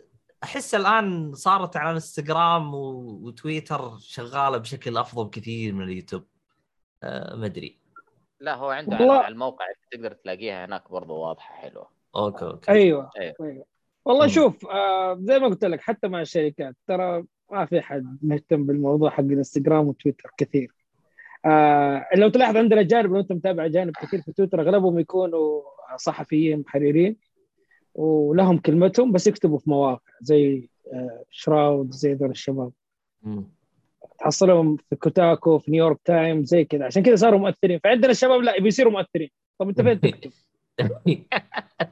أحس الآن صارت على إنستغرام و- وتويتر شغالة بشكل أفضل بكثير من اليوتيوب. آه، ما أدري. لا هو عنده والله- على الموقع تقدر تلاقيها هناك برضه واضحة حلوة. okay okay. أيوه أيوة. أيوه. والله مم. شوف آه زي ما قلت لك حتى مع الشركات ترى ما في حد مهتم بالموضوع حق الانستغرام وتويتر كثير. آه لو تلاحظ عندنا جانب لو انت متابع اجانب كثير في تويتر أغلبهم يكونوا صحفيين محررين ولهم كلمتهم بس يكتبوا في مواقع زي آه شراود زي ذول الشباب. تحصلهم في Kotaku في New York Time زي كذا عشان كذا صاروا مؤثرين فعندنا الشباب لا يبي يصيروا مؤثرين طب انت فين (laughs) تكتب؟ (laughs)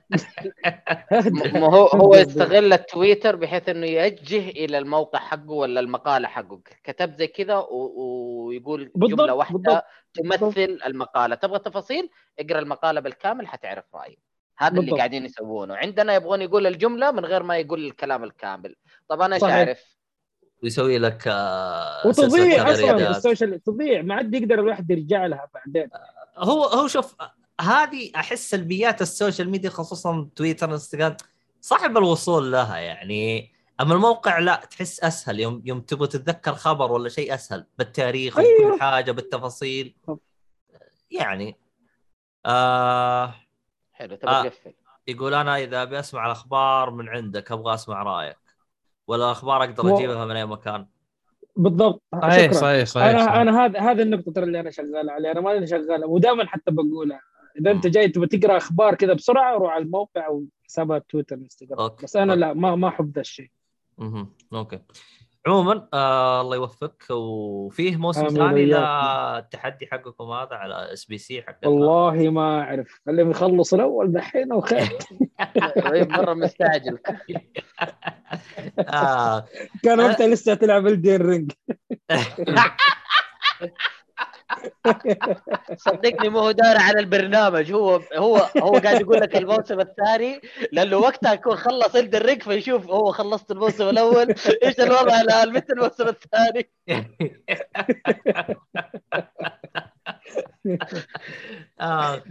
(laughs) ما هو هو يستغل التويتر بحيث إنه يوجه إلى الموقع حقه ولا المقالة حقه. كتب زي كذا و- ويقول بالضبط، جملة واحدة بالضبط، تمثل المقالة. تبغى تفاصيل؟ اقرأ المقالة بالكامل حتعرف رأيي. هذا اللي بالضبط. قاعدين يسوونه. عندنا يبغون يقول الجملة من غير ما يقول الكلام الكامل. طب أنا إيش. أعرف؟ ويسوي لك آه، وتضيع أصلا. ال social تضيع. ما عاد يقدر الواحد يرجع لها بعدين. هو هو شوف هذه أحس سلبيات ال social media خصوصا تويتر إنستغرام صعب الوصول لها يعني أما الموقع لا تحس أسهل يوم يوم تبغى تتذكر خبر ولا شيء أسهل بالتاريخ أيوه. وكل حاجة بالتفاصيل. يعني آه حلو تبغى آه. تقفل يقول أنا إذا أبي أسمع الأخبار من عندك أبغى أسمع رأيك ولا الأخبار أقدر أجيبها من أي مكان بالضبط صحيح. صحيح صحيح, أنا صحيح. أنا هذا هذا النقطة ترى اللي أنا شغال عليها أنا ماني شغال ودائما حتى بقولها إذا أنت جاي تبغى تقرأ أخبار كذا بسرعة روح على الموقع أو حسابات تويتر إنستغرام okay. بس أنا okay. لا ما ما أحب ذا الشيء مهم. okay عموما آه الله يوفقك وفيه موسم ثاني. للتحدي حقكم هذا على SBC حق والله ما أعرف خليهم يخلصوا الأول دحين وخير (laughs) طيب مرة مستعجل (laughs) آه. كان وقتها لسه تلعب الدين رينج (laughs) صدقني مو هو دار على البرنامج هو هو هو قاعد يقول لك الموسم الثاني لأنه وقتها يكون خلص الدريك فيشوف هو خلصت الموسم الأول إيش الوضع الآن متى الموسم الثاني (laughs) آه.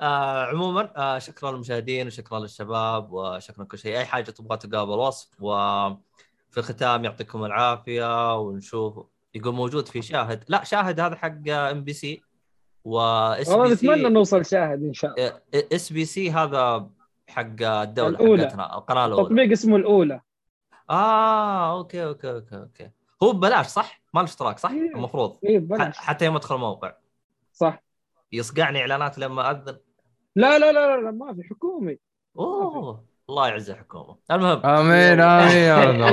آه عموما آه شكرا للمشاهدين وشكرا للشباب وشكرا كل شيء أي حاجة تبغى تلقاها بالوصف وفي الختام يعطيكم العافية ونشوف يقول موجود في شاهد. لا شاهد هذا حق MBC واس والله نتمنى نوصل شاهد إن شاء الله. SBC هذا حق الدولة الأولى. حقتنا القناة الأولى. تطبيق اسمه الأولى. آه أوكي أوكي أوكي أوكي. هو ببلاش صح؟ ما له اشتراك صح؟ إيه. المفروض. ح- ببلاش. حتى يوم ادخل الموقع. صح. يصقعني إعلانات لما أذن. لا لا لا لا, لا ما في حكومي. أوه. الله يعز الحكومة المهم امين امين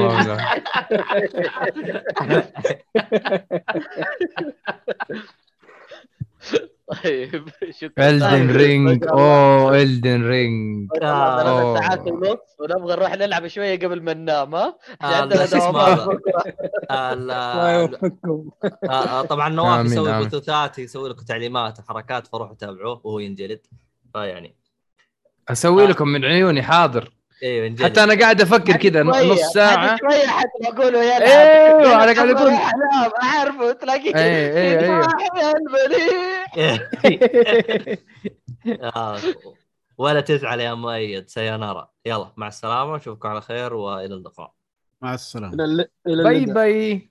طيب شكرا الدن طيب. رينج اوه الدن رينج ثلاث. ساعات ونص ونبغى نروح نلعب شوية قبل ما ننام ها آه، عندنا دوامات آه، آه، طبعا نواف يسوي. بثوثات يسوي لكم تعليمات وحركات فروحوا تابعوه وهو ينجلد فيعني أسوي لكم من عيوني حاضر. أيوه حتى أنا قاعد أفكر كذا نص ساعة. شوية حتى يلعب أيوه أنا قاعد أقول انام أعرفه تلاقيه المليح (laughs) آه، ولا تزعل يا مؤيد سيانارا يلا مع السلامة نشوفكم على خير وإلى اللقاء. مع السلامة. باي. باي.